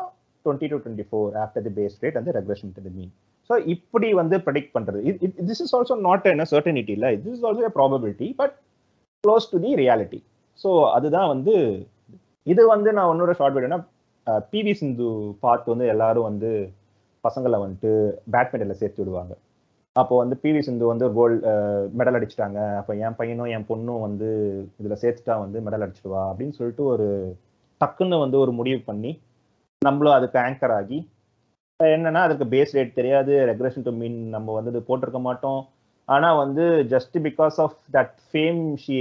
twenty to twenty four after the base rate வந்து regression to the mean so இப்படி வந்து ப்ரெடிக்ட் பண்ணுறது திஸ் இஸ் ஆல்சோ நாட் என்ன சர்டனிட்டி இல்லை? This is also probability but close to the reality so அதுதான் வந்து இது வந்து நான் இன்னொரு ஷார்ட் வீடியோனா பிவி சிந்து பார்த்து வந்து எல்லாரும் வந்து பசங்களை வந்துட்டு பேட்மிண்டனில் சேர்த்து விடுவாங்க. அப்போ வந்து பிவி சிந்து வந்து கோல்டு மெடல் அடிச்சிட்டாங்க. அப்போ என் பையனும் என் பொண்ணும் வந்து இதில் சேர்த்துட்டா வந்து மெடல் அடிச்சிடுவா அப்படின்னு சொல்லிட்டு ஒரு டக்குன்னு வந்து ஒரு முடிவு பண்ணி நம்மளும் அதுக்கு ஆங்கர் ஆகி என்னன்னா அதுக்கு பேஸ் ரேட் தெரியாது ரெகுலேஷன் டு மீன் நம்ம வந்து இது போட்டிருக்க மாட்டோம். ஆனால் வந்து just because of that fame she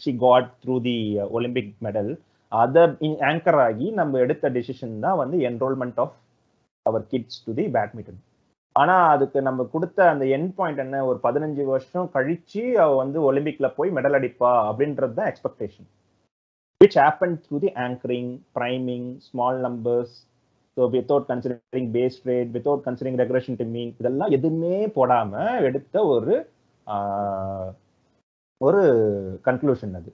she got through the Olympic medal அதை ஆங்கர் ஆகி நம்ம எடுத்த டெசிஷன் தான் வந்து enrolment of our kids to the badminton ஆனா அதுக்கு நம்ம கொடுத்த அந்த என் பாயிண்ட் என்ன? ஒரு பதினஞ்சு வருஷம் கழிச்சு அவ வந்து ஒலிம்பிக்ல போய் மெடல் அடிப்பா அப்படின்றது தான் expectation which happen through the anchoring priming small numbers so without considering base rate without considering regulation to mean இதெல்லாம் எதுவுமே போடாம எடுத்த ஒரு ஒரு கன்க்ளூஷன் அது.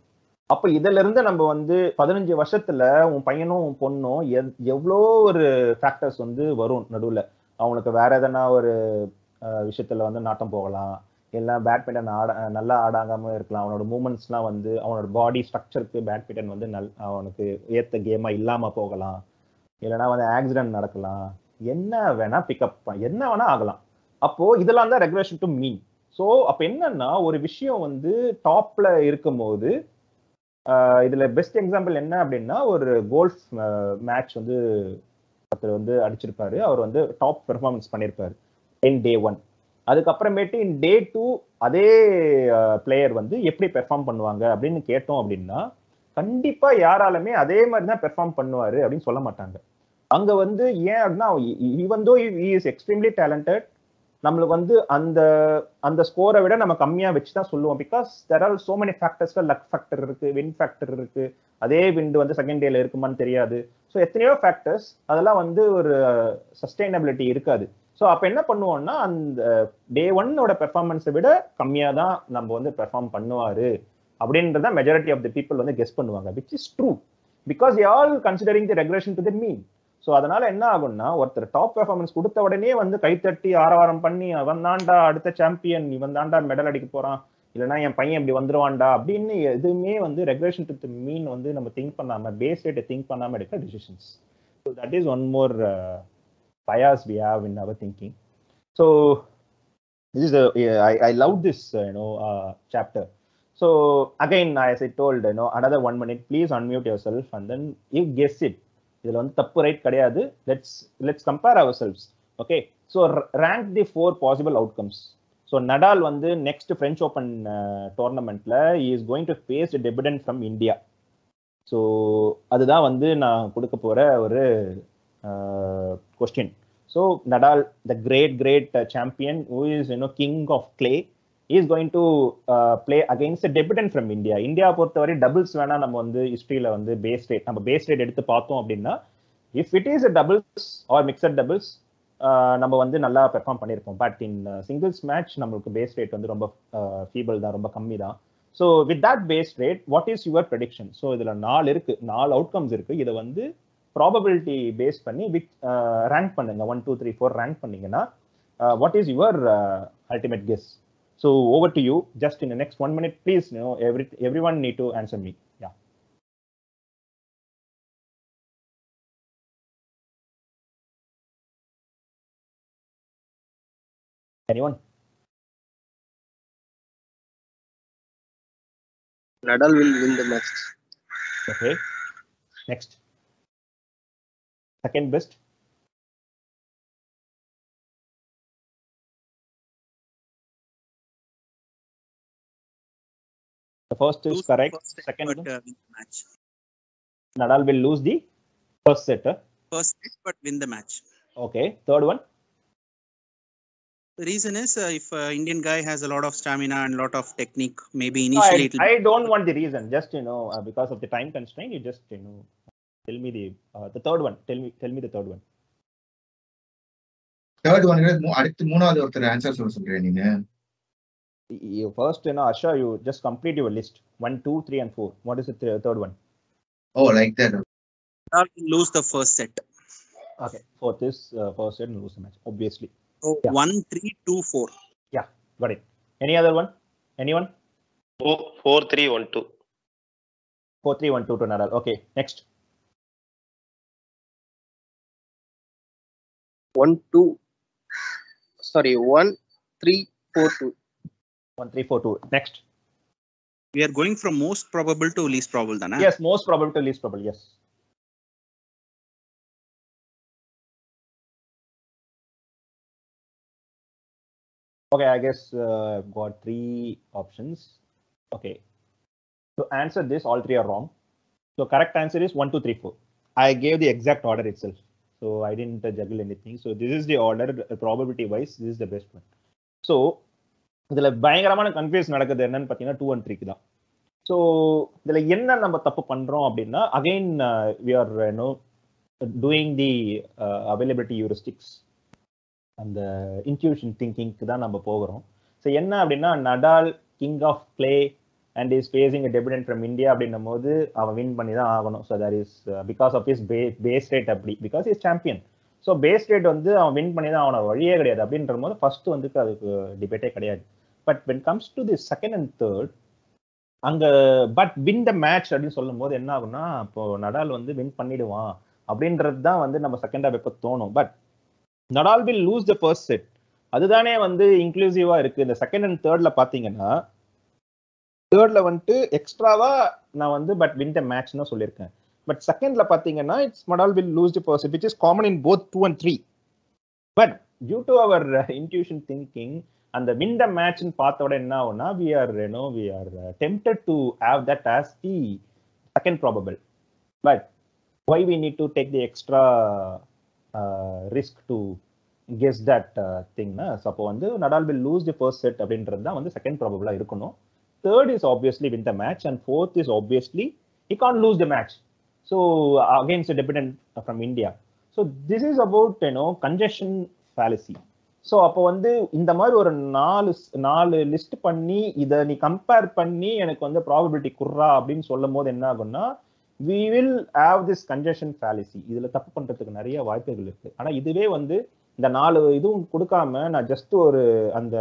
அப்ப இதுல இருந்து நம்ம வந்து பதினஞ்சு வருஷத்துல உன் பையனும் உன் பொண்ணும் எவ்வளோ ஒரு ஃபேக்டர்ஸ் வந்து வரும் நடுவுல. அவனுக்கு வேற எதனா ஒரு விஷயத்துல வந்து நாட்டம் போகலாம். எல்லாம் பேட்மிண்டன் ஆட நல்லா ஆடாகாம இருக்கலாம். அவனோட மூமெண்ட்ஸ்லாம் வந்து அவனோட பாடி ஸ்ட்ரக்சருக்கு பேட்மிண்டன் வந்து நல் அவனுக்கு ஏத்த கேமா இல்லாம போகலாம். இல்லைன்னா வந்து ஆக்சிடென்ட் நடக்கலாம். என்ன வேணா பிக்கப் என்ன வேணா ஆகலாம். அப்போ இதெல்லாம் தான் ரெகுலேஷன் டு மீன் ஸோ அப்போ என்னன்னா ஒரு விஷயம் வந்து டாப்ல இருக்கும்போது இதுல பெஸ்ட் எக்ஸாம்பிள் என்ன அப்படின்னா ஒரு கோல்ஃப் மேட்ச் வந்து ஒருத்தர் வந்து அடிச்சிருப்பாரு. அவர் வந்து டாப் பெர்ஃபார்மன்ஸ் பண்ணியிருப்பாரு இன் டே ஒன் அதுக்கப்புறமேட்டு இன் டே டூ அதே பிளேயர் வந்து எப்படி பெர்ஃபார்ம் பண்ணுவாங்க அப்படின்னு கேட்டோம் அப்படின்னா கண்டிப்பா யாராலுமே அதே மாதிரி தான் பெர்ஃபார்ம் பண்ணுவாரு அப்படின்னு சொல்ல மாட்டாங்க. அங்க வந்து ஏன் அப்படின்னா even though is extremely talented நம்மளுக்கு வந்து அந்த அந்த ஸ்கோரை விட நம்ம கம்மியா வச்சு தான் சொல்லுவோம் because there are so many factors luck factor இருக்கு வின் ஃபேக்டர் இருக்கு. அதே விண்டு வந்து செகண்ட் டேல இருக்குமான்னு தெரியாது. ஸோ எத்தனையோ ஃபேக்டர்ஸ் அதெல்லாம் வந்து ஒரு சஸ்டைனபிலிட்டி இருக்காது. ஸோ அப்போ என்ன பண்ணுவோம்னா அந்த டே ஒன்னோட பெர்ஃபார்மன்ஸை விட கம்மியாக தான் நம்ம வந்து பெர்ஃபார்ம் பண்ணுவார். அப்படின்றத மெஜாரிட்டி ஆஃப் த பீப்புள் வந்து கெஸ் பண்ணுவாங்க which is true because all considering the regulation to the mean so அதனால என்ன ஆகும்னா ஒருத்தர் டாப் பெர்ஃபார்மன்ஸ் கொடுத்த உடனே வந்து கைத்தட்டி ஆரவாரம் பண்ணி அவன் தாண்டா அடுத்த சாம்பியன் இவன் தாண்டா மெடல் அடிக்க போறான் இல்லைன்னா என் பையன் இப்படி வந்துருவான்டா அப்படின்னு எதுவுமே வந்து ரெகுலேஷன் டு மீன் வந்து நம்ம திங்க் பண்ணாம பேஸ் ரேட்டை திங்க் பண்ணாம எடுக்க decisions so that is one more bias we have in our thinking so this is the I, I love this uh, you know uh, chapter. So again, as I told, you know, another one minute, please unmute yourself and then you guess it. இதில் வந்து தப்பு right கிடையாது. Let's let's compare our selves okay so rank the four possible outcomes so so Nadal வந்து next French Open டோர்னமெண்ட்ல is going to face debutant from India so அதுதான் வந்து நான் கொடுக்க போகிற ஒரு question so Nadal the great great champion who is you know king of clay is going to play against debutant from India India பொறுத்தவரை doubles வேணா நம்ம வந்து ஹிஸ்டரியில வந்து பேஸ் ரேட் நம்ம பேஸ் ரேட் எடுத்து பார்த்தோம் அப்படின்னா if it is doubles or mixed doubles நம்ம வந்து நல்லா பெர்ஃபார்ம் பண்ணியிருப்போம். பட் இன் சிங்கிள்ஸ் மேட்ச் நம்மளுக்கு பேஸ் ரேட் வந்து ரொம்ப uh, ஃபீபிள் தான் ரொம்ப கம்மி தான். So with that base rate what is your prediction so இதில் நாலு இருக்கு நாலு அவுட்கம்ஸ் இருக்கு. இதை வந்து ப்ராபபிலிட்டி பேஸ் பண்ணி வித் ரேங்க் uh, பண்ணுங்க. One two three four rank பண்ணீங்கன்னா what is your ultimate guess So over to you. Just in the next one minute, please. You know, every everyone need to answer me. Yeah. Anyone? Nadal will win the match. Okay. Next. Second best. The first is Lose correct. first set, Second but one, uh, win the match. Nadal will lose the first set. huh? First set, but win the match. Okay. Third one. The reason is uh, if uh, Indian guy has a lot of stamina and a lot of technique, maybe No, initially I, it'll I don't want the reason. Just you know, uh, because of the time constraint, you just you know, tell me the uh, the third one. Tell me, tell me the third one. Third one அடுத்து மூணாவது ஒருத்தர் answer சொல்ல சொல்றேன் நீங்க you first you know asha you just complete your list. One two three and four. What is the th- third one? Oh, like that. Not lose the first set. Okay. For this uh, first set and lose the match obviously. So yeah. one three two four. Yeah. Got it. Any other one? Anyone? Four four three one two. Four three one two to nadal. Okay. Next. One two. Sorry. One three four two. One, three, four, two. Next. We are going from most probable to least probable, Dana. Yes, most probable to least probable. Yes. Okay, I guess uh, I've got three options. Okay. To answer this, all three are wrong. So correct answer is one, two, three, four. I gave the exact order itself. So I didn't uh, juggle anything. So this is the order, uh, probability wise, this is the best one. So இதுல பயங்கரமான confuse நடக்குது என்னன்னு பார்த்தீங்கன்னா two and த்ரீக்கு தான். So இதுல என்ன நம்ம தப்பு பண்றோம் அப்படின்னா again we are no doing the availability heuristics அந்த இன்ட்யூஷன் திங்கிங்க்கு தான் நம்ம போகிறோம். ஸோ என்ன அப்படின்னா Nadal king of play and is facing debutant from India அப்படின்னும் போது அவன் வின் பண்ணி தான் ஆகணும். So that is because of is pay base rate அப்படி because is champion so base rate வந்து அவன் வின் பண்ணி தான் அவனை வழியே கிடையாது. அப்படின்ற போது ஃபர்ஸ்ட் வந்து அதுக்கு uh, டிபேட்டே கிடையாது. But when comes to the second and third அங்க பட் வின் த மேட்ச் அப்படின்னு சொல்லும் போது என்ன ஆகும்னா இப்போ நடால் வந்து வின் பண்ணிடுவான் அப்படின்றது தான் வந்து நம்ம செகண்ட் ஹாஃப் எப்போ தோணும். But Nadal will lose the first set அதுதானே வந்து இன்க்ளூசிவா இருக்கு. இந்த செகண்ட் அண்ட் தேர்ட்ல பாத்தீங்கன்னா தேர்ட்ல வந்துட்டு எக்ஸ்ட்ராவா நான் வந்து பட் வின் த மேட்ச் தான் சொல்லியிருக்கேன். பட் செகண்ட்ல பாத்தீங்கன்னா it's Nadal will lose the person which is common in both two and three but due to our intuition thinking அந்த வின் த மேட்ச்னு பார்த்த உடனே என்ன ஆகும்னா we are you know we are tempted to have that as the second probable but why we need to take the extra risk to guess that திங்னா so அப்போ வந்து Nadal will lose the first set அப்படின்றது தான் வந்து second ப்ராபபிளாக இருக்கணும் third is obviously win the match and fourth is obviously he can't lose the match. So against a dependent from India. So this is about you know congestion fallacy. So அப்போ வந்து இந்த மாதிரி ஒரு நாலு நாலு list பண்ணி இதை நீ கம்பேர் பண்ணி எனக்கு வந்து ப்ராபபிலிட்டி குர்றா அப்படின்னு சொல்லும் போது என்ன ஆகும்னா we will have this congestion fallacy இதில் தப்பு பண்ணுறதுக்கு நிறைய வாய்ப்புகள் இருக்கு. ஆனால் இதுவே வந்து இந்த நாலு இதுவும் கொடுக்காம நான் ஜஸ்ட் ஒரு அந்த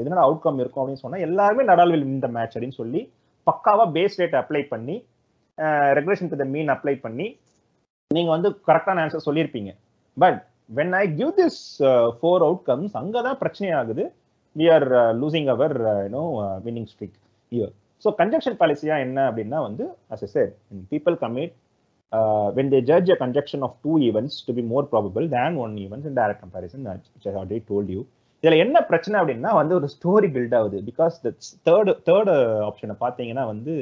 எதனால அவுட்கம் இருக்கும் அப்படின்னு சொன்னால் எல்லாருமே நடால் வில் இந்த மேட்ச் அப்படின்னு சொல்லி பக்காவாக பேஸ் ரேட் அப்ளை பண்ணி regulation to the mean apply பண்ணி நீங்கள் வந்து கரெக்டான answer சொல்லியிருப்பீங்க. But when I give this four outcomes அங்கே தான் பிரச்சனை ஆகுது we are losing our you know winning streak here so conjunction பாலிசியா என்ன அப்படின்னா வந்து as a share people commit when they judge a conjunction of two events to be more probable than one events in direct comparison already told you இதில் என்ன பிரச்சனை அப்படின்னா வந்து ஒரு story build ஆகுது. பிகாஸ் த தேர்ட் தேர்ட் ஆப்ஷனை பார்த்தீங்கன்னா வந்து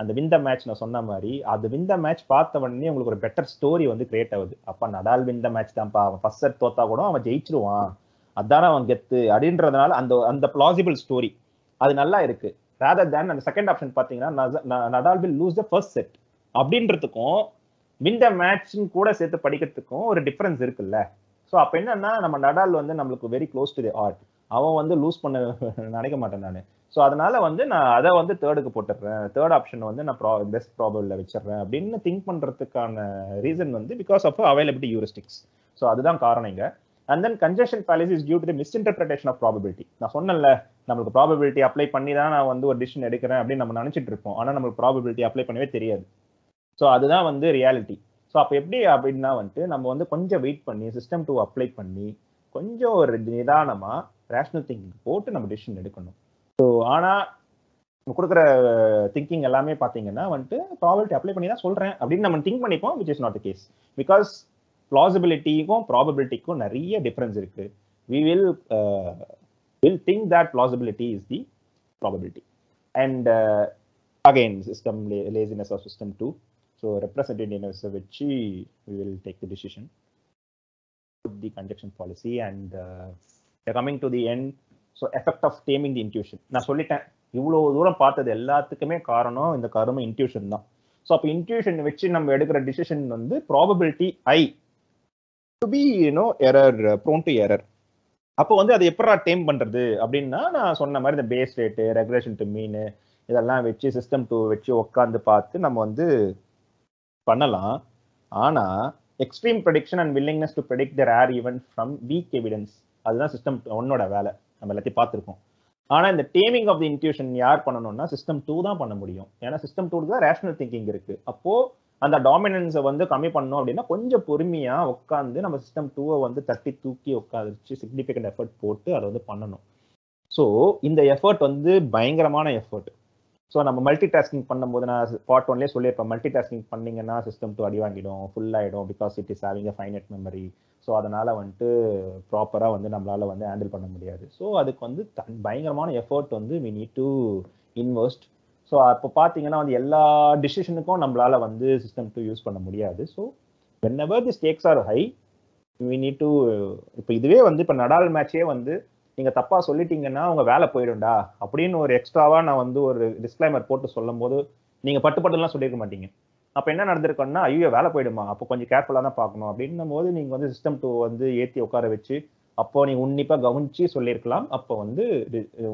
அந்த விந்த மேட்ச் நான் சொன்ன மாதிரி அது விந்த மேட்ச் பார்த்த உடனே உங்களுக்கு ஒரு பெட்டர் ஸ்டோரி வந்து கிரியேட் ஆகுது. அப்ப நடால் விந்த மேட்ச் தான்ப்பா. அவன் ஃபர்ஸ்ட் செட் தோத்தா கூட அவன் ஜெயிச்சிருவான். அதான அவன் கெத்து அப்படின்றதுனால அந்த அந்த பிளாசிபிள் ஸ்டோரி அது நல்லா இருக்கு. ரேதர் தேன் அந்த செகண்ட் ஆப்ஷன் பாத்தீங்கன்னா Nadal will lose the first set அப்படின்றதுக்கும் win the மேட்ச்னு கூட சேர்த்து படிக்கிறதுக்கும் ஒரு டிஃபரன்ஸ் இருக்குல்ல. ஸோ அப்போ என்னன்னா நம்ம நடால் வந்து நம்மளுக்கு very close to the heart அவன் வந்து லூஸ் பண்ண நினைக்க மாட்டேன் நான். ஸோ அதனால வந்து நான் அதை வந்து தேர்டுக்கு போட்டுடுறேன். தேர்ட் ஆப்ஷன் வந்து நான் ப்ரா பெஸ்ட் ப்ராபபிளில் வச்சிடுறேன் அப்படின்னு திங்க் பண்ணுறதுக்கான ரீசன் வந்து because of availability heuristics so அதுதான் காரணம் இங்கே. And then congestion policy is due to misinterpretation of probability நான் சொன்னேன்ல நம்மளுக்கு ப்ராபபிலிட்டி அப்ளை பண்ணி தான் நான் வந்து ஒரு டிசிஷன் எடுக்கிறேன் அப்படின்னு நம்ம நினச்சிட்டு இருப்போம். ஆனால் நம்மளுக்கு ப்ராபபிலிட்டி அப்ளை பண்ணவே தெரியாது. ஸோ அதுதான் வந்து ரியாலிட்டி ஸோ அப்போ எப்படி அப்படின்னா வந்துட்டு நம்ம வந்து கொஞ்சம் வெயிட் பண்ணி சிஸ்டம் டூ அப்ளை பண்ணி கொஞ்சம் ஒரு நிதானமாக ரேஷனல் திங்கிங் போட்டு நம்ம டிசிஷன் எடுக்கணும். ஸோ ஆனால் கொடுக்குற திங்கிங் எல்லாமே பார்த்தீங்கன்னா வந்துட்டு ப்ராபபிலிட்டி அப்ளை பண்ணி தான் சொல்கிறேன் அப்படின்னு நம்ம திங்க் பண்ணிப்போம் which is not the case because பிளாசிபிலிட்டிக்கும் ப்ராபபிலிட்டிக்கும் நிறைய டிஃப்ரென்ஸ் இருக்கு. We will will think that plausibility is the probability and again system laziness of system two so ரெப்ரசன்டேட்டிவ்னஸை வச்சு we will take the decision the conjunction policy and coming to the end so effect of taming the intuition நான் சொல்லிட்டேன். இவ்வளோ தூரம் பார்த்தது எல்லாத்துக்குமே காரணம் இந்த கரும இன்ட்யூஷன் தான். ஸோ அப்போ இன்ட்யூஷன் வச்சு நம்ம எடுக்கிற டிசிஷன் வந்து probability I to be you know error prone to error அப்போ வந்து அதை எப்படா டேம் பண்ணுறது அப்படின்னா நான் சொன்ன மாதிரி இந்த base rate regulation to mean இதெல்லாம் வச்சு சிஸ்டம் டூ வச்சு உட்காந்து பார்த்து நம்ம வந்து பண்ணலாம். ஆனால் extreme prediction and willingness to predict the rare event from weak evidence அதுதான் சிஸ்டம் ஒன்னோட வேலை. நம்ம எல்லாத்தையும் பார்த்துருக்கோம். ஆனா இந்த டேமிங் ஆஃப் தி இன்ட்யூஷன் யார் பண்ணணும்னா சிஸ்டம் டூ தான் பண்ண முடியும். ஏன்னா சிஸ்டம் டூ தான் ரேஷனல் திங்கிங் இருக்கு. அப்போ அந்த டாமினன்ஸை வந்து கம்மி பண்ணோம் அப்படின்னா கொஞ்சம் பொறுமையா உட்காந்து நம்ம சிஸ்டம் டூவை வந்து தட்டி தூக்கி உட்காந்துச்சு சிக்னிஃபிகண்ட் எஃபர்ட் போட்டு அதை வந்து பண்ணணும். ஸோ இந்த எஃபர்ட் வந்து பயங்கரமான எஃபர்ட் ஸோ நம்ம மல்டி டாஸ்கிங் பண்ணும்போது நான் பார்ட் ஒன்லேயே சொல்லியிருப்பேன். மல்டி டாஸ்கிங் பண்ணீங்கன்னா சிஸ்டம் டூ அடி வாங்கிடும். ஃபுல் ஆகிடும் because it is having a finite memory so அதனால் வந்துட்டு ப்ராப்பராக வந்து நம்மளால் வந்து ஹேண்டில் பண்ண முடியாது. ஸோ அதுக்கு வந்து பயங்கரமான எஃபர்ட் வந்து we need to invest so அப்போ பார்த்தீங்கன்னா வந்து எல்லா டிசிஷனுக்கும் நம்மளால வந்து சிஸ்டம் டூ யூஸ் பண்ண முடியாது. So whenever the stakes are high we need to இப்போ இதுவே வந்து இப்போ நடால் மேட்சே வந்து நீங்கள் தப்பாக சொல்லிட்டீங்கன்னா உங்கள் வேலை போயிடும்டா அப்படின்னு ஒரு எக்ஸ்ட்ராவாக நான் வந்து ஒரு டிஸ்க்ளைமர் போட்டு சொல்லும் போது நீங்கள் பட்டு பட்டுலாம் சொல்லியிருக்க மாட்டீங்க. அப்போ என்ன நடந்திருக்கோம்னா ஐயோ வேலை போயிடுமா அப்போ கொஞ்சம் கேர்ஃபுல்லாக தான் பார்க்கணும். அப்படின்னும் போது நீங்கள் வந்து சிஸ்டம் டூ வந்து ஏற்றி உட்கார வச்சு அப்போ நீங்கள் உன்னிப்பாக கவனிச்சு சொல்லியிருக்கலாம். அப்போ வந்து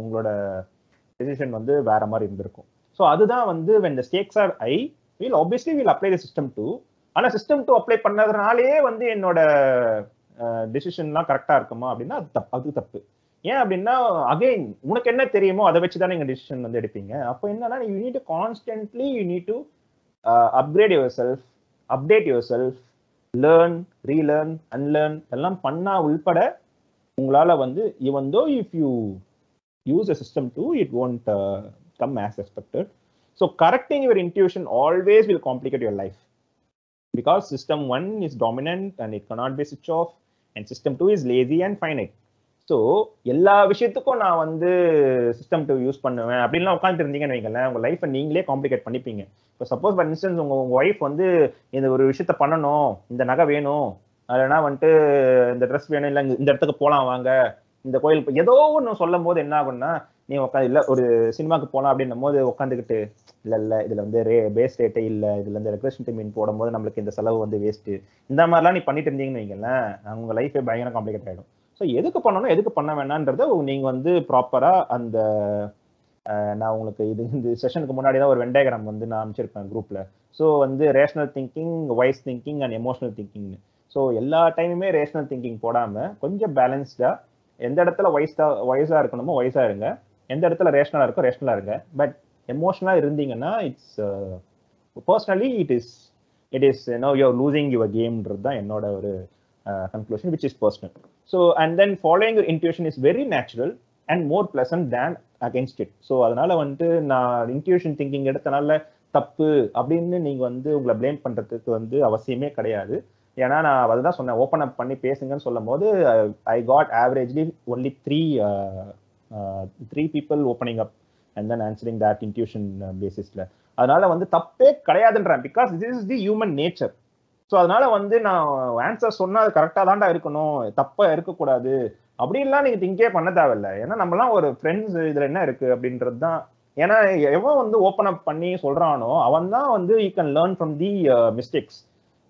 உங்களோட டெசிஷன் வந்து வேற மாதிரி இருந்திருக்கும். ஸோ அதுதான் வந்து when the stakes are high will obviously will apply the system two ஆனால் சிஸ்டம் டூ அப்ளை பண்ணதுனாலே வந்து என்னோட டிசிஷன்லாம் கரெக்டாக இருக்குமா அப்படின்னா அது தப்பு அது தப்பு. ஏன் அப்படின்னா அகைன் உனக்கு என்ன தெரியுமோ அதை வச்சு தான் நீங்கள் டிசிஷன் வந்து எடுப்பீங்க. அப்போ என்னன்னா you need constantly you need to upgrade yourself update yourself learn relearn unlearn எல்லாம் பண்ணா உள்பட உங்களால வந்து even though if you use a system two it won't come as expected so correcting your intuition always will complicate your life because system one is dominant and it cannot be switch off and system two is lazy and finite so எல்லா விஷயத்துக்கும் நான் வந்து system two use பண்ணுவேன். அப்படின்லாம் உட்காந்துருந்தீங்கன்னு வைங்களேன் உங்கள் லைஃப்பை நீங்களே காம்ப்ளிகேட் பண்ணிப்பீங்க. இப்போ சப்போஸ் ஃபார் இன்ஸ்டன்ஸ் உங்கள் உங்கள் ஒய்ஃப் வந்து இந்த ஒரு விஷயத்த பண்ணணும் இந்த நகை வேணும் இல்லைனா வந்துட்டு இந்த ட்ரெஸ் வேணும் இல்லை இந்த இடத்துக்கு போகலாம் வாங்க. இந்த கோயில் ஏதோ ஒன்று சொல்லும் போது என்ன ஆகும்னா நீ உட்காந்து இல்லை ஒரு சினிமாக்கு போகலாம் அப்படின்னும் போது உட்காந்துக்கிட்டு இல்லை இல்லை இதில் வந்து ரே பேஸ் ரேட்டே இல்லை. இதில் வந்து ரெக்ரேஷன் மீன் போடும்போது நம்மளுக்கு இந்த செலவு வந்து வேஸ்ட்டு இந்த மாதிரிலாம் நீ பண்ணிட்டு இருந்தீங்கன்னு வைங்களேன் உங்கள் லைஃபே பயங்கர காம்ப்ளிகேட் ஆகிடும் ஸோ எதுக்கு பண்ணணும் எதுக்கு பண்ண வேணான்றத நீங்கள் வந்து ப்ராப்பராக அந்த நான் உங்களுக்கு இது இந்த செஷனுக்கு முன்னாடி தான் ஒரு வெண்டயகிராம் வந்து நான் அமைச்சிருப்பேன் குரூப்பில் ஸோ வந்து rational thinking wise thinking and emotional திங்கிங்னு so எல்லா டைமுமே ரேஷனல் திங்கிங் போடாமல் கொஞ்சம் பேலன்ஸ்டாக எந்த இடத்துல வயசாக வயசாக இருக்கணுமோ வயசாக இருங்க. எந்த இடத்துல ரேஷனலாக இருக்கோ ரேஷனலாக இருங்க. பட் எமோஷனலாக இருந்தீங்கன்னா it's personally it is it is no you are losing your கேம்ன்றது தான் என்னோட ஒரு conclusion which is personal so and then following your intuition is very natural and more pleasant than against it so அதனால வந்துட்டு நான் intuition thinking எடுத்தனால தப்பு அப்படின்னு நீங்கள் வந்து உங்களை பிளேம் பண்ணுறதுக்கு வந்து அவசியமே கிடையாது. ஏன்னா நான் அதுதான் சொன்னேன் ஓப்பன் அப் பண்ணி பேசுங்கன்னு சொல்லும் போது I got averagely only three three people opening up and then answering that intuition பேசிஸில் அதனால வந்து தப்பே கிடையாதுன்றேன் because this is the human nature so அதனால வந்து நான் ஆன்சர் சொன்னா அது கரெக்டாக தான்டா இருக்கணும். தப்பா இருக்கக்கூடாது. அப்படின்லாம் நீங்க திங்கே பண்ண தேவையில்ல. ஏன்னா நம்மலாம் ஒரு ஃப்ரெண்ட்ஸ் இதுல என்ன இருக்கு அப்படின்றது தான். ஏன்னா எவன் வந்து ஓப்பன் அப் பண்ணி சொல்றானோ அவன் தான் வந்து you can learn from the mistakes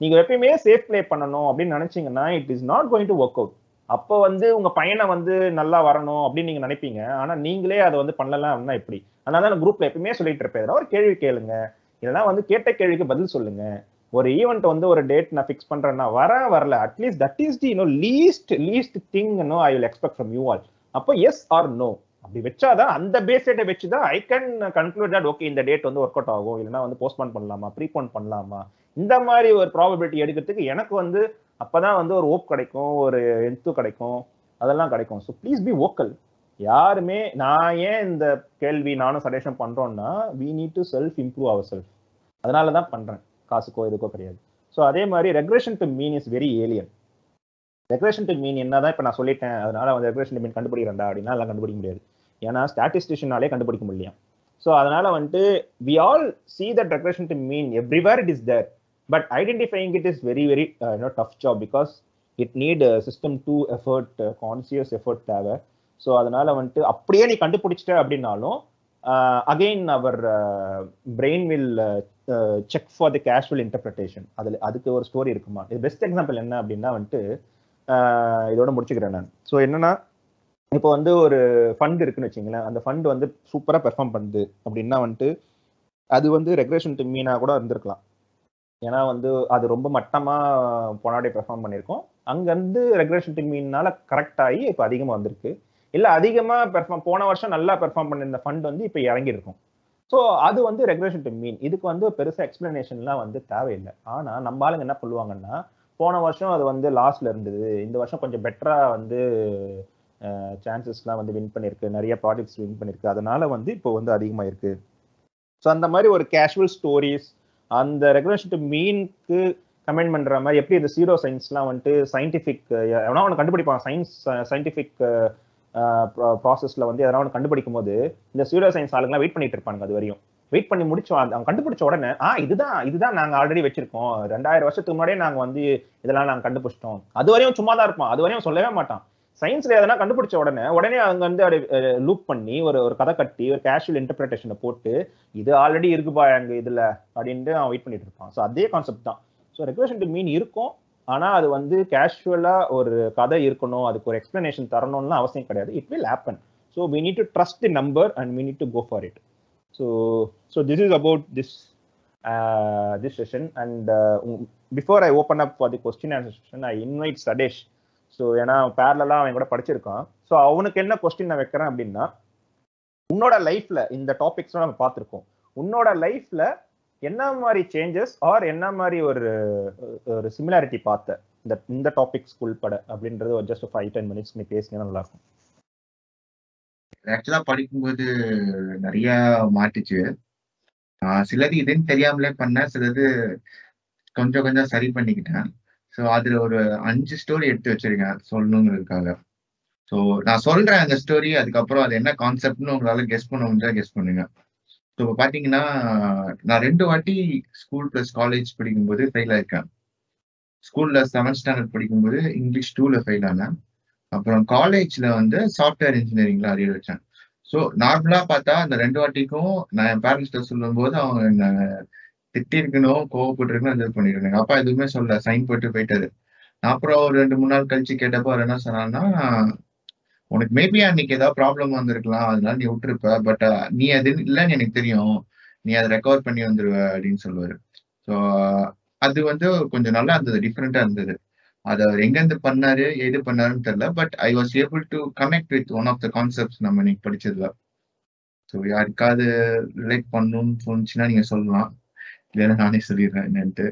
நீங்க எப்பயுமே சேஃப் ப்ளே பண்ணணும் அப்படின்னு நினைச்சீங்கன்னா it is not going to work out அப்போ வந்து உங்க பையனை வந்து நல்லா வரணும் அப்படின்னு நீங்க நினைப்பீங்க. ஆனா நீங்களே அதை வந்து பண்ணலாம் அப்படின்னா எப்படி அதனால தான் குரூப்ல எப்பயுமே சொல்லிட்டு இருப்பேன். ஒரு கேள்வி கேளுங்க. இல்லைன்னா வந்து கேட்ட கேள்விக்கு பதில் சொல்லுங்க. ஒரு ஈவெண்ட் வந்து ஒரு டேட் நான் ஃபிக்ஸ் பண்றேன்னா வர வரல. At least that is the no least least thing no I will expect from you all அப்போ எஸ் ஆர் நோ அப்படி வச்சாதான் அந்த பேஸ் டேட்டை வச்சு தான் I can conclude that okay இந்த டேட் வந்து ஒர்க் அவுட் ஆகும். இல்லைன்னா வந்து போஸ்ட்போன் பண்ணலாமா? ப்ரீபோன் பண்ணலாமா? இந்த மாதிரி ஒரு ப்ராபபிலிட்டி எடுக்கிறதுக்கு எனக்கு வந்து அப்பதான் வந்து ஒரு ஓப் கிடைக்கும் ஒரு எந்து கிடைக்கும் அதெல்லாம் கிடைக்கும். ஸோ ப்ளீஸ் பி ஓக்கல் யாருமே நான் ஏன் இந்த கேள்வி நானும் சஜஷன் பண்றோம்னா we need to self improve our self அதனால தான் பண்றேன். காசுக்கோ இதுக்கோ கிடையாது. ஸோ அதே மாதிரி regression to mean is very alien regression to mean என்னதான் இப்போ நான் சொல்லிட்டேன் அதனால வந்து ரெக்ரேஷன் டு மீன் கண்டுபிடிக்கிறா அப்படின்னா எல்லாம் கண்டுபிடிக்க முடியாது. ஏன்னா ஸ்டாட்டிஸ்டிஷனாலே கண்டுபிடிக்க முடியும் ஸோ அதனால வந்துட்டு we all see that regression to mean everywhere it is there but identifying it is very very you know tough job because it need system two effort conscious effort தேவை. ஸோ அதனால வந்துட்டு அப்படியே நீ கண்டுபிடிச்சிட்ட அப்படின்னாலும் again our brain will check for the casual interpretation அதில் அதுக்கு ஒரு ஸ்டோரி இருக்குமா? இது பெஸ்ட் எக்ஸாம்பிள் என்ன அப்படின்னா வந்துட்டு இதோட முடிச்சுக்கிறேன் நான். ஸோ என்னன்னா இப்போ வந்து ஒரு ஃபண்ட் இருக்குன்னு வச்சிங்களேன். அந்த ஃபண்ட் வந்து சூப்பராக பெர்ஃபார்ம் பண்ணுது. அப்படின்னா வந்துட்டு அது வந்து ரெகுலேஷன் டு மீனாக கூட இருந்திருக்கலாம். ஏன்னா வந்து அது ரொம்ப மட்டமாக போனாடி பெர்ஃபார்ம் பண்ணியிருக்கோம். அங்கேருந்து ரெகுலேஷன் டு மீனால கரெக்ட் ஆகி இப்போ அதிகமாக வந்திருக்கு. இல்லை அதிகமாக பெர்ஃபார்ம் போன வருஷம் நல்லா பெர்ஃபார்ம் பண்ணியிருந்த ஃபண்ட் வந்து இப்போ இறங்கியிருக்கும். ஸோ அது வந்து ரெகுலேஷன் டு மீன் இதுக்கு வந்து பெருசாக எக்ஸ்பிளனேஷன்லாம் வந்து தேவையில்லை. ஆனால் நம்ம ஆளுங்க என்ன சொல்லுவாங்கன்னா போன வருஷம் அது வந்து லாஸ்ட்ல இருந்தது. இந்த வருஷம் கொஞ்சம் பெட்டராக வந்து சான்சஸ்லாம் வந்து வின் பண்ணியிருக்கு. நிறைய ப்ராடக்ட்ஸ் வின் பண்ணியிருக்கு. அதனால வந்து இப்போ வந்து அதிகமாக இருக்கு ஸோ அந்த மாதிரி ஒரு கேஷுவல் ஸ்டோரிஸ் அந்த ரெகுலேஷன் டு மீனுக்கு கமெண்ட் பண்ணுற மாதிரி எப்படி இந்த சீரோ சயின்ஸ்லாம் வந்துட்டு சயின்டிஃபிக் எவனா ஒன்று கண்டுபிடிப்பான். சயின்ஸ் சயின்டிஃபிக் ப்ராசஸ்ல வந்து எதனா ஒன்று கண்டுபிடிக்கும் போது இந்த சீரோ சயின்ஸ் ஆளுங்கலாம் வெயிட் பண்ணிட்டு இருப்பாங்க அது வரையும். வெயிட் பண்ணி முடிச்சோம் அவங்க கண்டுபிடிச்ச உடனே ஆ இதுதான் இதுதான் நாங்க ஆல்ரெடி வச்சிருக்கோம். ரெண்டாயிரம் வருஷத்துக்கு முன்னாடியே நாங்க வந்து இதெல்லாம் நாங்க கண்டுபிடிச்சிட்டோம். அது வரையும் சும்மா தான் இருப்போம் அது வரையும் சொல்லவே மாட்டான். சயின்ஸ்ல எதனா கண்டுபிடிச்ச உடனே உடனே அவங்க வந்து அப்படி லூப் பண்ணி ஒரு ஒரு கதை கட்டி ஒரு கேஷுவல் இன்டர்பிரேஷனை போட்டு இது ஆல்ரெடி இருக்குப்பா எங்க இதுல அப்படின்ட்டு அவன் வெயிட் பண்ணிட்டு இருப்பான். ஸோ அதே கான்செப்ட் தான். ஸோ ரெகுலேஷன் டு மீன் இருக்கும். ஆனா அது வந்து கேஷுவலா ஒரு கதை இருக்கணும் அதுக்கு ஒரு எக்ஸ்பிளனேஷன் தரணும்னு அவசியம் கிடையாது. It will happen so we need to trust the number and we need to go for it so so this is about this this session and before I open up for the question answer session I invite சடேஷ் so ஏன்னா பேரலாம் அவன் கூட படிச்சிருக்கான். So அவனுக்கு என்ன question நான் வைக்கிறேன் அப்படின்னா உன்னோட லைஃப்ல இந்த டாபிக்ஸ்லாம் நம்ம பார்த்துருக்கோம். உன்னோட லைஃப்ல என்ன மாதிரி சேஞ்சஸ் ஆர் என்ன மாதிரி ஒரு ஒரு சிமிலாரிட்டி பார்த்த? இந்த இந்த டாபிக்ஸ் உள்பட அப்படின்றது ஒரு ஜஸ்ட் ஃபைவ் டென் மினிட்ஸ் நீ பேசினா நல்லா இருக்கும் ஆக்சுவலா படிக்கும்போது நிறைய மாட்டுச்சு. சிலது இதுன்னு தெரியாமலே பண்ணேன் சிலது கொஞ்சம் கொஞ்சம் சரி பண்ணிக்கிட்டேன். ஸோ அதுல ஒரு அஞ்சு ஸ்டோரி எடுத்து வச்சிருக்கேன் சொல்லணுங்கிறதுக்காக. ஸோ நான் சொல்றேன் அந்த ஸ்டோரி அதுக்கப்புறம் அது என்ன கான்செப்ட்னு உங்களால கெஸ் பண்ண முடிஞ்சா கெஸ் பண்ணுங்க. ஸோ இப்போ பார்த்தீங்கன்னா நான் ரெண்டு வாட்டி ஸ்கூல் ப்ளஸ் காலேஜ் படிக்கும்போது ஃபெயில் ஆயிருக்கேன். ஸ்கூல்ல செவன்த் ஸ்டாண்டர்ட் படிக்கும்போது இங்கிலீஷ் டூல ஃபெயில் ஆனேன். அப்புறம் காலேஜ்ல வந்து சாஃப்ட்வேர் இன்ஜினியரிங்ல அறிய வச்சேன். ஸோ நார்மலா பார்த்தா அந்த ரெண்டு வாட்டிக்கும் நான் என் பேரண்ட்ஸ்ட சொல்லும் போது அவங்க என்ன திட்டிருக்கணும் கோவப்பட்டிருக்கணும் இது பண்ணிருக்காங்க. அப்பா எதுவுமே சொல்ல சைன் போட்டு போயிட்டாரு. நான் அப்புறம் ஒரு ரெண்டு மூணு நாள் கழிச்சு கேட்டப்போ அவர் என்ன சொன்னான்னா உனக்கு மேபி அன்னைக்கு ஏதாவது ப்ராப்ளம் வந்திருக்கலாம் அதனால நீ விட்டுருப்ப. பட் நீ அது இல்லைன்னு எனக்கு தெரியும். நீ அதை ரெக்கவர் பண்ணி வந்துருவ அப்படின்னு சொல்லுவாரு. ஸோ அது வந்து கொஞ்சம் நல்லா இருந்தது டிஃப்ரெண்டா இருந்தது. அது அவர் எங்கேருந்து பண்ணாரு எது பண்ணாருன்னு தெரியல. But I was able to connect with one of the concepts நம்ம இன்னைக்கு படிச்சதுல. ஸோ யாருக்காவது ரிலேட் பண்ணணும்னு தோணுச்சுன்னா நீங்க சொல்லலாம். இல்லைன்னா நானே சொல்லிடுறேன் என்னன்ட்டு.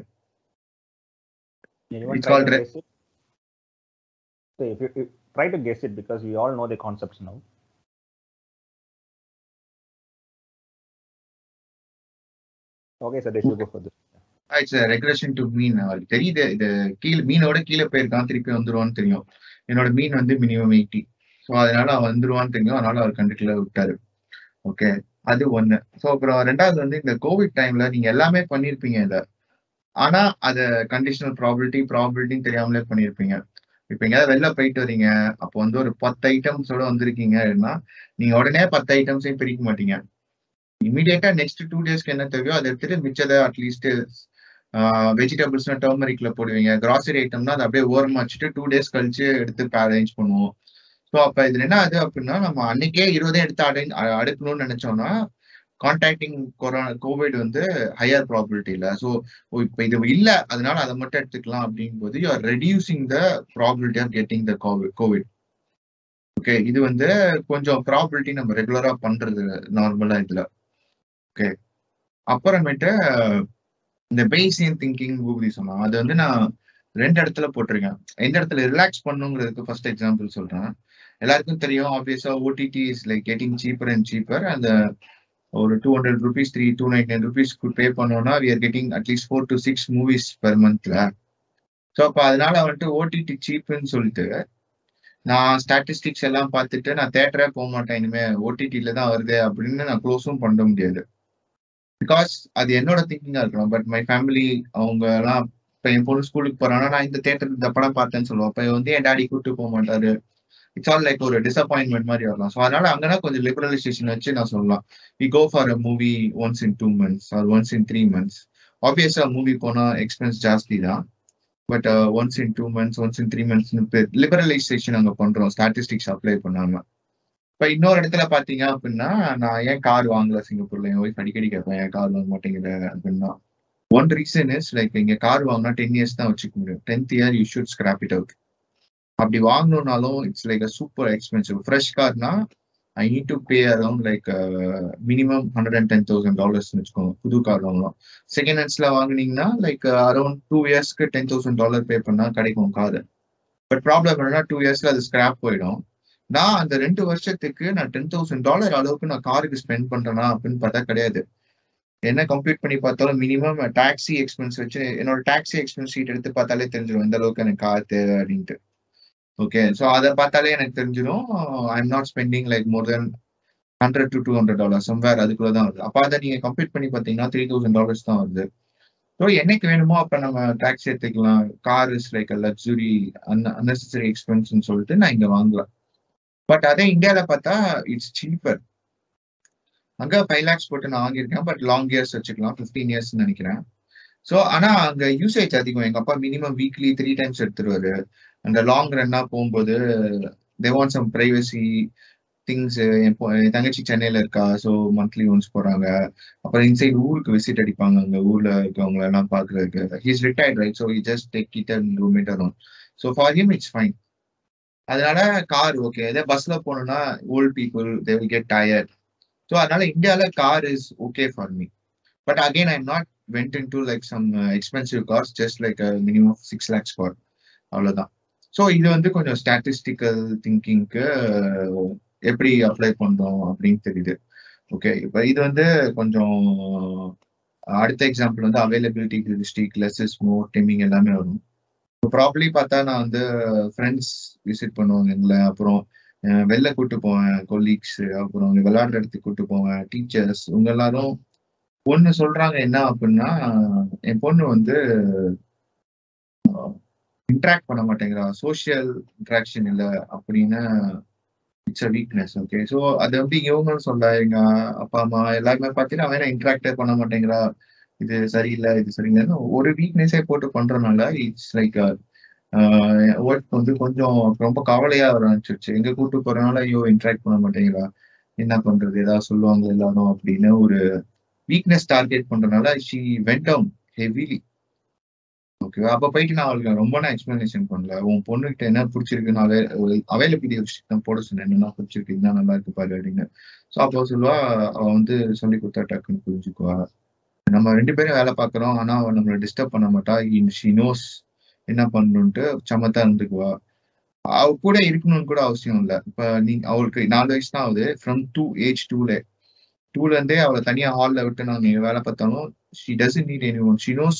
Re- Try to guess it because we all know the concepts now. Okay, Sadesh, you go for this. It's regression to mean அவருக்கு தெரியுது. இது கீழே மீனோட கீழே போயிருக்கான் திருப்பி வந்துருவான்னு தெரியும். என்னோட மீன் வந்து மினிமம் எயிட்டி ஸோ அதனால அவன் வந்துருவான்னு தெரியும். அதனால அவர் கண்டுக்கல விட்டாரு. ஓகே அது ஒண்ணு. ஸோ அப்புறம் ரெண்டாவது வந்து இந்த கோவிட் டைம்ல நீங்க எல்லாமே பண்ணிருப்பீங்க இதை. ஆனா அத கண்டிஷனல் ப்ராபிலிட்டி ப்ராபிலிட்டின்னு தெரியாமலே பண்ணிருப்பீங்க. இப்ப எங்கேயாவது வெளில போயிட்டு வரீங்க அப்போ வந்து ஒரு பத்து ஐட்டம்ஸோட வந்திருக்கீங்கன்னா நீங்க உடனே பத்து ஐட்டம்ஸையும் பிரிக்க மாட்டீங்க. இமீடியட்டா நெக்ஸ்ட் டூ டேஸ்க்கு என்ன தேவையோ அதை எடுத்துட்டு மிச்சதை அட்லீஸ்ட் வெஜிடபிள்ஸ்னா டர்மரிக்ல போடுவீங்க. கிராசரி ஐட்டம்னா அதை அப்படியே ஓரமா வச்சுட்டு டூ டேஸ் கழிச்சு எடுத்து அரேஞ்ச் பண்ணுவோம். ஸோ அப்ப இதுல என்ன அது அப்படின்னா நம்ம அன்னைக்கே இருபதே எடுத்து அடை அடுக்கணும்னு நினைச்சோம்னா கான்டாக்டிங் கொரோனா கோவிட் வந்து ஹையர் ப்ராபிலிட்டி ஸோ இப்போ இது இல்லை அதனால அதை மட்டும் எடுத்துக்கலாம் அப்படிங்கும் போது you are reducing the probability of getting the covid covid okay இது வந்து கொஞ்சம் ப்ராபிலிட்டி நம்ம ரெகுலரா பண்றது நார்மலா இதுல. ஓகே அப்புறமேட்டு இந்த பேசியன் திங்கிங் பூபதி சொன்னா அது வந்து நான் ரெண்டு இடத்துல போட்டிருக்கேன். எந்த இடத்துல ரிலாக்ஸ் பண்ணுங்கிறதுக்கு ஃபர்ஸ்ட் எக்ஸாம்பிள் சொல்றேன். எல்லாருக்கும் தெரியும் obviously OTT is like getting cheaper and cheaper அந்த ஒரு two hundred rupees three two nine nine ருபீஸ்க்கு பே பண்ணோம்னா we are getting at least four to six movies per மந்த்ல ஸோ அப்போ அதனால வந்துட்டு ஓடிடி சீப்புன்னு சொல்லிட்டு நான் ஸ்டாட்டிஸ்டிக்ஸ் எல்லாம் பார்த்துட்டு நான் தேட்டரே போக மாட்டேன் இனிமே ஓடிடியில தான் வருது அப்படின்னு நான் க்ளோஸும் பண்ண முடியாது. பிகாஸ் அது என்னோட திங்கிங்கா இருக்கணும். பட் மை ஃபேமிலி அவங்க எல்லாம் இப்போ என் பொண்ணு ஸ்கூலுக்கு போறாங்கன்னா நான் இந்த தேட்டர் இந்த படம் பார்த்தேன்னு சொல்லுவேன் அப்போ வந்து என் டாடி கூப்பிட்டு போக மாட்டாரு. இட்ஸ் ஆல் லைக் ஒரு டிசப்பாயின்மெண்ட் மாதிரி வரலாம். ஸோ அதனால அங்கன்னா கொஞ்சம் லிபரலைசேஷன் வச்சு நான் சொல்லலாம். We go for a movie once in two months or once in three months obviously movie போனா எக்ஸ்பென்ஸ் ஜாஸ்தி தான். But once in two months once in three months liberalisation அங்கே பண்றோம். ஸ்டாட்டிஸ்டிக்ஸ் அப்ளை பண்ணாம. இப்போ இன்னொரு இடத்துல பார்த்தீங்க அப்படின்னா நான் ஏன் கார் வாங்கல சிங்கப்பூர்ல? என் ஒய்ஃப் அடிக்கடி கேட்பேன் ஏன் கார் வாங்க மாட்டேங்கிற? அப்படின்னா ஒன் ரீசன் இஸ் லைக் இங்க கார் வாங்கினா டென் இயர்ஸ் தான் வச்சுக்க முடியும். Tenth year you should scrap it out அப்படி வாங்கணும்னாலும் it's like a super expensive fresh Karnaugh I need to pay around like minimum hundred and ten thousand டாலர்ஸ்னு வச்சுக்கோங்க புது car வாங்கலாம். Second ஹேண்ட்ஸ்ல வாங்குனீங்கன்னா லைக் அரௌண்ட் டூ இயர்ஸ்க்கு டென் தௌசண்ட் டாலர் பே பண்ணா கிடைக்கும் car but problem என்னன்னா டூ இயர்ஸ்ல அது ஸ்கிராப் போயிடும். நான் அந்த ரெண்டு வருஷத்துக்கு நான் டென் தௌசண்ட் டாலர் அளவுக்கு நான் காருக்கு ஸ்பெண்ட் பண்றேனா அப்படின்னு பார்த்தா கிடையாது. என்ன கம்ப்ளீட் பண்ணி பார்த்தாலும் மினிமம் டாக்ஸி எக்ஸ்பென்ஸ் வச்சு என்னோட டாக்ஸி எக்ஸ்பென்ஸ் ஷீட் எடுத்து பார்த்தாலே தெரிஞ்சிடும் எந்த அளவுக்கு எனக்கு கார் தேவை அப்படின்ட்டு. ஓகே ஸோ அதை பார்த்தாலே எனக்கு தெரிஞ்சிடும். I am not spending like more than hundred to two hundred dollar somewhere அதுக்குள்ள தான் வருது. அப்போ அதை நீங்க கம்ப்ளீட் பண்ணி பார்த்தீங்கன்னா த்ரீ தௌசண்ட் டாலர்ஸ் தான் வருது. ஸோ என்னைக்கு வேணுமோ அப்போ நம்ம டாக்ஸி எடுத்துக்கலாம் car is like luxury un unnecessary எக்ஸ்பென்ஸ்னு சொல்லிட்டு நான் இங்கே வாங்கலாம். பட் அதே இந்தியாவில் பார்த்தா இட்ஸ் சீப்பர் அங்க ஃபைவ் லேக்ஸ் போட்டு நான் வாங்கியிருக்கேன். பட் லாங் இயர்ஸ் வச்சுக்கலாம் ஃபிஃப்டீன் இயர்ஸ் நினைக்கிறேன். ஸோ ஆனா அங்க யூசேஜ் அதிகம். எங்க அப்பா மினிமம் வீக்லி த்ரீ டைம்ஸ் எடுத்துருவாரு. அந்த லாங் ரன்னா போகும்போது they want some privacy things என் என் தங்கச்சி சென்னையில இருக்கா ஸோ மந்த்லி ஒன்ஸ் போறாங்க. அப்புறம் இன்சைட் ஊருக்கு விசிட் அடிப்பாங்க அங்க ஊர்ல இருக்கவங்க எல்லாம் பாக்குறதுக்கு. He's retired right so he just take it and roam it around so for him it's fine அதனால கார் ஓகே இதே பஸ்ல போனோம்னா old people they will get tired so அதனால இந்தியாவில் car is okay for me but again I not went in to like some expensive cars just like minimum six lakhs for அவ்வளோதான் so இது வந்து கொஞ்சம் statistical திங்கிங்க்கு எப்படி apply பண்ணோம் அப்படின்னு தெரியுது. ஓகே இப்போ இது வந்து கொஞ்சம் அடுத்த எக்ஸாம்பிள் வந்து availability heuristic less more dimming எல்லாமே வரும். ப்ராப்ளி பார்த்தா நான் வந்து ஃப்ரெண்ட்ஸ் விசிட் பண்ணுவாங்க எங்களை. அப்புறம் வெளில கூப்பிட்டு போவேன் கொலீக்ஸ் அப்புறம் விளையாடுற இடத்துக்கு கூப்பிட்டு போவேன் டீச்சர்ஸ் இவங்க எல்லாரும் பொண்ணு சொல்றாங்க என்ன அப்படின்னா என் பொண்ணு வந்து இன்ட்ராக்ட் பண்ண மாட்டேங்கிறான் சோஷியல் இன்ட்ராக்ஷன் இல்லை அப்படின்னு it's a weakness okay so அது வந்து இவங்கன்னு சொல்ல? எங்க அப்பா அம்மா எல்லாருமே பார்த்தீங்கன்னா அவன் இன்ட்ராக்டே பண்ண மாட்டேங்கிறா. இது சரியில்லை இது சரியில்லைன்னு ஒரு வீக்னஸே போட்டு பண்றதுனால இட்ஸ் லைக் ஒர்க் வந்து கொஞ்சம் ரொம்ப கவலையா ஆரம்பிச்சிருச்சு. எங்க கூட்டு போறதுனால ஐயோ இன்ட்ராக்ட் பண்ண மாட்டேங்கிறா. என்ன பண்றது? ஏதாவது சொல்லுவாங்க எல்லாரும் அப்படின்னு ஒரு வீக்னஸ் டார்கெட் பண்றதுனால ஷி வெண்ட் டவுன் ஹெவிலி ஓகேவா அப்ப போயிட்டு நான் அவளுக்கு ரொம்ப நான் எக்ஸ்பிளனேஷன் பண்ணல. உன் பொண்ணுகிட்ட என்ன பிடிச்சிருக்குன்னு அவை அவைலபிலிட்டி தான் போட சொன்னேன். என்னென்ன பிடிச்சிருக்கு என்ன நல்லா இருக்கு பாரு அப்படின்னு. ஸோ அப்போ சொல்லுவா அவ வந்து சொல்லி கொடுத்தா டக்குன்னு புரிஞ்சுக்குவா. நம்ம ரெண்டு பேரும் வேலை பார்க்குறோம். ஆனா அவ நம்மளை டிஸ்டர்ப் பண்ண மாட்டா. ஷி நோஸ் என்ன பண்ணணுன்ட்டு சமத்தா இருந்துக்குவா. அவ கூட இருக்கணும்னு கூட அவசியம் இல்லை. இப்ப நீங்க அவளுக்கு நாலு வயசு தான் ஆகுது. ஃப்ரம் டூ ஏஜ் டூல டூல இருந்தே அவளை தனியா ஹால்ல விட்டு நான் வேலை பார்த்தாலும் she doesn't need any one she knows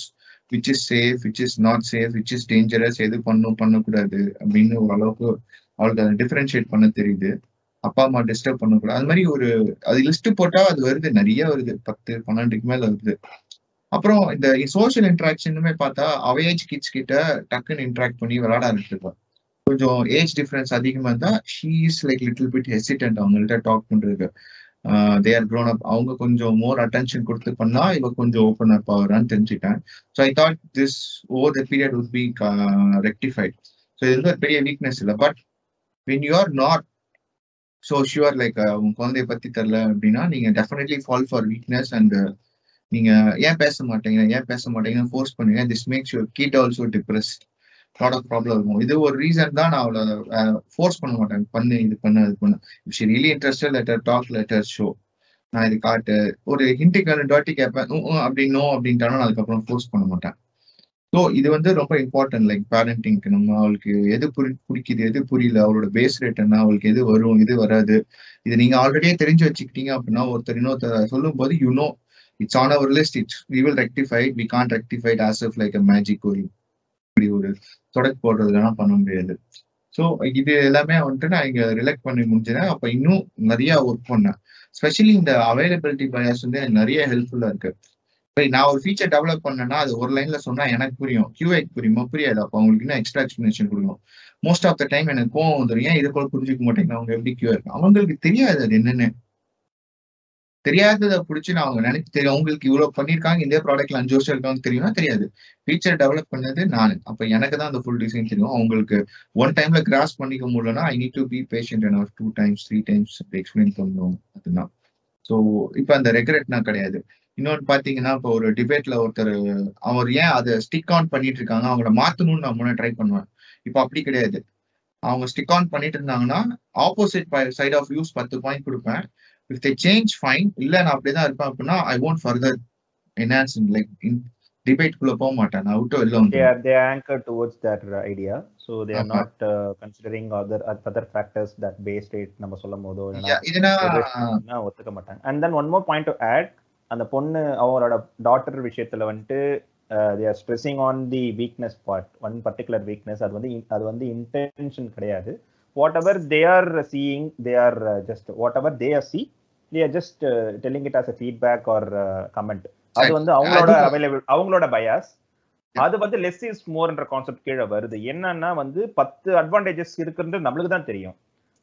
which is safe which is not safe which is dangerous எது பண்ணும் பண்ணக்கூடாது அப்படின்னு ஓரளவுக்கு அவளுக்கு அதை டிஃபரன்ஷியேட் பண்ண தெரியுது. அப்பா அம்மா டிஸ்டர்ப் பண்ணக்கூடாது. அது மாதிரி ஒரு அது லிஸ்ட் போட்டா அது வருது நிறைய வருது. பத்து பன்னெண்டுக்கு மேல வருது. அப்புறம் இந்த சோஷியல் இன்ட்ராக்ஷனுமே பார்த்தா அவ ஏஜ் கிட்ஸ் கிட்ட டக்குன்னு இன்ட்ராக்ட் பண்ணி விளையாட ஆரம்பிச்சிருப்பா. கொஞ்சம் ஏஜ் டிஃபரன்ஸ் அதிகமா இருந்தா she is like little bit hesitant அவங்கள்ட்ட டாக் பண்றதுக்கு. தே ஆர் க்ரோன் அப் அவங்க கொஞ்சம் மோர் அட்டென்ஷன் கொடுத்து பண்ணா இவ கொஞ்சம் ஓப்பன் அப் ஆகுறான்னு தெரிஞ்சுட்டேன் so I thought this over the period would be rectified so இது வந்து ஒரு பெரிய வீக்னஸ் இல்லை. But when you are not so sure like உங்க குழந்தைய பத்தி தெரில அப்படின்னா நீங்க definitely fall for weakness and நீங்க ஏன் பேச மாட்டீங்க? ஏன் பேச மாட்டீங்கன்னு ஃபோர்ஸ் பண்ணுங்க. This makes your kid also depressed lot of problem இருக்கும் இது ஒரு ரீசன் தான் நான் அவளை ஃபோர்ஸ் பண்ண மாட்டேன். பண்ணு இது பண்ணு அது பண்ணு. If she really interested let her talk let her show நான் இது காட்டு. ஒரு ஹிண்டிக்கு ரெண்டு கேட்பேன். அப்படி அப்படின்ட்டாலும் நான் அதுக்கப்புறம் ஃபோர்ஸ் பண்ண மாட்டேன். ஸோ இது வந்து ரொம்ப இம்பார்ட்டன்ட் லைக் பேரண்டிங்க்கு நம்ம அவளுக்கு எது புரி பிடிக்குது எது புரியல அவளோட பேஸ் ரேட் என்ன அவளுக்கு எது வரும் எது வராது. இது நீங்கள் ஆல்ரெடியே தெரிஞ்சு வச்சுக்கிட்டீங்க அப்படின்னா ஒருத்தர் இன்னொருத்தர் சொல்லும் போது you know it's on our list it's we will rectified we can rectified as if like a magic கோயில் இப்படி ஒரு தொடக்கு போடுறதுலாம் பண்ண முடியாது. ஸோ இது எல்லாமே வந்துட்டு நான் இங்க ரிலெக்ட் பண்ணி முடிஞ்சேன் அப்போ இன்னும் நிறைய ஒர்க் பண்ணேன். ஸ்பெஷலி இந்த அவைலபிலிட்டி பயாஸ் வந்து எனக்கு நிறைய ஹெல்ப்ஃபுல்லா இருக்கு. இப்போ நான் ஒரு ஃபீச்சர் டெவலப் பண்ணேன்னா அது ஒரு லைன்ல சொன்னா எனக்கு புரியும். கியூஐக்கு புரியுமா? புரியாது. அப்போ அவங்களுக்கு இன்னும் எக்ஸ்ட்ரா எக்ஸ்பிளேஷன் கொடுக்கும் மோஸ்ட் ஆஃப் த டைம் எனக்கு கோவம் வந்துடும் ஏன் இதை கூட புரிஞ்சுக்க மாட்டேங்க அவங்க எப்படி கியூ இருக்கு அவங்களுக்கு தெரியாது அது என்னன்னு. தெரியாததை பிடிச்சி நான் அவங்க நினைச்சு தெரியும் அவங்களுக்கு இவ்வளவு பண்ணிருக்காங்க இந்த ப்ராடக்ட்ல அஞ்சு வருஷம் இருக்காங்க தெரியும்னா தெரியாது. ஃபீச்சர் டெவலப் பண்ணது நான். அப்ப எனக்கு தான் அந்த ஃபுல் டிசைன் தெரியும். அவங்களுக்கு ஒன் டைம்ல கிராஸ் பண்ணிக்க முடியலன்னா I need to be patient என்ன two times three times explain பண்ணணும் அதுதான். ஸோ இப்போ அந்த ரெக்ரெட்னா கிடையாது. இன்னொன்று பார்த்தீங்கன்னா இப்போ ஒரு டிபேட்ல ஒருத்தர் அவர் ஏன் அதை ஸ்டிக் ஆன் பண்ணிட்டு இருக்காங்க அவங்கள மாத்தணும்னு நான் முன்னாடி ட்ரை பண்ணுவேன். இப்போ அப்படி கிடையாது. அவங்க ஸ்டிக் ஆன் பண்ணிட்டு இருந்தாங்கன்னா ஆப்போசிட் சைட் ஆஃப் வியூஸ் பத்து பாயிண்ட் கொடுப்பேன். இஃப் தே சேஞ்ச் ஃபைன் இல்ல நான் அப்படிதான் இருப்பேன் அப்படின்னா I won't further enhance like debate குள்ள போக மாட்டேன். நான் விட்டு வெளில வந்து that uh, idea. So they are ஆமா. not uh, considering other other factors that base rate நம்ம சொல்லும் போதோ இதுனா ஒத்துக்க மாட்டாங்க. And then one more point to add அந்த பொண்ணு அவங்களோட டாட்டர் விஷயத்துல வந்துட்டு they are stressing on the weakness part one particular weakness அது வந்து அது வந்து இன்டென்ஷன் கிடையாது. Whatever they are seeing they are just whatever they are see are just telling it as feedback or comment அது வந்து அவங்களோட அவைலபிள் அவங்களோட bias அது வந்து லெஸ் இஸ் மோர்ன்ற கான்செப்ட் கீழே வருது. என்னன்னா வந்து பத்து அட்வான்டேஜஸ் இருக்குன்றது நம்மளுக்கு தான் தெரியும்.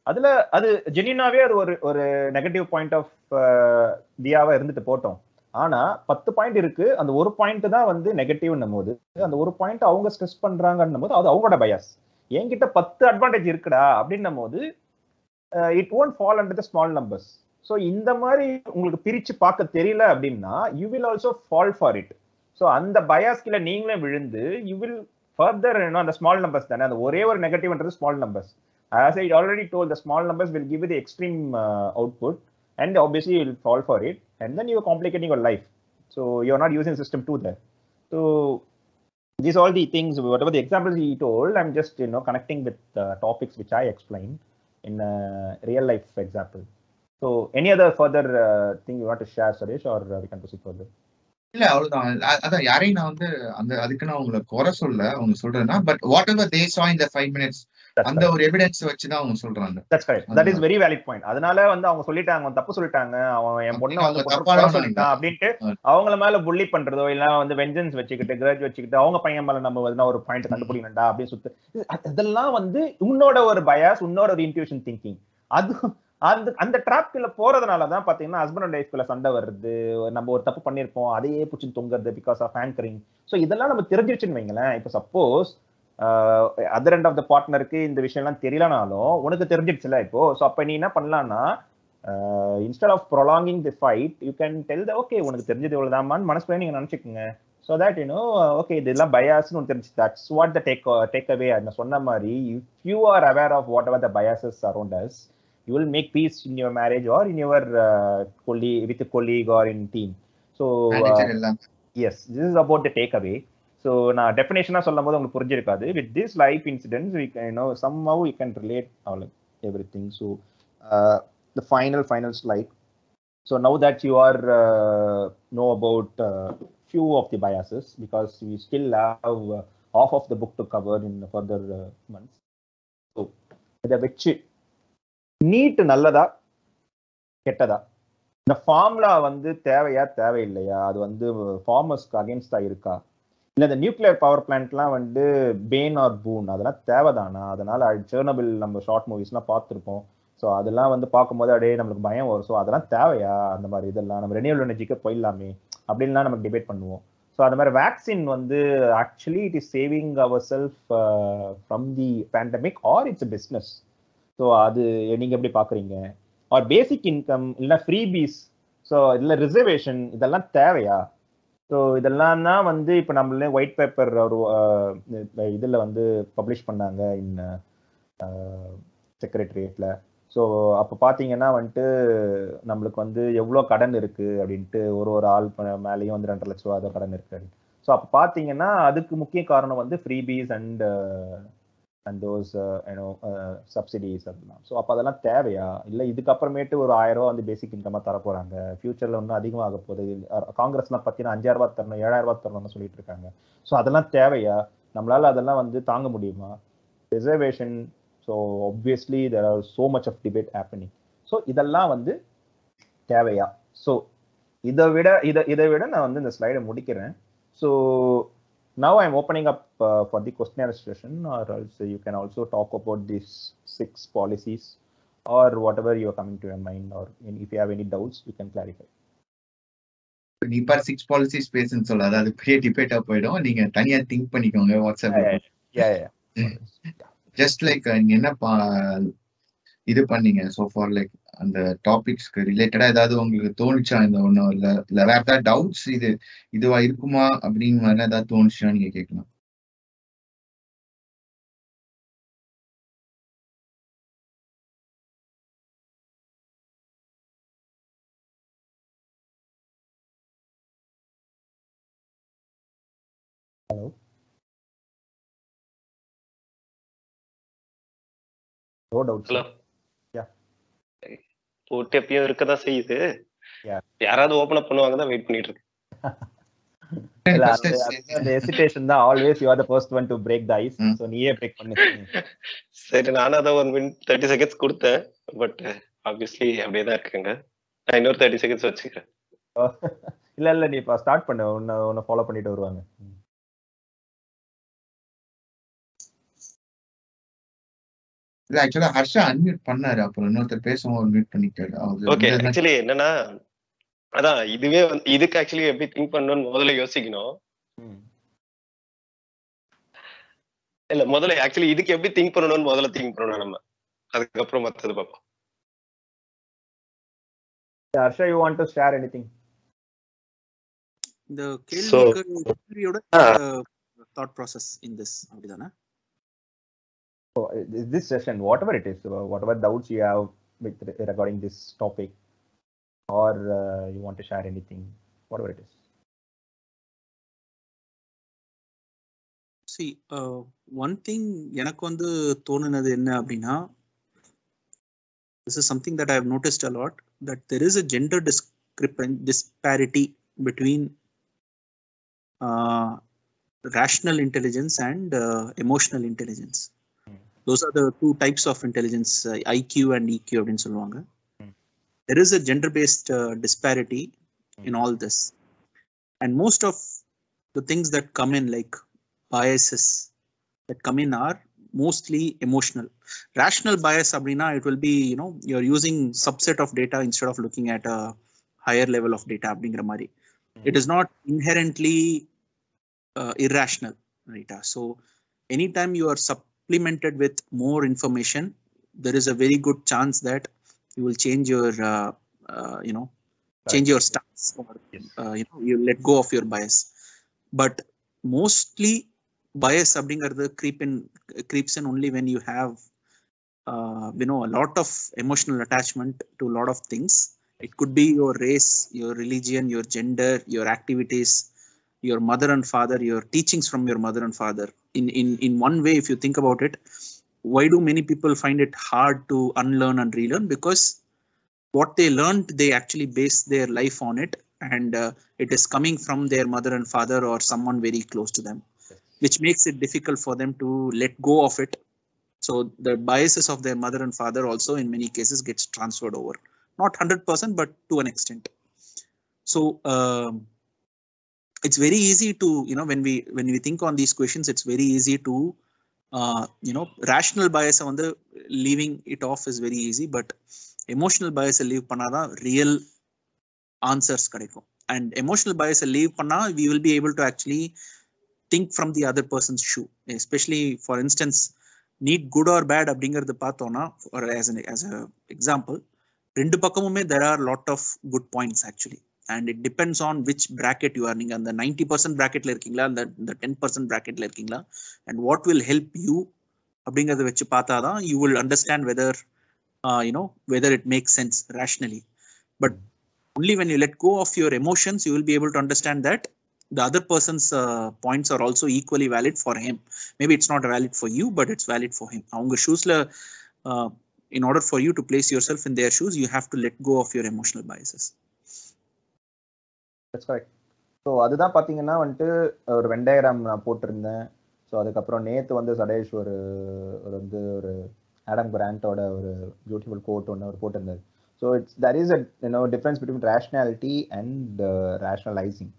அதுல அது ஜெனினாவே அது ஒரு ஒரு நெகட்டிவ் பாயிண்ட் ஆஃப் தியாவா இருந்துட்டு போட்டோம். ஆனா பத்து பாயிண்ட் இருக்கு. அந்த ஒரு பாயிண்ட் தான் வந்து நெகட்டிவ்னும் போது அந்த ஒரு பாயிண்ட் அவங்க ஸ்ட்ரெஸ் பண்றாங்கன்னும் போது அது அவங்களோட பயாஸ் என்கிட்ட பத்து அட்வான்டேஜ் இருக்குடா அப்படின்னும் போது it won't fall under the small numbers so இந்த மாதிரி உங்களுக்கு பிரிச்சு பார்க்க தெரியல அப்படின்னா you will also fall for it so அந்த பயாஸ்கில நீங்களே விழுந்து யூ வில் ஃபர்தர் என்ன அந்த ஸ்மால் நம்பர்ஸ் தானே அந்த ஒரே ஒரு நெகட்டிவ்ன்றது small numbers as I already told the small numbers will give the extreme output and obviously will fall for it and then you complicating your life so you are not using system two there so these all the things whatever the examples he told i'm just you know connecting with uh, topics which i explained in a real life So any other further uh, thing you want to share, Suresh, or uh, we can proceed further? இல்ல அவ்வளவுதான் அதான் யாரையும் நான் வந்து அந்த அதுக்கு நான் உங்களை குறை சொல்ல அவங்க சொல்றேன்னா but whatever they saw இந்த ஃபைவ் மினிட்ஸ் அந்த. ஒரு எவிடன்ஸ் வச்சுதான் அவங்க சொல்றாங்க That's correct. That is அதுதான். very valid point. அதனால வந்து அவங்க சொல்லிட்டாங்க அவன் தப்பு சொல்லிட்டாங்க அவன் என் பொண்ணை அவங்க குறை சொல்லிட்டான். அப்படின்ட்டு. அவங்கள மேல புள்ளி பண்றதோ இல்ல வந்து வெஞ்சன்ஸ் வச்சுக்கிட்டு கிரேஜ் வச்சுக்கிட்டு அவங்க பையன் மேல நம்ம வந்து ஒரு பாயிண்ட் கண்டுபிடிக்கணும்டா அப்படின்னு சுத்து அது- அதெல்லாம் வந்து உன்னோட ஒரு பயாஸ் உன்னோட ஒரு இன்ட்யூஷன் திங்கிங் அது அந்த அந்த ட்ராப்குள்ள போறதுனால தான் பாத்தீங்கன்னா ஹஸ்பண்ட் அண்ட் ஒய்ஃப்குள்ள சண்டை வருது. நம்ம ஒரு தப்பு பண்ணிருப்போம் அதையே பிடிச்சி தொங்குறது பிகாஸ் ஆஃப் ஆங்கரிங் ஸோ இதெல்லாம் நம்ம தெரிஞ்சு வச்சுன்னு வைங்களேன். இப்போ suppose other end of the பார்ட்னருக்கு இந்த விஷயம்லாம் தெரியலனாலும் உனக்கு தெரிஞ்சிடுச்சுல இப்போ. ஸோ அப்போ நீ என்ன பண்ணலாம்னா instead of prolonging the fight you can tell the okay உனக்கு தெரிஞ்சது இவ்வளோதாமான்னு மனசுலேயே நீங்கள் நினச்சிக்கோங்க. ஸோ தட் யூனோ ஓகே இதெல்லாம் பயாஸ்னு ஒன்று தெரிஞ்சு that's what the take take away நான் சொன்ன மாதிரி if you are aware of what our the biases around us you will make peace in your marriage or in your colly with colleague or in team so manager எல்லாம். Yes this is about the take away so நான் டெஃபினேஷனாக சொல்லும் போது உங்களுக்கு புரிஞ்சிருக்காது. With this life incidents we can know somehow you can relate all everything so the final final slide so now that you are know about few of the biases because we still have uh, half of the book to cover in further uh, months. So இதை வச்சு NEET நல்லதா கெட்டதா? இந்த formula வந்து தேவையா தேவையில்லையா? அது வந்து ஃபார்மர்ஸ்க்கு அகேன்ஸ்டா இருக்கா? இல்லை இந்த நியூக்ளியர் பவர் பிளான்ட்லாம் வந்து பேன் ஆர் பூன் அதெல்லாம் தேவைதானா? அதனால சேர்னபிள் நம்ம ஷார்ட் மூவிஸ்லாம் பார்த்துருப்போம். ஸோ அதெல்லாம் வந்து பார்க்கும்போது அப்படியே நம்மளுக்கு பயம் வரும். ஸோ அதெல்லாம் தேவையா? அந்த மாதிரி இதெல்லாம் நம்ம ரெனியூவல் எனர்ஜிக்கு போயிடலாமே அப்படின்லாம் நம்ம டிபேட் பண்ணுவோம். ஸோ அந்த மாதிரி வேக்சின் வந்து actually it is saving our self from the pandemic or it's business so அது நீங்கள் எப்படி பார்க்குறீங்க ஆர் பேசிக் இன்கம் இல்லைன்னா ஃப்ரீபீஸ் ஸோ இதில் ரிசர்வேஷன் இதெல்லாம் தேவையா? ஸோ இதெல்லாம் தான் வந்து இப்போ நம்மளே ஒயிட் பேப்பர் ஒரு இதில் வந்து பப்ளிஷ் பண்ணாங்க இன் செக்ரட்டரியேட்டில் ஸோ அப்போ பார்த்தீங்கன்னா வந்துட்டு நம்மளுக்கு வந்து எவ்வளோ கடன் இருக்குது அப்படின்ட்டு ஒரு ஒரு ஆள் மேலேயும் வந்து ரெண்டரை லட்ச ரூபா கடன் இருக்குது அப்படின்னு. ஸோ அப்போ பார்த்தீங்கன்னா அதுக்கு முக்கிய காரணம் வந்து freebies and and those you know subsidies அதெல்லாம் ஸோ அப்போ அதெல்லாம் தேவையா? இல்லை இதுக்கப்புறமேட்டு ஒரு ஆயிரம் ரூபா வந்து பேசிக் இன்கமாக தர போகிறாங்க ஃபியூச்சரில் இன்னும் அதிகமாக போகுது காங்கிரஸ்லாம் பார்த்தீங்கன்னா அஞ்சாயிரம் ரூபா தரணும் ஏழாயிரம் ரூபா தரணும்னு சொல்லிட்டு இருக்காங்க. ஸோ அதெல்லாம் தேவையா? நம்மளால் அதெல்லாம் வந்து தாங்க முடியுமா? Reservation so obviously there are so much of debate happening so இதெல்லாம் வந்து தேவையா? ஸோ இதை விட இதை இதை விட நான் வந்து இந்த ஸ்லைடை முடிக்கிறேன். So now i'm opening up uh, for the questionnaire session or else you can also talk about these six policies or whatever you are coming to your mind or if you have any doubts you can clarify for six policies பேசுன்னு சொல்லாத அது பெரிய டிபேட்டா போயிடும் நீங்க தனியா think பண்ணிக்கோங்க WhatsApp yeah yeah just like நீங்க என்ன இது பண்ணீங்க சோ ஃபார் லைக் அந்த டாபிக்ஸ்க்கு ரிலேட்டடா ஏதாவது உங்களுக்கு தோணுச்சா இந்த ஒண்ணும் இல்ல இல்ல வேற ஏதாவது டவுட்ஸ் இது இதுவா இருக்குமா? அப்படின்னு மாதிரி ஏதாவது தோணுச்சா நீங்க கேட்கலாம். Hello? No doubts. Hello Yeah. போட்டு எப்பயும் இருக்கதான் செய்யுது. யாராவது ஓபன் அப் பண்ணுவாங்க தான் வெயிட் பண்ணிட்டு இருக்கேன் first one to break the. So நீயே பிரேக் பண்ணு சரி நானும் அதான் ஒன் மினிட் தேர்ட்டி செகண்ட்ஸ் கொடுத்தேன். பட் ஆப்வியஸ்லி அப்படியே தான் இருக்குங்க. நான் இன்னொரு தேர்ட்டி செகண்ட்ஸ் வச்சுக்கிறேன். இல்ல இல்ல நீ இப்ப ஸ்டார்ட் பண்ணு. உன்னை உன்னை ஃபாலோ பண்ணிட்டு வருவாங்க. இல்ல ஆக்சுவலா ஹர்ஷா அன்மியூட் பண்ணாரு. அப்புறம் இன்னொருத்தர் பேசும்போது மியூட் பண்ணிட்டாரு. அவர் ஓகே ஆக்சுவலி என்னன்னா அதான் இதுவே வந்து இதுக்கு ஆக்சுவலி எப்படி திங்க் பண்ணணும்னு முதல்ல யோசிக்கணும். இல்ல முதல்ல ஆக்சுவலி இதுக்கு எப்படி திங்க் பண்ணணும்னு முதல்ல திங்க் பண்ணணும் நம்ம. அதுக்கப்புறம் மத்தது பார்ப்போம். Harsha you want to share anything இந்த So, கேள்விக்கு கேள்வியோட. தாட் ப்ராசஸ் இன் திஸ் அப்படிதானே? So uh, this session, whatever it is, uh, whatever doubts you have with re- regarding this topic, or uh, you want to share anything, whatever it is. See one thing எனக்கு வந்து தோணுனது என்ன அப்படின்னா this is something that I have noticed a lot that there is a gender discrepan- disparity between uh, rational intelligence and uh, emotional intelligence. Those are the two types of intelligence, uh, IQ and EQ அப்படின்னு சொல்லுவாங்க. There is a gender-based uh, disparity in all this. And most of the things that come in like biases that come in are mostly emotional rational bias அப்படின்னா it will be you know you're using subset of data instead of looking at a higher level of data அப்படிங்கிற மாதிரி it is not inherently uh, irrational data so anytime you are supplemented with more information, there is a very good chance that you will change your, uh, uh, you know, change your stance or uh, you know you let go of your bias. But mostly bias subdinger the creep in creeps in only when you have uh, you know a lot of emotional attachment to a lot of things. It could be your race, your religion, your gender, your activities, your mother and father, your teachings from your mother and father, in in in one way if you think about it why do many people find it hard to unlearn and relearn? Because what they learned they actually base their life on it and uh, it is coming from their mother and father or someone very close to them which makes it difficult for them to let go of it. So the biases of their mother and father also in many cases gets transferred over. Not 100% but to an extent. So um, it's very easy to you know when we when we think on these questions it's very easy to uh, you know rational bias வந்து leaving it off is very easy but emotional bias leave பண்ணாதான் real answers கிடைக்கும் and emotional bias leave பண்ணா we will be able to actually think from the other person's shoe especially for instance need good or bad அப்படிங்கறது பார்த்தோம்னா or as an as a example ரெண்டு பக்கமுமே there are lot of good points actually and it depends on which bracket you are நீங்க அந்த 90% percent bracketல இருக்கீங்களா அந்த இந்த ten percent bracketல இருக்கீங்களா and what will help you அப்படிங்கறத வச்சு பார்த்தாதான் you will understand whether uh, you know whether it makes sense rationally but only when you let go of your emotions you will be able to understand that the other person's uh, points are also equally valid for him maybe it's not valid for you but it's valid for him அவங்க ஷூஸ்ல uh, in order for you to place yourself in their shoes you have to let go of your emotional biases that's correct So அதுதான் பார்த்தீங்கன்னா வந்துட்டு ஒரு வெண்டாயிரம் நான் போட்டிருந்தேன். So அதுக்கப்புறம் நேற்று வந்து சடேஷ் ஒரு ஒரு வந்து ஒரு ஆடம் பிராண்டோட ஒரு பியூட்டிஃபுல் கோட் ஒன்று அவர் போட்டிருந்தார். So it's there is a you know difference between rationality and rationalising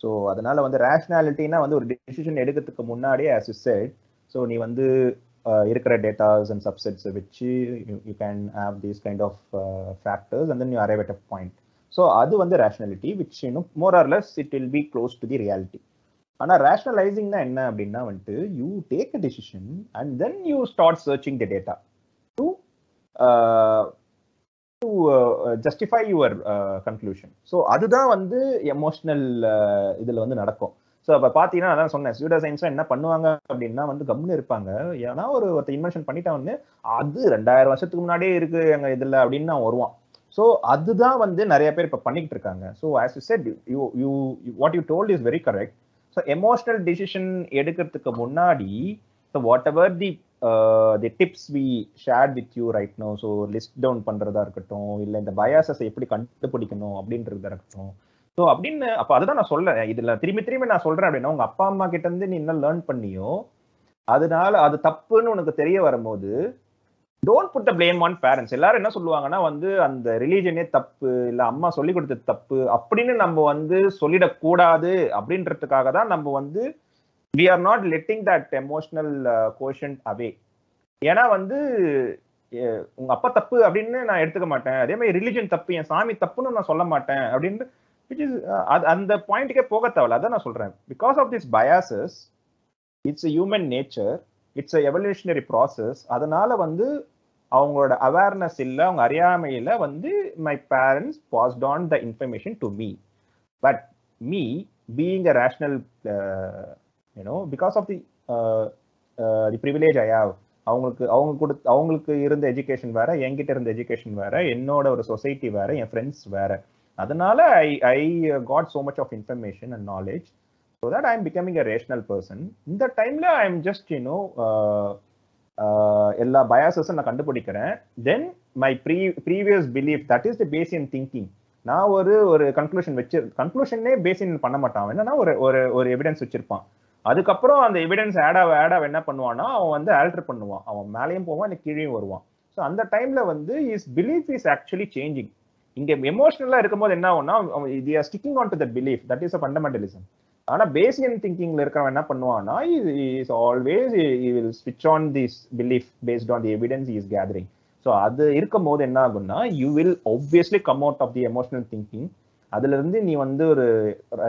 so அதனால வந்து ரேஷ்னாலிட்டினா வந்து ஒரு டிசிஷன் எடுக்கிறதுக்கு முன்னாடியே ஆஸ் யூ செட் ஸோ நீ வந்து uh, இருக்கிற டேட்டாஸ் அண்ட் சப்செட்ஸை வச்சு you can have these kind of factors and then you arrive at a point so அது வந்து ரேஷனாலிட்டி விச் இன்னும் more or less it will be close to the reality ஆனால் ரேஷனலைசிங்னா என்ன அப்படின்னா வந்துட்டு you take a decision and then you start searching the data to to justify your conclusion so அதுதான் வந்து எமோஷனல் uh, இதில் வந்து நடக்கும். ஸோ அப்போ பார்த்தீங்கன்னா அதான் சொன்னேன். ஸ்யூடா சயின்ஸ்லாம் என்ன பண்ணுவாங்க அப்படின்னா வந்து கம்னு இருப்பாங்க. ஏன்னா ஒரு ஒருத்த இன்வென்ஷன் பண்ணிட்டா வந்து அது ரெண்டாயிரம் வருஷத்துக்கு முன்னாடியே இருக்கு எங்க இதில் அப்படின்னு நான் வருவான். ஸோ அதுதான் வந்து நிறைய பேர் இப்போ பண்ணிக்கிட்டு இருக்காங்க so as you said you you what you told is very correct so emotional decision எடுக்கிறதுக்கு முன்னாடி so whatever the the tips we share with you right no so list down பண்ணுறதா இருக்கட்டும் இல்லை இந்த பயாசஸை எப்படி கண்டுபிடிக்கணும் அப்படின்றதா இருக்கட்டும். ஸோ அப்படின்னு அப்போ அதுதான் நான் சொல்கிறேன் இதில் திரும்பி திரும்பி நான் சொல்கிறேன் அப்படின்னா உங்கள் அப்பா அம்மா கிட்ட இருந்து நீ என்ன லேர்ன் பண்ணியோ அதனால அது தப்புன்னு உனக்கு தெரிய வரும்போது don't put the blame on parents எல்லாரும் என்ன சொல்லுவாங்கன்னா வந்து அந்த ரிலீஜனே தப்பு இல்ல அம்மா சொல்லி கொடுத்தது தப்பு அப்படின்னு நம்ம வந்து சொல்லிடக்கூடாது அப்படின்றதுக்காக தான் நம்ம வந்து we are not letting that emotional caution away ஏன்னா வந்து உங்க அப்பா தப்பு அப்படின்னு நான் எடுத்துக்க மாட்டேன். அதே மாதிரி ரிலிஜன் தப்பு என் சாமி தப்புன்னு நான் சொல்ல மாட்டேன் அப்படின்னு விச் இஸ் அந்த பாயிண்ட்டுக்கே போக தேவையில்ல. அதான் நான் சொல்றேன். Because of this biases it's human nature it's evolutionary process அதனால வந்து அவங்களோட அவேர்னஸ் இல்லை அவங்க அறியாமையில் வந்து my parents passed on the information to me but me being a rational you know because of the the privilege I have அவங்களுக்கு அவங்க கொடு அவங்களுக்கு இருந்த எஜுகேஷன் வேற என்கிட்ட இருந்த எஜுகேஷன் வேற என்னோட ஒரு சொசைட்டி வேற என் ஃப்ரெண்ட்ஸ் வேற. அதனால I I got so much of information and knowledge so that I am becoming a rational person இந்த டைம்ல ஐ எம் ஜஸ்ட் யூனோ எல்லா பயாசஸும் நான் கண்டுபிடிக்கிறேன். Then my pre previous belief that is the Bayesian thinking நான் ஒரு ஒரு conclusion வச்சு கன்க்ளூஷனே பேசின் பண்ண மாட்டான். என்னன்னா ஒரு ஒரு ஒரு எவிடன்ஸ் வச்சிருப்பான். அதுக்கப்புறம் அந்த எவிடன்ஸ் ஆடாவ ஆடாவ என்ன பண்ணுவான்னா அவன் வந்து ஆல்டர் பண்ணுவான். அவன் மேலேயும் போவான் இல்லை கீழேயும் வருவான். ஸோ அந்த டைம்ல வந்து is belief is actually changing இங்க எமோஷனலா இருக்கும்போது என்ன ஆகும்னா இது sticking on to the belief that is a fundamentalism ஆனா பேசியன் திங்கிங்ல இருக்கிறவன் என்ன பண்ணுவான்னா இஸ் ஆல்வேஸ் வில் ஸ்விட்ச் on this belief based on the evidence is gathering so அது இருக்கும் போது என்ன ஆகும்னா you will obviously come out of the emotional thinking அதுல இருந்து நீ வந்து ஒரு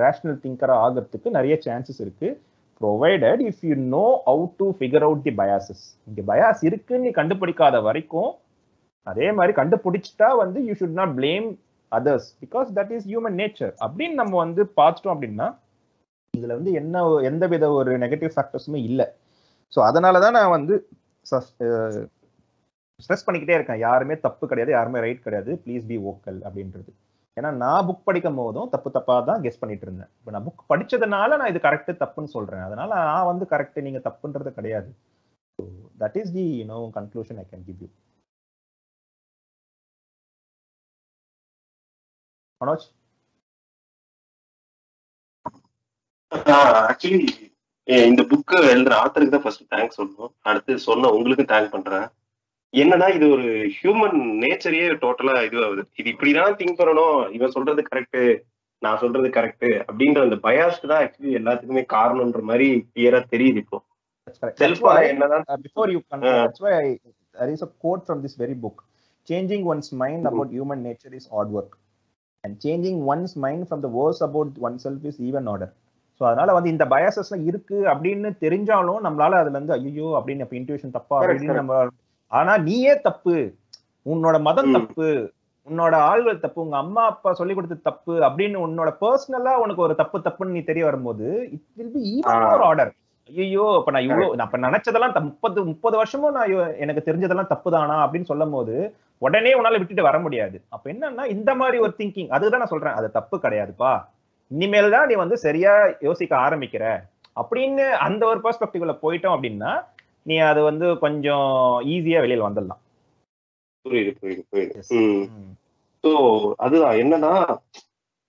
ரேஷனல் திங்கரா ஆகிறதுக்கு நிறைய சான்சஸ் இருக்கு. Provided if you know how to figure out the biases இங்க பயாஸ் இருக்குன்னு நீ கண்டுபிடிக்காத வரைக்கும் அதே மாதிரி கண்டுபிடிச்சிட்டா வந்து you should not blame others because that is human nature அப்படின்னு நம்ம வந்து பார்த்துட்டோம் அப்படின்னா இதுல வந்து என்ன எந்த வித ஒரு நெகட்டிவ் ஃபேக்டர்ஸுமே இல்லை. ஸோ அதனால தான் நான் வந்து ஸ்ட்ரெஸ் பண்ணிக்கிட்டே இருக்கேன். யாருமே தப்பு கிடையாது யாருமே ரைட் கிடையாது. ப்ளீஸ் பி ஓக்கல் அப்படின்றது. ஏன்னா நான் புக் படிக்கும் போதும் தப்பு தப்பா தான் கெஸ் பண்ணிட்டு இருந்தேன். இப்போ நான் புக் படிச்சதுனால நான் இது கரெக்ட் தப்புன்னு சொல்றேன். அதனால நான் வந்து கரெக்ட் நீங்க தப்புன்றது கிடையாது. So that is the you know conclusion I can give you Manoj? Actually இந்த புக்கு எழுதுற ஆத்தருக்கு தான் ஃபர்ஸ்ட் தேங்க்ஸ் சொல்லணும் அடுத்து சொன்ன உங்களுக்கு தேங்க் பண்றேன் என்னன்னா இது ஒரு ஹியூமன் நேச்சரையே டோட்டலா இது ஆகுது இது இப்படிதான் திங்க் பண்ணணும் இவன் சொல்றது கரெக்ட் நான் சொல்றது கரெக்ட் அப்படின்ற அந்த பயாஸ்க்கு தான் ஆக்சுவலி எல்லாத்துக்குமே காரணம்ன்ற மாதிரி கிளியரா தெரியுது இப்போ why, என்னதான் uh, before you continue, Uh. that's why I, there is a quote from this very book. Changing one's mind about human nature is hard work. And changing one's mind from the worst about oneself is even harder. So அதனால வந்து இந்த பயாசஸ்லாம் இருக்கு அப்படின்னு தெரிஞ்சாலும் நம்மளால அதுல இருந்து ஐயோ அப்படின்னு அப்ப இன்ட்யூஷன் தப்பா அப்படின்னு நம்ம ஆனா நீயே தப்பு. உன்னோட மதம். தப்பு. உன்னோட ஆள்கள் தப்பு. உங்க அம்மா அப்பா சொல்லி கொடுத்தது தப்பு அப்படின்னு உன்னோட பர்சனலா உனக்கு ஒரு தப்பு தப்புன்னு நீ தெரிய வரும்போது it will be even. More harder ஐயோ அப்ப நான் இவ்வளவு நான் அப்ப நினைச்சதெல்லாம் முப்பது முப்பது வருஷமும் நான் எனக்கு தெரிஞ்சதெல்லாம் தப்புதானா அப்படின்னு சொல்லும் போது உடனே உன்னால விட்டுட்டு வர முடியாது. அப்ப என்னன்னா இந்த மாதிரி ஒரு திங்கிங் அதுதான் நான் சொல்றேன். அது தப்பு கிடையாதுப்பா. இனிமேல் தான் நீ வந்து சரியா யோசிக்க ஆரம்பிக்கிற. அப்படின்னு அந்த ஒரு பெர்ஸ்பெக்டிவ்ல போயிட்டோம் அப்படின்னா நீ அது வந்து கொஞ்சம் ஈஸியா வெளியில வந்துடலாம். புரியுது புரியுது புரியுது. ஸோ அதுதான். என்னன்னா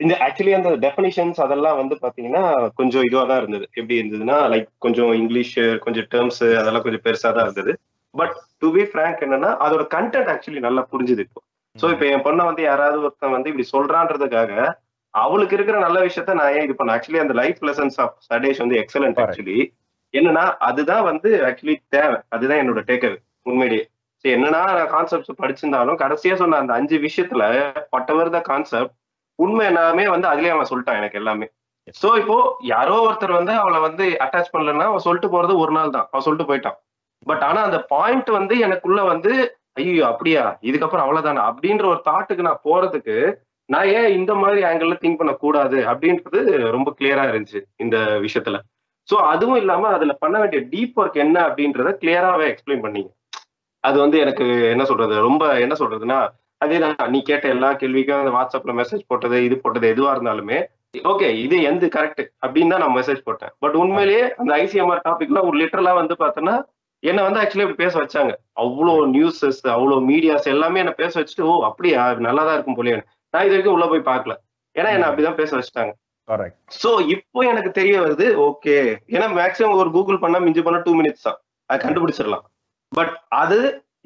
இந்த ஆக்சுவலி அந்த டெஃபினிஷன்ஸ் அதெல்லாம் வந்து பாத்தீங்கன்னா கொஞ்சம் இதுவா தான் இருந்தது. எப்படி இருந்ததுன்னா லைக் கொஞ்சம் இங்கிலீஷ் கொஞ்சம் டேர்ம்ஸ் அதெல்லாம் கொஞ்சம் பெருசா தான் இருந்தது. பட் டு பி ஃப்ரேங்க் என்னன்னா அதோட கண்டென்ட் ஆக்சுவலி நல்லா புரிஞ்சுது இப்போ. ஸோ இப்போ என் பொண்ணை வந்து யாராவது ஒருத்தன் வந்து இப்படி சொல்றான்றதுக்காக அவளுக்கு இருக்கிற நல்ல விஷயத்த நான் ஏன் இது பண்ண ஆக்சுவலி அந்த லைஃப் லெசன்ஸ் ஆஃப் சடேஷ் வந்து எக்ஸலன்ட் Correct. ஆக்சுவலி என்னன்னா அதுதான் வந்து ஆக்சுவலி தேவை. அதுதான் என்னோட டேக்கர் உண்மையிலேயே. சரி என்னன்னா கான்செப்ட்ஸ் படிச்சிருந்தாலும் கடைசியா சொன்ன அந்த அஞ்சு விஷயத்துல whatever த கான்செப்ட் உண்மை எல்லாமே வந்து அதுலயே அவன் சொல்லிட்டான் எனக்கு எல்லாமே. சோ இப்போ யாரோ ஒருத்தர் வந்து அவளை வந்து அட்டாச் பண்ணலன்னா அவன் சொல்லிட்டு போறது ஒரு நாள் தான். அவன் சொல்லிட்டு போயிட்டான். பட் ஆனா அந்த பாயிண்ட் வந்து எனக்குள்ள வந்து ஐயோ அப்படியா? இதுக்கப்புறம் அவ்வளவுதானா? அப்படின்ற ஒரு தாட்டுக்கு நான் போறதுக்கு நான் ஏன் இந்த மாதிரி ஆங்கிள் திங்க் பண்ண கூடாது அப்படின்றது ரொம்ப கிளியரா இருந்துச்சு இந்த விஷயத்துல. சோ அதுவும் இல்லாம அதுல பண்ண வேண்டிய டீப் ஒர்க் என்ன அப்படின்றத கிளியராவே எக்ஸ்பிளைன் பண்ணீங்க. அது வந்து எனக்கு என்ன சொல்றது ரொம்ப என்ன சொல்றதுன்னா அதே தான் நீ கேட்ட எல்லா கேள்விக்கும் அந்த வாட்ஸ்அப்ல மெசேஜ் போட்டது இது போட்டது எதுவா இருந்தாலுமே ஓகே இது எந்த கரெக்ட் அப்படின்னு தான் நான் மெசேஜ் போட்டேன். பட் உண்மையிலேயே அந்த ஐசிஎம்ஆர் டாபிக்ல ஒரு லிட்டரலா வந்து பார்த்தோன்னா என்ன வந்து ஆக்சுவலி இப்படி பேச வச்சாங்க. அவ்வளோ நியூஸஸ் அவ்வளோ மீடியாஸ் எல்லாமே என்ன பேச வச்சுட்டு ஓ அப்படியா நல்லா தான் இருக்கும் போலயே. நான் இது வரைக்கும் உள்ள போய் பார்க்கல. ஏன்னா என்ன அப்படிதான் பேச வச்சுட்டாங்க. சோ இப்போ எனக்கு தெரிய வருது ஓகே ஏன்னா மேக்ஸிமம் ஒரு கூகுள் பண்ணா மிஞ்சி பண்ணா டூ மினிட்ஸ் தான். அது கண்டுபிடிச்சிடலாம். பட் அது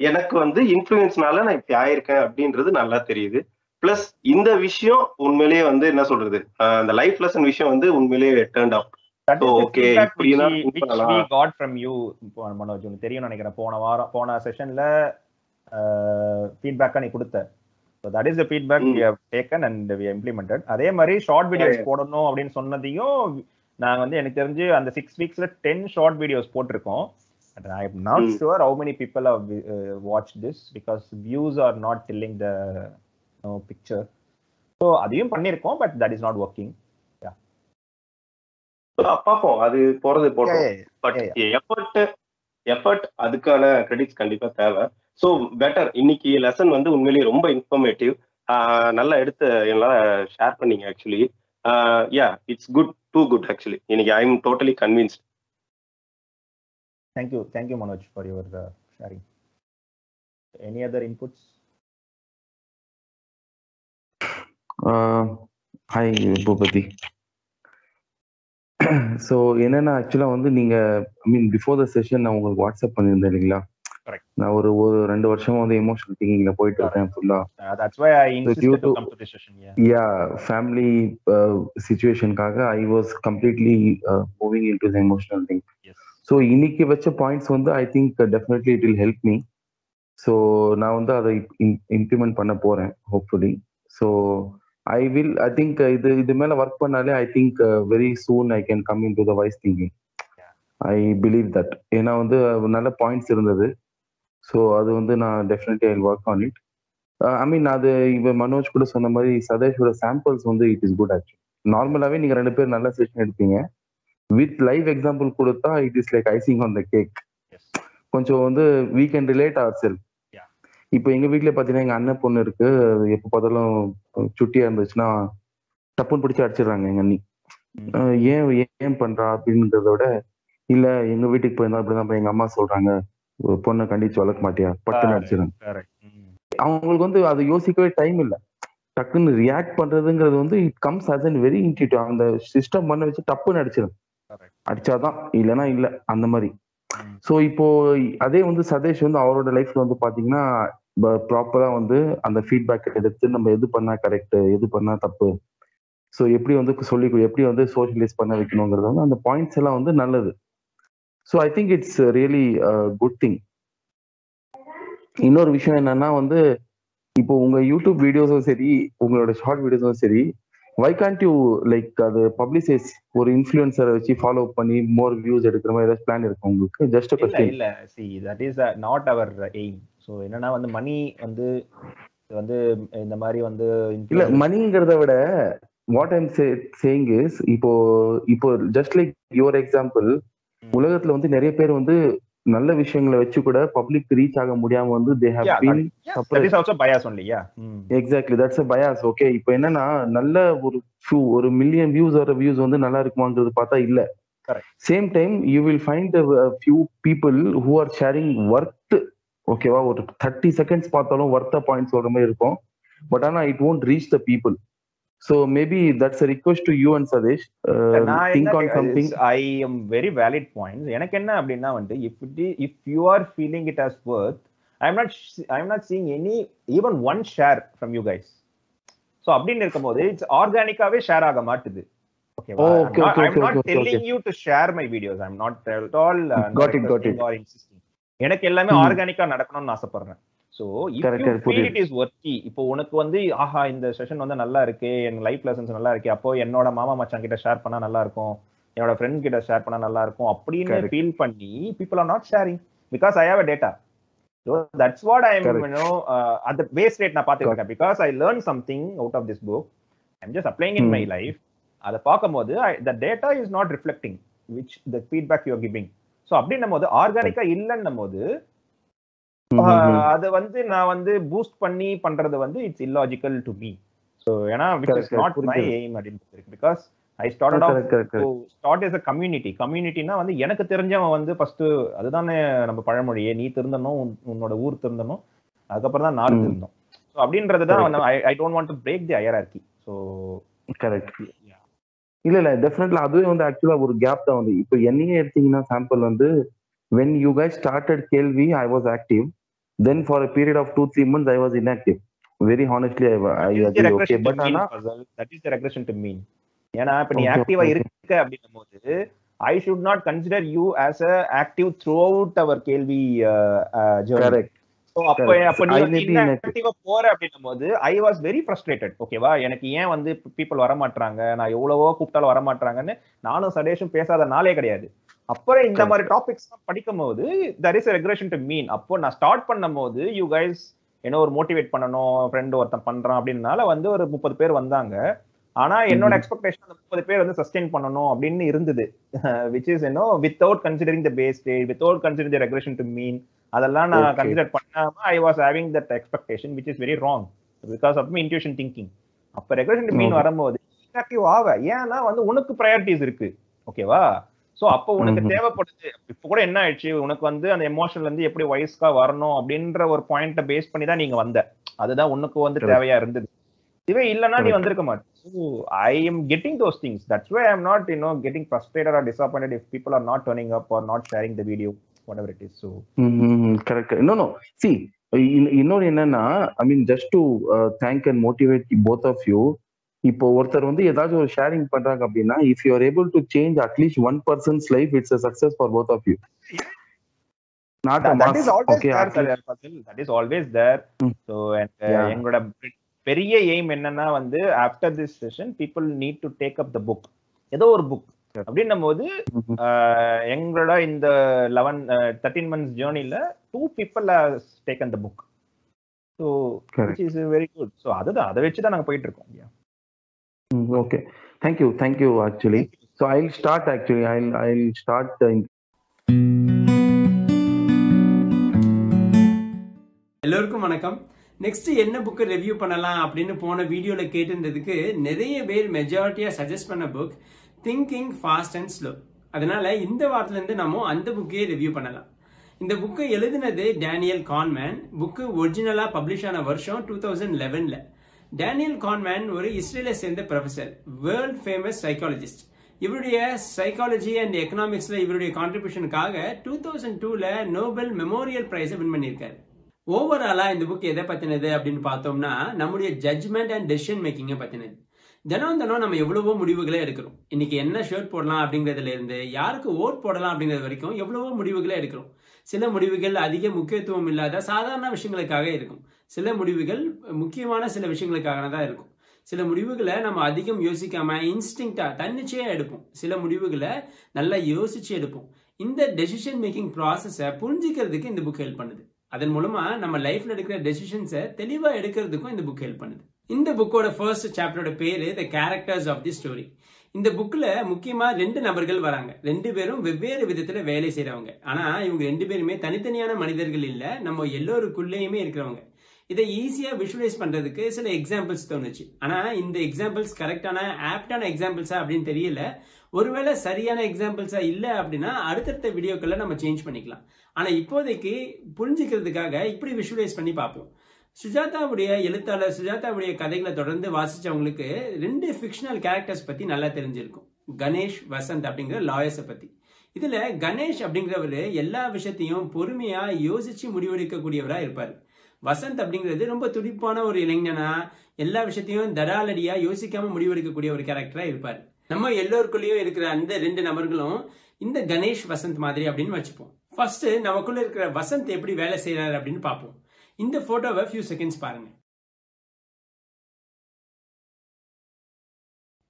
எனக்கு வந்து இன்ஃபுளுன்ஸ்னால நான் இப்படி ஆயிருக்கேன் அப்படின்றது நல்லா தெரியுது. பிளஸ் இந்த விஷயம் உண்மையிலேயே வந்து என்ன சொல்றது? அந்த லைஃப் லெசன் விஷயம் வந்து உண்மையிலேயே டேர்ன் அவுட் இப்போ மனோஜ் உனக்கு தெரியும் நினைக்கிறேன். போன வாரம் போன செஷன்ல ஃபீட்பேக்கா நீ கொடுத்த. So that is the feedback. We have taken and we implemented அதே மாதிரி ஷார்ட் வீடியோஸ். போடணும் அப்படின்னு சொன்னதையும் நாங்க வந்து எனக்கு தெரிஞ்சு அந்த சிக்ஸ் வீக்ஸ்ல டென் ஷார்ட் வீடியோஸ் போட்டிருக்கோம். But I am not. Sure how many people have watch this because views are not telling the picture so அதையும் பண்ணியிருக்கோம் but that is not working பார்ப்போம் அது போறது போட்டோம். பட் எஃபர்ட் எஃபர்ட் அதுக்கான credits கண்டிப்பா தேவை. ஸோ பெட்டர் இன்னைக்கு லெசன் வந்து உண்மையிலேயே ரொம்ப இன்ஃபர்மேட்டிவ் நல்லா எடுத்து எல்லாம் ஷேர் பண்ணீங்க actually yeah it's good too good actually இன்னைக்கு I am totally convinced Thank you. Thank you, Manoj, for your uh, sharing. Any other inputs? Hi Boopathi so என்னன்னா ஆக்சுவலாக வந்து நீங்க ஐ மீன் பிஃபோர் த செஷன் நான் உங்களுக்கு WhatsApp பண்ணியிருந்தேன் இல்லைங்களா. நான் ஒரு ஒரு ரெண்டு வருஷமா வந்து எமோஷனல் திங்கிங்ல போயிட்டு இருக்கேன் ஃபுல்லா insisted due to to- come to this session. Yeah. Yeah family சுச்சுவேஷனுக்காக I was completely moving in to the emotional thing. So இன்னைக்கு வச்ச பாயிண்ட்ஸ் வந்து I think definitely it will help me so நான் வந்து அதை implement பண்ண போறேன் hopefully so I will I think இது இது மேல ஒர்க் பண்ணாலே I think very soon I can come in to the wise thinking I believe that ஏன்னா வந்து நல்ல பாயிண்ட்ஸ் இருந்தது. ஸோ அது வந்து நான் definitely I work on it I mean அது இவ மனோஜ் கூட சொன்ன மாதிரி சதேஷோட சாம்பிள்ஸ் வந்து இட் இஸ் குட் ஆக்சுவலி நார்மலாவே நீங்க ரெண்டு பேரும் நல்ல செஷன் எடுப்பீங்க. வித் லைவ் எக்ஸாம்பிள் கொடுத்தா it is like icing on the cake. கொஞ்சம் வந்து we can relate our self. இப்போ எங்க வீட்ல பாத்தீங்கன்னா எங்க அண்ணன் பொண்ணு இருக்கு. எப்போ பார்த்தாலும் சுட்டியா இருந்துச்சுன்னா டப்புன்னு பிடிச்சி அடிச்சிடுறாங்க எங்க அண்ணி. ஏன் ஏன் பண்றா அப்படின்றத விட இல்ல எங்க வீட்டுக்கு போயிருந்தா அப்படிதான் எங்க அம்மா சொல்றாங்க. ஒரு பொண்ணை கண்டிச்சு வளர்க்க மாட்டியா? பட்டுன்னு. Mm. அவங்களுக்கு வந்து அதை யோசிக்கவே டைம் இல்ல. டக்குன்னு ரியாக்ட் பண்றதுங்கிறது வந்து it comes as an very intuitive அந்த சிஸ்டம் பண்ண வச்சு டப்புன்னு அடிச்சிடும். அடிச்சாதான் இல்லைன்னா இல்ல அந்த மாதிரி. ஸோ இப்போ அதே வந்து சதேஷ் வந்து அவரோட லைஃப்ல வந்து பாத்தீங்கன்னா ப்ராப்பரா வந்து அந்த ஃபீட்பேக் எடுத்து நம்ம எது பண்ணா கரெக்ட் எது பண்ணா தப்பு. ஸோ எப்படி வந்து சொல்லி எப்படி வந்து சோஷியலைஸ் பண்ண வைக்கணுங்கிறது வந்து அந்த பாயிண்ட்ஸ் எல்லாம் வந்து நல்லது. So I think it's really good thing இன்னொரு விஷயம் என்னன்னா வந்து இப்போ உங்க யூடியூப் வீடியோஸும் சரி உங்களோட ஷார்ட் வீடியோஸும் சரி வை கான்ட் யூ லைக் அது பப்ளிசைஸ் ஒரு இன்ஃபுளுசரை வச்சு ஃபாலோ பண்ணி மோர் வியூஸ் எடுக்கிற மாதிரி ஏதாச்சும் பிளான் இருக்கு உங்களுக்கு? ஜஸ்ட் இல்ல இல்ல. See that is not our aim so என்னன்னா வந்து மணி வந்து வந்து இந்த மாதிரி வந்து இல்ல மணிங்கிறத விட வாட் ஐம் சேயிங் இஸ் இப்போ இப்போ ஜஸ்ட் லைக் யுவர் எக்ஸாம்பிள் உலகத்துல வந்து நிறைய பேர் வந்து நல்ல விஷயங்களை வச்சு கூட பப்ளிக் ரீச் ஆக முடியாம வந்து they have been bias only yeah exactly that's a bias okay இப்போ என்னன்னா நல்ல ஒரு few ஒரு மில்லியன் வியூஸ் வர வியூஸ் வந்து நல்லா இருக்குமான்றது பார்த்தா இல்ல. Same time you will find few people who are sharing worth ஓகேவா ஒரு தேர்ட்டி செகண்ட்ஸ் பார்த்தாலும் ஒர்த்த பாயிண்ட் சொல்ற மாதிரி இருக்கும். பட் ஆனா it won't reach the people so maybe that's request to you and Sathesh think on something I am very valid points எனக்கு என்ன அப்படின்னா வந்து if it if you are feeling it as worth I am not I am not seeing any even one share from you guys so அப்படின்னு இருக்கும்போது it's ஆர்கானிக்காவே share ஆக மாட்டுது. To share my videos எனக்கு எல்லாமே Hmm. ஆர்கானிக்கா நடக்கணும்னு ஆசைப்படுறேன். ஸோ. இட் இஸ் ஒர்த்தி இப்போ உனக்கு வந்து ஆஹா இந்த செஷன் வந்து நல்லா இருக்கு என் லைஃப் லெசன்ஸ் நல்லா இருக்கு அப்போ என்னோட மாமா மச்சான் கிட்ட ஷேர் பண்ணா நல்லா இருக்கும் என்னோட ஃப்ரெண்ட்ஸ் கிட்ட ஷேர் பண்ணா நல்லா இருக்கும் அப்படின்னு. ஃபீல் பண்ணி people are not sharing because I have data so that's what I அந்த வேஸ்ட் ரேட் நான் பார்த்துருக்கேன் because I learn something out of this book I'm just applying in my. Life அதை பார்க்கும்போது the data is not reflecting which the feedback you giving so அப்படின்னும் போது ஆர்கானிக்கா இல்லைன்னும் போது அது வந்து நான் வந்து பூஸ்ட் பண்ணி பண்றது வந்து it's illogical to me so ஏன்னா which Correct, is correct. Not my புரியுது. எய்ம் அப்படின்னு இருக்கு. Because I started of start is a community கம்யூனிட்டினா வந்து எனக்கு தெரிஞ்சவன் வந்து ஃபர்ஸ்ட் அதுதானே நம்ம பழமொழியே. நீ திருந்தணும் உன்- உன்னோட ஊர் திருந்தணும். அதுக்கப்புறம் தான் நாடு ம். திருந்தோம். ஸோ அப்படின்றது தான் I don't want to break the hierarchy so correct இல்ல இல்ல டெஃபினெட்லி அதுவே வந்து ஆக்சுவலா ஒரு கேப் தான் வந்து. இப்போ என்னையே எடுத்தீங்கன்னா சாம்பிள் வந்து வென் யூ guys ஸ்டார்டட் கேள்வி I was active then for a period of two three months I was inactive. Very honestly I agree okay but ஆனா that is regression to mean ஏன்னா இப்ப நீ Okay, ஆக்டிவா okay. இருக்க அப்படின்னும் போது I should not consider you as a active throughout our கேள்வி correct so அப்ப Correct. அப்ப நீ I inactive-ஆ போற அப்படின்னும் போது ஐ வாஸ் வெரி ஃப்ரஸ்ட்ரேட்டட் ஓகேவா எனக்கு ஏன் வந்து பீப்புள் வர மாட்டாங்க நான் எவ்வளவோ கூப்பிட்டாலும் வர மாட்டாங்கன்னு நானும் சடேஷும் பேசாத நாளே கிடையாது. அப்புறம் இந்த மாதிரி டாபிக்ஸ் படிக்கும் போது there is regression to mean அப்போ நான் ஸ்டார்ட் பண்ணும் போது யூ கைஸ் என்ன ஒரு மோட்டிவேட் பண்ணணும் ஃப்ரெண்ட் ஒருத்தன் பண்றான் அப்படின்னால வந்து ஒரு முப்பது பேர் வந்தாங்க. ஆனா என்னோட எக்ஸ்பெக்டேஷன் அந்த முப்பது பேர் வந்து சஸ்டெயின் பண்ணணும் அப்படின்னு இருந்தது. விச் இஸ் என்னோ without considering the base state without considering the regulation to mean அதெல்லாம் நான். கன்சிடர் பண்ணாம I was having that expectation which is very wrong because of me intuition thinking அப்ப ரெகுலேஷன் டு மீன். வரும்போது inactive ஆவ. ஏன்னா வந்து உனக்கு ப்ரையாரிட்டிஸ் இருக்கு. ஓகேவா சோ அப்போ உனக்கு. தேவைப்படுது. இப்ப கூட என்ன ஆயிடுச்சு? உனக்கு வந்து அந்த எமோஷன்ல இருந்து எப்படி வயசுக்கா வரணும் அப்படின்ற ஒரு பாயிண்ட பேஸ் பண்ணி தான் நீங்க வந்த. அதுதான் உனக்கு வந்து. தேவையா இருந்தது. இதுவே இல்லைன்னா நீ. வந்திருக்க மாட்டே. I am getting those things that's why I'm not you know getting frustrated or disappointed if people are not turning up or not sharing the video whatever it is so correct இன்னொன்னு see இன்னொரு என்னன்னா I mean just to thank and motivate both of you இப்போ ஒருத்தர் வந்து ஏதாச்சும் ஒரு sharing பண்றாங்க அப்படின்னா if you are able to change at least one person's life it's a success for both of you not is always okay there fossil that is always there. So Yeah. எங்களோட பெரிய aim என்னன்னா வந்து after this session people need to take up the book ஏதோ ஒரு book அப்படின்னும் போது ஆஹ், எங்களோட இந்த eleven thirteen months ஜேர்னில two people taken the book so is very good so அதுதான். அதை வச்சு தான் நாங்கள் போயிட்டு இருக்கோம். Okay thank you thank you actually so I start actually I I start எல்லோருக்கும் வணக்கம். நெக்ஸ்ட் என்ன புக்கு ரிவ்யூ பண்ணலாம் அப்படின்னு போன வீடியோல கேட்டிருந்ததுக்கு நிறைய பேர் மெஜாரிட்டியா சஜஸ்ட் பண்ண book thinking fast and slow அதனால இந்த வாரத்துல இருந்து நம்ம அந்த புக்கே ரிவ்யூ பண்ணலாம். இந்த புக்கை எழுதினது டேனியல் கான்மேன் புக்கு ஒரிஜினலா பப்ளிஷ் ஆன வருஷம் டூ தௌசண்ட் லெவன்ல டேனியல் கான்மேன் ஒரு இஸ்ரேலை சேர்ந்த ப்ரொஃபசர் வேர்ல்ட் ஃபேமஸ் சைக்காலஜிஸ்ட் இவருடைய சைக்காலஜி அண்ட் எக்கனாமிக்ஸ்ல இவருடைய கான்ட்ரிபியூஷனுக்காக டூ தௌசண்ட் டூல நோபல் மெமோரியல் பிரைஸை வின் பண்ணியிருக்காரு. ஓவராலா இந்த புக் எதை பத்தினது அப்படின்னு பார்த்தோம்னா நம்முடைய ஜட்ஜ்மெண்ட் அண்ட் டெசிஷன் மேக்கிங்கை பத்தினது. தினம் தினம் நம்ம எவ்வளவோ முடிவுகளை எடுக்கிறோம். இன்னைக்கு என்ன ஷர்ட் போடலாம் அப்படிங்கிறதுல இருந்து யாருக்கு ஓட் போடலாம் அப்படிங்கிறது வரைக்கும் எவ்வளவோ முடிவுகளை எடுக்கிறோம். சில முடிவுகள் அதிக முக்கியத்துவம் இல்லாத சாதாரண விஷயங்களுக்காக இருக்கும். சில முடிவுகள் முக்கியமான சில விஷயங்களுக்காக தான் இருக்கும். சில முடிவுகளை நம்ம அதிகம் யோசிக்காம இன்ஸ்டிங்டா தன்னிச்சையா எடுப்போம். சில முடிவுகளை நல்லா யோசிச்சு எடுப்போம். இந்த டெசிஷன் மேக்கிங் ப்ராசஸை புரிஞ்சுக்கிறதுக்கு இந்த புக் ஹெல்ப் பண்ணுது. அதன் மூலமா நம்ம லைஃப்ல எடுக்கிற டெசிஷன்ஸை தெளிவா எடுக்கிறதுக்கும் இந்த புக் ஹெல்ப் பண்ணுது. இந்த புக்கோட ஃபர்ஸ்ட் சாப்டரோட பேரு the characters of the story இந்த புக்ல முக்கியமா ரெண்டு நபர்கள் வராங்க. ரெண்டு பேரும் வெவ்வேறு விதத்துல வேலை செய்யறவங்க ஆனா இவங்க ரெண்டு பேருமே தனித்தனியான மனிதர்கள் இல்ல. நம்ம எல்லோருக்குள்ளேயுமே இருக்கிறவங்க. இதை ஈஸியாக விஷுவலைஸ் பண்ணுறதுக்கு சில எக்ஸாம்பிள்ஸ் தோணுச்சு. ஆனால் இந்த எக்ஸாம்பிள்ஸ் கரெக்டான ஆப்டான எக்ஸாம்பிள்ஸா அப்படின்னு தெரியல. ஒருவேளை சரியான எக்ஸாம்பிள்ஸா இல்லை அப்படின்னா அடுத்தடுத்த வீடியோக்களை நம்ம சேஞ்ச் பண்ணிக்கலாம். ஆனால் இப்போதைக்கு புரிஞ்சுக்கிறதுக்காக இப்படி விஷுவலைஸ் பண்ணி பார்ப்போம். சுஜாதாவுடைய எழுத்தாளர் சுஜாதாவுடைய கதைகளை தொடர்ந்து வாசிச்சவங்களுக்கு ரெண்டு ஃபிக்ஷனல் கேரக்டர்ஸ் பத்தி நல்லா தெரிஞ்சிருக்கும். கணேஷ் வசந்த் அப்படிங்கிற லாயர்ஸை பத்தி. இதுல கணேஷ் அப்படிங்கிறவரு எல்லா விஷயத்தையும் பொறுமையா யோசிச்சு முடிவெடுக்கக்கூடியவரா இருப்பாரு. வசந்த் அப்படிங்கிறது ரொம்ப துடிப்பான ஒரு இளைஞனா எல்லா விஷயத்தையும் தடாலடியா யோசிக்காம முடிவெடுக்கக்கூடிய ஒரு கேரக்டரா இருப்பார். நம்ம எல்லோருக்குள்ளேயும் இருக்கிற அந்த ரெண்டு நபர்களும் இந்த கணேஷ் வசந்த் மாதிரி அப்படின்னு வச்சுப்போம். ஃபர்ஸ்ட் நமக்குள்ள இருக்கிற வசந்த் எப்படி வேலை செய்யறாரு அப்படின்னு பார்ப்போம். இந்த போட்டோவை ஃபியூ செகண்ட்ஸ் பாருங்க.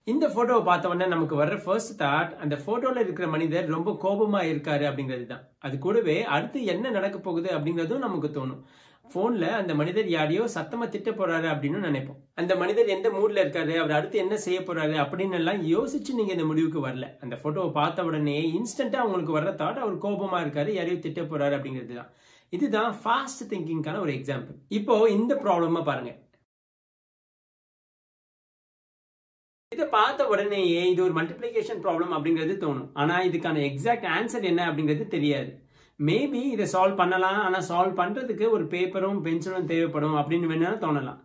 இந்த போட்டோவை பார்த்த உடனே நமக்கு வர்ற ஃபர்ஸ்ட் தாட் அந்த போட்டோல இருக்கிற மனிதர் ரொம்ப கோபமா இருக்காரு அப்படிங்கிறது தான். அது கூடவே அடுத்து என்ன நடக்க போகுது அப்படிங்கிறதும் நமக்கு தோணும். ஃபோனில் அந்த மனிதர் யாரையோ சத்தமாக திட்ட போகிறாரு அப்படின்னு நினைப்போம். அந்த மனிதர் எந்த மூடில் இருக்காரு அவர் அடுத்து என்ன செய்ய போகிறாரு அப்படின்னு எல்லாம் யோசிச்சு நீங்கள் இந்த முடிவுக்கு வரல. அந்த ஃபோட்டோவை பார்த்த உடனே இன்ஸ்டண்ட்டாக அவங்களுக்கு வர்ற தாட் அவர் கோபமாக இருக்காரு யாரையோ திட்ட போகிறாரு அப்படிங்கிறது தான். இதுதான் ஃபாஸ்ட் திங்கிங்கான ஒரு எக்ஸாம்பிள் இப்போ இந்த ப்ராப்ளமாக பாருங்க. இதை பார்த்த உடனேயே இது ஒரு மல்டிப்ளிகேஷன் ப்ராப்ளம் அப்படிங்கிறது தோணும். ஆனால் இதுக்கான எக்ஸாக்ட் ஆன்சர் என்ன அப்படிங்கிறது தெரியாது. மேபி இதை சால்வ் பண்ணலாம். ஆனால் சால்வ் பண்ணுறதுக்கு ஒரு பேப்பரும் பென்சிலும் தேவைப்படும் அப்படின்னு வேணாலும் தோணலாம்.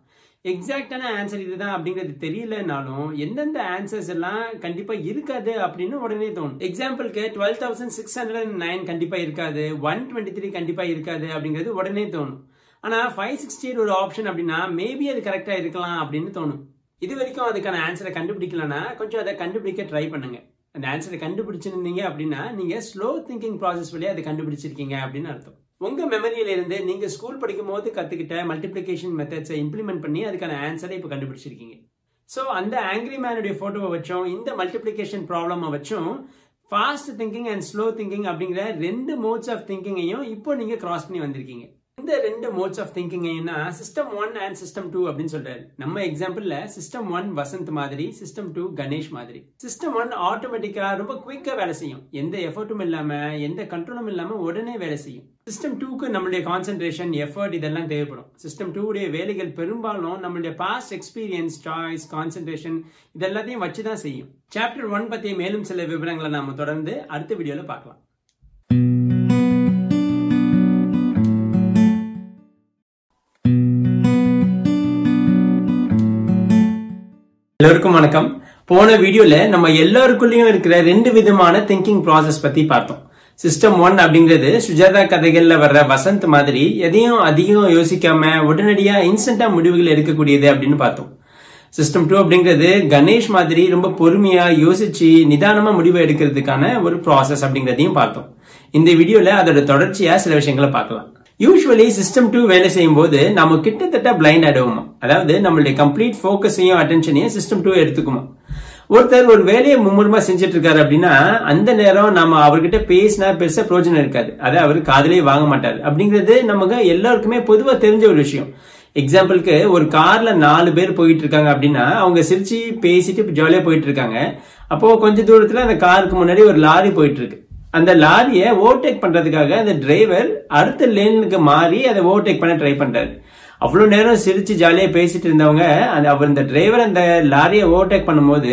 எக்ஸாக்டான ஆன்சர் இதுதான் அப்படிங்கிறது தெரியலனாலும் எந்தெந்த ஆன்சர்ஸ் எல்லாம் கண்டிப்பா இருக்காது அப்படின்னு உடனே தோணும். எக்ஸாம்பிளுக்கு twelve thousand six hundred nine கண்டிப்பா இருக்காது. ஒன் டுவெண்ட்டி த்ரீ கண்டிப்பா இருக்காது அப்படிங்கிறது உடனே தோணும். ஆனா ஃபைவ் சிக்ஸ்டி ஒரு ஆப்ஷன் அப்படின்னா மேபி அது கரெக்டா இருக்கலாம் அப்படின்னு தோணும். இது வரைக்கும் அதுக்கான ஆன்சரை கண்டுபிடிக்கலன்னா கொஞ்சம் அதை கண்டுபிடிக்க ட்ரை பண்ணுங்க. அந்த ஆன்சரை கண்டுபிடிச்சிருந்தீங்க அப்படின்னா நீங்க ஸ்லோ திங்கிங் ப்ராசஸ் வழியா அதை கண்டுபிடிச்சிருக்கீங்க அப்படின்னு அர்த்தம். உங்க மெமரியில இருந்து நீங்க ஸ்கூல் படிக்கும் போது கத்துக்கிட்ட மல்டிபிளிகேஷன் மெத்தட்ஸை இம்ப்ளிமெண்ட் பண்ணி அதுக்கான ஆன்சரை இப்போ கண்டுபிடிச்சிருக்கீங்க. ஸோ அந்த ஆங்கிரி மேனுடைய போட்டோவை வச்சும் இந்த மல்டிபிளிகேஷன் ப்ராப்ளமை வச்சும் fast thinking and slow thinking அப்படிங்கிற ரெண்டு மோட்ஸ் ஆஃப் திங்கிங்கையும் இப்போ நீங்க கிராஸ் பண்ணி வந்திருக்கீங்க. இந்த ரெண்டு modes of திங்கிங்னா system one and system two அப்படின்னு சொல்றாரு. நம்ம எக்ஸாம்பிள்ல சிஸ்டம் ஒன் வசந்த் மாதிரி சிஸ்டம் டூ கணேஷ் மாதிரி. சிஸ்டம் ஒன் ஆட்டோமேட்டிக்கா ரொம்ப குயிக்கா வேலை செய்யும். எந்த எஃபர்ட்டும் இல்லாம எந்த கண்ட்ரோலும் இல்லாம உடனே வேலை செய்யும். சிஸ்டம் டூக்கு நம்மளுடைய கான்சென்ட்ரேஷன் எஃபர்ட் இதெல்லாம் தேவைப்படும். சிஸ்டம் டூடைய வேலைகள் பெரும்பாலும் நம்மளுடைய பாஸ்ட் எக்ஸ்பீரியன்ஸ் சாய்ஸ் கான்சென்ட்ரேஷன் இதெல்லாத்தையும் வச்சு தான் செய்யும். சாப்டர் ஒன் பத்திய மேலும் சில விவரங்களை நாம தொடர்ந்து அடுத்த வீடியோல பார்க்கலாம். எல்லோருக்கும் வணக்கம். போன வீடியோல நம்ம எல்லாருக்குள்ளயும் இருக்கிற ரெண்டு விதமான திங்கிங் ப்ராசஸ் பத்தி பார்த்தோம். சிஸ்டம் ஒன் அப்படிங்கிறது சுஜாதா கதைகள்ல வர்ற வசந்த் மாதிரி எதையும் அதிகம் யோசிக்காம உடனடியா இன்ஸ்டன்டா முடிவுகள் எடுக்கக்கூடியது அப்படின்னு பார்த்தோம். சிஸ்டம் டூ அப்படிங்கிறது கணேஷ் மாதிரி ரொம்ப பொறுமையா யோசிச்சு நிதானமா முடிவு எடுக்கிறதுக்கான ஒரு ப்ராசஸ் அப்படிங்கிறதையும் பார்த்தோம். இந்த வீடியோல அதோட தொடர்ச்சியா சில விஷயங்களை பார்க்கலாம். யூஸ்வலி சிஸ்டம் டூ வேலை செய்யும் போது நம்ம கிட்டத்தட்ட பிளைண்ட் ஆயிடுவோமா? அதாவது நம்மளுடைய கம்ப்ளீட் ஃபோக்கஸையும் அட்டென்ஷனையும் சிஸ்டம் டூ எடுத்துக்குமா? ஒருத்தர் ஒரு வேலையை மும்முரமா செஞ்சுட்டு இருக்காரு அப்படின்னா அந்த நேரம் நம்ம அவர்கிட்ட பேசினா பெருசா பிரோஜனம் இருக்காது. அதை அவர் காதலே வாங்க மாட்டார். அப்படிங்கிறது நமக்கு எல்லாருக்குமே பொதுவா தெரிஞ்ச ஒரு விஷயம். எக்ஸாம்பிளுக்கு ஒரு கார்ல நாலு பேர் போயிட்டு இருக்காங்க அப்படின்னா அவங்க சிரிச்சு பேசிட்டு ஜாலியா போயிட்டு இருக்காங்க அப்போ கொஞ்ச தூரத்துல அந்த காருக்கு முன்னாடி ஒரு லாரி போயிட்டு இருக்கு அந்த லாரியை ஓவர்டேக் பண்றதுக்காக அந்த டிரைவர் அடுத்த லேனுக்கு மாறி அதை ஓவர்டேக் பண்ண ட்ரை பண்றாரு. அவ்வளவு நேரம் சிரிச்சு ஜாலியா பேசிட்டு இருந்தவங்க அந்த அவர் இந்த டிரைவர் அந்த லாரியை ஓவர்டேக் பண்ணும்போது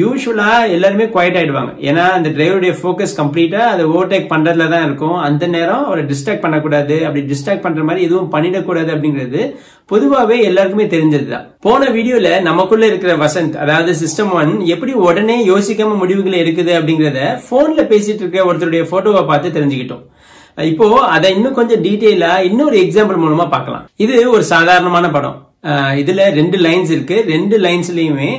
யூஸ்வலா எல்லாருமே குவைட் ஆயிடுவாங்க. ஏன்னா அந்த டிரைவருடைய ஃபோக்கஸ் கம்ப்ளீட்டா அதை ஓவர்டேக் பண்றதுல தான் இருக்கும். அந்த நேரம் அவரை டிஸ்ட்ராக்ட் பண்ணக்கூடாது. அப்படி டிஸ்ட்ராக்ட் பண்ற மாதிரி எதுவும் பண்ணிடக்கூடாது அப்படிங்கிறது பொதுவாகவே எல்லாருக்குமே தெரிஞ்சதுதான் போன வீடியோல நமக்குள்ள இருக்கிற வசந்த் அதாவது சிஸ்டம் ஒன் எப்படி உடனே யோசிக்காம முடிவுகளை எடுக்குது அப்படிங்கறத போன்ல பேசிட்டு இருக்க ஒருத்தருடைய போட்டோவை பார்த்து தெரிஞ்சுக்கிட்டோம். இப்போ அதை இன்னும் கொஞ்சம் டீட்டெயிலா இன்னொரு எக்ஸாம்பிள் மூலமா பார்க்கலாம். இது ஒரு சாதாரணமான படம். இதுல ரெண்டு லைன்ஸ் இருக்கு. ரெண்டு லைன்ஸ்லயுமே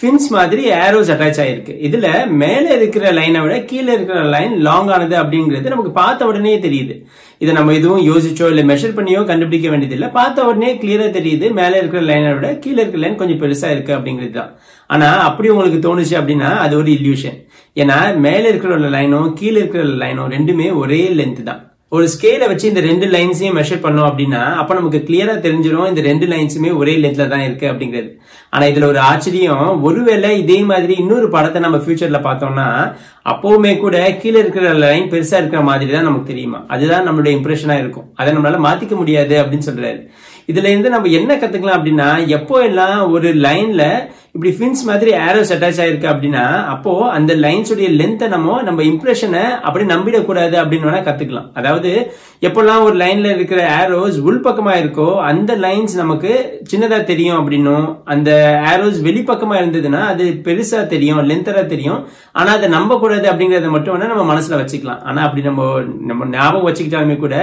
ஃபின்ஸ் மாதிரி ஏரோஸ் அட்டாச் ஆயிருக்கு. இதுல மேல இருக்கிற லைனை விட கீழே இருக்கிற லைன் லாங் ஆனது அப்படிங்கிறது நமக்கு பார்த்த உடனே தெரியுது. இதை நம்ம எதுவும் யோசிச்சோ இல்ல மெஷர் பண்ணியோ கண்டுபிடிக்க வேண்டியது இல்ல பார்த்த உடனே கிளியரா தெரியுது. மேல இருக்கிற லைனை விட கீழே இருக்கிற லைன் கொஞ்சம் பெருசா இருக்கு அப்படிங்கிறது தான். ஆனா அப்படி உங்களுக்கு தோணுச்சு அப்படின்னா அது ஒரு இல்யூஷன் ஏன்னா மேல இருக்கிற லைனும் கீழே இருக்கிற லைனும் ரெண்டுமே ஒரே லென்த் தான். ஒரு ஸ்கேலை வச்சு இந்த ரெண்டு லைன்ஸையும் மெஷர் பண்ணோம் அப்படின்னா அப்ப நமக்கு கிளியரா தெரிஞ்சிடும் இந்த ரெண்டு லைன்ஸுமே ஒரே லென்த்ல தான் இருக்கு அப்படிங்கிறது. ஆனா இதுல ஒரு ஆச்சரியம் ஒருவேளை இதே மாதிரி இன்னொரு படத்தை நம்ம ஃபியூச்சர்ல பார்த்தோம்னா அப்பவுமே கூட கீழே இருக்கிற லைன் பெருசா இருக்கிற மாதிரி தான் நமக்கு தெரியுமா? அதுதான் நம்மளுடைய இம்ப்ரெஷனா இருக்கும். அதை நம்மளால மாத்திக்க முடியாது அப்படின்னு சொல்றாரு. இதுல இருந்து நம்ம என்ன கத்துக்கலாம் அப்படின்னா எப்போ எல்லாம் ஒரு லைன்ல இப்படி ஃபின்ஸ் மாதிரி ஏரோஸ் அட்டாச் ஆயிருக்கு அப்படின்னா அப்போ அந்த லைன்ஸ் உடைய லென்த்தை நம்ம நம்ம இம்ப்ரெஷனை அப்படி நம்பிடக்கூடாது அப்படின்னு வேணா கத்துக்கலாம். அதாவது எப்பெல்லாம் ஒரு லைன்ல இருக்கிற ஏரோஸ் உள்பக்கமா இருக்கோ அந்த லைன்ஸ் நமக்கு சின்னதா தெரியும் அப்படின்னும் அந்த ஏரோஸ் வெளிப்பக்கமா இருந்ததுன்னா அது பெருசா தெரியும் லென்த்தரா தெரியும். ஆனா அதை நம்ப கூடாது அப்படிங்கறத மட்டும் வேணா நம்ம மனசுல வச்சுக்கலாம். ஆனா அப்படி நம்ம நம்ம ஞாபகம் வச்சுக்கிட்டாலுமே கூட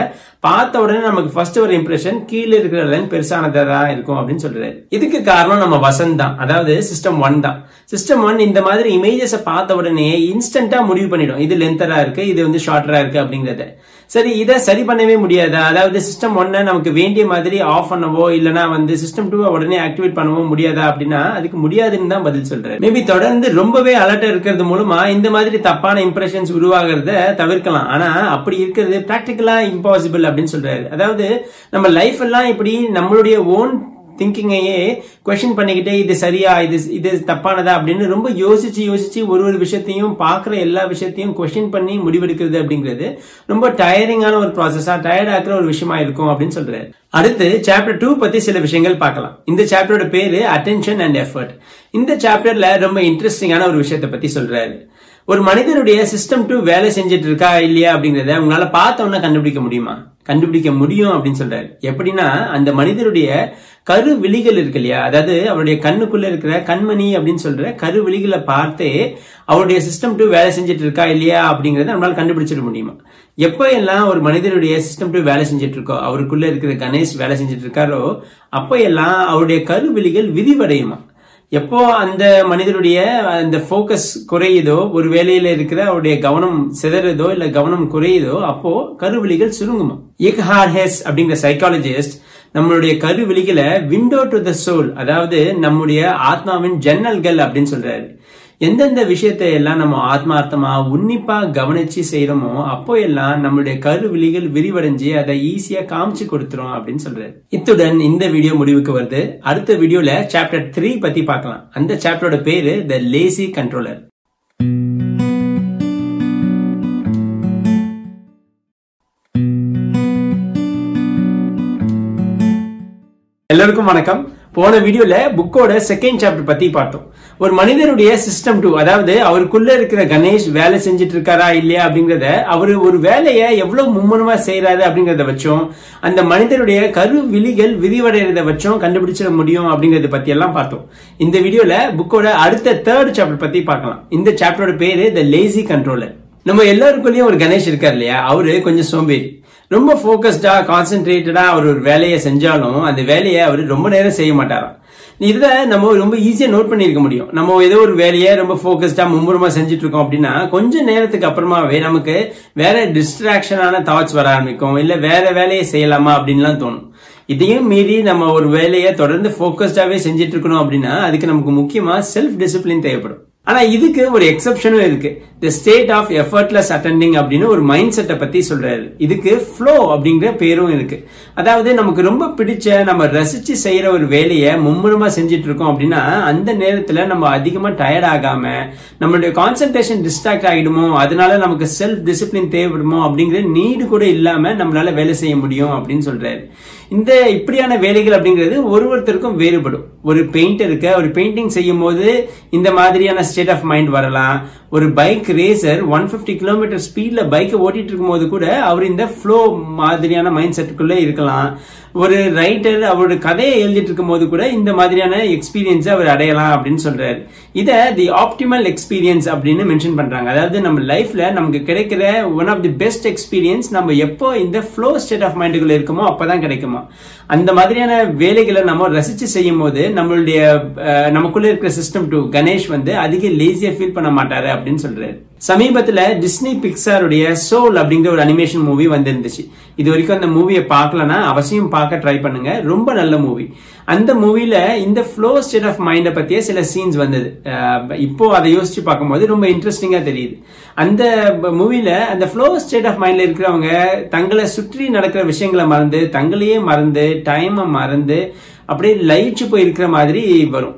பார்த்த உடனே நமக்கு ஃபர்ஸ்ட் ஒரு இம்ப்ரெஷன் கீழே இருக்கிற லைன் பெருசானதா இருக்கும் அப்படின்னு சொல்றாரு. இதுக்கு காரணம் நம்ம வசந்த் தான் அதாவது சிஸ்டம் ஒன் தான். சிஸ்டம் ஒன் இந்த மாதிரி இமேஜஸ் பார்த்த உடனே இன்ஸ்டன்டா முடிவு பண்ணிடும். இது லென்த்தரா இருக்கு இது வந்து ஷார்ட்டரா இருக்கு அப்படிங்கறத. சரி இதை சரி பண்ணவே முடியாது? அதாவது சிஸ்டம் ஒன்ன நமக்கு வேண்டிய மாதிரி ஆஃப் பண்ணவோ இல்லனா வந்து சிஸ்டம் டூ உடனே ஆக்டிவேட் பண்ணவோ முடியாதா அப்படின்னா அதுக்கு முடியாதுன்னு தான் பதில் சொல்றேன். மேபி தொடர்ந்து ரொம்பவே அலர்ட் இருக்கிறது மூலமா இந்த மாதிரி தப்பான இம்ப்ரெஷன்ஸ் உருவாகிறத தவிர்க்கலாம். ஆனா அப்படி இருக்கிறது பிராக்டிக்கலா இம்பாசிபிள் அப்படின்னு சொல்றாரு. அதாவது நம்ம லைஃப் எல்லாம் இப்படி நம்மளுடைய ஓன் திங்கிங்கையே கொஸ்டின் பண்ணிக்கிட்டே இது சரியா இது இது தப்பானதா அப்படின்னு ரொம்ப யோசிச்சு யோசிச்சு ஒரு ஒரு விஷயத்தையும் பாக்குற எல்லா விஷயத்தையும் கொஸ்டின் பண்ணி முடிவெடுக்கிறது அப்படிங்கிறது ரொம்ப டயரிங்கான ஒரு ப்ராசஸா டயர்ட் ஆக்குற ஒரு விஷயமா இருக்கும் அப்படின்னு சொல்றாரு. அடுத்து சாப்டர் டூ பத்தி சில விஷயங்கள் பார்க்கலாம். இந்த சாப்டரோட பேரு அட்டென்ஷன் அண்ட் எஃபர்ட் இந்த சாப்டர்ல ரொம்ப இன்ட்ரெஸ்டிங்கான ஒரு விஷயத்தை பத்தி சொல்றாரு. ஒரு மனிதனுடைய சிஸ்டம் டூ வேலை செஞ்சுட்டு இருக்கா இல்லையா அப்படிங்கறத உங்களால பார்த்தோம்னா கண்டுபிடிக்க முடியுமா? கண்டுபிடிக்க முடியும் அப்படின்னு சொல்றாரு. எப்படின்னா அந்த மனிதனுடைய கரு விழிகள் இருக்கு இல்லையா? அதாவது அவருடைய கண்ணுக்குள்ள இருக்கிற கண்மணி அப்படின்னு சொல்ற கரு விழிகளை பார்த்தே அவருடைய சிஸ்டம் டூ வேலை செஞ்சுட்டு இருக்கா இல்லையா அப்படிங்கறத நம்மளால கண்டுபிடிச்சிட முடியுமா? எப்போ எல்லாம் ஒரு மனிதனுடைய சிஸ்டம் டூ வேலை செஞ்சுட்டு இருக்கோ அவருக்குள்ள இருக்கிற கணேஷ் வேலை செஞ்சுட்டு இருக்காரோ அப்போ எல்லாம் அவருடைய கரு விழிகள் விரிவடையுமா? எப்போ அந்த மனிதனுடைய அந்த போக்கஸ் குறையுதோ ஒரு வேலையில இருக்கிற அவருடைய கவனம் சிதறதோ இல்ல கவனம் குறையுதோ அப்போ கருவெளிகள் சுருங்குமா? இக்ஹார் ஹெஸ் அப்படிங்கிற சைக்காலஜிஸ்ட் நம்மளுடைய கருவிழிகளை விண்டோ டு த சோல் அதாவது நம்முடைய ஆத்மாவின் ஜன்னல்கள் அப்படின்னு சொல்றாரு. எந்தெந்த விஷயத்தை எல்லாம் நம்ம ஆத்மார்த்தமா உன்னிப்பா கவனிச்சு செய்யறோமோ அப்போ எல்லாம் நம்மளுடைய கருவிழிகள் விரிவடைஞ்சு அதை ஈஸியா காமிச்சு கொடுத்துரும் அப்படின்னு சொல்றாரு. இத்துடன் இந்த வீடியோ முடிவுக்கு வருது. அடுத்த வீடியோல சாப்டர் த்ரீ பத்தி பார்க்கலாம். அந்த சாப்டரோட பேரு த லேசி கண்ட்ரோலர் எல்லோருக்கும் வணக்கம். போன வீடியோல புக்கோட செகண்ட் சாப்டர் பத்தி பார்த்தோம். ஒரு மனிதனுடைய சிஸ்டம் டூ அதாவது அவருக்குள்ள இருக்கிற கணேஷ் வேலை செஞ்சுட்டு இருக்காரா இல்லையா அப்படிங்கறத அவர் ஒரு வேலையை எவ்வளவு மும்முரமா செய்யறாரு அப்படிங்கறத வச்சும் அந்த மனிதனுடைய கரு விழிகள் விரிவடைறத வச்சும் கண்டுபிடிச்சிட முடியும் அப்படிங்கறத பத்தி எல்லாம் பார்த்தோம். இந்த வீடியோல புக்கோட அடுத்த தேர்ட் சாப்டர் பத்தி பார்க்கலாம். இந்த சாப்டரோட பேரு த லேசி கண்ட்ரோலர் நம்ம எல்லாருக்குள்ளயும் ஒரு கணேஷ் இருக்கார் இல்லையா? அவரு கொஞ்சம் சோம்பேறி. ரொம்ப போக்கஸ்டா கான்சென்ட்ரேட்டடா அவர் ஒரு வேலையை செஞ்சாலும் அந்த வேலையை அவர் ரொம்ப நேரம் செய்ய மாட்டாராம். இதை நம்ம ரொம்ப ஈஸியா நோட் பண்ணிருக்க முடியும். நம்ம ஏதோ ஒரு வேலையை ரொம்ப போக்கஸ்டா மும்முரமா செஞ்சுட்டு இருக்கோம் அப்படின்னா கொஞ்ச நேரத்துக்கு அப்புறமாவே நமக்கு வேற டிஸ்ட்ராக்ஷனான தாட்ஸ் வர ஆரம்பிக்கும். இல்ல வேற வேலையை செய்யலாமா அப்படின்லாம் தோணும். இதையும் மீறி நம்ம ஒரு வேலையை தொடர்ந்து போக்கஸ்டாவே செஞ்சுட்டு இருக்கணும் அப்படின்னா அதுக்கு நமக்கு முக்கியமா செல்ஃப் டிசிப்ளின் தேவைப்படும். ஆனா இதுக்கு ஒரு எக்ஸப்ஷனும் இருக்கு. The state of effortless attending அப்படின்னு ஒரு மைண்ட் செட்டை பத்தி சொல்றாரு. இதுக்கு ஃப்ளோ அப்படிங்கிற பேரும் இருக்கு. அதாவது நமக்கு ரொம்ப பிடிச்ச நம்ம ரசிச்சு செய்யற ஒரு வேலையை மும்முரமா செஞ்சுட்டு இருக்கோம் அப்படின்னா அந்த நேரத்துல நம்ம அதிகமா டயர்ட் ஆகாம நம்மளுடைய கான்சென்ட்ரேஷன் டிஸ்ட்ராக்ட் ஆகிடுமோ அதனால நமக்கு செல்ஃப் டிசிப்ளின் தேவைப்படுமோ அப்படிங்கிற நீடு கூட இல்லாம நம்மளால வேலை செய்ய முடியும் அப்படின்னு சொல்றாரு. இந்த இப்படியான வேலைகள் அப்படிங்கிறது ஒரு ஒருத்தருக்கும் வேறுபடும். ஒரு பெயிண்டருக்கு ஒரு பெயிண்டிங் செய்யும் போது இந்த மாதிரியான ஸ்டேட் ஆஃப் மைண்ட் வரலாம். ஒரு bike racer one fifty kilometre ஸ்பீட்ல பைக்கை ஓட்டிட்டு இருக்கும்போது கூட அவர் இந்த ஃப்ளோ மாதிரியான மைண்ட் செட்டுக்குள்ள இருக்கலாம். ஒரு ரைட்டர் அவரோட கதையை எழுதிட்டு இருக்கும் போது கூட இந்த மாதிரியான எக்ஸ்பீரியன்ஸ் அவர் அடையலாம் அப்படின்னு சொல்றாரு. இதை தி ஆப்டிமல் எக்ஸ்பீரியன்ஸ் அப்படின்னு மென்ஷன் பண்றாங்க. அதாவது நம்ம லைஃப்ல நமக்கு கிடைக்கிற one of the best experience நம்ம எப்போ இந்த ஃப்ளோ ஸ்டேட் ஆஃப் மைண்டுக்குள்ள இருக்குமோ அப்பதான் கிடைக்குமா. அந்த மாதிரியான வேலைகளை நம்ம ரசிச்சு செய்யும் போது நம்மளுடைய நமக்குள்ள இருக்கிற சிஸ்டம் டு கணேஷ் வந்து அதிக லேசியா ஃபீல் பண்ண மாட்டாரு அப்படின்னு சொல்றாரு. சமீபத்துல டிஸ்னி பிக்சாருடைய சோல் அப்படிங்கிற ஒரு அனிமேஷன் மூவி வந்திருந்துச்சு. இது வரைக்கும் அந்த மூவியை பார்க்கலனா அவசியம் பார்க்க ட்ரை பண்ணுங்க. ரொம்ப நல்ல மூவி அந்த மூவில இந்த ஃப்ளோ ஸ்டேட் ஆஃப் மைண்ட பத்தியே சில சீன்ஸ் வந்தது. இப்போ அதை யோசிச்சு பார்க்கும்போது ரொம்ப இன்ட்ரெஸ்டிங்கா தெரியுது. அந்த மூவில அந்த ஃப்ளோ ஸ்டேட் ஆஃப் மைண்ட்ல இருக்கிறவங்க தங்களை சுற்றி நடக்கிற விஷயங்களை மறந்து தங்களையே மறந்து டைமை மறந்து அப்படியே லயிச்சு போயிருக்கிற மாதிரி வரும்.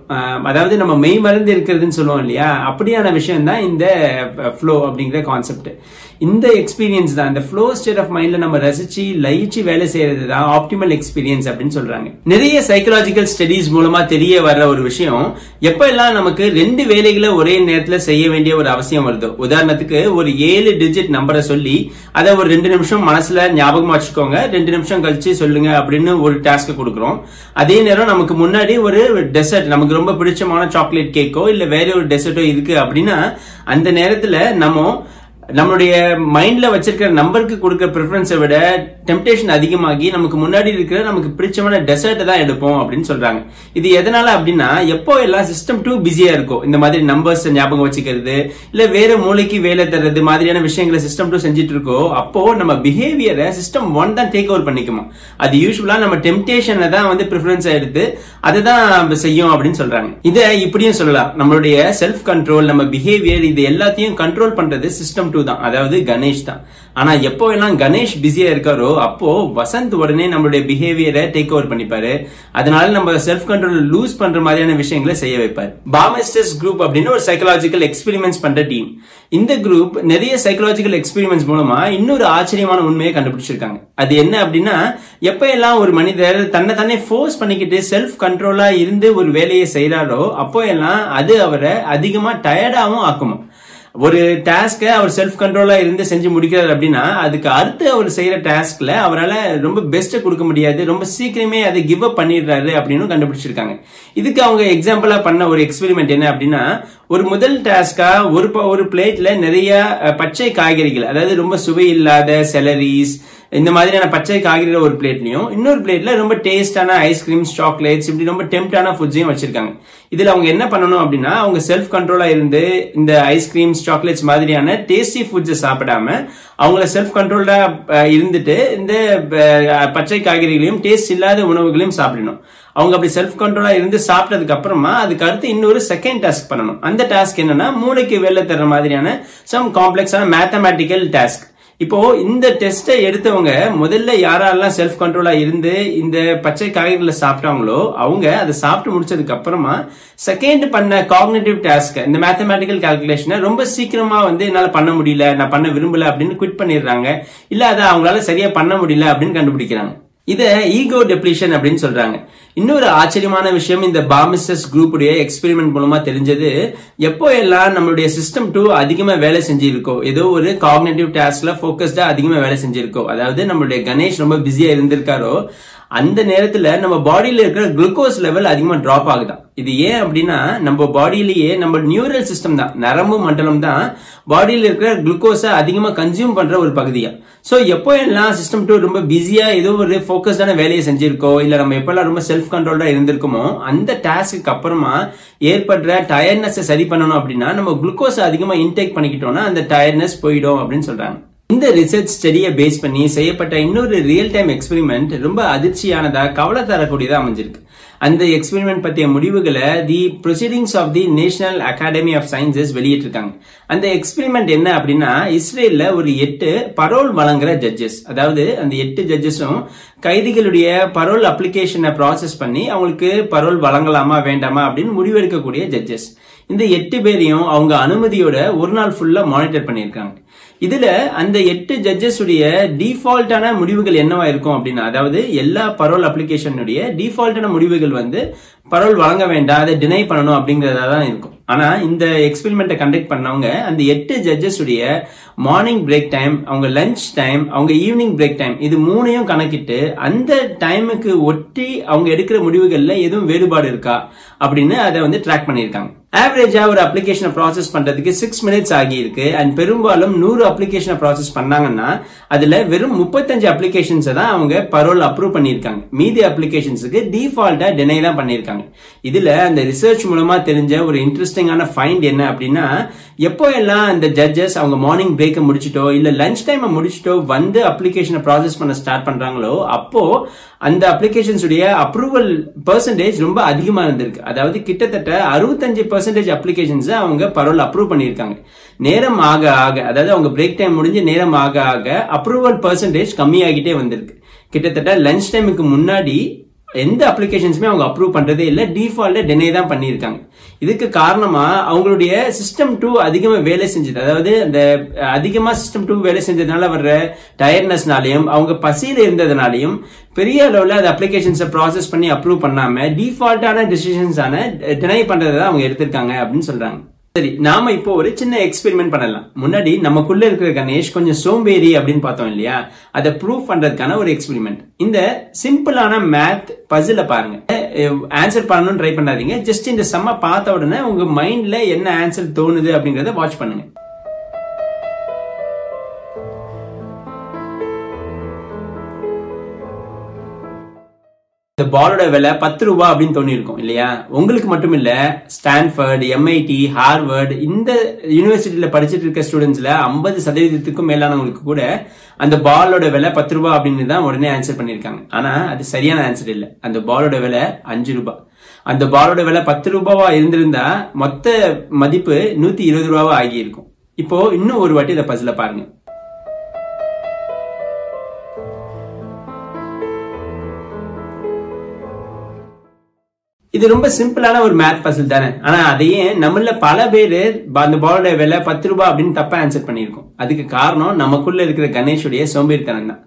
அதாவது நம்ம மெய் மறந்து இருக்கிறதுன்னு சொல்லுவோம் இல்லையா? அப்படியான விஷயம் தான் இந்த ஃப்ளோ அப்படிங்கிற கான்செப்ட் இந்த எக்ஸ்பீரியன்ஸ் தான். இந்த ஃப்ளோ ஸ்டேட் ஆஃப் மைண்ட்ல நம்ம ரசிச்சு லயிச்சு வேலை செய்யறது தான் ஆப்டிமல் எக்ஸ்பீரியன்ஸ் அப்படின்னு சொல்றாங்க. நிறைய சைக்கலாஜிக்கல் ஸ்டடிஸ் மூலமா தெரிய வர்ற ஒரு விஷயம் எப்ப எல்லாம் நமக்கு ரெண்டு வேலைகளை ஒரே நேரத்துல செய்ய வேண்டிய ஒரு அவசியம் வருதோ. உதாரணத்துக்கு ஒரு ஏழு டிஜிட் நம்பரை சொல்லி அதை ஒரு ரெண்டு நிமிஷம் மனசுல ஞாபகமா வச்சுக்கோங்க. ரெண்டு நிமிஷம் கழிச்சு சொல்லுங்க அப்படின்னு ஒரு டாஸ்க் கொடுக்குறோம். அதே நேரம் நமக்கு முன்னாடி ஒரு டெசர்ட் நமக்கு ரொம்ப பிடிச்சமான சாக்லேட் கேக்கோ இல்ல வேற ஒரு டெசர்ட்டோ இருக்கு அப்படின்னா அந்த நேரத்துல நம்ம நம்மளுடைய மைண்ட்ல வச்சிருக்கிற நம்பருக்கு கொடுக்கற ப்ரிஃபரன்ஸை விட டெம்டேஷன் அதிகமாகி நமக்கு முன்னாடி இருக்கிற நமக்கு பிடிச்சமான டெசர்ட் தான் எடுப்போம் அப்படின்னு சொல்றாங்க. இது எதனால அப்படின்னா எப்போ எல்லாம் சிஸ்டம் டூ பிஸியா இருக்கும் இந்த மாதிரி நம்பர்ஸ் ஞாபகம் வச்சுக்கிறது இல்ல வேற மூளைக்கு வேலை தர்றது மாதிரியான விஷயங்களை சிஸ்டம் டூ செஞ்சுட்டு இருக்கோ அப்போ நம்ம பிஹேவியரை சிஸ்டம் ஒன் தான் டேக் ஓவர் பண்ணிக்குமா. அது யூஸ்வலா நம்ம டெம்டேஷனை தான் வந்து ப்ரிஃபரன்ஸ் எடுத்து அதை தான் செய்யும் அப்படின்னு சொல்றாங்க. இதை இப்படியும் சொல்லலாம். நம்மளுடைய செல்ஃப் கண்ட்ரோல் நம்ம பிஹேவியர் இது எல்லாத்தையும் கண்ட்ரோல் பண்றது சிஸ்டம் டூ தான். அதாவது கணேஷ் தான். ஆனா எப்போ எல்லாம் கணேஷ் பிஸியா இருக்காரோ அப்போ வசந்த் உடனே நம்மளுடைய பிஹேவியரை டேக் ஓவர் பண்ணிப்பாரு. அதனால நம்ம செல்ஃப் கண்ட்ரோல் லூஸ் பண்ற மாதிரியான விஷயங்களை செய்ய வைப்பார். பாமெஸ்டர்ஸ் குரூப் அப்படின்னு ஒரு சைக்கலாஜிக்கல் எக்ஸ்பெரிமெண்ட்ஸ் பண்ற டீம் இந்த குரூப் நிறைய சைக்கலாஜிக்கல் எக்ஸ்பெரிமெண்ட்ஸ் மூலமா இன்னொரு ஆச்சரியமான உண்மையை கண்டுபிடிச்சிருக்காங்க. அது என்ன அப்படின்னா எப்ப எல்லாம் ஒரு மனிதர் தன்னை தானே ஃபோர்ஸ் பண்ணிக்கிட்டு செல்ஃப் கண்ட்ரோலா இருந்து ஒரு வேலையை செய்யறாரோ அப்போ எல்லாம் அது அவரை அதிகமா டயர்டாவும் ஆக்குமா ஒரு டாஸ்க்கை அவர் செல்ஃப் கண்ட்ரோலா இருந்து செஞ்சு முடிக்கிறார் அப்படின்னா அதுக்கு அடுத்து அவர் செய்யற டாஸ்க்ல அவரால் ரொம்ப பெஸ்ட் கொடுக்க முடியாது ரொம்ப சீக்கிரமே அதை கிவ் அப் பண்ணிடுறாரு அப்படின்னு கண்டுபிடிச்சிருக்காங்க. இதுக்கு அவங்க எக்ஸாம்பிளா பண்ண ஒரு எக்ஸ்பெரிமெண்ட் என்ன அப்படின்னா ஒரு முதல் டாஸ்கா ஒரு ப- ஒரு பிளேட்ல நிறைய பச்சை காய்கறிகள் அதாவது ரொம்ப சுவை இல்லாத செலரிஸ் இந்த மாதிரியான பச்சை காய்கறிகள் ஒரு பிளேட்லயும் இன்னொரு பிளேட்ல ரொம்ப டேஸ்டான ஐஸ்கிரீம்ஸ் சாக்லேட்ஸ் இப்படி ரொம்ப டெம்டான ஃபுட்ஸையும் வச்சிருக்காங்க. இதுல அவங்க என்ன பண்ணணும் அப்படின்னா அவங்க செல்ஃப் கண்ட்ரோலா இருந்து இந்த ஐஸ்கிரீம்ஸ் சாக்லேட்ஸ் மாதிரியான டேஸ்டி ஃபுட்ஸை சாப்பிடாம அவங்கள செல்ஃப் கண்ட்ரோல்டா இருந்துட்டு இந்த பச்சை காய்கறிகளையும் டேஸ்ட் இல்லாத உணவுகளையும் சாப்பிடணும். அவங்க அப்படி செல்ஃப் கண்ட்ரோலா இருந்து சாப்பிட்டதுக்கு அப்புறமா அதுக்கு அடுத்து இன்னொரு செகண்ட் டாஸ்க் பண்ணணும். அந்த டாஸ்க் என்னன்னா மூளைக்கு வெளில தர்ற மாதிரியான சம் காம்ப்ளெக்ஸான மேத்தமேட்டிக்கல் டாஸ்க் இப்போ இந்த டெஸ்ட்டை எடுத்தவங்க முதல்ல யாரெல்லாம் செல்ஃப் கண்ட்ரோலா இருந்து இந்த பச்சை காய்கறிகளை சாப்பிட்டாங்களோ அவங்க அதை சாப்பிட்டு முடிச்சதுக்கு அப்புறமா செகண்ட் பண்ண காக்னேட்டிவ் டாஸ்க் இந்த மேத்தமேட்டிக்கல் கால்குலேஷனை ரொம்ப சீக்கிரமா வந்து என்னால பண்ண முடியல நான் பண்ண விரும்பல அப்படின்னு குவிட் பண்ணிடுறாங்க. இல்ல அதை அவங்களால சரியா பண்ண முடியல அப்படின்னு கண்டுபிடிக்கிறாங்க. இதை ஈகோ டெப்ளீஷன் அப்படின்னு சொல்றாங்க. இன்னொரு ஆச்சரியமான விஷயம் இந்த பாமிசஸ் குரூப்புடைய எக்ஸ்பெரிமெண்ட் மூலமா தெரிஞ்சது எப்போ எல்லாம் நம்மளுடைய சிஸ்டம் டூ அதிகமா வேலை செஞ்சிருக்கோ ஏதோ ஒரு காக்னேட்டிவ் டாஸ்க்ல போக்கஸ்டா அதிகமா வேலை செஞ்சிருக்கோ அதாவது நம்மளுடைய கணேஷ் ரொம்ப பிஸியா இருந்திருக்காரோ அந்த நேரத்துல நம்ம பாடியில இருக்கிற குளுக்கோஸ் லெவல் அதிகமா டிராப் ஆகுதான் இது ஏன் அப்படின்னா நம்ம பாடியிலேயே நம்ம நியூரல் சிஸ்டம் தான். நரம்பு மண்டலம் தான் பாடியில் இருக்கிற குளுக்கோஸை அதிகமாக கன்சியூம் பண்ற ஒரு பகுதியா. ஸோ எப்போ எல்லாம் சிஸ்டம் டூ ரொம்ப பிஸியா ஏதோ ஒரு ஃபோக்கஸ்டான வேலையை செஞ்சிருக்கோ இல்லை நம்ம எப்பெல்லாம் ரொம்ப செல்ஃப் கண்ட்ரோல்டா இருந்திருக்கோமோ அந்த டாஸ்க்கு அப்புறமா ஏற்படுற டயர்னஸை சரி பண்ணணும் அப்படின்னா நம்ம குளுக்கோஸை அதிகமாக இன்டேக் பண்ணிக்கிட்டோம்னா அந்த டயர்னஸ் போயிடும் அப்படின்னு சொல்றாங்க. இந்த ரிசர்ச் ஸ்டடியை பேஸ் பண்ணி செய்யப்பட்ட இன்னொரு ரியல் டைம் எக்ஸ்பெரிமெண்ட் ரொம்ப அதிர்ச்சியானதா கவலை தரக்கூடியதா அமைஞ்சிருக்கு. அந்த எக்ஸ்பெரிமெண்ட் பற்றிய முடிவுகளை the proceedings of the national academy of sciences வெளியிட்டிருக்காங்க. அந்த எக்ஸ்பெரிமெண்ட் என்ன அப்படின்னா இஸ்ரேலில் ஒரு எட்டு பரோல் வழங்குற ஜட்ஜஸ் அதாவது அந்த எட்டு ஜட்ஜஸும் கைதிகளுடைய பரோல் அப்ளிகேஷனை ப்ராசஸ் பண்ணி அவங்களுக்கு பரோல் வழங்கலாமா வேண்டாமா அப்படின்னு முடிவெடுக்கக்கூடிய ஜட்ஜஸ் இந்த எட்டு பேரையும் அவங்க அனுமதியோட ஒரு நாள் ஃபுல்லாக மானிட்டர் பண்ணியிருக்காங்க. இதுல அந்த எட்டு ஜட்ஜஸ் உடைய டிஃபால்ட்டான முடிவுகள் என்னவா இருக்கும் அப்படின்னா அதாவது எல்லா பரோல் அப்ளிகேஷனுடைய டிஃபால்ட்டான முடிவுகள் வந்து பரோல் வழங்க வேண்டாம் அதை டினை பண்ணணும் அப்படிங்கறதா தான் இருக்கும். ஆனா இந்த எக்ஸ்பெரிமெண்ட்டை கண்டக்ட் பண்ணவங்க அந்த எட்டு ஜட்ஜஸ் உடைய மார்னிங் பிரேக் டைம் அவங்க லஞ்ச் டைம் அவங்க ஈவினிங் பிரேக் டைம் இது மூணையும் கணக்கிட்டு அந்த டைமுக்கு ஒட்டி அவங்க எடுக்கிற முடிவுகள்ல எதுவும் வேறுபாடு இருக்கா அப்படின்னு அதை வந்து ட்ராக் பண்ணியிருக்காங்க. ஆவரேஜா ஒரு அப்ளிகேஷனை ப்ராசஸ் பண்றதுக்கு சிக்ஸ் மினிட்ஸ் ஆகியிருக்கு. அண்ட் பெரும்பாலும் நூறு அப்ளிகேஷனை ப்ராசஸ் பண்ணாங்கன்னா அதுல வெறும் முப்பத்தஞ்சு அப்ளிகேஷன்ஸை தான் அவங்க பரோல் அப்ரூவ் பண்ணியிருக்காங்க. மீதி அப்ளிகேஷன்ஸுக்கு டிஃபால்ட்டா டினை தான் பண்ணியிருக்காங்க. இதுல அந்த ரிசர்ச் மூலமா தெரிஞ்ச ஒரு இன்ட்ரெஸ்டிங்கான ஃபைண்ட் என்ன அப்படின்னா எப்போ எல்லாம் அந்த ஜட்ஜஸ் அவங்க மார்னிங் பிரேக்கை முடிச்சிட்டோ இல்ல லஞ்ச் டைமை முடிச்சிட்டோ வந்து அப்ளிகேஷனை ப்ராசஸ் பண்ண ஸ்டார்ட் பண்றாங்களோ அப்போ அந்த அப்ளிகேஷன்ஸுடைய அப்ரூவல் பர்சன்டேஜ் ரொம்ப அதிகமா இருந்திருக்கு. அதாவது கிட்டத்தட்ட அறுபத்தஞ்சு பர்சன்டேஜ் அப்ளிகேஷன்ஸை அவங்க பரோல் அப்ரூவ் பண்ணியிருக்காங்க. நேரம் ஆக ஆக அதாவது அவங்க பிரேக் டைம் முடிஞ்சு நேரம் ஆக ஆக அப்ரூவல் பர்சன்டேஜ் கம்மியாகிட்டே வந்திருக்கு. கிட்டத்தட்ட லஞ்ச் டைமுக்கு முன்னாடி எந்த அப்ளிகேஷன்ஸுமே அவங்க அப்ரூவ் பண்ணுறதே இல்லை டிஃபால்ட்டா டெனே தான் பண்ணியிருக்காங்க. இதுக்கு காரணமாக அவங்களுடைய சிஸ்டம் டூ அதிகமாக வேலை செஞ்சது. அதாவது அந்த அதிகமாக சிஸ்டம் டூ வேலை செஞ்சதுனால வர்ற டயர்ட்னஸ்னாலையும் அவங்க பசியில் இருந்ததுனாலையும் பெரிய அளவில் அந்த அப்ளிகேஷன்ஸை ப்ராசஸ் பண்ணி அப்ரூவ் பண்ணாமல் டிஃபால்ட்டான டிசிஷன்ஸான டினை பண்ணுறதை தான் அவங்க எடுத்திருக்காங்க அப்படின்னு சொல்கிறாங்க சரி நாம இப்போ ஒரு சின்ன எக்ஸ்பெரிமெண்ட் பண்ணலாம். முன்னாடி நமக்குள்ள இருக்கிற கணேஷ் கொஞ்சம் சோம்பேறி அப்படின்னு பார்த்தோம் இல்லையா? அதை ப்ரூவ் பண்றதுக்கான ஒரு எக்ஸ்பெரிமெண்ட் இந்த சிம்பிளான மேத் பசில பாருங்க. ஆன்சர் பண்ணணும்னு ட்ரை பண்ணாதீங்க. ஜஸ்ட் இந்த செம்ம பார்த்த உடனே உங்க மைண்ட்ல என்ன ஆன்சர் தோணுது அப்படிங்கறத வாட்ச் பண்ணுங்க. இந்த பாலோட விலை பத்து ரூபா அப்படின்னு தோணியிருக்கும் இல்லையா? உங்களுக்கு மட்டும் இல்ல ஸ்டான்ஃபர்ட் எம்ஐடி ஹார்வர்ட் இந்த யூனிவர்சிட்டியில படிச்சுட்டு இருக்க ஸ்டூடெண்ட்ஸ்ல ஐம்பது சதவீதத்துக்கும் மேலானவங்களுக்கு கூட அந்த பாலோட விலை பத்து ரூபா அப்படின்னு தான் உடனே ஆன்சர் பண்ணியிருக்காங்க. ஆனா அது சரியான ஆன்சர் இல்ல. அந்த பாலோட விலை அஞ்சு ரூபாய் அந்த பாலோட விலை பத்து ரூபாவா இருந்திருந்தா மொத்த மதிப்பு நூத்தி இருபது ரூபாவா ஆகியிருக்கும். இப்போ இன்னும் ஒரு வாட்டி இதை பஸ்ல பாருங்க. இது ரொம்ப சிம்பிளான ஒரு மேத் பசில் தானே. ஆனா அதையே நம்மள பல பேரு அந்த பாலோட விலை பத்து ரூபாய் அப்படின்னு தப்பா ஆன்சர் பண்ணியிருக்கோம். அதுக்கு காரணம் நமக்குள்ள இருக்கிற கணேஷுடைய சோம்பேறித்தனம் தான்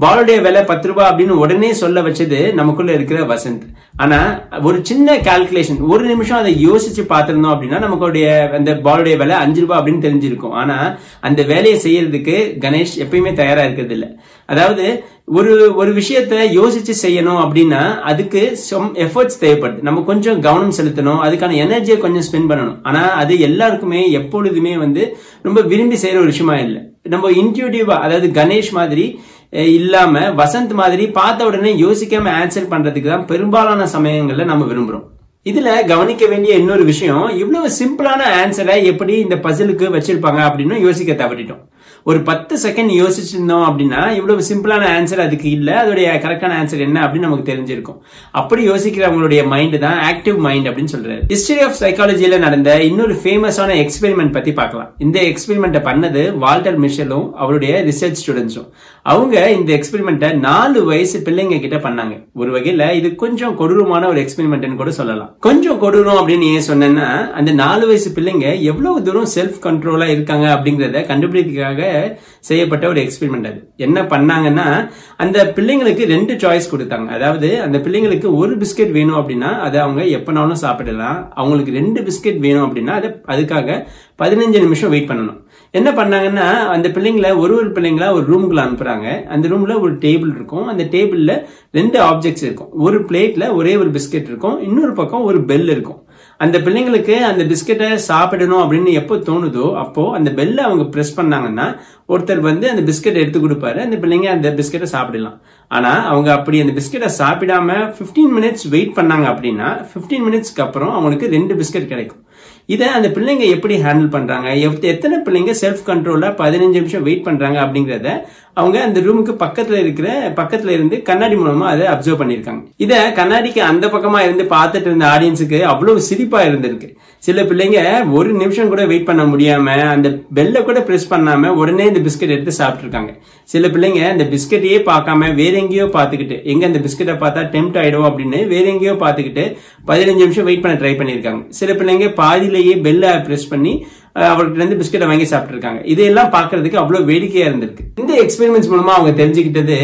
பாலுடைய விலை பத்து ரூபாய் அப்படின்னு உடனே சொல்ல வச்சது நமக்குள்ள இருக்கிற வசந்த். ஆனா ஒரு சின்ன கால்குலேஷன் ஒரு நிமிஷம் அதை யோசிச்சு பார்த்திருந்தோம் அப்படின்னா நமக்குடைய அந்த பாலுடைய விலை அஞ்சு ரூபாய் அப்படின்னு தெரிஞ்சிருக்கும். ஆனா அந்த வேலையை செய்யறதுக்கு கணேஷ் எப்பயுமே தயாரா இருக்கிறது இல்ல அதாவது ஒரு ஒரு விஷயத்த யோசிச்சு செய்யணும் அப்படின்னா அதுக்கு சம் எஃபர்ட்ஸ் தேவைப்படுது. நம்ம கொஞ்சம் கவனம் செலுத்தணும் அதுக்கான எனர்ஜியை கொஞ்சம் ஸ்பெண்ட் பண்ணணும். ஆனா அது எல்லாருக்குமே எப்பொழுதுமே வந்து ரொம்ப விரும்பி செய்யற ஒரு விஷயமா இல்லை. நம்ம இன்டியூட்டிவா அதாவது கணேஷ் மாதிரி இல்லாம வசந்த் மாதிரி பார்த்த உடனே யோசிக்காம ஆன்சர் பண்றதுக்கு தான் பெரும்பாலான சமயங்கள்ல நம்ம விரும்புறோம். இதுல கவனிக்க வேண்டிய இன்னொரு விஷயம் இவ்வளவு சிம்பிளான ஆன்சரை எப்படி இந்த பசிலுக்கு வச்சிருப்பாங்க அப்படின்னு யோசிக்க தவறிட்டோம். ஒரு பத்து செகண்ட் யோசிச்சிருந்தோம் அப்படின்னா இவ்வளவு சிம்பிளான ஆன்சர் அதுக்கு இல்லை. அதோடைய கரெக்டான ஆன்சர் என்ன அப்படின்னு நமக்கு தெரிஞ்சிருக்கும். அப்படி யோசிக்கிறவங்களுடைய மைண்ட் தான் ஆக்டிவ் மைண்ட் அப்படின்னு சொல்றாரு. ஹிஸ்டரி ஆஃப் சைக்காலஜியில நடந்த இன்னொரு ஃபேமஸான எக்ஸ்பெரிமெண்ட் பத்தி பார்க்கலாம். இந்த எக்ஸ்பெரிமெண்ட்டை பண்ணது வால்டர் மிஷலும் அவருடைய ரிசர்ச் ஸ்டூடெண்ட்ஸும் அவங்க இந்த எக்ஸ்பெரிமெண்ட்டை நாலு வயசு பிள்ளைங்க கிட்ட பண்ணாங்க. ஒரு வகையில இது கொஞ்சம் கொடூரமான ஒரு எக்ஸ்பெரிமெண்ட்னு கூட சொல்லலாம். கொஞ்சம் கொடூரம் அப்படின்னு ஏன் சொன்னேன்னா அந்த நாலு வயசு பிள்ளைங்க எவ்வளவு தூரம் செல்ஃப் கண்ட்ரோலா இருக்காங்க அப்படிங்கறத கண்டுபிடிக்கிறதுக்காக செய்யப்பட்ட ஒரு எக்ஸ்பெரிமெண்ட் அது. என்ன பண்ணாங்கன்னா அந்த பிள்ளைங்களுக்கு ரெண்டு சாய்ஸ் கொடுத்தாங்க. அதாவது அந்த பிள்ளைங்களுக்கு ஒரு பிஸ்கெட் வேணும் அப்படின்னா அதை அவங்க எப்பனாலும் சாப்பிடலாம். அவங்களுக்கு ரெண்டு பிஸ்கெட் வேணும் அப்படின்னா அதை அதுக்காக பதினஞ்சு நிமிஷம் வெயிட் பண்ணணும். என்ன பண்ணாங்கன்னா அந்த பிள்ளைங்கள ஒரு ஒரு பிள்ளைங்களா ஒரு ரூமுக்குள்ள அனுப்புறாங்க. அந்த ரூம்ல ஒரு டேபிள் இருக்கும். அந்த டேபிள்ல ரெண்டு ஆப்ஜெக்ட்ஸ் இருக்கும். ஒரு பிளேட்ல ஒரே ஒரு பிஸ்கெட் இருக்கும். இன்னொரு பக்கம் ஒரு பெல் இருக்கும். அந்த பிள்ளைங்களுக்கு அந்த பிஸ்கெட்டை சாப்பிடணும் அப்படின்னு எப்போ தோணுதோ அப்போ அந்த பெல்ல அவங்க ப்ரெஸ் பண்ணாங்கன்னா ஒருத்தர் வந்து அந்த பிஸ்கெட் எடுத்து கொடுப்பாரு. அந்த பிள்ளைங்க அந்த பிஸ்கெட்டை சாப்பிடலாம். ஆனா அவங்க அப்படி அந்த பிஸ்கெட்டை சாப்பிடாம பிப்டீன் மினிட்ஸ் வெயிட் பண்ணாங்க அப்படின்னா பிப்டீன் மினிட்ஸ்க்கு அப்புறம் அவங்களுக்கு ரெண்டு பிஸ்கெட் கிடைக்கும். இதை அந்த பிள்ளைங்க எப்படி ஹேண்டில் பண்றாங்க? எத்தனை பிள்ளைங்க செல்ஃப் கண்ட்ரோலா பதினஞ்சு நிமிஷம் வெயிட் பண்றாங்க அப்படிங்கறத அவங்க அந்த ரூமுக்கு பக்கத்துல இருக்கிற பக்கத்துல இருந்து கண்ணாடி மூலமா அதை அப்சர்வ் பண்ணிருக்காங்க இத கண்ணாடிக்கு அந்த பக்கமா இருந்து பார்த்துட்டு இருந்த ஆடியன்ஸுக்கு அவ்வளவு சிரிப்பா இருந்திருக்கு. சில பிள்ளைங்க ஒரு நிமிஷம் கூட வெயிட் பண்ண முடியாம அந்த பெல்ல கூட பிரஸ் பண்ணாம உடனே இந்த பிஸ்கட் எடுத்து சாப்பிட்டுருக்காங்க. சில பிள்ளைங்க அந்த பிஸ்கட்டையே பார்க்காம வேற எங்கேயோ பார்த்துக்கிட்டு எங்க அந்த பிஸ்கட்டை பார்த்தா டெம்ட் ஆயிடும் அப்படின்னு வேற எங்கேயோ பார்த்துக்கிட்டு பதினஞ்சு நிமிஷம் வெயிட் பண்ண ட்ரை பண்ணியிருக்காங்க. சில பிள்ளைங்க பாதியிலேயே பெல்ல பிரஸ் பண்ணி அவர்கிட்ட இருந்து பிஸ்கெட்டை வாங்கி சாப்பிட்டுருக்காங்க. இதெல்லாம் பார்க்கறதுக்கு அவ்வளோ வேடிக்கையா இருந்திருக்கு. இந்த எக்ஸ்பெரிமெண்ட்ஸ் மூலமா அவங்க தெரிஞ்சுக்கிட்டது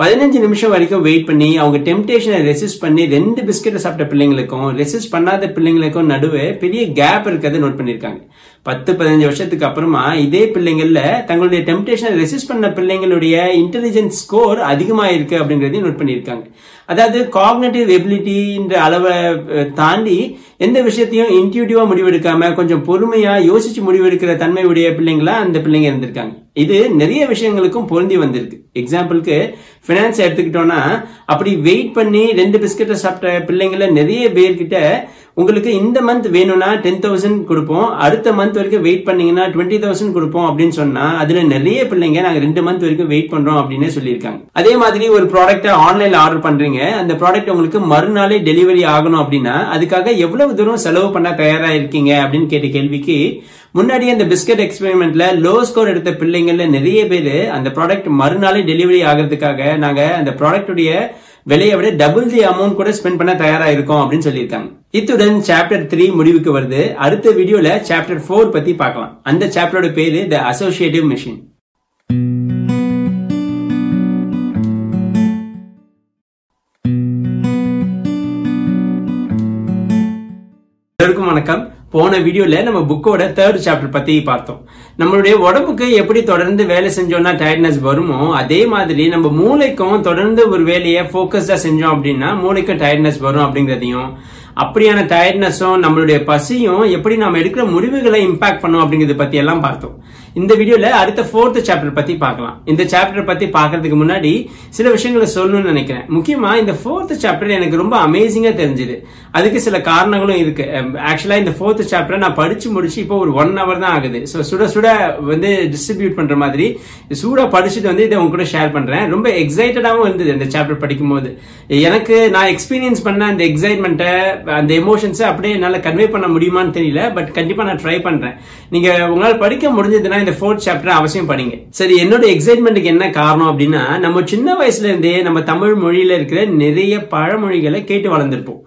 பதினஞ்சு நிமிஷம் வரைக்கும் வெயிட் பண்ணி அவங்க டெம்டேஷனை ரெசிஸ்ட் பண்ணி ரெண்டு பிஸ்கெட்டை சாப்பிட்ட பிள்ளைங்களுக்கும் ரெசிஸ்ட் பண்ணாத பிள்ளைங்களுக்கும் நடுவே பெரிய கேப் இருக்கிறத நோட் பண்ணியிருக்காங்க பத்து பதினஞ்சு வருஷத்துக்கு அப்புறமா இதே பிள்ளைங்கள்ல தங்களுடைய டெம்டேஷனை ரெசிஸ்ட் பண்ண பிள்ளைங்களுடைய இன்டெலிஜென்ஸ் ஸ்கோர் அதிகமா இருக்கு அப்படிங்கறதையும் நோட் பண்ணியிருக்காங்க அதாவது காக்னேட்டிவ் எபிலிட்டின்ற அளவை தாண்டி எந்த விஷயத்தையும் இன்டியூட்டிவா முடிவெடுக்காம கொஞ்சம் பொறுமையா யோசிச்சு முடிவெடுக்கிற தன்மை உடைய பிள்ளைங்களா அந்த பிள்ளைங்க இருந்திருக்காங்க. இது நிறைய விஷயங்களுக்கும் பொருந்தி வந்திருக்கு. எக்ஸாம்பிளுக்கு பினான்ஸ் எடுத்துக்கிட்டோம்னா அப்படி வெயிட் பண்ணி ரெண்டு பிஸ்கெட்டை சாப்பிட்ட பிள்ளைங்கள நிறைய பேர்கிட்ட உங்களுக்கு இந்த மந்த் வேணும்னா டென் தௌசண்ட் கொடுப்போம். அடுத்த மந்த் வரைக்கும் வெயிட் பண்ணீங்கன்னா டுவெண்ட்டி தௌசண்ட் கொடுப்போம் அப்படின்னு சொன்னா அதுல நிறைய பிள்ளைங்க நாங்க ரெண்டு மந்த் வரைக்கும் வெயிட் பண்றோம் அப்படின்னு சொல்லியிருக்காங்க. அதே மாதிரி ஒரு ப்ராடக்ட்டை ஆன்லைன்ல ஆர்டர் பண்றீங்க. அந்த ப்ராடக்ட் உங்களுக்கு மறுநாளே டெலிவரி ஆகணும் அப்படின்னா அதுக்காக எவ்வளவு தூரம் செலவு பண்ண தயாரா இருக்கீங்க அப்படின்னு கேட்ட கேள்விக்கு முன்னாடி அந்த பிஸ்கட் எக்ஸ்பெரிமெண்ட்ல லோ ஸ்கோர் எடுத்த பிள்ளைங்கள்ல நிறைய பேர் அந்த ப்ராடக்ட் மறுநாளே டெலிவரி ஆகிறதுக்காக நாங்க அந்த ப்ராடக்ட்டுடைய விலையை விட டபுள் தி அமௌண்ட் கூட ஸ்பெண்ட் பண்ண தயாரா இருக்கோம் அப்படின்னு சொல்லியிருக்காங்க. இத்துடன் சாப்டர் த்ரீ முடிவுக்கு வருது. அடுத்த வீடியோல சாப்டர் ஃபோர் பத்தி பார்க்கலாம். அந்த சாப்டரோட பேரு த அசோசியேட்டிவ் மிஷின் எல்லாருக்கும் வணக்கம். போன வீடியோல நம்ம புக்கோட தேர்ட் சாப்டர் பத்தி பார்த்தோம். நம்மளுடைய உடம்புக்கு எப்படி தொடர்ந்து வேலை செஞ்சோம்னா டயர்ட்னஸ் வருமோ அதே மாதிரி நம்ம மூளைக்கும் தொடர்ந்து ஒரு வேலையை போக்கஸ்டா செஞ்சோம் அப்படின்னா மூளைக்கும் டயர்ட்னஸ் வரும் அப்படிங்கறதையும் அப்படியான டயர்ட்னஸும் நம்மளுடைய பசியும் எப்படி நம்ம எடுக்கிற முடிவுகளை இம்பாக்ட் பண்ணும் அப்படிங்கறத பத்தி எல்லாம் பார்த்தோம். இந்த வீடியோல அடுத்த ஃபோர்த் சாப்டர் பத்தி பார்க்கலாம். இந்த சாப்டர் பத்தி பாக்குறதுக்கு முன்னாடி சில விஷயங்களை சொல்லணும்னு நினைக்கிறேன். முக்கியமா இந்த ஃபோர்த் சாப்டர் எனக்கு ரொம்ப அமேசிங்கா தெரிஞ்சுது. அதுக்கு சில காரணங்களும் இருக்கு. ஆக்சுவலா இந்த ஃபோர்த் சாப்டர் நான் படிச்சு முடிச்சு இப்போ ஒரு ஒன் ஹவர் தான் ஆகுது. ஸோ சுட சுட வந்து டிஸ்ட்ரிபியூட் பண்ற மாதிரி சூடா படிச்சுட்டு வந்து இதை உங்க கூட ஷேர் பண்றேன். ரொம்ப எக்ஸைட்டடாகவும் இருந்தது இந்த சாப்டர் படிக்கும் போது எனக்கு நான் எக்ஸ்பீரியன்ஸ் பண்ண அந்த எக்ஸைட்மெண்ட்டை அந்த எமோஷன்ஸை அப்படியே என்னால் கன்வே பண்ண முடியுமான்னு தெரியல பட் கண்டிப்பா நான் ட்ரை பண்றேன். நீங்க உங்களால் படிக்க முடிஞ்சதுன்னா இந்த ஃபோர்த் சாப்டர் அவசியம் படிங்க. சரி என்னோட எக்ஸைட்மெண்ட்டுக்கு என்ன காரணம் அப்படின்னா நம்ம சின்ன வயசுல இருந்தே நம்ம தமிழ் மொழியில் இருக்கிற நிறைய பழமொழிகளை கேட்டு வளர்ந்துருப்போம்.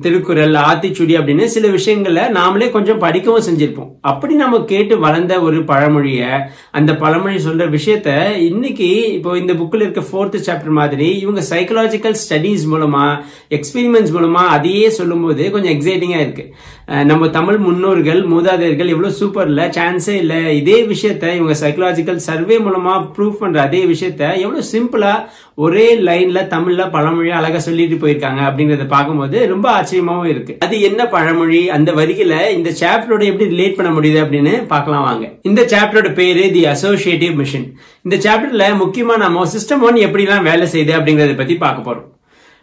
திருக்குறள் ஆத்திச்சுடி அப்படின்னு சில விஷயங்களை நாமளே கொஞ்சம் படிக்கவும் செஞ்சிருப்போம். அப்படி நம்ம கேட்டு வளர்ந்த ஒரு பழமொழிய அந்த பழமொழி சொல்ற விஷயத்த இன்னைக்கு இப்போ இந்த புக்கில் இருக்க ஃபோர்த் சாப்டர் மாதிரி இவங்க சைக்கலாஜிக்கல் ஸ்டடீஸ் மூலமா எக்ஸ்பீரிமெண்ட்ஸ் மூலமா அதையே சொல்லும்போது கொஞ்சம் எக்ஸைட்டிங்கா இருக்கு. நம்ம தமிழ் முன்னோர்கள் மூதாதையர்கள் எவ்வளவு சூப்பர்ல சான்ஸே இல்ல. இதே விஷயத்த இவங்க சைக்கலாஜிக்கல் சர்வே மூலமா ப்ரூவ் பண்ற அதே விஷயத்த எவ்வளவு சிம்பிளா ஒரே லைன்ல தமிழ்ல பழமொழியாக அழகா சொல்லிட்டு போயிருக்காங்க அப்படிங்கறத பார்க்கும்போது ரொம்ப ஆச்சரியமாவும் இருக்கு. அது என்ன பழமொழி? அந்த வரிகளை இந்த சாப்டரோட எப்படி ரிலேட் பண்ண முடியுது அப்படின்னு பார்க்கலாம் வாங்க. இந்த சாப்டரோட பேரு தி அசோசியேட்டிவ் மிஷன் இந்த சாப்டர்ல முக்கியமா நம்ம சிஸ்டம் ஒன் எப்படிலாம் வேலை செய்யுது அப்படிங்கறத பத்தி பார்க்க போறோம்.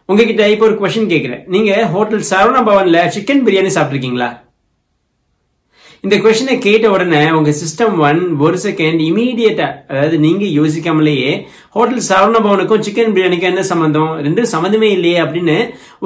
உங்ககிட்ட இப்போ ஒரு கொஸ்டின் கேட்கிறேன் நீங்க ஹோட்டல் சரவண பவன்ல சிக்கன் பிரியாணி சாப்பிட்டிருக்கீங்களா? இந்த கொஸ்டினை கேட்ட உடனே உங்க சிஸ்டம் ஒன் ஒரு செகண்ட் இமீடியட்டா அதாவது நீங்க யோசிக்காமலேயே ஹோட்டல் சரவண பவனுக்கும் சிக்கன் பிரியாணிக்கும் என்ன சம்பந்தம்? ரெண்டும் சம்மந்தமே இல்லையே அப்படின்னு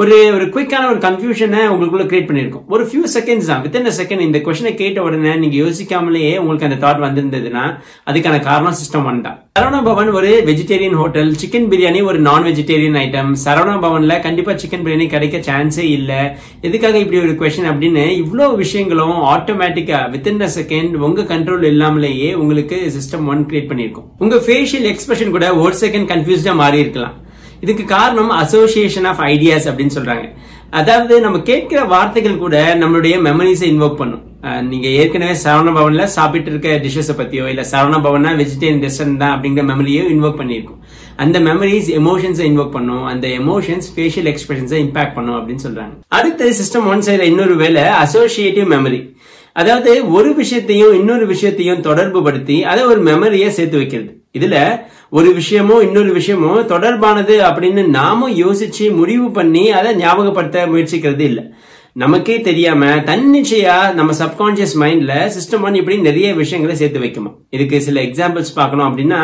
ஒரு ஒரு குயிக்கான ஒரு கன்ஃபியூஷனை உங்களுக்குள்ள கிரியேட் பண்ணிருக்கும் ஒரு ஃபியூ செகண்ட்ஸ் தான். வித்தின் செகண்ட் இந்த கொஸ்டினை கேட்ட உடனே நீங்க யோசிக்காமலேயே உங்களுக்கு அந்த தாட் வந்திருந்ததுன்னா அதுக்கான காரணம் சிஸ்டம் ஒன் தான். சரவண பவன் ஒரு வெஜிடேரியன் ஹோட்டல் சிக்கன் பிரியாணி ஒரு நான் வெஜிடேரியன் ஐட்டம் சரவண பவன்ல கண்டிப்பா சிக்கன் பிரியாணி கிடைக்க சான்ஸே இல்ல. எதுக்காக இப்படி ஒரு கொஸ்டின் அப்படின்னு இவ்வளவு விஷயங்களும் ஆட்டோமேட்டிக்கா வித்தின் அ செகண்ட் உங்க கண்ட்ரோல் இல்லாமலேயே உங்களுக்கு சிஸ்டம் ஒன் கிரியேட் பண்ணிருக்கும் உங்க ஃபேஷியல் எக்ஸ்பிரஷன் கூட ஒரு செகண்ட் கன்ஃபியூஸ்டா மாறி இருக்கலாம். இதுக்கு காரணம் அசோசியேஷன் ஆஃப் ஐடியாஸ் அப்படின்னு சொல்றாங்க. அதாவது நம்ம கேட்கிற வார்த்தைகள் கூட நம்மளுடைய மெமரிஸை இன்வோக் பண்ணும். நீங்க ஏற்கனவே சரவண பவன்ல சாப்பிட்டு இருக்க டிஷ்ஷஸை பத்தியோ இல்ல சரவண பவனா வெஜிடேரியன் ரெஸ்டாரண்ட் தான் அப்படிங்கிற மெமரியோ இன்வோக் பண்ணியிருக்கும். அந்த மெமரிஸ் எமோஷன்ஸை இன்வோக் பண்ணும். அந்த எமோஷன்ஸ் ஃபேஷியல் எக்ஸ்பிரஷன்ஸை இம்பாக்ட் பண்ணும் அப்படின்னு சொல்றாங்க. அடுத்த சிஸ்டம் ஒன் சைட்ல இன்னொரு வேலை அசோசியேட்டிவ் மெமரி அதாவது ஒரு விஷயத்தையும் இன்னொரு விஷயத்தையும் தொடர்பு படுத்தி அதை ஒரு மெமரியை சேர்த்து வைக்கிறது. இதுல ஒரு விஷயமோ இன்னொரு விஷயமோ தொடர்பானது அப்படின்னு நாமும் யோசிச்சு முடிவு பண்ணி அதை ஞாபகப்படுத்த முயற்சிக்கிறது இல்லை. நமக்கே தெரியாம தன்னிச்சையா நம்ம சப்கான்சியஸ் மைண்ட்ல சிஸ்டம் ஒன் இப்படி நிறைய விஷயங்களை சேர்த்து வைக்குமா? இதுக்கு சில எக்ஸாம்பிள்ஸ் பார்க்கணும் அப்படின்னா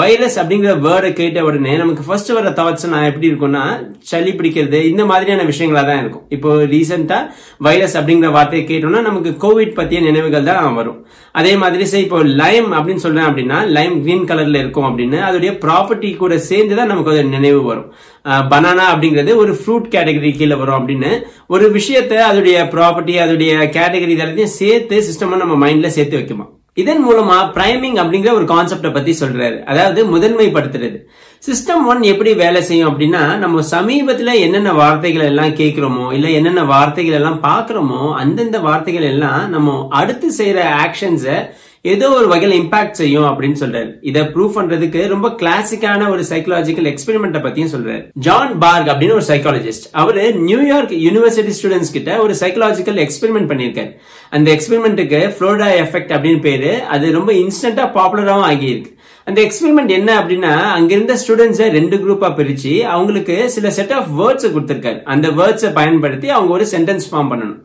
வைரஸ் அப்படிங்கிற வேர்டை கேட்ட உடனே நமக்கு ஃபர்ஸ்ட் வர தாட்ஸ் நான் எப்படி இருக்கும்னா சளி பிடிக்கிறது இந்த மாதிரியான விஷயங்களா தான் இருக்கும். இப்போ ரீசெண்டா வைரஸ் அப்படிங்கிற வார்த்தையை கேட்டோம்னா நமக்கு கோவிட் பத்திய நினைவுகள் தான் வரும். அதே மாதிரி சரி இப்போ லைம் அப்படின்னு சொல்றேன் அப்படின்னா லைம் கிரீன் கலர்ல இருக்கும் அப்படின்னு அதோடைய ப்ராப்பர்ட்டி கூட சேர்ந்து தான் நமக்கு அது நினைவு வரும். பனானா அப்படிங்கிறது ஒரு ஃப்ரூட் கேட்டகரி கீழே வரும் அப்படின்னு. ஒரு விஷயத்த அதோடைய ப்ராப்பர்ட்டி அதோடைய கேட்டகரி எல்லாத்தையும் சேர்த்து சிஸ்டமா நம்ம மைண்ட்ல சேர்த்து வைக்குமா? இதன் மூலமா பிரைமிங் அப்படிங்கிற ஒரு கான்செப்டை பத்தி சொல்றாரு. அதாவது முதன்மைப்படுத்துறது. சிஸ்டம் ஒன் எப்படி வேலை செய்யும் அப்படின்னா நம்ம சமீபத்துல என்னென்ன வார்த்தைகள் எல்லாம் கேட்கிறோமோ இல்ல என்னென்ன வார்த்தைகள் எல்லாம் பாக்குறோமோ அந்தந்த வார்த்தைகள் எல்லாம் நம்ம அடுத்து செய்யற ஆக்ஷன்ஸை ஏதோ ஒரு வகையில் இம்பாக்ட் செய்யும் அப்படின்னு சொல்றாரு. இதை ப்ரூவ் பண்றதுக்கு ரொம்ப கிளாசிக்கான ஒரு சைக்கலாஜிக்கல் எக்ஸ்பெரிமெண்ட்டை பத்தியும் சொல்றாரு. ஜான் பார்க் அப்படின்னு ஒரு சைக்காலஜிஸ்ட் அவரு நியூயார்க் யூனிவர்சிட்டி ஸ்டூடெண்ட்ஸ் கிட்ட ஒரு சைக்கலாஜிக்கல் எக்ஸ்பெரிமெண்ட் பண்ணியிருக்காரு. அந்த எக்ஸ்பெரிமெண்ட்டுக்கு ஃப்ளோடா எஃபெக்ட் அப்படின்னு பேரு. அது ரொம்ப இன்ஸ்டன்டா பாப்புலராகவும் ஆகியிருக்கு. அந்த எக்ஸ்பெரிமெண்ட் என்ன அப்படின்னா அங்க இருந்த ஸ்டூடெண்ட்ஸை ரெண்டு குரூப்பா பிரிச்சு அவங்களுக்கு சில செட் ஆஃப் வேர்ட்ஸ் கொடுத்திருக்காரு. அந்த வேர்ட்ஸை பயன்படுத்தி அவங்க ஒரு சென்டென்ஸ் ஃபார்ம் பண்ணணும்.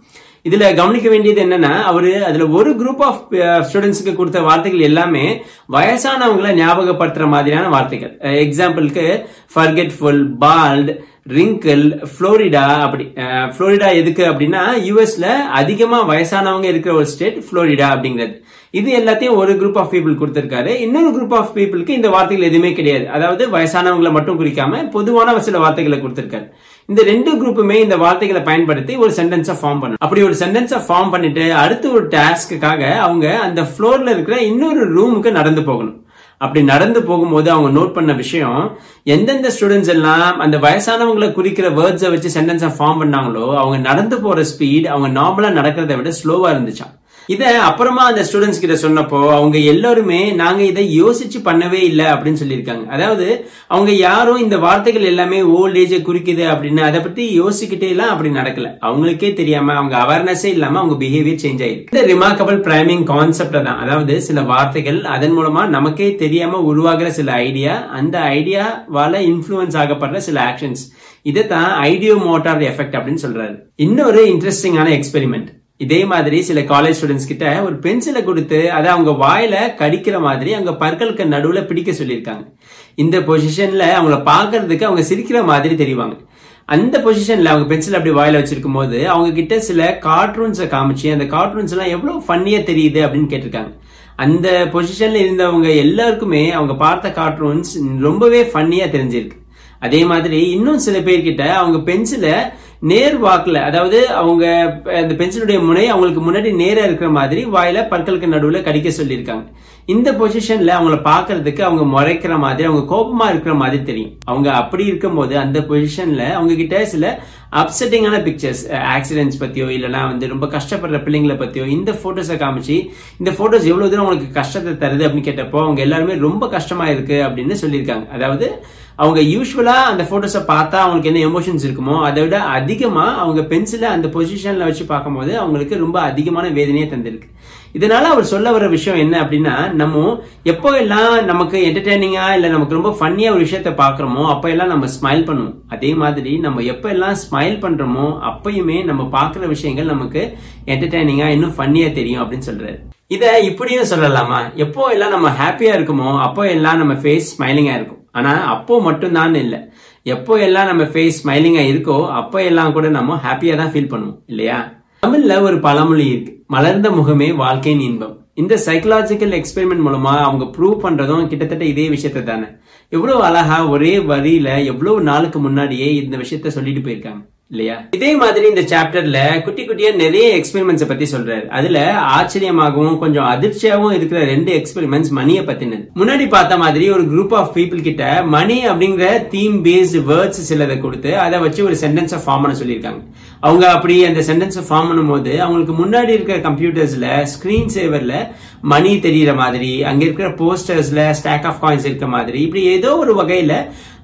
இதுல கவனிக்க வேண்டியது என்னன்னா அவரு அதுல ஒரு குரூப் ஆஃப் ஸ்டூடெண்ட்ஸ்க்கு கொடுத்த வார்த்தைகள் எல்லாமே வயசானவங்களை ஞாபகப்படுத்துற மாதிரியான வார்த்தைகள். எக்ஸாம்பிளுக்கு ஃபர்கெட்ஃபுல் பால்ட் ரிங்கிள் புளோரிடா அப்படி uh, புளோரிடா எதுக்கு அப்படின்னா யூஎஸ்ல அதிகமா வயசானவங்க இருக்கிற ஒரு ஸ்டேட் புளோரிடா அப்படிங்கிறது. இது எல்லாத்தையும் ஒரு குரூப் ஆஃப் பீப்புள் கொடுத்திருக்காரு. இன்னொரு குரூப் ஆஃப் பீப்புளுக்கு இந்த வார்த்தைகள் எதுவுமே கிடையாது. அதாவது வயசானவங்களை மட்டும் குறிக்காம பொதுவான சில வார்த்தைகளை கொடுத்திருக்காரு. இந்த ரெண்டு குரூப்புமே இந்த வார்த்தைகளை பயன்படுத்தி ஒரு சென்டென்ஸை ஃபார்ம் பண்ணணும். அப்படி ஒரு சென்டென்ஸை ஃபார்ம் பண்ணிட்டு அடுத்த ஒரு டாஸ்க்குக்காக அவங்க அந்த ஃப்ளோர்ல இருக்கிற இன்னொரு ரூமுக்கு நடந்து போகணும். அப்படி நடந்து போகும்போது அவங்க நோட் பண்ண விஷயம் எந்தெந்த ஸ்டூடெண்ட்ஸ் எல்லாம் அந்த வயசானவங்களை குறிக்கிற வேர்ட்ஸை வச்சு சென்டென்ஸை ஃபார்ம் பண்ணாங்களோ அவங்க நடந்து போற ஸ்பீட் அவங்க நார்மலா நடக்கிறத விட ஸ்லோவா இருந்துச்சான் இத அப்புறமா அந்த ஸ்டூடெண்ட்ஸ் கிட்ட சொன்னப்போ அவங்க எல்லாருமே நாங்க இதை யோசிச்சு பண்ணவே இல்லை அப்படின்னு சொல்லியிருக்காங்க. அதாவது அவங்க யாரும் இந்த வார்த்தைகள் எல்லாமே ஓல்ட் ஏஜை குறிக்குது அப்படின்னு அதை பத்தி யோசிக்கிட்டே எல்லாம் அப்படி நடக்கல. அவங்களுக்கே தெரியாம அவங்க அவேர்னஸே இல்லாம அவங்க பிஹேவியர் சேஞ்ச் ஆயிருக்கு. இந்த ரிமார்க்கபிள் பிரைமிங் கான்செப்ட் தான். அதாவது சில வார்த்தைகள் அதன் மூலமா நமக்கே தெரியாம உருவாகிற சில ஐடியா அந்த ஐடியாவால இன்ஃபுளுன்ஸ் ஆகப்படுற சில ஆக்ஷன்ஸ் இதை தான் ஐடியோ மோட்டார் எஃபெக்ட் அப்படின்னு சொல்றாரு. இன்னொரு இன்ட்ரெஸ்டிங்கான எக்ஸ்பெரிமெண்ட் இதே மாதிரி சில காலேஜ் ஸ்டூடெண்ட்ஸ் கிட்ட ஒரு பென்சிலை கொடுத்து அதை அவங்க வாயில கடிக்கிற மாதிரி அவங்க பற்களுக்கு நடுவுல பிடிக்க சொல்லியிருக்காங்க. இந்த பொசிஷன்ல அவங்கள பாக்குறதுக்கு அவங்க சிரிக்கிற மாதிரி தெரிவாங்க. அந்த பொசிஷன்ல அவங்க பென்சில் அப்படி வாயில வச்சிருக்கும் போது அவங்க கிட்ட சில கார்ட்டூன்ஸை காமிச்சு அந்த கார்ட்டூன்ஸ் எல்லாம் எவ்வளவு ஃபன்னியா தெரியுது அப்படின்னு கேட்டிருக்காங்க. அந்த பொசிஷன்ல இருந்தவங்க எல்லாருக்குமே அவங்க பார்த்த கார்ட்டூன்ஸ் ரொம்பவே ஃபன்னியா தெரிஞ்சிருக்கு. அதே மாதிரி இன்னும் சில பேர்கிட்ட அவங்க பென்சிலை நேர் வாக்குல அதாவது அவங்க அந்த பென்சிலுடைய முனை அவங்களுக்கு முன்னாடி நேரா இருக்கிற மாதிரி வாயில பற்களுக்கு நடுவில் கடிக்க சொல்லியிருக்காங்க. இந்த பொசிஷன்ல அவங்கள பாக்குறதுக்கு அவங்க முறைக்கிற மாதிரி அவங்க கோபமா இருக்கிற மாதிரி தெரியும். அவங்க அப்படி இருக்கும்போது அந்த பொசிஷன்ல அவங்க கிட்ட சில அப்செட்டிங்கான பிக்சர்ஸ் ஆக்சிடென்ட்ஸ் பத்தியோ இல்லைன்னா வந்து ரொம்ப கஷ்டப்படுற பிள்ளைங்களை பத்தியோ இந்த போட்டோஸை காமிச்சு இந்த போட்டோஸ் எவ்வளவு தூரம் அவங்களுக்கு கஷ்டத்தை தருது அப்படின்னு கேட்டப்போ அவங்க எல்லாருமே ரொம்ப கஷ்டமா இருக்கு அப்படின்னு சொல்லியிருக்காங்க. அதாவது அவங்க யூஸ்வலா அந்த போட்டோஸை பார்த்தா அவங்களுக்கு என்ன எமோஷன்ஸ் இருக்குமோ அதை விட அதிகமா அவங்க பென்சிலை அந்த பொசிஷன்ல வச்சு பார்க்கும்போது அவங்களுக்கு ரொம்ப அதிகமான வேதனையை தந்திருக்கு. இதனால அவர் சொல்ல வர விஷயம் என்ன அப்படின்னா நம்ம எப்போ எல்லாம் நமக்கு என்டர்டைனிங்கா இல்ல நமக்கு ரொம்ப ஃபன்னியா ஒரு விஷயத்த பாக்குறோமோ அப்ப எல்லாம் நம்ம ஸ்மைல் பண்ணுவோம். அதே மாதிரி நம்ம எப்ப எல்லாம் ஸ்மைல் பண்றோமோ அப்பயுமே நம்ம பாக்குற விஷயங்கள் நமக்கு என்டர்டைனிங்கா இன்னும் ஃபன்னியா தெரியும் அப்படின்னு சொல்றாரு. இதை இப்படியும் சொல்லலாமா? எப்போ எல்லாம் நம்ம ஹாப்பியா இருக்குமோ அப்போ எல்லாம் நம்ம ஃபேஸ் ஸ்மைலிங்கா இருக்கும். ஆனா அப்போ மட்டும் இல்லை. இல்ல எப்போ எல்லாம் நம்ம ஃபேஸ் ஸ்மைலிங்கா இருக்கோ அப்போ எல்லாம் கூட நம்ம ஹாப்பியா தான் ஃபீல் பண்ணுவோம் இல்லையா? தமிழ்ல ஒரு பழமொழி இருக்கு. மலர்ந்த முகமே வாழ்க்கையின் இன்பம். இந்த சைக்கலாஜிக்கல் எக்ஸ்பெரிமெண்ட் மூலமா அவங்க ப்ரூவ் பண்றதும் கிட்டத்தட்ட இதே விஷயத்த தானே. எவ்வளவு அழகா ஒரே வரியில எவ்வளவு நாளுக்கு முன்னாடியே இந்த விஷயத்த சொல்லிட்டு போயிருக்காங்க. இல்லையா? இதே மாதிரி இந்த சாப்டர்ல குட்டி குட்டியா நிறைய எக்ஸ்பெரிமெண்ட்ஸ் பத்தி சொல்றாரு. அதுல ஆச்சரியமாகவும் கொஞ்சம் அதிர்ச்சியாகவும் இருக்கிற ரெண்டு எக்ஸ்பெரிமெண்ட்ஸ் மணியை பத்தினது. முன்னாடி பார்த்த மாதிரி ஒரு குரூப் ஆஃப் பீப்புள் கிட்ட மணி அப்படிங்கிற தீம் பேஸ்டு வேர்ட்ஸ் சிலதை கொடுத்து அதை வச்சு ஒரு சென்டென்ஸை ஃபார்ம் பண்ண சொல்லியிருக்காங்க. அவங்க அப்படி அந்த சென்டென்ஸை ஃபார்ம் பண்ணும்போது அவங்களுக்கு முன்னாடி இருக்கிற கம்ப்யூட்டர்ஸ்ல ஸ்கிரீன் சேவர்ல மணி தெரியற மாதிரி அங்க இருக்கிற போஸ்டர்ஸ்ல ஸ்டாக் ஆஃப் காயின்ஸ் இருக்க மாதிரி இப்படி ஏதோ ஒரு வகையில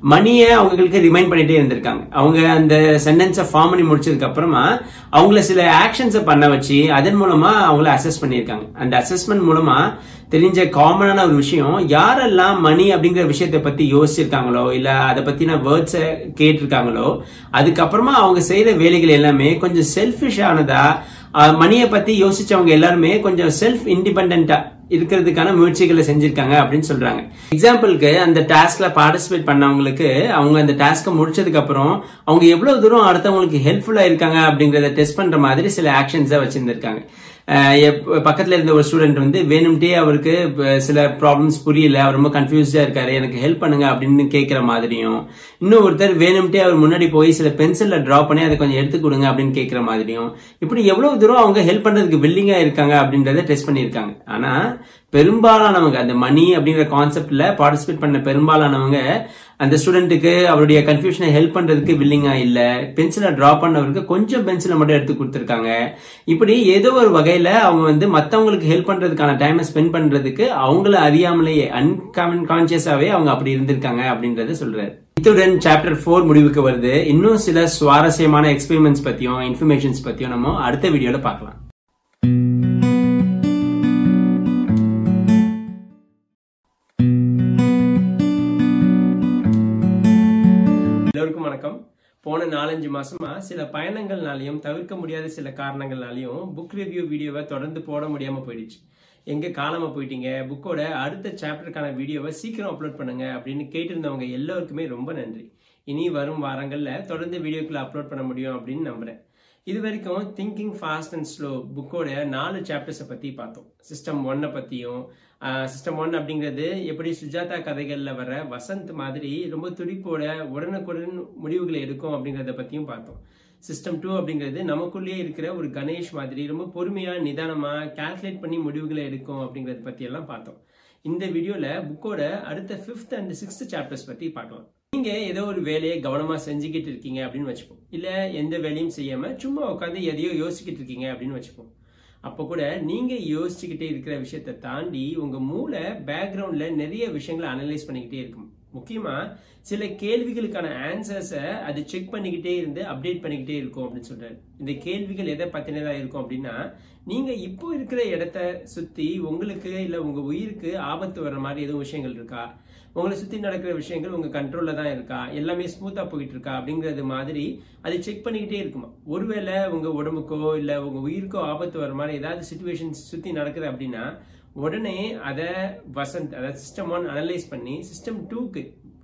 மணியை அவங்களுக்கு ரிமைண்ட் பண்ணிட்டே இருந்திருக்காங்க. அவங்க அந்த சென்டென்ஸை ஃபார்ம் பண்ணி முடிச்சதுக்கு அப்புறமா அவங்கள சில ஆக்ஷன்ஸை பண்ண வச்சு அதன் மூலமா அவங்கள அசஸ் பண்ணியிருக்காங்க. அந்த அசஸ்மெண்ட் மூலமா தெரிஞ்ச காமனான ஒரு விஷயம் யாரெல்லாம் மணி அப்படிங்கிற விஷயத்தை பத்தி யோசிச்சிருக்காங்களோ இல்ல அதை பத்தின வேர்ட்ஸை கேட்டிருக்காங்களோ அதுக்கப்புறமா அவங்க செய்யற வேலைகள் எல்லாமே கொஞ்சம் செல்ஃபிஷ் ஆனதா மணியை பத்தி யோசிச்சவங்க எல்லாருமே கொஞ்சம் செல்ஃப் இண்டிபெண்டா இருக்கிறதுக்கான முயற்சிகளை செஞ்சிருக்காங்க அப்படின்னு சொல்றாங்க. எக்ஸாம்பிளுக்கு அந்த டாஸ்க்ல பார்ட்டிசிபேட் பண்ணவங்களுக்கு அவங்க அந்த டாஸ்க்கை முடிச்சதுக்கு அப்புறம் அவங்க எவ்வளவு தூரம் அடுத்தவங்களுக்கு ஹெல்ப்ஃபுல்லா இருக்காங்க அப்படிங்கறத டெஸ்ட் பண்ற மாதிரி சில ஆக்ஷன்ஸை வச்சிருந்திருக்காங்க. பக்கத்துல இருந்த ஒரு ஸ்டூடெண்ட் வந்து வேணும்ட்டே அவருக்கு சில ப்ராப்ளம்ஸ் புரியல. அவர் ரொம்ப கன்ஃபியூஸ்டா இருக்காரு. எனக்கு ஹெல்ப் பண்ணுங்க அப்படின்னு கேட்கிற மாதிரியும். இன்னும் ஒருத்தர் வேணும்ட்டே அவர் முன்னாடி போய் சில பென்சில்ல டிரா பண்ணி அதை கொஞ்சம் எடுத்து கொடுங்க அப்படின்னு கேட்கிற மாதிரியும். இப்படி எவ்வளவு தூரம் அவங்க ஹெல்ப் பண்றதுக்கு வில்லிங்கா இருக்காங்க அப்படின்றத டெஸ்ட் பண்ணியிருக்காங்க. ஆனா பெரும்பாலானவங்க அந்த மணி அப்படிங்கிற கான்செப்ட்ல பார்ட்டிசிபேட் பண்ண பெரும்பாலானவங்க அந்த ஸ்டூடெண்ட்டுக்கு அவருடைய கன்ஃபியூஷனை ஹெல்ப் பண்றதுக்கு வில்லிங்கா இல்ல. பென்சிலை டிரா பண்ணவருக்கு கொஞ்சம் பென்சிலை மட்டும் எடுத்து கொடுத்துருக்காங்க. இப்படி ஏதோ ஒரு வகையில அவங்க வந்து மத்தவங்களுக்கு ஹெல்ப் பண்றதுக்கான டைமை ஸ்பெண்ட் பண்றதுக்கு அவங்கள அறியாமலேயே அன்காமன் கான்சியஸாவே அவங்க அப்படி இருந்திருக்காங்க அப்படின்றத சொல்றாரு. இத்துடன் சாப்டர் ஃபோர் முடிவுக்கு வருது. இன்னும் சில சுவாரஸ்யமான எக்ஸ்பெரிமெண்ட்ஸ் பத்தியும் இன்ஃபர்மேஷன்ஸ் பத்தியும் நம்ம அடுத்த வீடியோல பார்க்கலாம். நாலஞ்சு மாசமா சில பயணங்கள்னாலையும் தவிர்க்க முடியாத சில காரணங்கள்னாலையும் புக் ரிவ்யூ வீடியோவை தொடர்ந்து போட முடியாம போயிடுச்சு. எங்க காணாம போயிட்டீங்க? புக்கோட அடுத்த சாப்டருக்கான வீடியோவை சீக்கிரம் அப்லோட் பண்ணுங்க அப்படின்னு கேட்டிருந்தவங்க எல்லோருக்குமே ரொம்ப நன்றி. இனி வரும் வாரங்கள்ல தொடர்ந்து வீடியோக்களை அப்லோட் பண்ண முடியும் அப்படின்னு நம்புறேன். இது வரைக்கும் திங்கிங் ஃபாஸ்ட் அண்ட் ஸ்லோ புக்கோட நாலு சாப்டர்ஸை பற்றி பார்த்தோம். சிஸ்டம் ஒன்னை பற்றியும் சிஸ்டம் ஒன் அப்படிங்கிறது எப்படி சுஜாதா கதைகளில் வர வசந்த் மாதிரி ரொம்ப துடிப்போட உடனுக்குடன் முடிவுகளை எடுக்கும் அப்படிங்கிறத பற்றியும் பார்த்தோம். சிஸ்டம் டூ அப்படிங்கிறது நமக்குள்ளேயே இருக்கிற ஒரு கணேஷ் மாதிரி ரொம்ப பொறுமையாக நிதானமாக கால்குலேட் பண்ணி முடிவுகளை எடுக்கும் அப்படிங்கிறத பற்றியெல்லாம் பார்த்தோம். இந்த வீடியோவில் புக்கோட அடுத்த ஃபிஃப்த் அண்ட் சிக்ஸ்த் சாப்டர்ஸ் பற்றி பார்க்கலாம். நீங்கள் ஏதோ ஒரு வேலையை கவனமாக செஞ்சுக்கிட்டு இருக்கீங்க அப்படின்னு வச்சுப்போம். இல்லை எந்த வேலையும் செய்யாமல் சும்மா உட்காந்து எதையோ யோசிக்கிட்டு இருக்கீங்க அப்படின்னு வச்சுப்போம். அப்போ கூட நீங்க யோசிச்சுக்கிட்டே இருக்கிற விஷயத்தை தாண்டி உங்க மூளை பேக்ரவுண்ட்ல நிறைய விஷயங்களை அனலைஸ் பண்ணிக்கிட்டே இருக்கும். முக்கியமா சில கேள்விகளுக்கான ஆன்சர்ஸை அது செக் பண்ணிக்கிட்டே இருந்து அப்டேட் பண்ணிக்கிட்டே இருக்கும் அப்படின்னு சொல்றாரு. இந்த கேள்விகள் எதை பத்தினதா இருக்கும் அப்படின்னா நீங்க இப்போ இருக்கிற இடத்த சுத்தி உங்களுக்கு இல்ல உங்க உயிருக்கு ஆபத்து வர்ற மாதிரி எதுவும் விஷயங்கள் இருக்கா? உங்களை சுத்தி நடக்கிற விஷயங்கள் உங்க கண்ட்ரோல்ல தான் இருக்கா? எல்லாமே ஸ்மூத்தா போயிட்டு இருக்கா? அப்படிங்கறது மாதிரி அது செக் பண்ணிக்கிட்டே இருக்குமா? ஒருவேளை உங்க உடம்புக்கோ இல்ல உங்க உயிருக்கோ ஆபத்து வர மாதிரி ஏதாவது சுச்சுவேஷன் சுத்தி நடக்குது அப்படின்னா உடனே அதை வசந்த் அதாவது சிஸ்டம் ஒன் அனலைஸ் பண்ணி சிஸ்டம் டூக்கு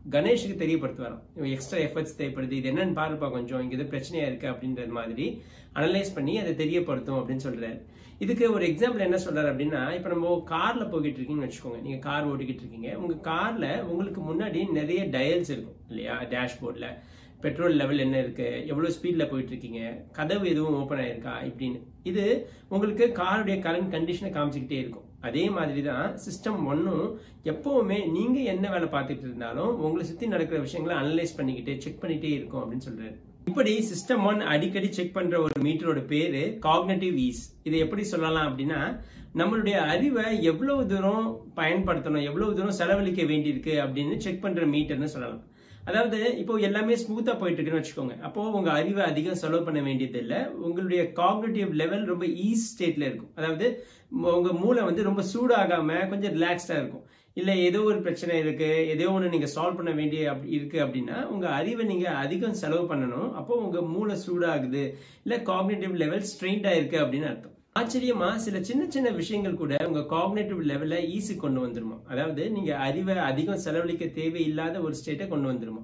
கணேஷுக்கு தெரியப்படுத்துவாராம். எக்ஸ்ட்ரா எஃபர்ட்ஸ் தேவைப்படுது இது என்னன்னு பாருப்பா கொஞ்சம் இங்கே எதாவது பிரச்சனையா இருக்கு அப்படின்றது மாதிரி அனலைஸ் பண்ணி அதை தெரியப்படுத்தும் அப்படின்னு சொல்றாரு. இதுக்கு ஒரு எக்ஸாம்பிள் என்ன சொல்றாரு அப்படின்னா இப்போ நம்ம கார்ல போய்கிட்டு இருக்கீங்கன்னு வச்சுக்கோங்க. நீங்க கார் ஓட்டிக்கிட்டு இருக்கீங்க. உங்க கார்ல உங்களுக்கு முன்னாடி நிறைய டயல்ஸ் இருக்கும் இல்லையா? டேஷ்போர்ட்ல பெட்ரோல் லெவல் என்ன இருக்கு? எவ்வளவு ஸ்பீட்ல போயிட்டு இருக்கீங்க? கதவு எதுவும் ஓப்பன் ஆயிருக்கா? இப்படின்னு. இது உங்களுக்கு காருடைய கரண்ட் கண்டிஷனை காமிச்சுக்கிட்டே இருக்கும். அதே மாதிரி தான் சிஸ்டம் ஒன்றும் எப்போவுமே நீங்கள் என்ன வேலை பார்த்துட்டு இருந்தாலும் உங்களை சுற்றி நடக்கிற விஷயங்களை அனலைஸ் பண்ணிக்கிட்டே செக் பண்ணிகிட்டே இருக்கும் அப்படின்னு சொல்கிறார் இப்படி சிஸ்டம் ஒன் அடிக்கடி செக் பண்ணுற ஒரு மீட்டரோட பேர் காக்னேட்டிவ் ஈஸ் இதை எப்படி சொல்லலாம் அப்படின்னா நம்மளுடைய அறிவை எவ்வளவு தூரம் பயன்படுத்தணும் எவ்வளவு தூரம் செலவழிக்க வேண்டியிருக்கு அப்படின்னு செக் பண்ணுற மீட்டர்னு சொல்லலாம். அதாவது இப்போ எல்லாமே ஸ்மூத்தாக போயிட்டு இருக்குன்னு வச்சுக்கோங்க. அப்போ உங்க அறிவை அதிகம் செலவு பண்ண வேண்டியது இல்லை உங்களுடைய காக்னேட்டிவ் லெவல் ரொம்ப ஈஸ் ஸ்டேட்ல இருக்கும். அதாவது உங்க மூளை வந்து ரொம்ப சூடாகாம கொஞ்சம் ரிலாக்ஸ்டா இருக்கும். இல்ல ஏதோ ஒரு பிரச்சனை இருக்கு ஏதோ ஒன்று நீங்க சால்வ் பண்ண வேண்டிய அப்படி இருக்கு அப்படின்னா உங்க அறிவை நீங்க அதிகம் செலவு பண்ணணும். அப்போ உங்க மூளை சூடாகுது. இல்ல காக்னேட்டிவ் லெவல் ஸ்ட்ரெயின்டா இருக்கு அப்படின்னு அர்த்தம். ஆச்சரியமா சில சின்ன சின்ன விஷயங்கள் கூட உங்க காக்னேட்டிவ் லெவல்ல ஈஸி கொண்டு வந்துருமா? அதாவது நீங்க அறிவை அதிகம் செலவழிக்க தேவையில்லாத ஒரு ஸ்டேட்டை கொண்டு வந்துருமா?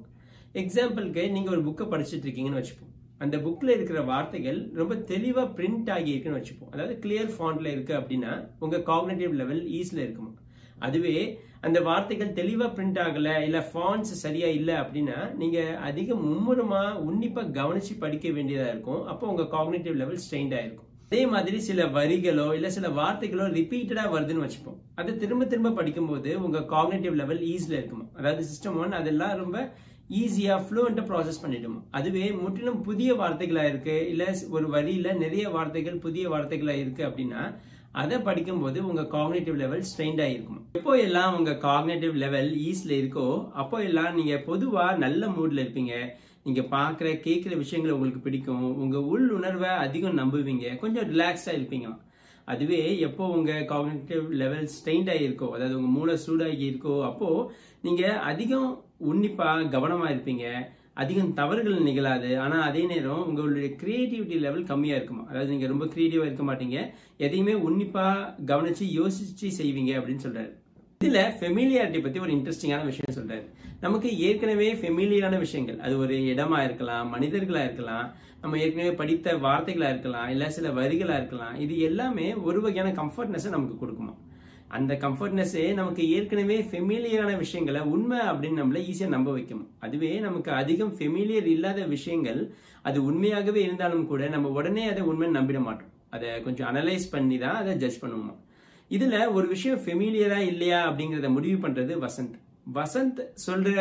எக்ஸாம்பிளுக்கு நீங்க ஒரு புக்கை படிச்சுட்டு இருக்கீங்கன்னு வச்சுப்போம். அந்த புக்கில் இருக்கிற வார்த்தைகள் ரொம்ப தெளிவாக பிரிண்ட் ஆகி இருக்குன்னு வச்சுப்போம். அதாவது கிளியர் ஃபாண்டில் இருக்குது அப்படின்னா உங்கள் காக்னேட்டிவ் லெவல் ஈஸியில் இருக்குமா? அதுவே அந்த வார்த்தைகள் தெளிவாக பிரிண்ட் ஆகலை இல்லை ஃபாண்ட்ஸ் சரியாக இல்லை அப்படின்னா நீங்கள் அதிக மும்முரமாக உன்னிப்பாக கவனித்து படிக்க வேண்டியதாக இருக்கும். அப்போ உங்கள் காக்னேட்டிவ் லெவல் ஸ்ட்ரெயின்டா இருக்கும் அதே மாதிரி சில வரிகளோ இல்லை சில வார்த்தைகளோ ரிப்பீட்டடாக வருதுன்னு வச்சுப்போம். அதை திரும்ப திரும்ப படிக்கும்போது உங்கள் காக்னேட்டிவ் லெவல் ஈஸியில் இருக்குமா? அதாவது சிஸ்டம் ஒன் அதெல்லாம் ரொம்ப ஈஸியாக ஃப்ளூவெண்டா ப்ராசஸ் பண்ணிடும் அதுவே முற்றிலும் புதிய வார்த்தைகளாக இருக்கு இல்லை ஒரு வரியில் நிறைய வார்த்தைகள் புதிய வார்த்தைகளாக இருக்கு அப்படின்னா அதை படிக்கும்போது உங்க காக்னேட்டிவ் லெவல் ஸ்ட்ரெயின்டா இருக்கும் எப்போ எல்லாம் உங்க காக்னேட்டிவ் லெவல் ஈஸ்ட்ல இருக்கோ அப்போ எல்லாம் நீங்கள் பொதுவாக நல்ல மூடில் இருப்பீங்க. நீங்கள் பார்க்குற கேட்குற விஷயங்கள் உங்களுக்கு பிடிக்கும். உங்கள் உள் உணர்வை அதிகம் நம்புவீங்க. கொஞ்சம் ரிலாக்ஸாக இருப்பீங்க. அதுவே எப்போ உங்க காக்னேட்டிவ் லெவல் ஸ்ட்ரெயின்ட் ஆகிருக்கோ அதாவது உங்க மூளை சூடாகி இருக்கோ அப்போ நீங்கள் அதிகம் உன்னிப்பாக கவனமாக இருப்பீங்க. அதிகம் தவறுகள் நிகழாது. ஆனால் அதே நேரம் உங்களுடைய க்ரியேட்டிவிட்டி லெவல் கம்மியாக இருக்குமா? அதாவது நீங்கள் ரொம்ப க்ரியேட்டிவாக இருக்க மாட்டீங்க. எதையுமே உன்னிப்பாக கவனிச்சு யோசிச்சு செய்வீங்க அப்படின்னு சொல்றாரு. இதில் ஃபெமிலியாரிட்டி பற்றி ஒரு இன்ட்ரெஸ்டிங்கான விஷயம் சொல்கிறார் நமக்கு ஏற்கனவே ஃபெமிலியரான விஷயங்கள். அது ஒரு இடமா இருக்கலாம் மனிதர்களாக இருக்கலாம் நம்ம ஏற்கனவே படித்த வார்த்தைகளாக இருக்கலாம் இல்லை சில வரிகளாக இருக்கலாம். இது எல்லாமே ஒரு வகையான கம்ஃபர்ட்னஸை நமக்கு கொடுக்குமா? அந்த கம்ஃபர்ட்னஸே நமக்கு ஏற்கனவே ஃபெமிலியரான விஷயங்களை உண்மை அப்படின்னு நம்மள ஈஸியா நம்ப வைக்கும். அதுவே நமக்கு அதிகம் ஃபெமிலியர் இல்லாத விஷயங்கள் அது உண்மையாகவே இருந்தாலும் கூட நம்ம உடனே அதை உண்மை நம்பிட மாட்டோம். அதை கொஞ்சம் அனலைஸ் பண்ணி தான் அதை ஜட்ஜ் பண்ணுவோம். இதுல ஒரு விஷயம் ஃபெமிலியரா இல்லையா அப்படிங்கறத முடிவு பண்றது வசந்த். வசந்த் சொல்ற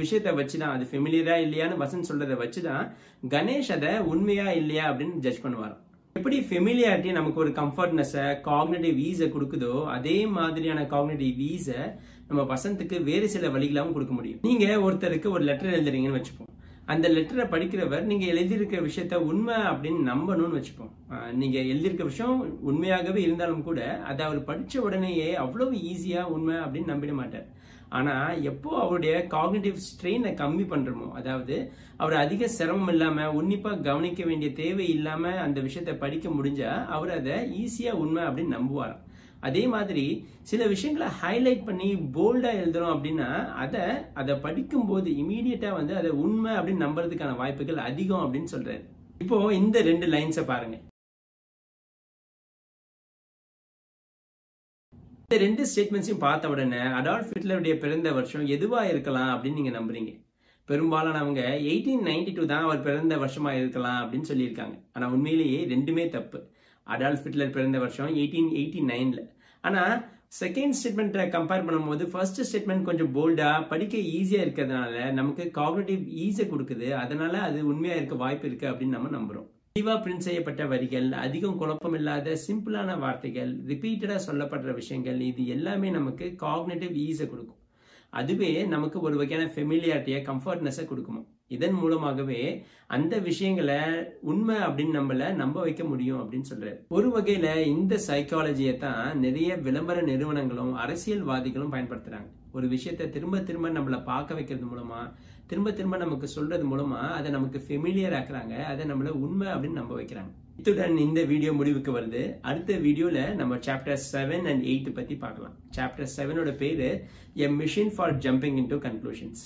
விஷயத்த விஷயத்த வச்சுதான் அது ஃபெமிலியரா இல்லையான்னு வசந்த் சொல்றத வச்சுதான் கணேஷ் அதை உண்மையா இல்லையா அப்படின்னு ஜட்ஜ் பண்ணுவாராம். எப்படி ஃபெமிலியாரிட்டி நமக்கு ஒரு கம்ஃபர்ட்னஸை காக்னேட்டிவ் ஈஸை கொடுக்குதோ அதே மாதிரியான காக்னேட்டிவ் ஈஸை நம்ம வசந்துக்கு வேறு சில வழிகளாகவும் கொடுக்க முடியும். நீங்கள் ஒருத்தருக்கு ஒரு லெட்டர் எழுதுறீங்கன்னு வச்சுப்போம். அந்த லெட்டரை படிக்கிறவர் நீங்கள் எழுதியிருக்க விஷயத்த உண்மை அப்படின்னு நம்பணும்னு வச்சுப்போம். நீங்கள் நீங்க எழுதியிருக்க விஷயம் உண்மையாகவே இருந்தாலும் கூட அதை அவர் படிச்ச உடனேயே அவ்வளவு ஈஸியாக உண்மை அப்படின்னு நம்பிட மாட்டார். ஆனா எப்போ அவருடைய காக்னேட்டிவ் ஸ்ட்ரெயினை கம்மி பண்றோமோ அதாவது அவர் அதிக சிரமம் இல்லாம உன்னிப்பா கவனிக்க வேண்டிய தேவை இல்லாம அந்த விஷயத்த படிக்க முடிஞ்சா அவர் அதை ஈஸியா உண்மை அப்படின்னு நம்புவாராம். அதே மாதிரி சில விஷயங்களை ஹைலைட் பண்ணி போல்டா எழுதுறோம் அப்படின்னா அதை அதை படிக்கும் போது இமீடியட்டா வந்து அதை உண்மை அப்படின்னு நம்புறதுக்கான வாய்ப்புகள் அதிகம் அப்படின்னு சொல்றாரு. இப்போ இந்த ரெண்டு லைன்ஸை பாருங்க. இந்த ரெண்டு ஸ்டேட்மெண்ட்ஸையும் பார்த்த உடனே அடால்ஃப் ஹிட்லருடைய பிறந்த வருஷம் எதுவாக இருக்கலாம் அப்படின்னு நீங்கள் நம்புறீங்க. பெரும்பாலானவங்க எயிட்டீன் நைன்டி டூ தான் அவர் பிறந்த வருஷமாக இருக்கலாம் அப்படின்னு சொல்லியிருக்காங்க. ஆனால் உண்மையிலேயே ரெண்டுமே தப்பு. அடால்ஃப் ஹிட்லர் பிறந்த வருஷம் எயிட்டீன் எயிட்டி நைனில் ஆனால் செகண்ட் ஸ்டேட்மெண்ட்டை கம்பேர் பண்ணும்போது ஃபர்ஸ்ட் ஸ்டேட்மெண்ட் கொஞ்சம் போல்டாக படிக்க ஈஸியாக இருக்கிறதுனால நமக்கு காக்னேட்டிவ் ஈஸியாக கொடுக்குது. அதனால அது உண்மையாக இருக்க வாய்ப்பு இருக்குது அப்படின்னு நம்ம நம்புகிறோம் தெளிவாக பிரிண்ட் செய்யப்பட்ட வரிகள் அதிகம் குழப்பம் இல்லாத சிம்பிளான வார்த்தைகள் ரிப்பீட்டடா சொல்லப்படுற விஷயங்கள் இது எல்லாமே நமக்கு காக்னேட்டிவ் ஈஸை கொடுக்கும். அதுவே நமக்கு ஒரு வகையான ஃபெமிலியாரிட்டியை கம்ஃபர்ட்னஸை கொடுக்குமா? இதன் மூலமாகவே அந்த விஷயங்களை உண்மை அப்படின்னு நம்மள நம்ப வைக்க முடியும் அப்படின்னு சொல்றாரு. ஒரு வகையில இந்த சைக்காலஜியை தான் நிறைய விளம்பர நிறுவனங்களும் அரசியல்வாதிகளும் பயன்படுத்துறாங்க. ஒரு விஷயத்த திரும்ப திரும்ப நம்மள பார்க்க வைக்கிறது மூலமா திரும்ப திரும்ப நமக்கு சொல்றது மூலமா அதை நமக்கு ஃபெமிலியர் ஆக்குறாங்க. அதை நம்மள உண்மை அப்படின்னு நம்ப வைக்கிறாங்க. இத்துடன் இந்த வீடியோ முடிவுக்கு வருது. அடுத்த வீடியோல நம்ம சாப்டர் செவன் அண்ட் எயிட் பத்தி பார்க்கலாம். சாப்டர் செவனோட பேரு a machine for jumping into conclusions